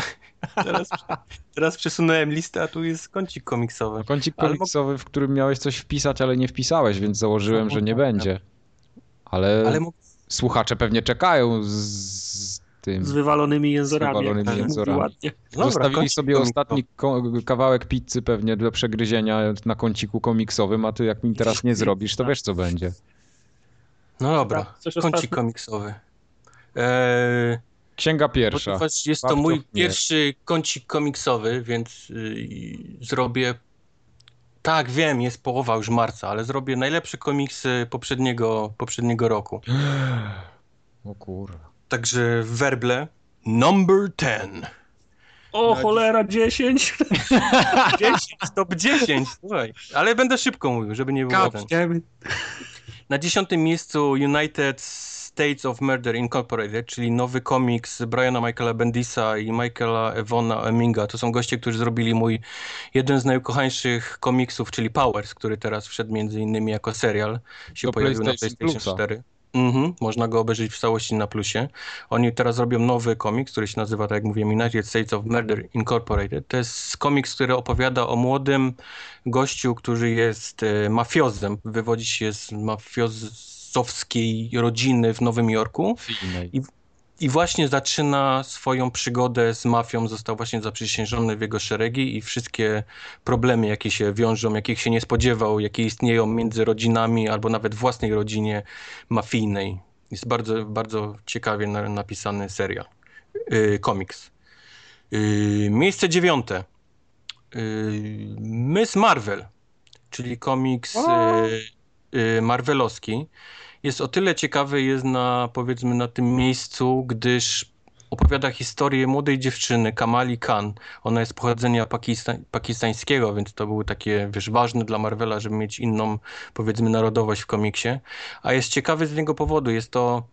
Speaker 1: Teraz, teraz przesunąłem listę, a tu jest kącik komiksowy.
Speaker 2: Kącik
Speaker 1: Ale
Speaker 2: komiksowy, w którym miałeś coś wpisać, ale nie wpisałeś, więc założyłem, że nie będzie. Ale,
Speaker 1: Ale mógł
Speaker 2: słuchacze pewnie czekają z, z tym.
Speaker 3: Z wywalonymi jęzorami.
Speaker 2: wywalonymi
Speaker 3: się mówi
Speaker 2: jęzorami.
Speaker 3: ładnie.
Speaker 1: Dobra,
Speaker 2: Zostawili
Speaker 1: kącik
Speaker 2: sobie
Speaker 1: komiksowy.
Speaker 2: ostatni kawałek pizzy pewnie do przegryzienia na kąciku komiksowym, a ty jak mi teraz nie zrobisz, to wiesz co będzie.
Speaker 1: No dobra,
Speaker 3: coś
Speaker 1: kącik
Speaker 3: ostatnio?
Speaker 1: komiksowy. Eee,
Speaker 2: Księga pierwsza.
Speaker 1: ponieważ jest to mój
Speaker 2: nie.
Speaker 1: pierwszy kącik komiksowy, więc y, zrobię... Tak, wiem, jest połowa już marca, ale zrobię najlepsze komiksy poprzedniego, poprzedniego roku.
Speaker 2: O kurwa.
Speaker 1: Także w werble number 10.
Speaker 3: O
Speaker 1: Na
Speaker 3: cholera, 10!
Speaker 1: 10, top 10, słuchaj. Ale będę szybko mówił, żeby nie było ten. Na dziesiątym miejscu United States of Murder Incorporated, czyli nowy komiks Briana Michaela Bendisa i Michaela Evona Eminga. To są goście, którzy zrobili mój jeden z najukochańszych komiksów, czyli Powers, który teraz wszedł między innymi jako serial. Się
Speaker 2: Do
Speaker 1: pojawił
Speaker 2: PlayStation
Speaker 1: na PlayStation
Speaker 2: Plusa.
Speaker 1: 4. Mhm, można go obejrzeć w całości na plusie. Oni teraz robią nowy komiks, który się nazywa, tak jak mówiłem, United States of Murder Incorporated. To jest komiks, który opowiada o młodym gościu, który jest e, mafiozem, wywodzi się z mafiozowskiej rodziny w Nowym Jorku
Speaker 2: Filmej.
Speaker 1: i właśnie zaczyna swoją przygodę z mafią. Został właśnie zaprzysiężony w jego szeregi i wszystkie problemy, jakie się wiążą, jakich się nie spodziewał, jakie istnieją między rodzinami albo nawet własnej rodzinie mafijnej. Jest bardzo, bardzo ciekawie na, napisany serial, yy, komiks. Yy, miejsce dziewiąte. Yy, Miss Marvel, czyli komiks yy, marvelowski. Jest o tyle ciekawy, jest na powiedzmy na tym miejscu, gdyż opowiada historię młodej dziewczyny, Kamali Khan. Ona jest pochodzenia pakista pakistańskiego, więc to było takie, wiesz, ważne dla Marvela, żeby mieć inną, powiedzmy, narodowość w komiksie. A jest ciekawy z niego powodu. Jest to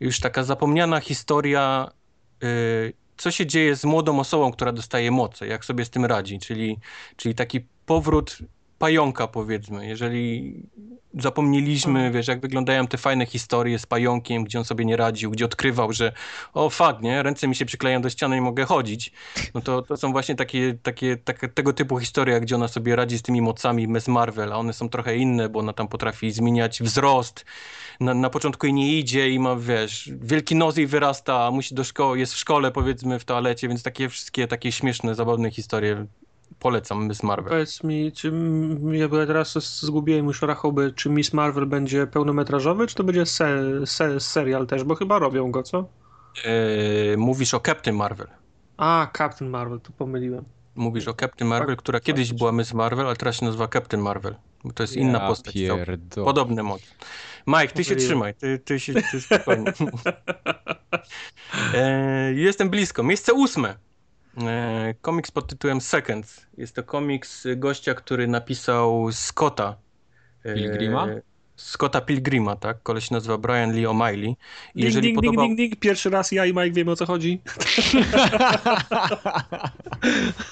Speaker 1: już taka zapomniana historia, yy, co się dzieje z młodą osobą, która dostaje moce, jak sobie z tym radzi. Czyli, czyli taki powrót pająka, powiedzmy. Jeżeli zapomnieliśmy,
Speaker 3: Mhm.
Speaker 1: wiesz, jak wyglądają te fajne historie z pająkiem, gdzie on sobie nie radził, gdzie odkrywał, że o fakt, nie, ręce mi się przyklejają do ściany i mogę chodzić, no to, to są właśnie takie, takie, takie tego typu historie, gdzie ona sobie radzi z tymi mocami Miss Marvel, a one są trochę inne, bo ona tam potrafi zmieniać wzrost, na, na początku jej nie idzie i ma, wiesz, wielki nos jej wyrasta, a musi do szkoły, jest w szkole, powiedzmy, w toalecie, więc takie wszystkie takie śmieszne, zabawne historie polecam Miss Marvel.
Speaker 3: Powiedz mi, czy ja teraz zgubiłem już rachoby, czy Miss Marvel będzie pełnometrażowy, czy to będzie se, se, serial też, bo chyba robią go, co?
Speaker 1: Yy, mówisz o Captain Marvel.
Speaker 3: A, Captain Marvel, to pomyliłem.
Speaker 1: Mówisz o Captain Marvel,
Speaker 3: Fak-
Speaker 1: która kiedyś
Speaker 3: faktycznie.
Speaker 1: była Miss Marvel, ale teraz się nazywa Captain Marvel. Bo To jest inna
Speaker 2: Ja
Speaker 1: postać.
Speaker 2: pierdolę.
Speaker 1: Podobny mod. Mike, ty się trzymaj, ty, ty się ty spokojnie. e, jestem blisko. Miejsce ósme. E, komiks pod tytułem Seconds. Jest to komiks gościa, który napisał Scotta. E,
Speaker 2: Pilgrima?
Speaker 1: Scotta Pilgrima, tak? Koleś się nazywa Brian Lee O'Malley. I
Speaker 3: Ding,
Speaker 1: jeżeli
Speaker 3: ding,
Speaker 1: podobał...
Speaker 3: ding, ding, ding. Pierwszy raz ja i Mike wiemy o co chodzi.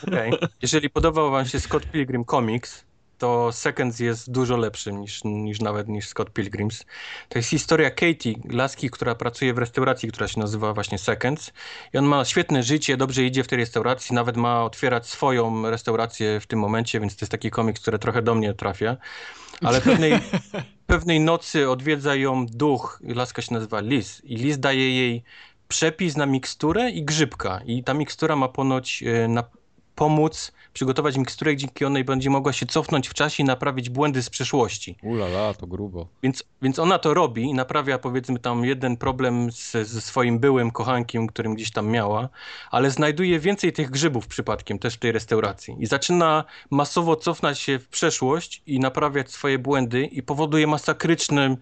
Speaker 1: Okej. Jeżeli podobał wam się Scott Pilgrim Comics, to Seconds jest dużo lepszy niż, niż nawet niż Scott Pilgrims. To jest historia Katie, laski, która pracuje w restauracji, która się nazywa właśnie Seconds. I on ma świetne życie, dobrze idzie w tej restauracji, nawet ma otwierać swoją restaurację w tym momencie, więc to jest taki komiks, który trochę do mnie trafia. Ale pewnej, pewnej nocy odwiedza ją duch, laska się nazywa Liz i Liz daje jej przepis na miksturę i grzybka i ta mikstura ma ponoć e, na, pomóc przygotować miksturę, dzięki której będzie mogła się cofnąć w czasie i naprawić błędy z przeszłości.
Speaker 2: Ulala, to grubo.
Speaker 1: Więc, więc ona to robi i naprawia powiedzmy tam jeden problem z, ze swoim byłym kochankiem, którym gdzieś tam miała, ale znajduje więcej tych grzybów przypadkiem też w tej restauracji i zaczyna masowo cofnąć się w przeszłość i naprawiać swoje błędy i powoduje masakryczne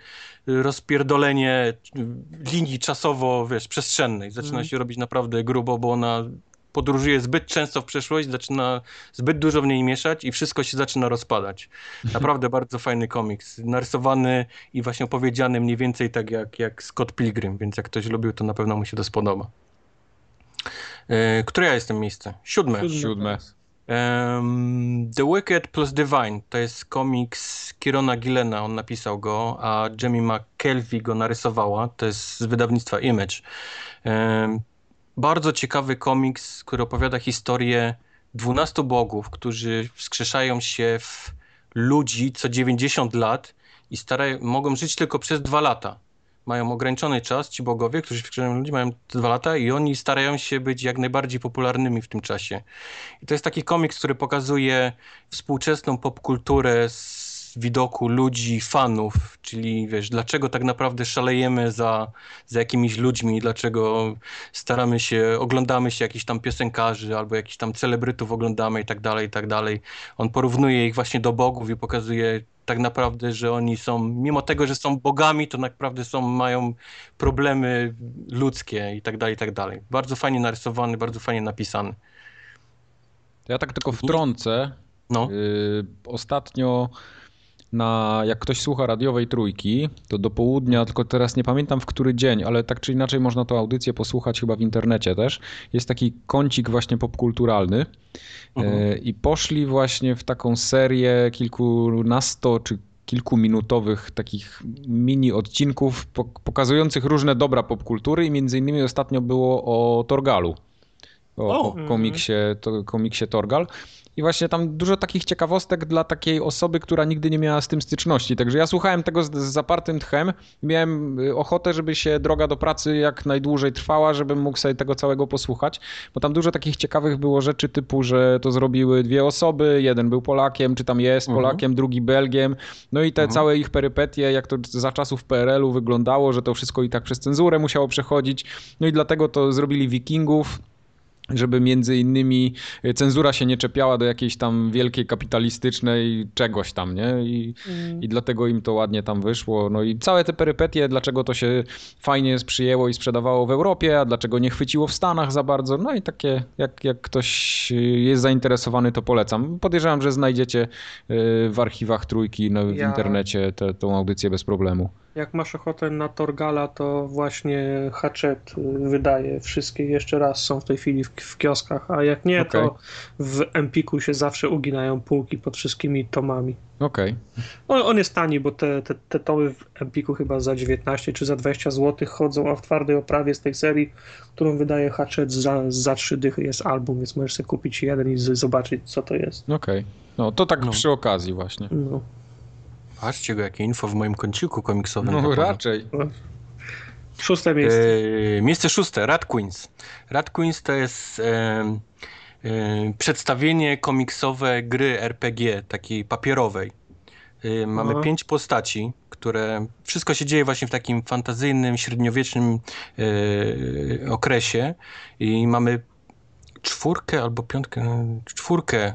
Speaker 1: y, rozpierdolenie y, linii czasowo, wiesz, przestrzennej. Zaczyna
Speaker 3: Mhm.
Speaker 1: się robić naprawdę grubo, bo ona podróżuje zbyt często w przeszłość, zaczyna zbyt dużo w niej mieszać i wszystko się zaczyna rozpadać. Naprawdę bardzo fajny komiks. Narysowany i właśnie opowiedziany mniej więcej tak jak, jak Scott Pilgrim, więc jak ktoś lubił, to na pewno mu się to spodoba. E, które ja jestem miejsce? Siódme.
Speaker 2: Siódme.
Speaker 1: Em, The Wicked plus Divine to jest komiks Kirona Gillena, on napisał go, a Jamie McKelvey go narysowała. To jest z wydawnictwa Image. Em, bardzo ciekawy komiks, który opowiada historię 12 bogów, którzy wskrzeszają się w ludzi co 90 lat i starają, mogą żyć tylko przez dwa lata. Mają ograniczony czas, ci bogowie, którzy wskrzeszają ludzi, mają te dwa lata i oni starają się być jak najbardziej popularnymi w tym czasie. I to jest taki komiks, który pokazuje współczesną popkulturę z widoku ludzi, fanów, czyli wiesz, dlaczego tak naprawdę szalejemy za, za jakimiś ludźmi, dlaczego staramy się, oglądamy się jakichś tam piosenkarzy albo jakichś tam celebrytów oglądamy i tak dalej, i tak dalej. On porównuje ich właśnie do bogów i pokazuje tak naprawdę, że oni są, mimo tego, że są bogami, to naprawdę są, mają problemy ludzkie i tak dalej, i tak dalej. Bardzo fajnie narysowany, bardzo fajnie napisany.
Speaker 2: Ja tak tylko wtrącę.
Speaker 1: No.
Speaker 2: Yy, ostatnio na, jak ktoś słucha radiowej trójki, to do południa, tylko teraz nie pamiętam w który dzień, ale tak czy inaczej można tą audycję posłuchać chyba w internecie też. Jest taki kącik właśnie popkulturalny
Speaker 1: Mhm.
Speaker 2: yy, i poszli właśnie w taką serię kilkunasto czy kilkuminutowych takich mini odcinków pok- pokazujących różne dobra popkultury i między innymi ostatnio było o Torgalu. O.
Speaker 1: o
Speaker 2: komiksie, to, komiksie Torgal. I właśnie tam dużo takich ciekawostek dla takiej osoby, która nigdy nie miała z tym styczności. Także ja słuchałem tego z, z zapartym tchem. Miałem y, ochotę, żeby się droga do pracy jak najdłużej trwała, żebym mógł sobie tego całego posłuchać. Bo tam dużo takich ciekawych było rzeczy typu, że to zrobiły dwie osoby. Jeden był Polakiem, czy tam jest
Speaker 1: Mhm.
Speaker 2: Polakiem, drugi Belgiem. No i te
Speaker 1: Mhm.
Speaker 2: całe ich perypetie, jak to za czasów PRL-u wyglądało, że to wszystko i tak przez cenzurę musiało przechodzić. No i dlatego to zrobili Wikingów żeby między innymi y, cenzura się nie czepiała do jakiejś tam wielkiej kapitalistycznej czegoś tam, nie? I, i dlatego im to ładnie tam wyszło. No i całe te perypetie, dlaczego to się fajnie przyjęło i sprzedawało w Europie, a dlaczego nie chwyciło w Stanach za bardzo. No i takie, jak, jak ktoś y, jest zainteresowany, to polecam. Podejrzewam, że znajdziecie y, w archiwach trójki no, w
Speaker 3: Ja-
Speaker 2: internecie tę audycję bez problemu.
Speaker 3: Jak masz ochotę na Torgala, to właśnie Hatchet y, wydaje wszystkie jeszcze raz, są w tej chwili w, w kioskach, a jak nie,
Speaker 2: Okej.
Speaker 3: to w Empiku się zawsze uginają półki pod wszystkimi tomami.
Speaker 2: Okej.
Speaker 3: On, on jest tani, bo te, te, te tomy w Empiku chyba za 19 czy za 20 zł chodzą, a w twardej oprawie z tej serii, którą wydaje Hatchet za, za 3 dychy jest album, więc możesz sobie kupić jeden i z, zobaczyć co to jest.
Speaker 2: Okej. No to tak
Speaker 1: No.
Speaker 2: przy okazji właśnie.
Speaker 3: No.
Speaker 1: Patrzcie go, jakie info w moim kąciku komiksowym.
Speaker 2: No raczej.
Speaker 3: Szóste miejsce.
Speaker 1: E, miejsce szóste, Rat Queens. Rat Queens to jest e, e, przedstawienie komiksowe gry RPG, takiej papierowej. E, mamy
Speaker 3: Aha.
Speaker 1: pięć postaci, które wszystko się dzieje właśnie w takim fantazyjnym, średniowiecznym e, okresie i mamy czwórkę albo piątkę, czwórkę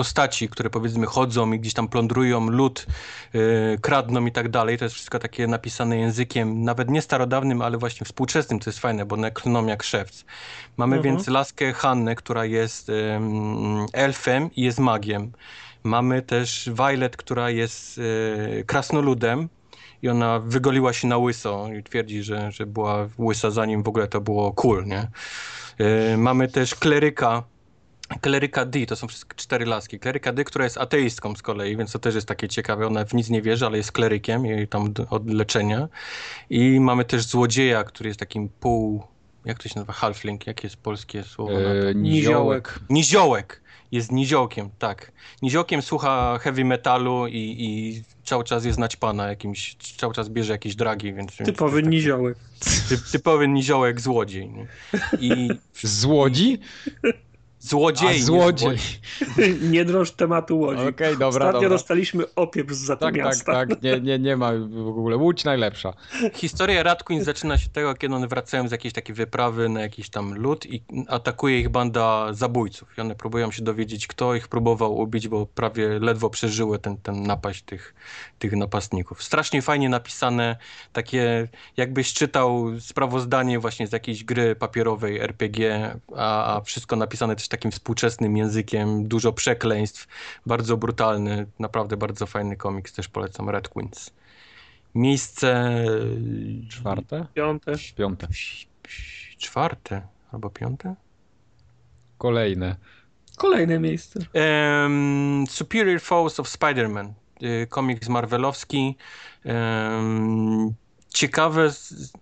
Speaker 1: postaci, które powiedzmy chodzą i gdzieś tam plądrują lud, yy, kradną i tak dalej. To jest wszystko takie napisane językiem nawet nie starodawnym, ale właśnie współczesnym, co jest fajne, bo one klną jak szewc. Mamy
Speaker 3: Mhm.
Speaker 1: więc laskę Hannę, która jest ym, elfem i jest magiem. Mamy też Violet, która jest yy, krasnoludem i ona wygoliła się na łyso i twierdzi, że, że była łysa zanim w ogóle to było cool, nie? Yy, mamy też kleryka, Kleryka D, to są wszystkie cztery laski. Kleryka D, która jest ateistką z kolei, więc to też jest takie ciekawe. Ona w nic nie wierzy, ale jest klerykiem i tam od leczenia. I mamy też złodzieja, który jest takim pół... Jak to się nazywa? Halfling. Jakie jest polskie słowo na to?
Speaker 2: E, niziołek.
Speaker 1: Niziołek. Jest niziołkiem, tak. Niziołkiem słucha heavy metalu i, i cały czas jest naćpana jakimś, cały czas bierze jakieś dragi, więc...
Speaker 3: Typowy
Speaker 1: więc taki
Speaker 3: niziołek.
Speaker 1: Ty, typowy niziołek złodziej. Nie? I
Speaker 2: Z Łodzi?
Speaker 1: Złodziej.
Speaker 2: A
Speaker 1: nie
Speaker 2: złodziej.
Speaker 3: Nie drąż tematu Łodzi.
Speaker 2: Okej, dobra,
Speaker 3: Ostatnio
Speaker 2: dobra.
Speaker 3: dostaliśmy opiew za
Speaker 2: Tak, tak,
Speaker 3: miasta.
Speaker 2: tak. Nie, nie, nie ma w ogóle. Łódź najlepsza.
Speaker 1: Historia Queen zaczyna się od tego, kiedy one wracają z jakiejś takiej wyprawy na jakiś tam lód i atakuje ich banda zabójców. I one próbują się dowiedzieć, kto ich próbował ubić, bo prawie ledwo przeżyły ten, ten napaść tych, tych napastników. Strasznie fajnie napisane, takie jakbyś czytał sprawozdanie właśnie z jakiejś gry papierowej RPG, a, a wszystko napisane też takim współczesnym językiem, dużo przekleństw, bardzo brutalny, naprawdę bardzo fajny komiks, też polecam Red Queens. Miejsce
Speaker 2: Czwarte?
Speaker 3: Piąte.
Speaker 2: Piąte.
Speaker 1: czwarte albo piąte?
Speaker 2: Kolejne.
Speaker 3: Kolejne miejsce.
Speaker 1: Em, Superior Foes of Spider-Man. y, Komiks marvelowski. Em, ciekawe. z-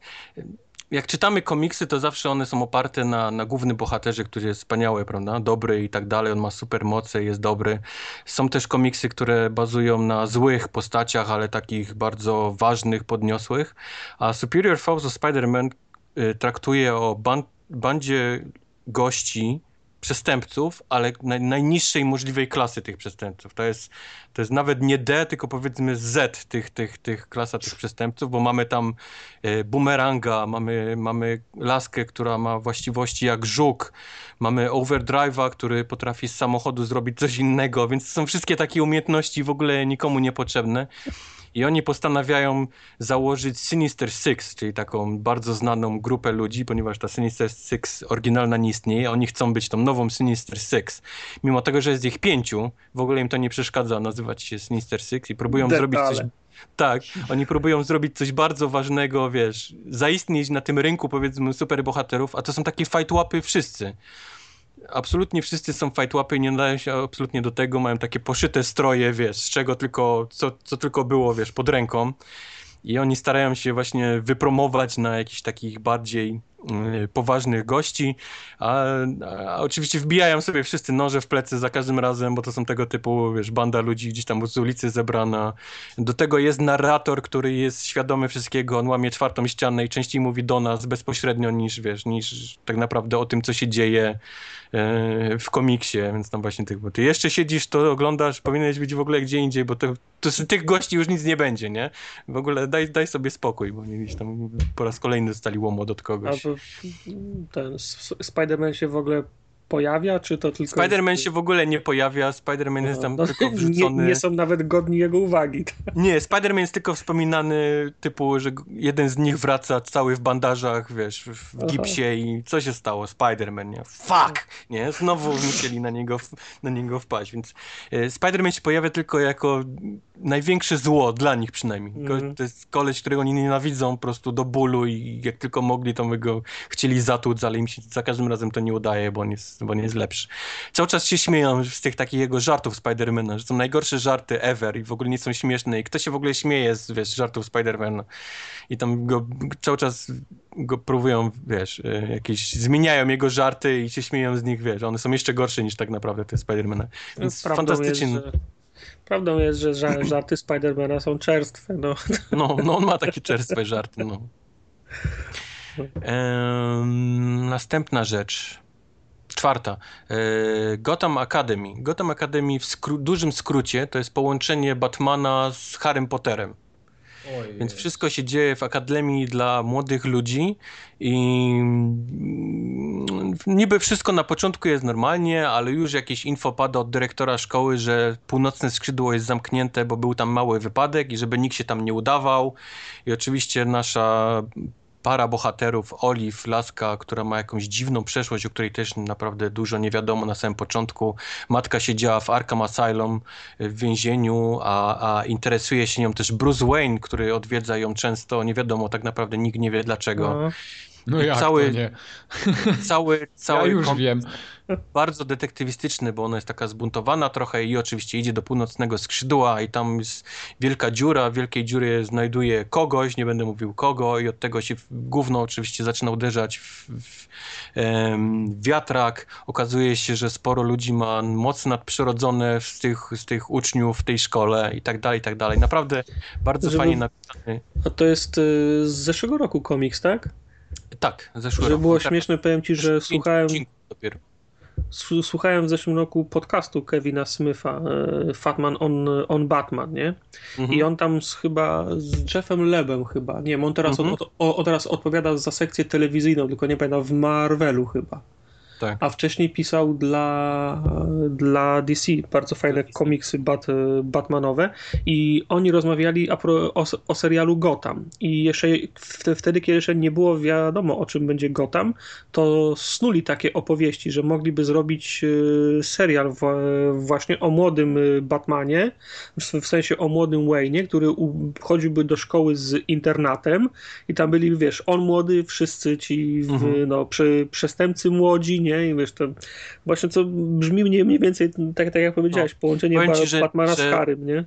Speaker 1: Jak czytamy komiksy, to zawsze one są oparte na, na głównym bohaterze, który jest wspaniały, prawda? Dobry i tak dalej. On ma super moce, jest dobry. Są też komiksy, które bazują na złych postaciach, ale takich bardzo ważnych, podniosłych. A Superior Foes of Spider-Man y, traktuje o ban bandzie gości, przestępców, ale naj, najniższej możliwej klasy tych przestępców. To jest, to jest nawet nie D, tylko powiedzmy Z tych, tych, tych klasa tych przestępców, bo mamy tam e, bumeranga, mamy, mamy laskę, która ma właściwości jak żuk, mamy overdrive'a, który potrafi z samochodu zrobić coś innego, więc są wszystkie takie umiejętności w ogóle nikomu niepotrzebne. I oni postanawiają założyć Sinister Six, czyli taką bardzo znaną grupę ludzi, ponieważ ta Sinister Six oryginalna nie istnieje. Oni chcą być tą nową Sinister Six. Mimo tego, że jest ich pięciu, w ogóle im to nie przeszkadza nazywać się Sinister Six i próbują
Speaker 3: Detale.
Speaker 1: zrobić coś. Tak, oni próbują zrobić coś bardzo ważnego, wiesz, zaistnieć na tym rynku, powiedzmy, superbohaterów, a to są takie fightłapy wszyscy. Absolutnie wszyscy są fightłapy i nie nadają się absolutnie do tego, mają takie poszyte stroje, wiesz, z czego tylko, co, co tylko było, wiesz, pod ręką. I oni starają się właśnie wypromować na jakichś takich bardziej poważnych gości, a, a, oczywiście wbijają sobie wszyscy noże w plecy za każdym razem, bo to są tego typu, wiesz, banda ludzi gdzieś tam z ulicy zebrana. Do tego jest narrator, który jest świadomy wszystkiego, on łamie czwartą ścianę i częściej mówi do nas bezpośrednio niż, wiesz, niż tak naprawdę o tym, co się dzieje e, w komiksie, więc tam właśnie tych, bo ty jeszcze siedzisz, to oglądasz, powinieneś być w ogóle gdzie indziej, bo to, to z tych gości już nic nie będzie, nie? W ogóle daj, daj sobie spokój, bo gdzieś tam po raz kolejny dostali łomot od kogoś.
Speaker 3: A ten Spider-Man się w ogóle pojawia, czy to tylko...
Speaker 1: Spider-Man jest... się w ogóle nie pojawia, Spider-Man jest tam no, tylko wrzucony...
Speaker 3: Nie, nie, są nawet godni jego uwagi.
Speaker 1: Nie, Spider-Man jest tylko wspominany typu, że jeden z nich wraca cały w bandażach, wiesz, w gipsie Aha. i co się stało? Spider-Man, nie? Fuck! Nie? Znowu musieli na niego, na niego wpaść, więc e, Spider-Man się pojawia tylko jako największe zło, dla nich przynajmniej. Mm. To jest koleś, którego oni nienawidzą po prostu do bólu i jak tylko mogli, to my go chcieli zatłuc, ale im się za każdym razem to nie udaje, bo on jest, bo on jest lepszy. Cały czas się śmieją z tych takich jego żartów Spidermana, że są najgorsze żarty ever i w ogóle nie są śmieszne i kto się w ogóle śmieje z wiesz, żartów Spidermana i tam go cały czas go próbują, wiesz, e, jakieś, zmieniają jego żarty i się śmieją z nich, wiesz, one są jeszcze gorsze niż tak naprawdę te Spidermana. Więc no, fantastycznie. Jest, że
Speaker 3: Prawdą jest, że żarty Spidermana są czerstwe. No.
Speaker 1: No, no on ma takie czerstwe żarty. No. Ehm, następna rzecz. Czwarta. Ehm, Gotham Academy. Gotham Academy w skró dużym skrócie to jest połączenie Batmana z Harrym Potterem. Więc wszystko się dzieje w Akademii dla młodych ludzi i mm, niby wszystko na początku jest normalnie, ale już jakieś info pada od dyrektora szkoły, że północne skrzydło jest zamknięte, bo był tam mały wypadek i żeby nikt się tam nie udawał. I oczywiście nasza para bohaterów, Olive, laska, która ma jakąś dziwną przeszłość, o której też naprawdę dużo nie wiadomo na samym początku. Matka siedziała w Arkham Asylum w więzieniu, a, a interesuje się nią też Bruce Wayne, który odwiedza ją często. Nie wiadomo tak naprawdę, nikt nie wie dlaczego.
Speaker 2: No, no jak cały, to nie?
Speaker 1: Cały, cały
Speaker 2: ja już wiem
Speaker 1: bardzo detektywistyczny, bo ona jest taka zbuntowana trochę i oczywiście idzie do północnego skrzydła i tam jest wielka dziura, w wielkiej dziury znajduje kogoś, nie będę mówił kogo i od tego się gówno oczywiście zaczyna uderzać w, w wiatrak. Okazuje się, że sporo ludzi ma mocy nadprzyrodzone z tych, z tych uczniów w tej szkole i tak dalej, i tak dalej. Naprawdę bardzo Żeby... fajnie napisany.
Speaker 3: A to jest y, z zeszłego roku komiks, tak?
Speaker 1: Tak, zeszły
Speaker 3: Że
Speaker 1: roku.
Speaker 3: było
Speaker 1: tak.
Speaker 3: śmieszne, powiem ci, że słuchałem... Dopiero. Słuchałem w zeszłym roku podcastu Kevina Smitha, e, Fatman on, on Batman, nie? Mhm. I on tam z, chyba z Jeffem Lebem chyba, nie wiem, on teraz, mhm. od, od, od, teraz odpowiada za sekcję telewizyjną, tylko nie pamiętam, w Marvelu chyba. Tak. A wcześniej pisał dla, dla DC bardzo fajne komiksy bat, Batmanowe i oni rozmawiali o, o, serialu Gotham. I jeszcze wtedy, kiedy jeszcze nie było wiadomo o czym będzie Gotham, to snuli takie opowieści, że mogliby zrobić e, serial właśnie o młodym e, Batmanie, w sensie o młodym Wayne'ie, który chodziłby do szkoły z internatem i tam byli, wiesz, on młody, wszyscy ci mhm. no, przy, przestępcy młodzi, nie? I wiesz, to właśnie co brzmi mniej, mniej więcej tak, tak jak powiedziałeś, no, połączenie ci, że, Batmana że... z Harrym, nie?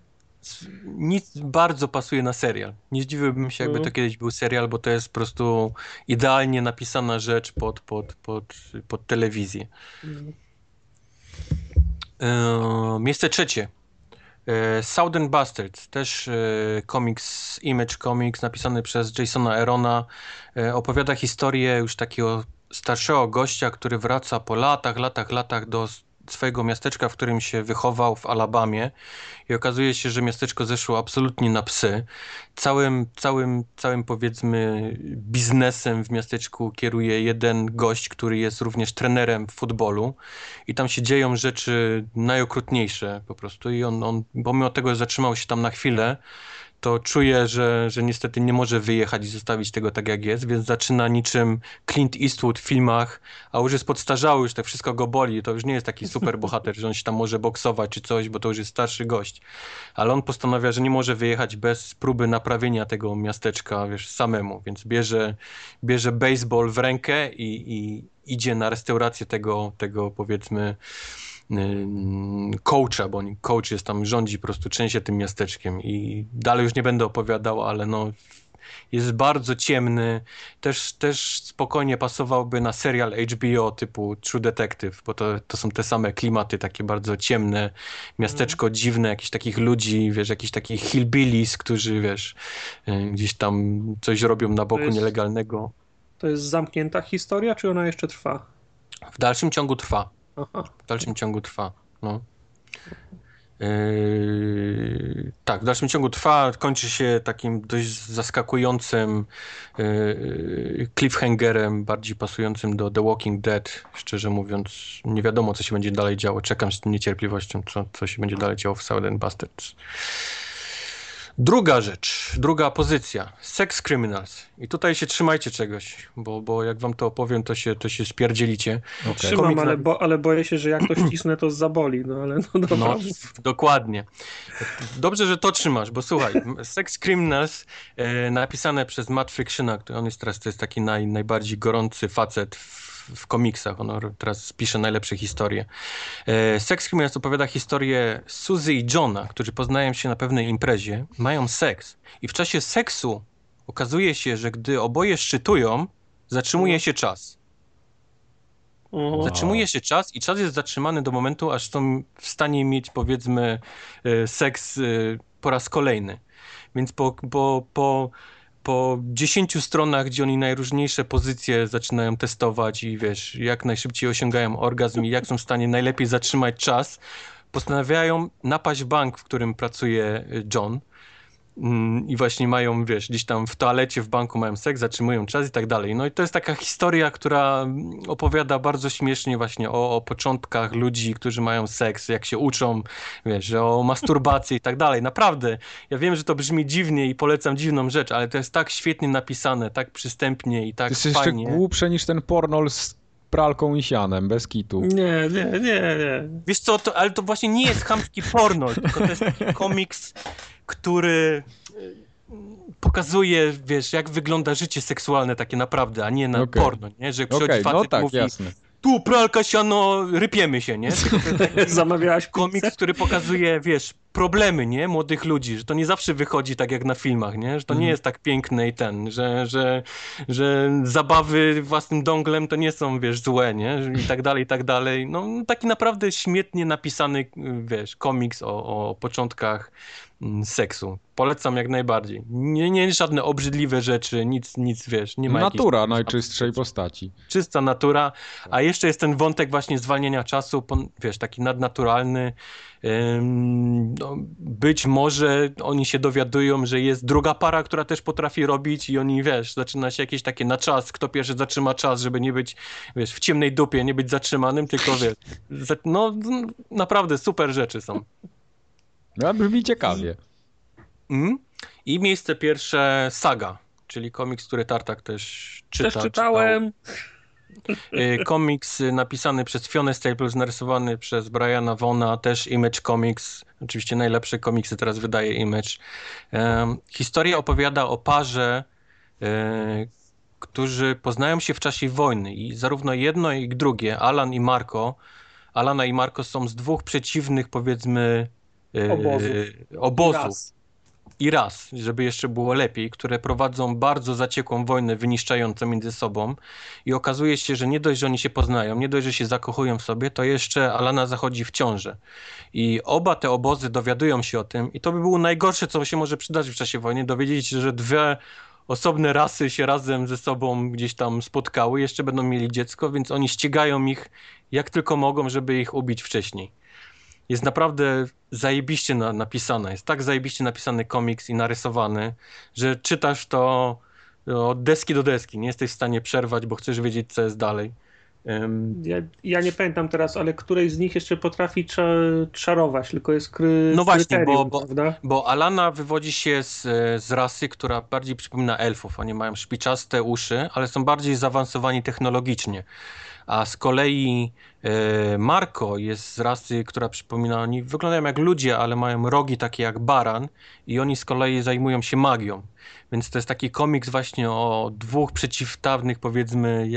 Speaker 1: Nic bardzo pasuje na serial. Nie zdziwiłbym się, jakby to mhm. kiedyś był serial, bo to jest po prostu idealnie napisana rzecz pod, pod, pod, pod telewizję. E, miejsce trzecie. E, Southern Bastards, też e, komiks, Image Comics, napisany przez Jasona Erona. E, opowiada historię już takiego starszego gościa, który wraca po latach, latach, latach do swojego miasteczka, w którym się wychował w Alabamie. I okazuje się, że miasteczko zeszło absolutnie na psy. Całym, całym, całym powiedzmy biznesem w miasteczku kieruje jeden gość, który jest również trenerem w futbolu. I tam się dzieją rzeczy najokrutniejsze po prostu. I on, on pomimo tego, że zatrzymał się tam na chwilę, to czuje, że, że niestety nie może wyjechać i zostawić tego tak jak jest, więc zaczyna niczym Clint Eastwood w filmach, a już jest podstarzały, już tak wszystko go boli, to już nie jest taki super bohater, że on się tam może boksować czy coś, bo to już jest starszy gość. Ale on postanawia, że nie może wyjechać bez próby naprawienia tego miasteczka, wiesz, samemu, więc bierze, bierze baseball w rękę i, i idzie na restaurację tego, tego powiedzmy coacha, bo coach jest tam, rządzi po prostu częściej tym miasteczkiem i dalej już nie będę opowiadał, ale no jest bardzo ciemny, też, też spokojnie pasowałby na serial HBO typu True Detective, bo to, to są te same klimaty, takie bardzo ciemne, miasteczko
Speaker 3: Mhm.
Speaker 1: dziwne, jakichś takich ludzi, wiesz, jakichś takich hillbillies, którzy, wiesz, y, gdzieś tam coś robią na boku
Speaker 3: jest-
Speaker 1: nielegalnego.
Speaker 3: To jest zamknięta historia, czy ona jeszcze trwa?
Speaker 1: W dalszym ciągu trwa. W dalszym ciągu trwa. No. Yy, tak, w dalszym ciągu trwa, kończy się takim dość zaskakującym yy, cliffhangerem, bardziej pasującym do The Walking Dead. Szczerze mówiąc, nie wiadomo, co się będzie dalej działo. Czekam z niecierpliwością, co, co się będzie dalej działo w Southern Bastards. Druga rzecz, druga pozycja. Sex Criminals. I tutaj się trzymajcie czegoś, bo, bo jak wam to opowiem, to się, to się spierdzielicie.
Speaker 2: Okej.
Speaker 3: Trzymam,
Speaker 1: Komik
Speaker 3: ale, bo, ale boję się, że jak to ścisnę, to zaboli. No ale no dobra.
Speaker 1: No, dokładnie. Dobrze, że to trzymasz, bo słuchaj, Sex Criminals e, napisane przez Matt Frictiona, który on jest teraz, to jest taki naj, najbardziej gorący facet w, w komiksach, on teraz pisze najlepsze historie. E, Sex Criminals opowiada historię Suzy i Johna, którzy poznają się na pewnej imprezie, mają seks i w czasie seksu okazuje się, że gdy oboje szczytują, zatrzymuje się czas.
Speaker 3: O,
Speaker 1: Zatrzymuje się czas i czas jest zatrzymany do momentu, aż są w stanie mieć powiedzmy e, seks e, po raz kolejny. Więc po, po, po, po 10 stronach, gdzie oni najróżniejsze pozycje zaczynają testować i wiesz, jak najszybciej osiągają orgazm i jak są w stanie najlepiej zatrzymać czas, postanawiają napaść bank, w którym pracuje e, John. Mm, I właśnie mają, wiesz, gdzieś tam w toalecie w banku mają seks, zatrzymują czas i tak dalej. No i to jest taka historia, która mm, opowiada bardzo śmiesznie właśnie o, o początkach ludzi, którzy mają seks, jak się uczą, wiesz, o masturbacji i tak dalej. Naprawdę, ja wiem, że to brzmi dziwnie i polecam dziwną rzecz, ale to jest tak świetnie napisane, tak przystępnie i
Speaker 2: To
Speaker 1: tak
Speaker 2: jest jeszcze
Speaker 1: fajnie.
Speaker 2: głupsze niż ten pornol z pralką i sianem, bez kitu.
Speaker 3: Nie, nie, nie, nie.
Speaker 1: Wiesz co, to, ale to właśnie nie jest chamski porno, tylko to jest taki komiks, który y, pokazuje, wiesz, jak wygląda życie seksualne takie naprawdę, a nie na
Speaker 2: Okej.
Speaker 1: porno, nie? Że przychodzi
Speaker 2: Okej,
Speaker 1: facet
Speaker 2: no tak,
Speaker 1: mówi,
Speaker 2: jasne.
Speaker 1: tu pralka, siano, rypiemy się, nie?
Speaker 3: Zamawiałaś
Speaker 1: komiks, który pokazuje, wiesz, problemy, nie? Młodych ludzi, że to nie zawsze wychodzi tak jak na filmach, nie? Że to nie
Speaker 2: Mhm.
Speaker 1: jest tak piękne i ten, że, że, że zabawy własnym donglem to nie są, wiesz, złe, nie? I tak dalej, i tak dalej. No, taki naprawdę śmietnie napisany, wiesz, komiks o, o początkach seksu. Polecam jak najbardziej. Nie, nie żadne obrzydliwe rzeczy, nic, nic, wiesz, nie ma
Speaker 2: Natura najczystszej postaci.
Speaker 1: czysta natura, a jeszcze jest ten wątek właśnie zwalniania czasu, wiesz, taki nadnaturalny. No, być może oni się dowiadują, że jest druga para, która też potrafi robić i oni, wiesz, zaczyna się jakieś takie na czas, kto pierwszy zatrzyma czas, żeby nie być, wiesz, w ciemnej dupie, nie być zatrzymanym, tylko, wiesz, no, naprawdę super rzeczy są.
Speaker 2: No, brzmi ciekawie.
Speaker 1: Mm. I miejsce pierwsze Saga, czyli komiks, który Tartak też czyta.
Speaker 3: Też czytałem.
Speaker 1: Y, Komiks y, napisany przez Fiona Staples, narysowany przez Briana Vona, też Image Comics. Oczywiście najlepsze komiksy teraz wydaje Image. Em, Historia opowiada o parze, e, którzy poznają się w czasie wojny i zarówno jedno i drugie, Alan i Marco, Alana i Marco są z dwóch przeciwnych, powiedzmy, e,
Speaker 3: Obozów.
Speaker 1: obozów
Speaker 3: Raz.
Speaker 1: i raz, żeby jeszcze było lepiej, które prowadzą bardzo zaciekłą wojnę wyniszczającą między sobą i okazuje się, że nie dość, że oni się poznają, nie dość, że się zakochują w sobie, to jeszcze Alana zachodzi w ciążę. I oba te obozy dowiadują się o tym i to by było najgorsze, co się może przydarzyć w czasie wojny, dowiedzieć się, że dwie osobne rasy się razem ze sobą gdzieś tam spotkały, jeszcze będą mieli dziecko, więc oni ścigają ich jak tylko mogą, żeby ich ubić wcześniej jest naprawdę zajebiście na, napisane. Jest tak zajebiście napisany komiks i narysowany, że czytasz to no, od deski do deski. Nie jesteś w stanie przerwać, bo chcesz wiedzieć, co jest dalej. Ym,
Speaker 3: Ja, ja nie pamiętam teraz, ale której z nich jeszcze potrafi cza- czarować, tylko jest kry,
Speaker 1: No właśnie, bo- bo-? Bo Alana wywodzi się z, z rasy, która bardziej przypomina elfów. Oni mają szpiczaste uszy, ale są bardziej zaawansowani technologicznie. A z kolei e, Marco jest z rasy, która przypomina, oni wyglądają jak ludzie, ale mają rogi takie jak baran i oni z kolei zajmują się magią. Więc to jest taki komiks właśnie o dwóch przeciwstawnych, powiedzmy,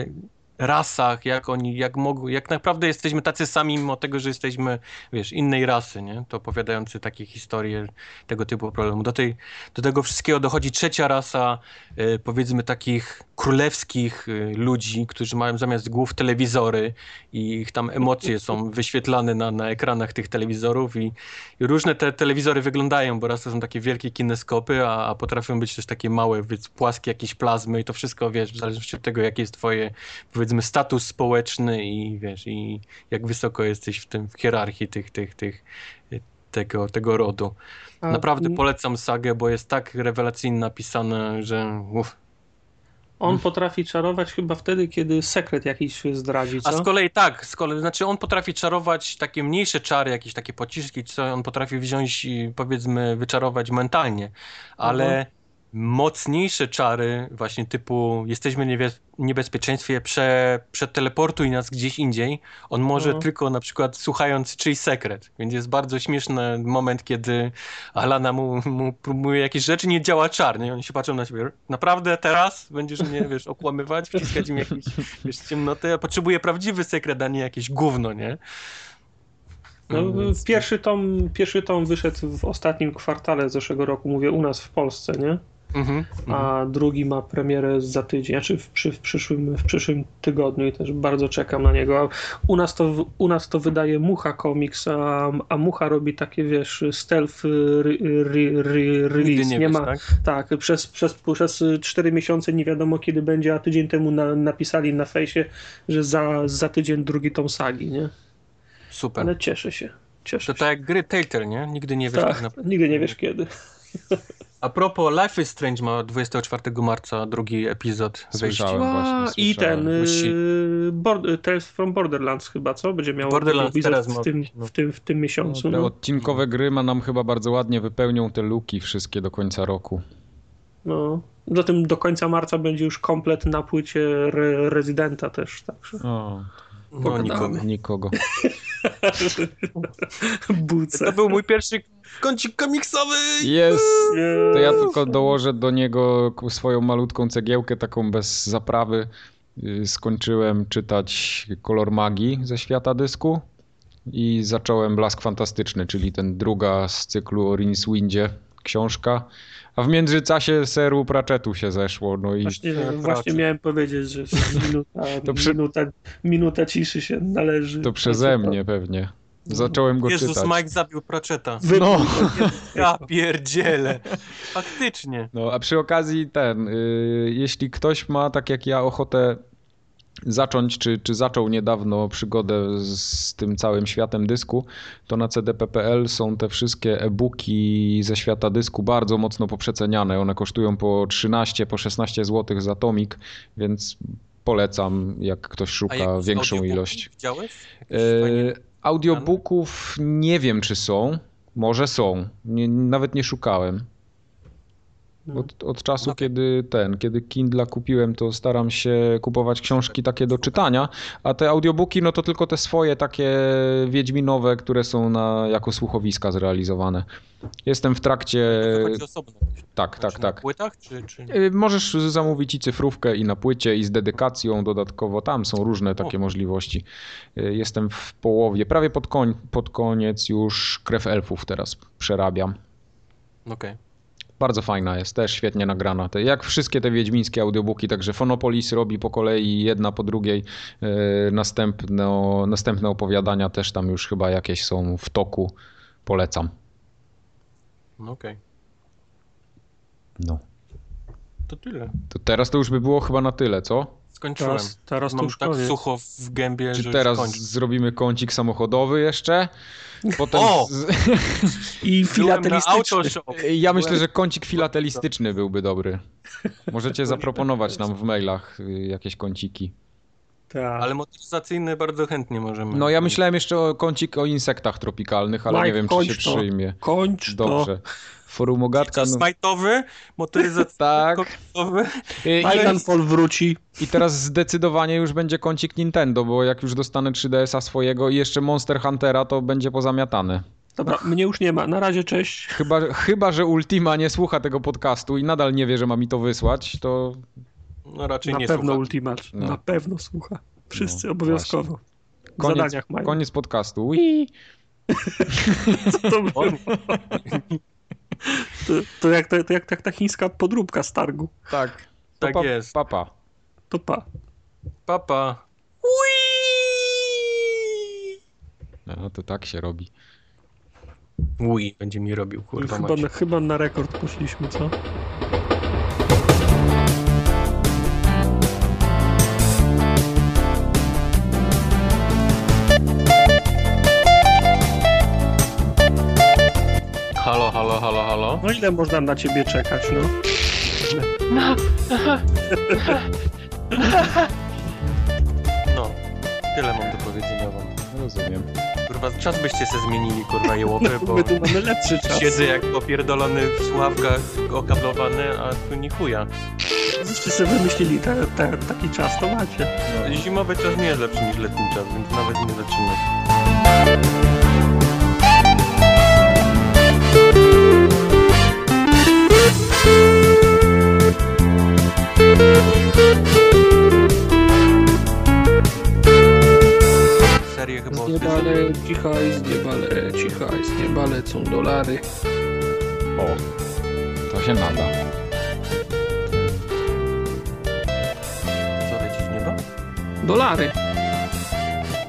Speaker 1: rasach, jak oni, jak mogą, jak naprawdę jesteśmy tacy sami, mimo tego, że jesteśmy, wiesz, innej rasy, nie? To opowiadający takie historie tego typu problemu. Do, tej, do tego wszystkiego dochodzi trzecia rasa, y, powiedzmy takich królewskich y, ludzi, którzy mają zamiast głów telewizory i ich tam emocje są wyświetlane na, na ekranach tych telewizorów i, i różne te telewizory wyglądają, bo raz to są takie wielkie kineskopy, a, a potrafią być też takie małe, więc płaskie jakieś plazmy i to wszystko, wiesz, w zależności od tego, jaki jest twoje, powiedzmy, status społeczny i wiesz, i jak wysoko jesteś w tym, w hierarchii tych, tych, tych, tego, tego rodu. Naprawdę polecam sagę, bo jest tak rewelacyjnie napisane, że uff.
Speaker 3: On potrafi czarować chyba wtedy, kiedy sekret jakiś zdradzi, co?
Speaker 1: A z kolei tak, z kolei, znaczy on potrafi czarować takie mniejsze czary, jakieś takie pociski, co on potrafi wziąć i powiedzmy wyczarować mentalnie, ale
Speaker 3: Mhm.
Speaker 1: Mocniejsze czary właśnie typu jesteśmy w niebezpieczeństwie, prze, przeteleportuj nas gdzieś indziej, on może
Speaker 3: Mhm.
Speaker 1: tylko na przykład słuchając czyjś sekret, więc jest bardzo śmieszny moment, kiedy Alana mu, mu próbuje jakieś rzeczy, nie działa czar, nie? Oni się patrzą na siebie, naprawdę teraz będziesz mnie, wiesz, okłamywać, wciskać mi jakieś, wiesz, ciemnoty, ja potrzebuję prawdziwy sekret, a nie jakieś gówno, nie?
Speaker 3: No,
Speaker 1: Mm,
Speaker 3: pierwszy, tom, pierwszy tom wyszedł w ostatnim kwartale zeszłego roku, mówię u nas w Polsce, nie?
Speaker 1: Mhm, mhm.
Speaker 3: A drugi ma premierę za tydzień, znaczy w, przy, w, przyszłym, w przyszłym tygodniu i też bardzo czekam na niego. U nas to, u nas to wydaje Mucha Comics, a, a Mucha robi takie, wiesz, stealth re, re, re,
Speaker 1: Nigdy
Speaker 3: release.
Speaker 1: nie,
Speaker 3: Nie,
Speaker 1: wiesz,
Speaker 3: ma,
Speaker 1: tak?
Speaker 3: tak, przez, przez, przez 4 miesiące nie wiadomo kiedy będzie, a tydzień temu na, napisali na fejsie, że za, za tydzień drugi tom sagi, nie?
Speaker 1: Super.
Speaker 3: Ale cieszę się. Cieszę
Speaker 1: To
Speaker 3: się.
Speaker 1: tak jak gry Telltale, nie? Nigdy nie wiesz,
Speaker 3: Tak,
Speaker 1: tak na...
Speaker 3: nigdy nie wiesz kiedy.
Speaker 1: A propos, Life is Strange ma 24 marca drugi epizod.
Speaker 2: Słyszałem właśnie.
Speaker 3: I
Speaker 2: słyszałem.
Speaker 3: ten
Speaker 1: Musi-
Speaker 3: y, Tales from Borderlands chyba, co? Będzie miał
Speaker 1: Borderlands teraz
Speaker 3: w tym,
Speaker 1: no.
Speaker 3: w tym, w tym
Speaker 2: No,
Speaker 3: miesiącu.
Speaker 2: te
Speaker 3: No,
Speaker 2: odcinkowe gry ma nam chyba bardzo ładnie wypełnią te luki wszystkie do końca roku.
Speaker 3: no. Zatem do końca marca będzie już komplet na płycie re Residenta też, także
Speaker 2: O,
Speaker 1: No, nikogo.
Speaker 2: nikogo.
Speaker 3: buce.
Speaker 1: To był mój pierwszy kącik komiksowy!
Speaker 2: Jest! To ja tylko dołożę do niego swoją malutką cegiełkę, taką bez zaprawy. Y, Skończyłem czytać Kolor Magii ze świata dysku i zacząłem Blask Fantastyczny, czyli ten druga z cyklu o Rincewind książka. A w międzyczasie seru Pratchettu się zeszło, no i
Speaker 3: Właśnie,
Speaker 1: Tak,
Speaker 3: właśnie miałem powiedzieć, że minuta,
Speaker 2: To przy-
Speaker 3: minuta, minuta ciszy się należy.
Speaker 2: to przeze mnie pewnie. Zacząłem go
Speaker 1: Jezus,
Speaker 2: czytać.
Speaker 1: Mike zabił Pratchetta.
Speaker 3: Wy...
Speaker 2: No.
Speaker 1: Ja pierdzielę. Faktycznie.
Speaker 2: No, a przy okazji ten, y, jeśli ktoś ma tak jak ja ochotę zacząć, czy, czy zaczął niedawno przygodę z, tym całym światem dysku, to na cdp.pl są te wszystkie e-booki ze świata dysku bardzo mocno poprzeceniane. One kosztują po 13, po 16 zł za tomik, więc polecam, jak ktoś szuka większą ilość.
Speaker 1: Widziałeś?
Speaker 2: E, audiobooków nie wiem, czy są. Może są. Nie, nawet nie szukałem. Od, od czasu,
Speaker 1: Okej.
Speaker 2: kiedy ten, kiedy Kindle kupiłem, to staram się kupować książki takie do czytania, a te audiobooki, no to tylko te swoje takie wiedźminowe, które są na, jako słuchowiska zrealizowane. Jestem w trakcie.
Speaker 1: Wychodzi osobno.
Speaker 2: Tak, tak,
Speaker 1: Czy
Speaker 2: tak.
Speaker 1: Na płytach, czy... czy...
Speaker 2: Y, Możesz zamówić i cyfrówkę, i na płycie, i z dedykacją dodatkowo. Tam są różne takie możliwości. Y, Jestem w połowie, prawie pod, koń, pod koniec już Krew Elfów teraz przerabiam.
Speaker 1: Okej.
Speaker 2: Bardzo fajna jest, też świetnie nagrana. Te, jak wszystkie te wiedźmińskie audiobooki, także Fonopolis robi po kolei jedna po drugiej następno, następne opowiadania też tam już chyba jakieś są w toku. Polecam.
Speaker 1: No okej.
Speaker 2: No.
Speaker 1: To tyle.
Speaker 2: To teraz to już by było chyba na tyle, co?
Speaker 1: Skończyłem.
Speaker 3: Teraz, teraz to
Speaker 1: Mam tak sucho w gębie, że
Speaker 2: Czy
Speaker 1: już
Speaker 2: teraz
Speaker 1: kończę.
Speaker 2: zrobimy kącik samochodowy jeszcze? Potem
Speaker 1: O!
Speaker 2: z...
Speaker 3: I filatelistyczny.
Speaker 2: Ja myślę, że kącik filatelistyczny byłby dobry. Możecie zaproponować nam w mailach y, jakieś kąciki.
Speaker 3: Tak.
Speaker 1: Ale motoryzacyjny bardzo chętnie możemy.
Speaker 2: No ja myślałem jeszcze o kącik o insektach tropikalnych, ale
Speaker 3: Mike,
Speaker 2: nie wiem, czy się
Speaker 3: to.
Speaker 2: przyjmie.
Speaker 3: Kończ
Speaker 2: Dobrze. Forum Ogatka. No,
Speaker 1: Smajtowy, motoryzacyjny,
Speaker 2: tak. i,
Speaker 3: Titanfall wróci.
Speaker 2: I teraz zdecydowanie już będzie kącik Nintendo, bo jak już dostanę 3DS-a swojego i jeszcze Monster Huntera, to będzie pozamiatane.
Speaker 3: Dobra, mnie już nie ma. Na razie, cześć.
Speaker 2: Chyba, chyba, że Ultima nie słucha tego podcastu i nadal nie wie, że ma mi to wysłać, to
Speaker 1: No raczej
Speaker 3: Na
Speaker 1: nie
Speaker 3: pewno
Speaker 1: słucha.
Speaker 3: Ultimacz.
Speaker 2: No.
Speaker 3: Na pewno słucha. Wszyscy
Speaker 2: No,
Speaker 3: obowiązkowo. W
Speaker 2: Koniec,
Speaker 3: zadaniach mają.
Speaker 2: koniec podcastu. Ui.
Speaker 3: Co to, było? To, to, jak, to, to jak tak ta chińska podróbka z targu.
Speaker 2: Tak. To
Speaker 1: Tak
Speaker 2: pa,
Speaker 1: jest.
Speaker 2: Papa.
Speaker 3: To pa.
Speaker 1: papa.
Speaker 2: No to tak się robi.
Speaker 1: Ui, będzie mi robił, kurwa
Speaker 3: Chyba na, chyba na rekord poszliśmy, co?
Speaker 1: Halo, halo, halo, halo.
Speaker 3: No ile można na ciebie czekać, no?
Speaker 1: No, tyle mam do powiedzenia wam.
Speaker 2: Rozumiem.
Speaker 1: Kurwa, czas byście se zmienili, kurwa, jełopy, bo
Speaker 3: My tu mamy lepszy czas.
Speaker 1: siedzę jak popierdolony w słuchawkach okablowany, a tu ni chuja.
Speaker 3: Żeście sobie wymyślili te, te, taki czas, to macie.
Speaker 1: Zimowy czas nie jest lepszy niż letni czas, więc nawet nie zaczynam. Serię chyba
Speaker 3: Z nieba
Speaker 1: odkryłem.
Speaker 3: leci hajs, z nieba leci hajs, z nieba lecą dolary.
Speaker 2: O. To się nada.
Speaker 1: Co leci z nieba?
Speaker 3: Dolary.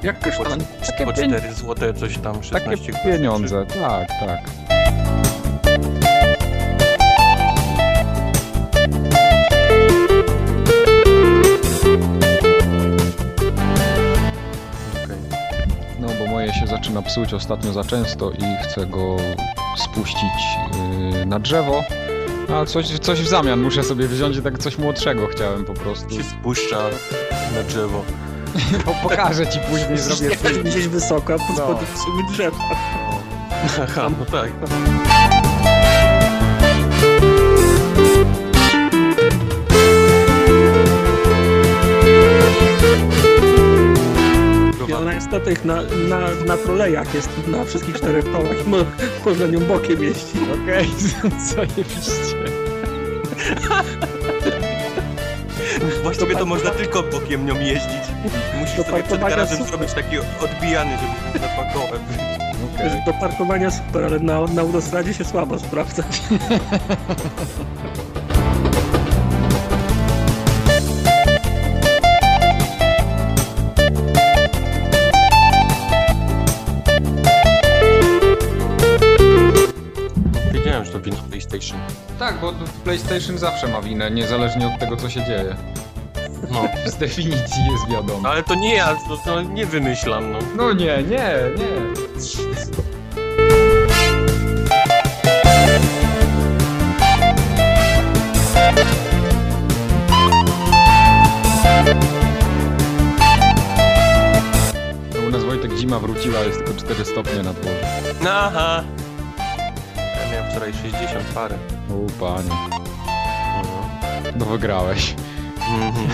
Speaker 3: Jak kasztan.
Speaker 1: Po 4 złote coś tam, 16
Speaker 2: Takie pieniądze. Tak, tak. Zaczyna psuć ostatnio za często i chcę go spuścić yy, na drzewo. A coś, coś w zamian muszę sobie wziąć i tak coś młodszego chciałem po prostu.
Speaker 1: Się spuszcza na drzewo.
Speaker 2: No, pokażę ci później, zrobię film.
Speaker 3: gdzieś wysoko, a pod
Speaker 2: No.
Speaker 3: spodem są drzewa.
Speaker 1: Aha, no tak.
Speaker 3: Jest na tych, na, na, na trolejach jest na wszystkich czterech kołach. Mo, można nią bokiem jeździć.
Speaker 2: Okej, zajebiście.
Speaker 1: Właściwie to można tylko bokiem nią jeździć. Musisz sobie przed garażem
Speaker 3: super.
Speaker 1: zrobić taki odbijany, żeby na pakołem.
Speaker 3: Wiesz, Do parkowania super, ale na, na autostradzie się słabo sprawdza.
Speaker 2: bo PlayStation zawsze ma winę, niezależnie od tego, co się dzieje.
Speaker 1: No.
Speaker 2: Z definicji jest wiadomo.
Speaker 1: Ale to nie ja, to, to nie wymyślam, no.
Speaker 2: No nie, nie, nie. No u nas Wojtek zima wróciła, jest tylko 4 stopnie na dworze.
Speaker 1: Aha. Ja miałem wczoraj 60 parę.
Speaker 2: O panie, no wygrałeś.
Speaker 1: Mhm.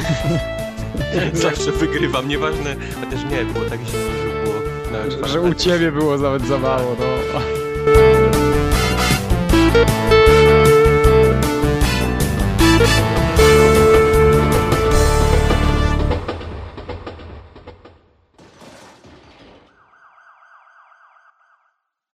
Speaker 1: Zawsze wygrywam, nieważne. Chociaż nie, było tak zimno, że było na
Speaker 2: Że u ciebie było nawet za mało, no.